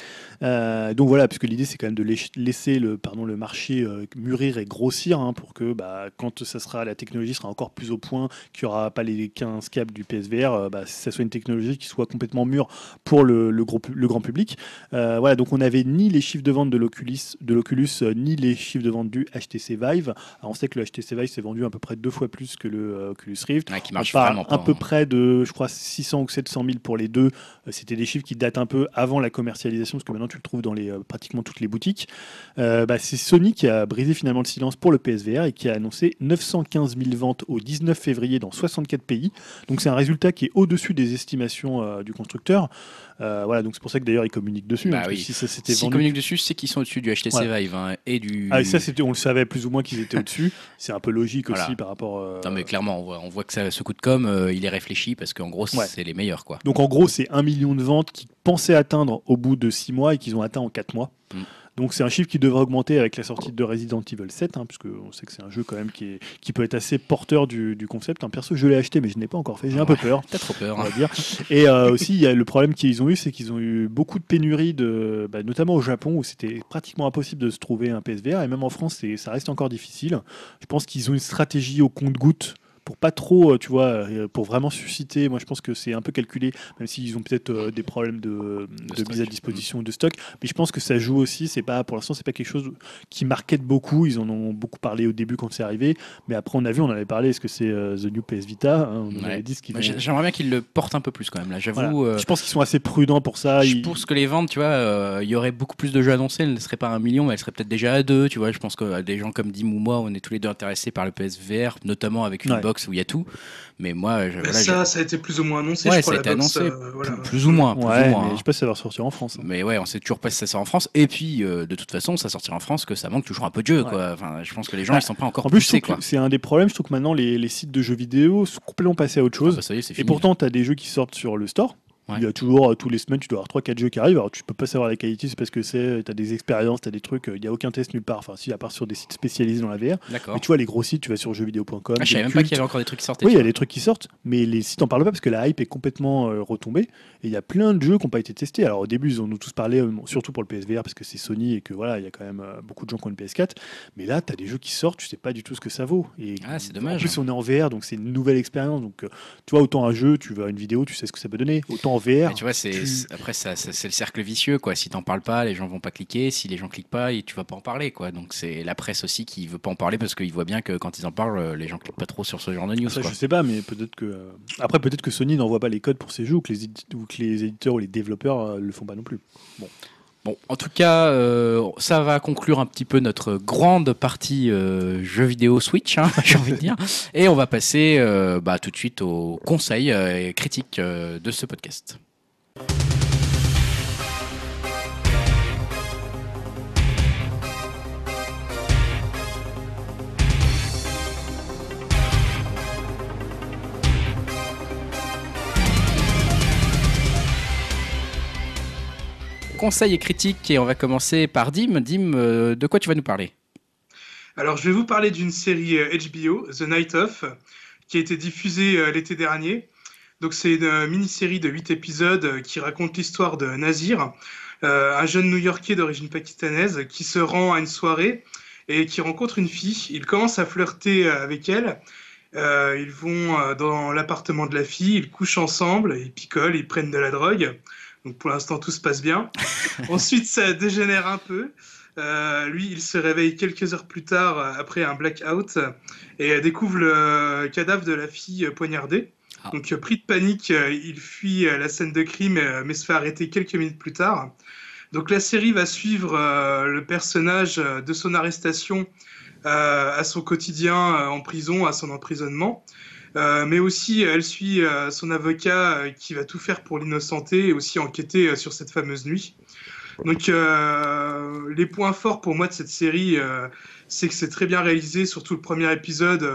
B: Euh, donc voilà, parce que l'idée, c'est quand même de laisser le, pardon, le marché mûrir et grossir hein, pour que, bah, quand ça sera, la technologie sera encore plus au point, qu'il n'y aura pas les 15 câbles du PSVR, euh, bah, ça soit une technologie qui soit complètement mûre pour le, le gros pu- le grand public. Euh, voilà, donc on n'avait ni les chiffres de vente de l'Oculus, de l'Oculus euh, ni les chiffres de vente du HTC Vive. Alors on sait que le HTC Vive s'est vendu à peu près deux fois plus que le euh, Oculus Rift.
A: Ouais, qui
B: On
A: marche
B: parle à peu
A: hein.
B: près de, je crois, 600 ou 700 000 pour les deux. C'était des chiffres qui datent un peu avant la commercialisation, parce que maintenant tu le trouves dans les, pratiquement toutes les boutiques. Bah, c'est Sony qui a brisé finalement le silence pour le PSVR et qui a annoncé 915 000 ventes au 19 février dans 64 pays. Donc c'est un résultat qui est au-dessus des estimations euh, du constructeur. Euh, voilà, donc c'est pour ça que d'ailleurs ils communiquent dessus.
A: Bah
B: hein,
A: oui.
B: Si ça s'était
A: S'ils
B: vendu
A: communiquent dessus, c'est qu'ils sont au-dessus du HTC
B: Voilà.
A: Vive hein, et du.
B: ah, et ça, c'était, on le savait plus ou moins qu'ils étaient au-dessus. C'est un peu logique
A: Voilà.
B: aussi par rapport. euh,
A: Non, mais clairement, on voit, on voit que ça, ce coup de com, il est réfléchi parce qu'en gros,
B: Ouais.
A: c'est les meilleurs, quoi.
B: Donc en gros, c'est un million de ventes qu'ils pensaient atteindre au bout de six mois et qu'ils ont atteint en quatre mois.
A: Mm.
B: Donc c'est un chiffre qui devrait augmenter avec la sortie de Resident Evil 7, hein, puisque on sait que c'est un jeu quand même qui, est, qui peut être assez porteur du, du concept. Un perso, je l'ai acheté, mais je n'ai pas encore fait. J'ai un peu peur.
A: T'as trop peur.
B: on
A: hein.
B: va dire. Et euh, aussi, il y a le problème qu'ils ont eu, c'est qu'ils ont eu beaucoup de pénuries, de, bah, notamment au Japon, où c'était pratiquement impossible de se trouver un PSVR, et même en France, ça reste encore difficile. Je pense qu'ils ont une stratégie au compte-goutte pour pas trop, euh, tu vois, euh, pour vraiment susciter. Moi, je pense que c'est un peu calculé, même s'ils ont peut-être euh, des problèmes de, mise à disposition de stock. Mais je pense que ça joue aussi. C'est pas, pour l'instant, c'est pas quelque chose qui market beaucoup. Ils en ont beaucoup parlé au début quand c'est arrivé, mais après, on a vu, on en avait parlé. Est-ce que c'est euh, the new PS Vita hein, On
A: Ouais.
B: avait dit ce qu'ils
A: J'aimerais bien qu'ils le portent un peu plus quand même. Là, j'avoue.
B: voilà.
A: euh,
B: Je pense qu'ils sont assez prudents pour ça.
A: Je
B: Ils-
A: pense que les ventes, tu vois, euh, il y aurait beaucoup plus de jeux annoncés. Elles ne seraient pas à un million, mais elles seraient peut-être déjà à deux. Tu vois, je pense que des gens comme Dim ou moi, on est tous les deux intéressés par le PSVR, notamment avec une
B: Ouais.
A: box où il y a tout. Mais moi, je, voilà,
C: ça, ça a été plus ou moins annoncé.
A: Ouais,
C: je crois,
A: ça a été
C: box,
A: annoncé.
C: euh, voilà.
A: plus, ou moins. plus
B: Ouais,
A: ou moins,
B: mais
A: hein.
B: je sais pas si ça va ressortir en France. hein.
A: Mais ouais, on sait toujours pas si ça sort en France. Et puis, euh, de toute façon, ça sortira en France que ça manque toujours un peu de jeu.
B: Ouais.
A: Quoi. Enfin, je pense que les gens, ils sont pas encore
B: En plus, je trouve c'est un des problèmes. Je trouve que maintenant, les, les sites de jeux vidéo sont complètement passés à autre
A: Ah
B: chose.
A: bah, ça y est, c'est
B: Et
A: fini.
B: pourtant, tu as des jeux qui sortent sur le store.
A: Ouais.
B: Il y a toujours, euh, tous les semaines, tu dois avoir 3-4 jeux qui arrivent. Alors, tu peux pas savoir la qualité, c'est parce que c'est, tu as des expériences, tu as des trucs. euh, Il n'y a aucun test nulle part. Enfin, si, à part sur des sites spécialisés dans la VR.
A: D'accord.
B: Mais tu vois, les gros sites, tu vas sur jeuxvideo.com.
A: Ah, je savais même pas qu'il y avait encore des trucs qui sortaient.
B: Oui, il y a des trucs qui sortent, mais les sites en parlent pas parce que la hype est complètement euh, retombée. Et il y a plein de jeux qui n'ont pas été testés. Alors au début, ils en ont tous parlé, euh, surtout pour le PSVR, parce que c'est Sony et que voilà, il y a quand même euh, beaucoup de gens qui ont une PS4. Mais là, tu as des jeux qui sortent, tu sais pas du tout ce que ça vaut. Et
A: Ah, c'est
B: En
A: dommage.
B: plus, on est en VR, donc c'est une nouvelle expérience. Donc, euh, tu vois, autant un jeu, tu vas une vidéo, tu sais ce que ça peut donner. Autant en VR.
A: Mais tu vois, c'est
B: tu-
A: c'est- après ça, ça- c'est le cercle vicieux quoi. Si t'en parles pas, les gens vont pas cliquer. Si les gens cliquent pas, tu vas pas en parler quoi. Donc c'est la presse aussi qui veut pas en parler parce qu'ils voient bien que quand ils en parlent, euh, les gens cliquent pas trop sur ce genre de news. Quoi.
B: je sais pas, mais peut-être que. euh, Après, peut-être que Sony n'envoie pas les codes pour ses jeux ou que les, édi- ou que les éditeurs ou les développeurs euh, le font pas non plus.
A: Bon, en tout cas, euh, ça va conclure un petit peu notre grande partie euh, jeux vidéo Switch, hein, j'ai envie de dire. Et on va passer euh, bah, tout de suite aux conseils euh, et critiques euh, de ce podcast. Conseils et critiques, et on va commencer par Dim. Dim, euh, de quoi tu vas nous parler?
C: Alors, je vais vous parler d'une série euh, HBO, The Night Of, qui a été diffusée euh, l'été dernier. Donc, c'est une euh, mini-série de 8 épisodes euh, qui raconte l'histoire de Nazir, euh, un jeune New-Yorkais d'origine pakistanaise qui se rend à une soirée et qui rencontre une fille. Il commence à flirter euh, avec elle. Euh, ils vont euh, dans l'appartement de la fille, ils couchent ensemble, ils picolent, ils prennent de la drogue. Donc, pour l'instant, tout se passe bien. Ensuite, ça dégénère un peu. Euh, lui, il se réveille quelques heures plus tard euh, après un blackout et euh, découvre le cadavre de la fille poignardée.
A: Ah.
C: Donc, pris de panique, il fuit la scène de crime mais se fait arrêter quelques minutes plus tard. Donc, la série va suivre euh, le personnage de son arrestation euh, à son quotidien en prison, à son emprisonnement. Euh, mais aussi, elle suit euh, son avocat euh, qui va tout faire pour l'innocenter et aussi enquêter euh, sur cette fameuse nuit. Donc, euh, les points forts pour moi de cette série, euh, c'est que c'est très bien réalisé, surtout le premier épisode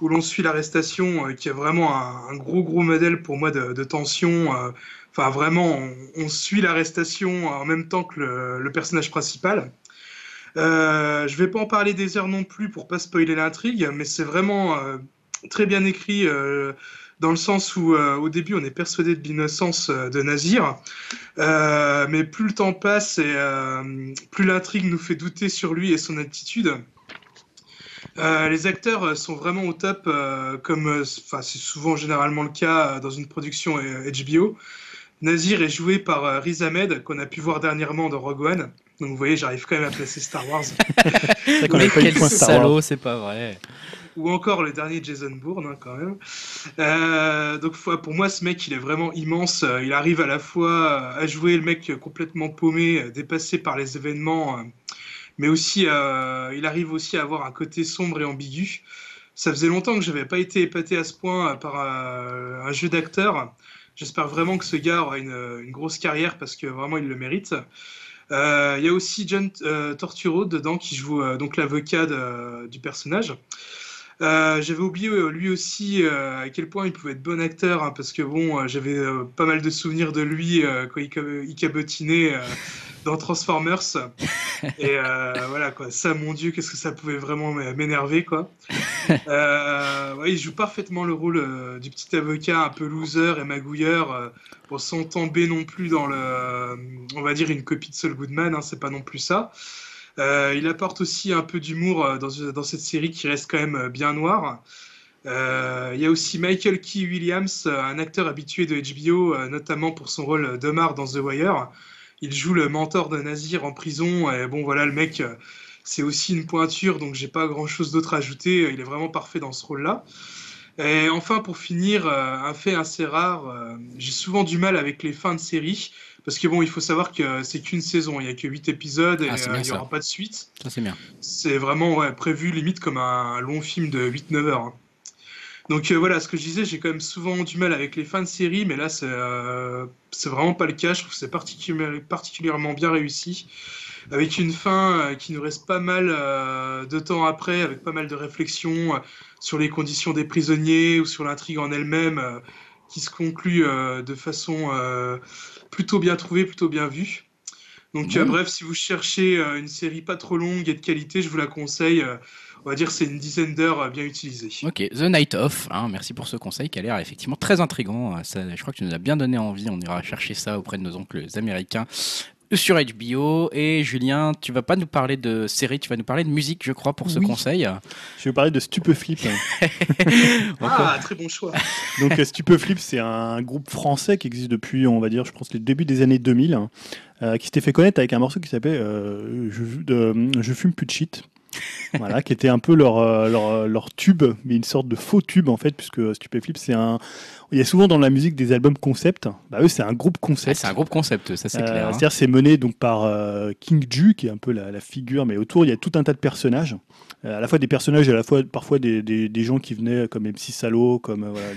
C: où l'on suit l'arrestation, qui est vraiment un, gros gros modèle pour moi de, tension. Enfin, vraiment, on, suit l'arrestation en même temps que le, personnage principal. Euh, je vais pas en parler des heures non plus pour pas spoiler l'intrigue, mais c'est vraiment très bien écrit dans le sens où euh, au début on est persuadé de l'innocence euh, de Nazir, euh, mais plus le temps passe et plus l'intrigue nous fait douter sur lui et son attitude. les acteurs sont vraiment au top, comme c'est souvent généralement le cas dans une production HBO. Nazir est joué par Riz Ahmed, qu'on a pu voir dernièrement dans Rogue One. Donc vous voyez, j'arrive quand même à placer Star Wars.
A: Mais quel salaud, c'est pas vrai
C: ou encore le dernier Jason Bourne hein, quand même. Euh, donc pour moi, ce mec, il est vraiment immense. Euh, il arrive à la fois euh, à jouer le mec complètement paumé, dépassé par les événements, mais aussi il arrive aussi à avoir un côté sombre et ambigu. Ça faisait longtemps que je n'avais pas été épaté à ce point par un jeu d'acteur. J'espère vraiment que ce gars aura une, grosse carrière parce que vraiment il le mérite. Il y a aussi John Torturo dedans qui joue donc l'avocat du personnage. Euh, j'avais oublié euh, lui aussi euh, à quel point il pouvait être bon acteur, hein, parce que bon, j'avais pas mal de souvenirs de lui quand il, cabotinait dans Transformers. Et voilà, quoi. Ça, mon Dieu, qu'est-ce que ça pouvait vraiment m'énerver, quoi. il joue parfaitement le rôle du petit avocat un peu loser et magouilleur, pour sans tomber non plus dans le, on va dire, une copie de Saul Goodman, hein, c'est pas non plus ça. Euh, il apporte aussi un peu d'humour euh, dans, cette série qui reste quand même euh, bien noire. Il y a aussi Michael Key Williams, un acteur habitué de HBO, notamment pour son rôle d'Omar dans The Wire. Il joue le mentor de Nazir en prison. Bon, voilà, le mec, c'est aussi une pointure, donc j'ai pas grand chose d'autre à ajouter. Il est vraiment parfait dans ce rôle-là. Et enfin, pour finir, un fait assez rare, j'ai souvent du mal avec les fins de série. Parce que bon, il faut savoir que c'est qu'une saison, il n'y a que 8 épisodes et ah, euh, il n'y aura pas de suite.
A: Ça, c'est bien.
C: C'est vraiment prévu limite comme un long film de 8-9 heures. Hein. Donc euh, voilà, ce que je disais, j'ai quand même souvent du mal avec les fins de série, mais là, c'est euh, vraiment pas le cas. Je trouve que c'est particulièrement bien réussi. Avec une fin qui nous reste pas mal de temps après, avec pas mal de réflexions sur les conditions des prisonniers ou sur l'intrigue en elle-même, qui se conclut de façon plutôt bien trouvé, plutôt bien vu. Donc euh, bref, si vous cherchez euh, une série pas trop longue et de qualité, je vous la conseille. Euh, on va dire c'est une dizaine d'heures bien utilisées.
A: Ok, The Night Of, hein, merci pour ce conseil qui a l'air effectivement très intrigant. Ça, je crois que tu nous as bien donné envie, on ira chercher ça auprès de nos oncles américains sur HBO. Et Julien, tu vas pas nous parler de série, tu vas nous parler de musique, je crois, pour ce conseil.
B: Je vais vous parler de Stupeflip.
C: ah, très bon choix.
B: Donc euh, Stupeflip, c'est un groupe français qui existe depuis, on va dire, je pense, le début des années 2000, euh, qui s'était fait connaître avec un morceau qui s'appelait euh, je, je fume plus de shit. Voilà, qui était un peu leur, leur, leur, tube, mais une sorte de faux tube en fait, puisque Stupeflip, c'est un, il y a souvent dans la musique des albums concept. Bah, eux, c'est un groupe concept.
A: c'est un groupe concept, ça c'est euh, clair.
B: Hein. C'est-à-dire, c'est mené donc par euh, King Ju, qui est un peu la, figure, mais autour, il y a tout un tas de personnages. Euh, à la fois des personnages et à la fois parfois des, des, gens qui venaient comme MC Salo, comme voilà,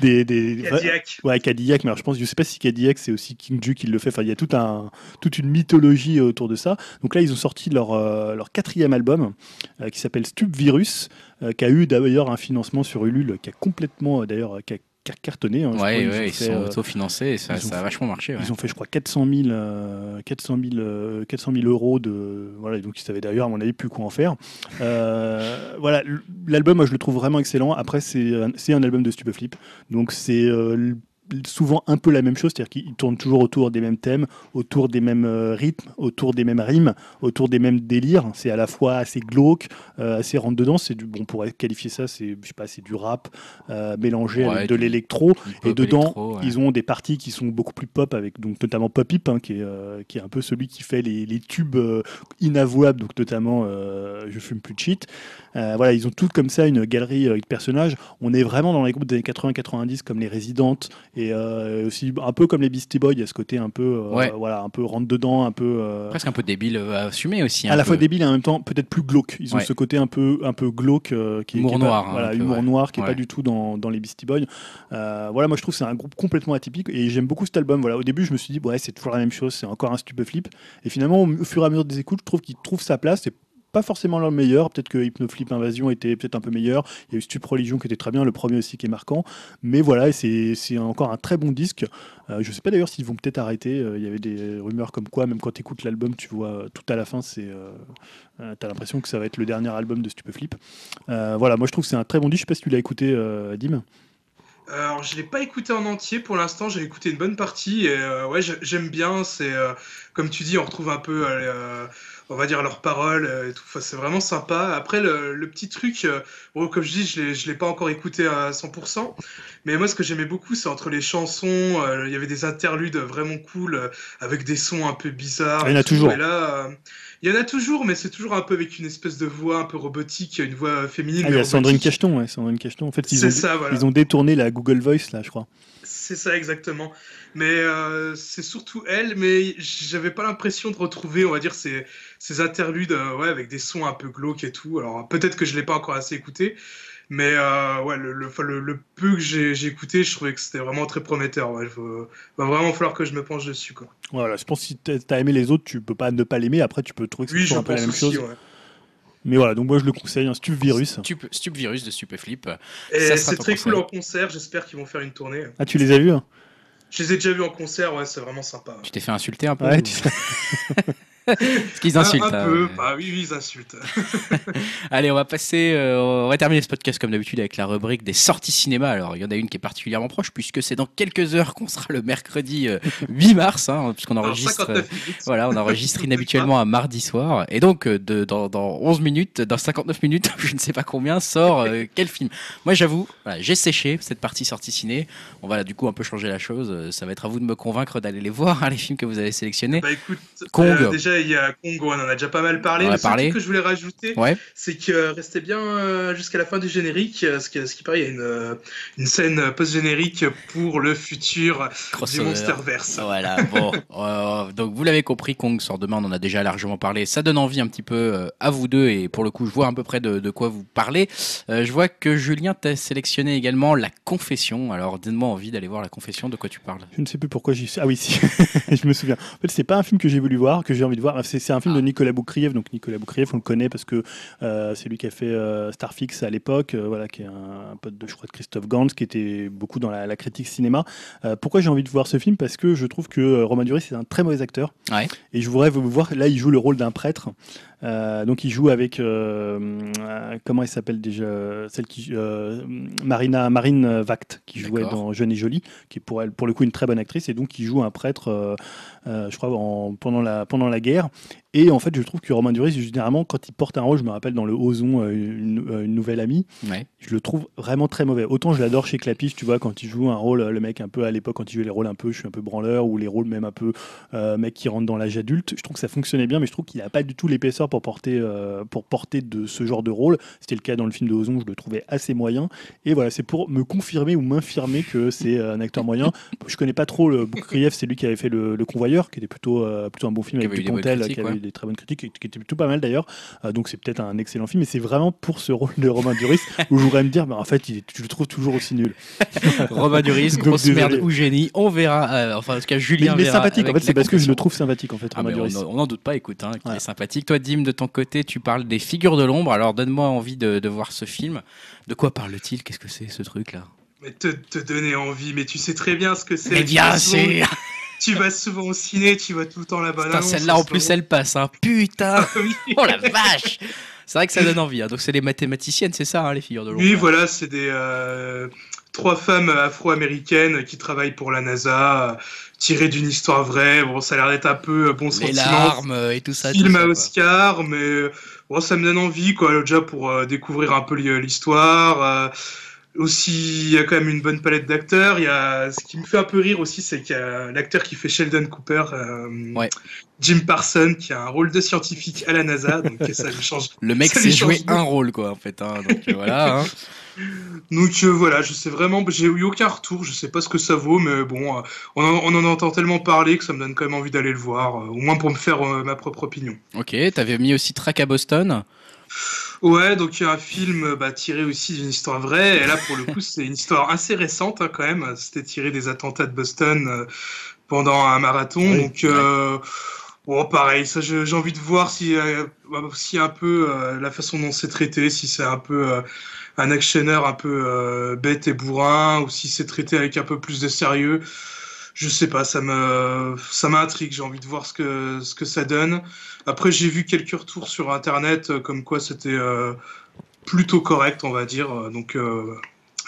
B: des, des,
C: Cadillac.
B: Ouais, Cadillac, mais alors, je pense, je sais pas si Cadillac, c'est aussi King Ju qui le fait. Enfin, il y a tout un, toute une mythologie autour de ça. Donc là, ils ont sorti leur, leur quatrième album qui s'appelle Stup Virus. Euh, qui a eu d'ailleurs un financement sur Ulule qui a complètement, euh, d'ailleurs, qui a cartonné.
A: Hein, ouais, ouais, ils, sont euh, autofinancés et ça, ça a vachement marché.
B: Ils ont fait, je crois, 400 000, 400 000, 400 000 euros de. Voilà, donc ils savaient d'ailleurs, à mon avis, plus quoi en faire. voilà, l'album, moi, je le trouve vraiment excellent. Après, c'est un album de Stupeflip. Donc, c'est souvent un peu la même chose, c'est-à-dire qu'ils tournent toujours autour des mêmes thèmes, autour des mêmes euh, rythmes, autour des mêmes rimes, autour des mêmes délires. C'est à la fois assez glauque, euh, assez rentre dedans. C'est du, bon, on pourrait qualifier ça, c'est je sais pas, c'est du rap euh, mélangé avec de l'électro. Et dedans, ils ont des parties qui sont beaucoup plus pop, avec donc notamment Pop Hip, hein, qui est qui est un peu celui qui fait les, les tubes inavouables, donc notamment Je fume plus de shit. voilà, ils ont tout comme ça une galerie de personnages. On est vraiment dans les groupes des années 80-90 comme les Résidentes et euh, aussi un peu comme les Beastie Boys, il y a ce côté un peu, euh, voilà, un peu rentre dedans, un peu
A: euh, presque un peu débile à assumer aussi.
B: À la fois débile et en même temps peut-être plus glauque. Ils ont ce côté un peu, un peu glauque qui
A: humour
B: est
A: noir,
B: voilà, humour noir qui est pas du tout dans, dans les Beastie Boys. voilà, moi je trouve que c'est un groupe complètement atypique et j'aime beaucoup cet album. Voilà, au début je me suis dit ouais c'est toujours la même chose, c'est encore un stupeflip. Et finalement au fur et à mesure des écoutes, je trouve qu'il trouve sa place. Pas forcément le meilleur. Peut-être que Hypnoflip Invasion était peut-être un peu meilleur. Il y a eu Stup Religion qui était très bien, le premier aussi qui est marquant. Mais voilà, c'est encore un très bon disque. Euh, je sais pas d'ailleurs s'ils vont peut-être arrêter. Euh, il y avait des rumeurs comme quoi, même quand tu écoutes l'album, tu vois tout à la fin, c'est as l'impression que ça va être le dernier album de Stupeflip. voilà, moi je trouve que c'est un très bon disque. Je sais pas si tu l'as écouté, Dim.
C: Alors, je l'ai pas écouté en entier pour l'instant, j'ai écouté une bonne partie et ouais, j'aime bien. C'est comme tu dis, on retrouve un peu on va dire leurs paroles euh, et tout. Enfin, c'est vraiment sympa. Après, le, petit truc, euh, comme je dis, je ne l'ai pas encore écouté à 100%. Mais moi, ce que j'aimais beaucoup, c'est entre les chansons, euh, il y avait des interludes vraiment cool avec des sons un peu bizarres.
B: Il y en a toujours.
C: Et là, il y en a toujours, mais c'est toujours un peu avec une espèce de voix un peu robotique, une voix féminine.
B: Ah, il y a Sandrine Cacheton, ouais, Sandrine Cacheton. En fait, ils ont, ça, ils ont détourné la Google Voice, là, je crois.
C: C'est ça, exactement. Mais euh, c'est surtout elle, mais j'avais pas l'impression de retrouver, on va dire, ces, ces interludes euh, ouais, avec des sons un peu glauques et tout. Alors peut-être que je l'ai pas encore assez écouté, mais euh, ouais, le, le, le, peu que j'ai écouté, je trouvais que c'était vraiment très prometteur. Ouais. Il va vraiment falloir que je me penche dessus. Quoi.
B: Voilà, je pense que si tu as aimé les autres, tu peux pas ne pas l'aimer. Après, tu peux trouver que c'est un peu la même chose. Mais voilà, donc moi je le conseille, un Stup Virus.
A: Stup, Virus de Stupeflip.
C: C'est très cool en concert, j'espère qu'ils vont faire une tournée.
B: Ah, tu les as vus hein?
C: Je les ai déjà vus en concert, ouais, c'est vraiment sympa.
A: Tu t'es fait insulter un peu
B: Ouais, tu
A: Ce qu'ils insultent.
C: Un, un peu, bah oui, ils insultent.
A: Allez, on va passer, euh, on va terminer ce podcast comme d'habitude avec la rubrique des sorties cinéma. Alors, il y en a une qui est particulièrement proche puisque c'est dans quelques heures qu'on sera le mercredi 8 euh, mars, hein, puisqu'on enregistre, euh, voilà, on enregistre inhabituellement un mardi soir. Et donc, de, dans, dans, 11 minutes, dans 59 minutes, je ne sais pas combien, sort quel film. Moi, j'avoue, voilà, j'ai séché cette partie sortie ciné. On va du coup un peu changer la chose. Ça va être à vous de me convaincre d'aller les voir, hein, les films que vous avez sélectionnés.
C: Bah écoute, Kong. déjà il y a Congo, on en a déjà pas mal parlé.
A: le
C: truc que je voulais rajouter, c'est que euh, restez bien euh, jusqu'à la fin du générique, euh, ce qui, ce qui paraît, il y a une, une scène post-générique pour le futur du Monsterverse.
A: Voilà, bon. donc vous l'avez compris, Kong sort demain, on en a déjà largement parlé. Ça donne envie un petit peu à vous deux, et pour le coup, je vois à peu près de, de quoi vous parlez. je vois que Julien t'a sélectionné également La Confession. Alors donne-moi envie d'aller voir La Confession, de quoi tu parles?
B: Je ne sais plus pourquoi j'y suis. Ah oui, si, je me souviens. En fait, c'est pas un film que j'ai voulu voir, que j'ai envie de voir. C'est un film de ah. Nicolas Boukrieff. Donc Nicolas Boukrieff, on le connaît parce que euh, c'est lui qui a fait euh, Starfix à l'époque, euh, voilà, qui est un, pote de, je crois, de Christophe Gans, qui était beaucoup dans la, critique cinéma. pourquoi j'ai envie de voir ce film? Parce que je trouve que Romain Duris c'est un très mauvais acteur. Et je voudrais vous voir. Là, il joue le rôle d'un prêtre. Donc il joue avec comment il s'appelle déjà celle qui Marina Marine Vact qui jouait dans Jeune et Jolie qui est pour elle pour le coup une très bonne actrice. Et donc il joue un prêtre je crois en, pendant la pendant la guerre et en fait, je trouve que Romain Duris, généralement, quand il porte un rôle, je me rappelle dans le Ozon, euh, euh, une, nouvelle amie, je le trouve vraiment très mauvais. Autant je l'adore chez Clapiche, tu vois, quand il joue un rôle, le mec un peu à l'époque, quand il jouait les rôles un peu, je suis un peu branleur, ou les rôles même un peu euh, mec qui rentre dans l'âge adulte, je trouve que ça fonctionnait bien, mais je trouve qu'il n'a pas du tout l'épaisseur pour porter, pour porter de ce genre de rôle. C'était le cas dans le film de Ozon, je le trouvais assez moyen. Et voilà, c'est pour me confirmer ou m'infirmer que c'est un acteur moyen. je connais pas trop le Boukrief, c'est lui qui avait fait le, Convoyeur, qui était plutôt, plutôt un bon film avec Dupontel, qui avait des très bonnes critiques qui était plutôt pas mal d'ailleurs. Euh, donc c'est peut-être un excellent film, mais c'est vraiment pour ce rôle de Romain Duris où je voudrais me dire, bah, en fait, il, tu le trouves toujours aussi nul.
A: Romain Duris, grosse merde ou génie, on verra. Euh, enfin, en tout cas, Julien.
B: Mais, sympathique, en fait, c'est parce que je le trouve sympathique, en fait,
A: ah, On n'en doute pas, écoute, hein, il est sympathique. Toi, Dim, de ton côté, tu parles des figures de l'ombre. Alors, donne-moi envie de, de voir ce film. De quoi parle-t-il? Qu'est-ce que c'est ce truc-là?
C: Mais te, te, donner envie, mais tu sais très bien ce que c'est.
A: Mais bien sûr
C: tu vas souvent au ciné, tu vois tout le temps la banane.
A: Celle-là, en plus, elle passe. Hein. Putain Oh la vache C'est vrai que ça donne envie. Hein. Donc, c'est les mathématiciennes, c'est ça, hein, les figures de l'ombre
C: Oui, voilà, c'est des euh, trois femmes afro-américaines qui travaillent pour la NASA, euh, tirées d'une histoire vraie. Bon, ça a l'air d'être un peu euh, bon
A: les Les larmes et tout ça.
C: Film
A: à
C: Oscar, mais bon, ça me donne envie, quoi, déjà pour découvrir un peu l'histoire aussi, il y a quand même une bonne palette d'acteurs. Il y a ce qui me fait un peu rire aussi, c'est qu'il y a l'acteur qui fait Sheldon Cooper, euh, Jim Parsons, qui a un rôle de scientifique à la NASA. donc ça lui change.
A: Le mec s'est joué un rôle, quoi, en fait. Hein, donc euh, voilà. Hein.
C: Donc euh, voilà, je sais vraiment, j'ai eu aucun retour, je sais pas ce que ça vaut, mais bon, on en, on, en, entend tellement parler que ça me donne quand même envie d'aller le voir, au moins pour me faire ma propre opinion.
A: Ok, t'avais mis aussi Track à Boston.
C: Ouais, donc il y a un film bah, tiré aussi d'une histoire vraie. Et là, pour le coup, c'est une histoire assez récente hein, quand même. C'était tiré des attentats de Boston euh, pendant un marathon. donc, euh, Bon, pareil, ça, j'ai envie de voir si, euh, si un peu euh, la façon dont c'est traité, si c'est un peu euh, un actionneur un peu euh, bête et bourrin, ou si c'est traité avec un peu plus de sérieux. Je sais pas, ça me, ça m'intrigue. J'ai envie de voir ce que, ce que ça donne. Après, j'ai vu quelques retours sur Internet, euh, comme quoi c'était euh, plutôt correct, on va dire. Euh, Donc, euh,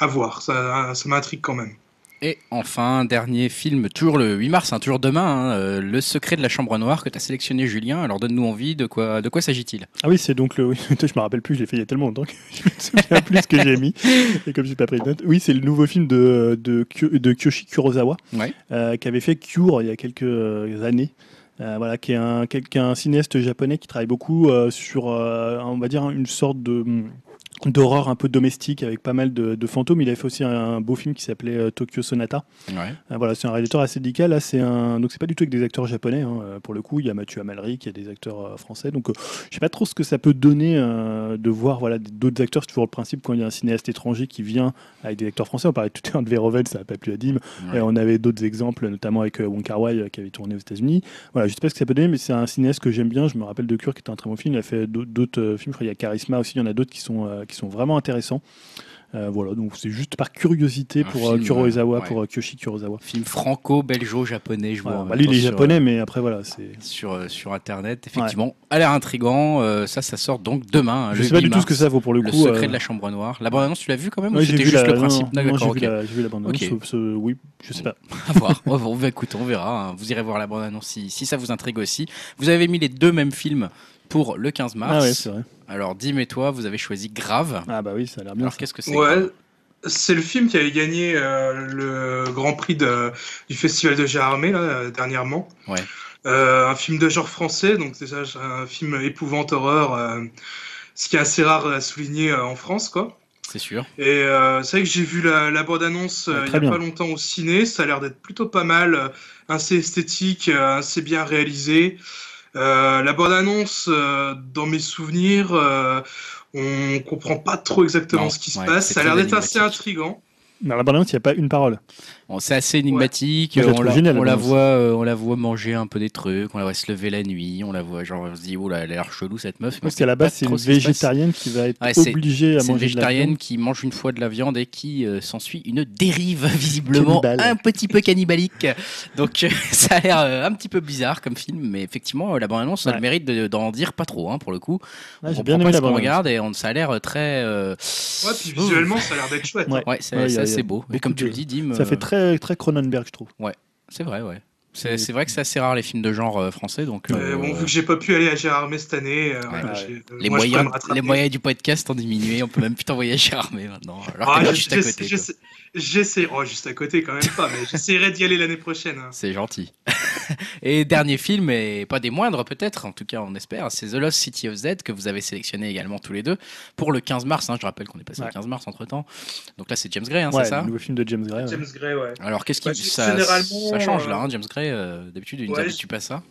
C: à voir. Ça, ça m'intrigue quand même.
A: Et enfin, dernier film, toujours le 8 mars, hein, toujours demain, hein, euh, Le secret de la chambre noire que tu as sélectionné, Julien. Alors donne-nous envie, de quoi, de quoi s'agit-il?
B: Ah oui, c'est donc le. Je me rappelle plus, je l'ai fait il y a tellement longtemps que je me souviens plus ce que j'ai mis. Et comme j'ai pas pris de notes. Oui, c'est le nouveau film de, de, de Kyoshi Kurosawa,
A: Ouais.
B: euh, qui avait fait Cure il y a quelques années. Euh, voilà, qui est un, qui est un cinéaste japonais qui travaille beaucoup euh, sur, euh, on va dire, une sorte de d'horreur un peu domestique avec pas mal de, de fantômes. Il a fait aussi un, beau film qui s'appelait euh, Tokyo Sonata.
A: Ouais.
B: Euh, voilà, c'est un réalisateur assez délicat. Là, c'est un donc c'est pas du tout avec des acteurs japonais. hein. Euh, Pour le coup, il y a Mathieu Amalric, il y a des acteurs euh, français. Donc, je sais pas trop ce que ça peut donner de voir voilà d'autres acteurs. C'est toujours le principe quand il y a un cinéaste étranger qui vient avec des acteurs français. On parlait tout à l'heure de Verhoeven, ça n'a pas plu à Dim.
A: Ouais.
B: Et on avait d'autres exemples, notamment avec Wong Kar Wai qui avait tourné aux États-Unis. Voilà, je sais pas ce que ça peut donner, mais c'est un cinéaste que j'aime bien. Je me rappelle de Cure qui était un très bon film. Il a fait d'au- d'autres films. Je crois qu'il y a Charisma aussi. Il y en a d'autres qui sont qui sont vraiment intéressants. Euh, voilà, donc c'est juste par curiosité
A: Un
B: pour euh,
A: film,
B: Kurosawa,
A: euh, ouais.
B: pour euh, Kyoshi Kurosawa.
A: Film franco-belgeo-japonais, je vois.
B: Bah,
A: même
B: lui,
A: temps
B: il est japonais, mais après, voilà, c'est.
A: euh, Sur, euh, sur internet, effectivement, a l'air intrigant. euh, ça, ça sort donc demain.
B: Je
A: le
B: sais pas
A: 8
B: du tout ce que ça vaut pour le
A: Le
B: coup.
A: secret
B: euh,
A: de la chambre noire. La bande-annonce, tu l'as vu quand même
B: ouais, j'ai
A: c'était
B: vu
A: juste
B: la-
A: le principe?
B: Non, non,
A: D'accord,
B: j'ai
A: ok.
B: vu la- vu la bande annonce.
A: Ok.
B: oui, je sais pas.
A: À voir. On va, on va écouter, on verra. hein. Vous irez voir la bande-annonce si, si ça vous intrigue aussi. Vous avez mis les deux mêmes films pour le 15 mars.
B: Ah ouais, c'est vrai.
A: Alors, Dim et toi, vous avez choisi Grave.
B: Ah bah oui, ça a l'air bien.
A: Alors, qu'est-ce que c'est
C: Ouais, c'est le film qui avait gagné euh, le Grand Prix de- du Festival de Gérardmer là, dernièrement.
A: Ouais.
C: Euh, un film de genre français, donc déjà un film épouvante horreur, euh, ce qui est assez rare à souligner euh, en France, quoi.
A: C'est sûr.
C: Et euh, c'est vrai que j'ai vu la, la bande-annonce euh, il
B: très
C: n'y a
B: bien.
C: pas longtemps au ciné, ça a l'air d'être plutôt pas mal, assez esthétique, assez bien réalisé. Euh, la bande-annonce, euh, dans mes souvenirs, euh, on comprend pas trop exactement
A: Non,
C: ce qui se
A: ouais,
C: passe. Ça a l'air d'être assez
A: énigmatique.
B: Dans la bande-annonce, il n'y a pas une parole.
A: Bon, c'est assez énigmatique.
B: Moi,
A: on la, on voit, euh, on la voit manger un peu des trucs. On la voit se lever la nuit. On la voit, genre, on se dit, oh là, elle a l'air chelou cette meuf.
B: Parce qu'à la base, c'est une végétarienne qui va être
A: Ouais, c'est-
B: obligée à
A: C'est une
B: manger de la
A: végétarienne qui mange une fois de la viande et qui euh, s'ensuit une dérive visiblement
B: Cannibale.
A: un petit peu cannibalique. Donc euh, ça a l'air euh, un petit peu bizarre comme film, mais effectivement euh, la bande-annonce a
B: Ouais.
A: le mérite de- d'en dire pas trop hein, pour le coup.
B: Ouais,
A: on
B: J'ai bien aimé
A: pas
B: la
A: ce qu'on
B: bande-annonce.
A: regarde et on, ça a l'air très. euh,
C: Ouais, puis visuellement, ça a l'air d'être chouette.
B: Ouais.
A: Ouais, c'est
B: Ouais,
A: beau.
B: Beaucoup
A: comme tu
B: de-
A: le dis, Dim,
B: Ça
A: euh,
B: fait très, très Cronenberg, je trouve.
A: c'est vrai, ouais. C'est vrai que c'est assez rare les films de genre euh, français, donc.
C: Euh,
A: euh,
C: bon, vu que j'ai pas pu aller à Gérardmer cette année, euh,
B: ouais.
C: euh,
A: les,
C: moi,
A: moyens, les moyens du podcast ont diminué, on peut même plus t'envoyer à Gérardmer maintenant. Alors
C: Ah, je-
A: juste à
C: je-
A: côté.
C: J'essaie, oh, juste à côté quand même pas, mais j'essaierai d'y aller l'année prochaine. hein.
A: C'est gentil. et dernier film, et pas des moindres peut-être, en tout cas on espère, c'est The Lost City of Z que vous avez sélectionné également tous les deux pour le 15 mars. hein. je rappelle qu'on est passé
B: Ouais.
A: le 15 mars entre temps. Donc là c'est James Gray, hein,
B: ouais,
A: c'est ça
B: le nouveau film de James Gray. ouais.
C: James Gray, ouais.
A: Alors qu'est-ce qui
C: Bah,
A: ça, change là,
C: euh,
A: hein, James Gray euh, D'habitude il nous
C: ouais,
A: habitue pas à ça?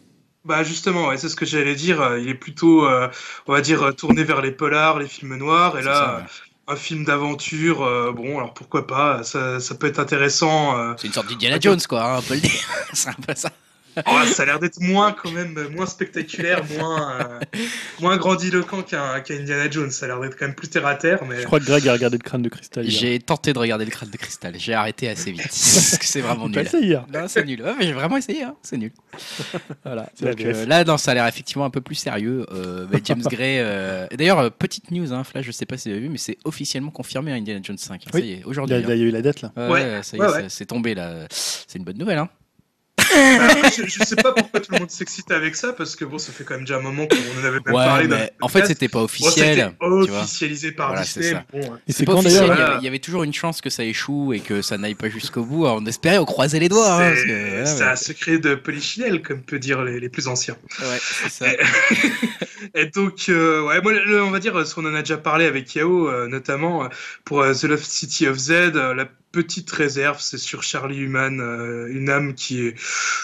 C: Bah justement, ouais, c'est ce que j'allais dire. euh, Il est plutôt, euh, on va dire, tourné vers les polars, les films noirs, et là,
A: ça, ouais.
C: Un film d'aventure. euh, bon, alors pourquoi pas Ça, peut être intéressant. euh.
A: C'est une sorte d'Indiana. Jones quoi, hein, on peut le dire. c'est un peu ça.
C: Oh, ça a l'air d'être moins quand même, moins spectaculaire, moins, euh, moins grandiloquent qu'un Indiana Jones. Ça a l'air d'être quand même plus terre à terre, mais
B: Je crois que Greg a regardé le crâne de cristal.
A: J'ai tenté de regarder le crâne de cristal, j'ai arrêté assez vite. parce que c'est vraiment nul.
B: essayé hier.
A: Non, c'est nul. Ouais, mais j'ai vraiment essayé, hein. c'est nul. Voilà. Donc, euh, là, non, ça a l'air effectivement un peu plus sérieux. Euh, mais James Gray. euh, D'ailleurs, euh, petite news, hein, Flash, je sais pas si vous avez vu, mais c'est officiellement confirmé à Indiana Jones 5. hein,
B: Oui.
A: Ça y est,
B: Il y,
A: aujourd'hui.
B: a,
A: hein.
B: il y a eu la date là.
A: Ouais,
C: Ouais,
A: ouais, ça y est,
C: ouais,
A: ça-
C: ouais.
A: c'est tombé là. C'est une bonne nouvelle. Hein.
C: Après, je, je sais pas pourquoi tout le monde s'excite avec ça, parce que bon, ça fait quand même déjà un moment qu'on en avait même
A: Ouais,
C: parlé.
A: mais en fait, c'était pas
C: Bon,
A: officiel.
C: c'était officialisé par
A: Voilà,
C: Disney. Bon,
A: C'est pas
B: quand
A: officiel, il y,
C: Voilà.
A: avait, il y avait toujours une chance que ça échoue et que ça n'aille pas jusqu'au bout. Alors, on espérait, on croisait les doigts. hein,
C: C'est un secret de polichinelle, comme peut dire les, les plus anciens.
A: Ouais, c'est ça.
C: Et donc, euh, ouais, moi, le- on va dire, ce qu'on en a déjà parlé avec Yao, euh, notamment euh, pour euh, The Lost City of Z, euh, la petite réserve, c'est sur Charlie Human, euh, une âme qui est,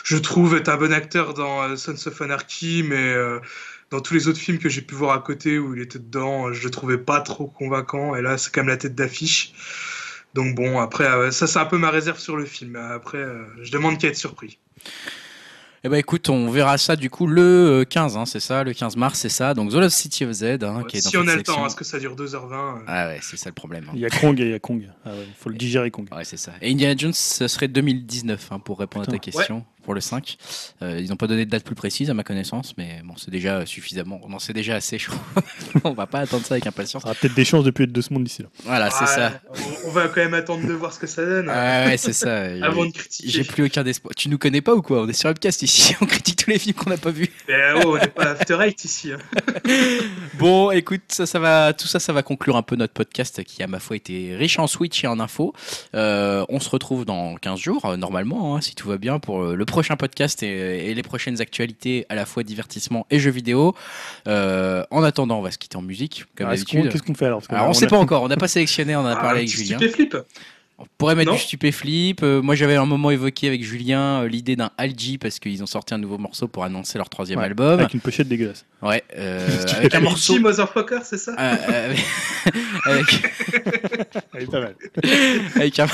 C: je trouve, est un bon acteur dans euh, Sons of Anarchy, mais euh, dans tous les autres films que j'ai pu voir à côté où il était dedans, je le trouvais pas trop convaincant, et là, c'est quand même la tête d'affiche. Donc bon, après, ça c'est un peu ma réserve sur le film. Après, je demande qu'à être surpris.
A: Eh ben écoute, on verra ça du coup le euh, 15, hein, c'est ça, le 15 mars, c'est ça. Donc The Lost City of Z, hein, qui est dans
C: si on a le temps,
A: sélection.
C: parce que ça dure 2h20. euh.
A: Ah ouais, c'est ça le problème. hein.
B: Il y a Kong et il y a Kong. Ah ouais, faut le digérer, Kong.
A: Ouais, c'est ça. Et Indiana Jones, ce serait 2019 hein, pour répondre à ta
B: Putain.
A: question pour le 5. Euh, ils n'ont pas donné de date plus précise à ma connaissance, mais bon, c'est déjà suffisamment. On en sait déjà assez, je crois. on va pas attendre ça avec impatience.
B: Ça aura peut-être des chances depuis deux semaines d'ici là.
A: Voilà, c'est ça.
C: On, on va quand même attendre de voir ce que ça donne
A: Ouais, ouais, c'est ça.
C: avant de
A: J'ai
C: critiquer.
A: plus aucun espoir. Tu nous connais pas ou quoi? On est sur Upcast ici, on critique tous les films qu'on n'a pas vus.
C: Mais oh, on n'est pas After Eight ici. hein.
A: Bon, écoute, ça, ça va, tout ça, ça va conclure un peu notre podcast qui, à ma foi, été riche en Switch et en infos. Euh, on se retrouve dans 15 jours, euh, normalement, hein, si tout va bien, pour le prochain podcast et, et les prochaines actualités, à la fois divertissement et jeux vidéo. Euh, en attendant, on va se quitter en musique, comme d'habitude.
B: Qu'est-ce qu'on fait alors? Parce que
A: Alors,
B: là,
A: on sait
B: a-
A: pas encore, on n'a pas sélectionné, on en a
C: Ah,
A: parlé avec Julien.
C: stupéflip.
A: On pourrait mettre
C: Non
A: du stupéflip. Euh, moi, j'avais un moment évoqué avec Julien euh, l'idée d'un Algi parce qu'ils ont sorti un nouveau morceau pour annoncer leur troisième
B: Ouais,
A: album.
B: Avec une pochette dégueulasse.
A: Ouais, euh, avec un morceau.
C: Aligi, motherfucker, c'est ça
A: euh, euh, avec,
B: Elle est pas mal.
A: avec un,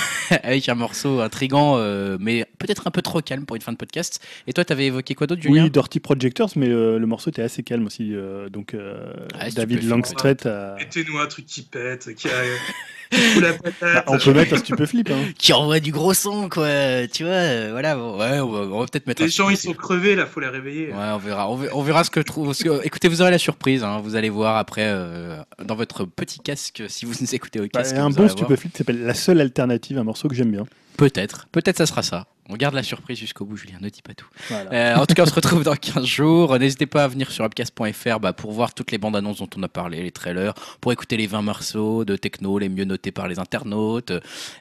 A: avec un morceau intrigant, euh, mais peut-être un peu trop calme pour une fin de podcast. Et toi, t'avais évoqué quoi d'autre, Julien?
B: Oui, Dirty Projectors, mais euh, le morceau était assez calme aussi. euh, donc euh,
A: Ah,
B: David Langstreet a.
C: Mettez-nous un truc qui pète, qui a. la patate.
B: Bah, on peut mettre un stupéflip. Hein.
A: Qui envoie du gros son, quoi. Tu vois, euh, voilà. bon, ouais, on va, peut-être mettre
C: Les
A: un
C: gens, ils sont crevés, là, faut les réveiller.
A: Ouais, on verra. On verra, on verra ce que je trouve. que- écoutez, vous aurez la surprise. hein, vous allez voir après euh, dans votre petit casque si vous nous écoutez au
B: Bah,
A: casque.
B: un
A: vous
B: bon stupéflip qui s'appelle La seule alternative, un morceau que j'aime bien.
A: Peut-être. Peut-être ça sera ça. On garde la surprise jusqu'au bout, Julien. Ne dis pas tout.
B: Voilà.
A: Euh, en tout cas, on se retrouve dans 15 jours. N'hésitez pas à venir sur upcast.fr bah, pour voir toutes les bandes annonces dont on a parlé, les trailers, pour écouter les 20 morceaux de techno les mieux notés par les internautes.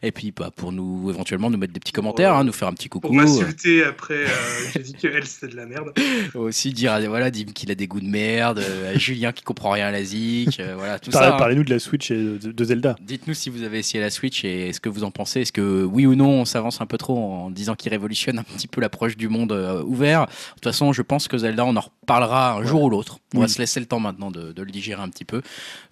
A: Et puis bah, pour nous, éventuellement, nous mettre des petits commentaires,
C: Pour,
A: hein, nous faire un petit coucou.
C: Pour m'insulter après, euh, j'ai dit que elle, c'était de la merde.
A: Aussi dire, ah, voilà, Dim qu'il a des goûts de merde, euh, à Julien qui comprend rien à la zik, euh, voilà, tout ça. hein.
B: Parlez-nous de la Switch et de, de Zelda.
A: Dites-nous si vous avez essayé la Switch et ce que vous en pensez. Est-ce que oui ou non on s'avance un peu trop en disant qu'il révolutionne un petit peu l'approche du monde euh, ouvert De toute façon, je pense que Zelda, on en reparlera un jour ou l'autre. On va se laisser le temps maintenant de, de le digérer un petit peu.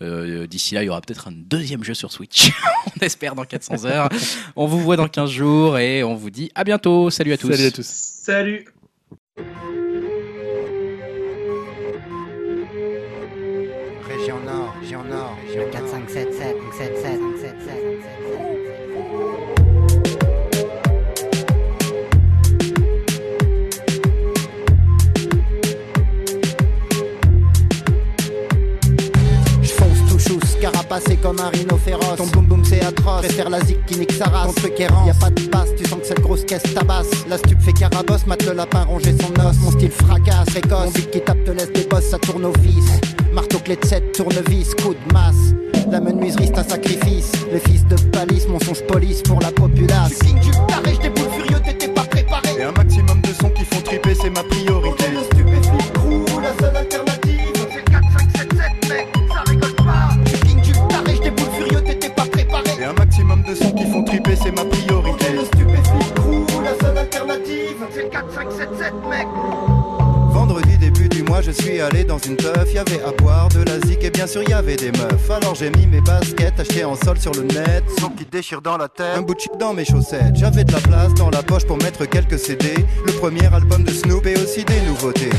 A: Euh, D'ici là, il y aura peut-être un deuxième jeu sur Switch. on espère dans 400 heures. on vous voit dans 15 jours et on vous dit à bientôt. Salut à tous.
B: Salut à tous.
C: Salut
D: carapacé comme un rhino féroce. Ton boum boum c'est atroce, préfère la zik qui nique sa race. Ton truc errant, y a pas de passe, tu sens que cette grosse caisse tabasse. La stup fait carabosse, mate le lapin ronger son os. Mon style fracasse, précoce. Mon beat qui tape te laisse des bosses, ça tourne au vis. Marteau clé de 7, tournevis, coup de masse. La menuiserie c'est un sacrifice. Les fils de palisse, mensonge police pour la populace. Tu du taré, j'déboule furieux, t'étais pas préparé.
E: Et un maximum de sons qui font triper, c'est ma priorité. Mois, je suis allé dans une teuf. Y'avait à boire de la zik et bien sûr y'avait des meufs. Alors j'ai mis mes baskets achetées en sol sur le net. Son qui déchire dans la tête. Un bout de chip dans mes chaussettes. J'avais de la place dans la poche pour mettre quelques CD. Le premier album de Snoop et aussi des nouveautés.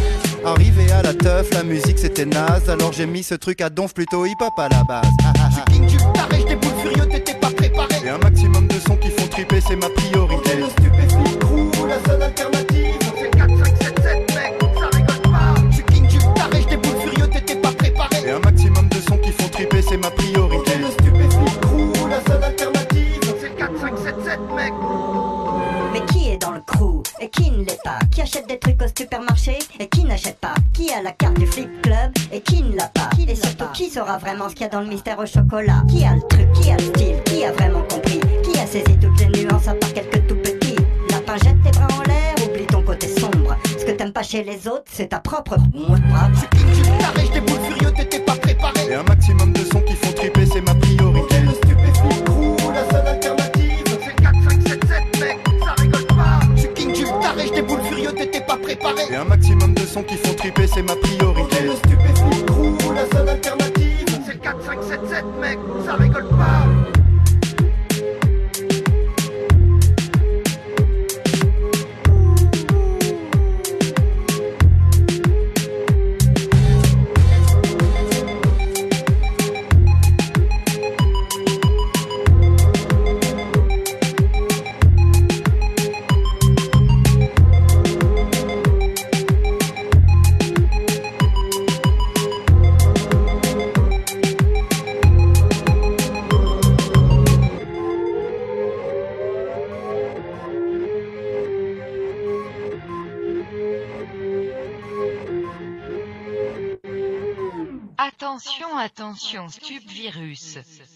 E: Arrivé à la teuf, la musique c'était naze. Alors j'ai mis ce truc à donf plutôt hip hop à la base. Ah, ah, ah.
D: King du taré, j'déboule furieux, t'étais pas préparé.
E: Et un maximum de sons qui font triper, c'est ma priorité.
F: Ne l'est pas Qui achète des trucs au supermarché et qui n'achète pas Qui a la carte du flip club et qui ne l'a pas Et surtout qui saura vraiment ce qu'il y a dans le mystère au chocolat? Qui a le truc, qui a le style, qui a vraiment compris? Qui a saisi toutes les nuances à part quelques tout petits? Lapin jette tes bras en l'air, oublie ton côté sombre. Ce que t'aimes pas chez les autres, c'est ta propre mouche
D: Tu king du taré, j'déboule furieux, t'étais pas préparé.
E: Et un maximum de sons qui font triper, c'est ma
D: taré, j'déboule furieux, t'étais pas préparé.
E: Et un maximum de sons qui font triper, c'est ma priorité.
G: Attention, attention, stupvirus.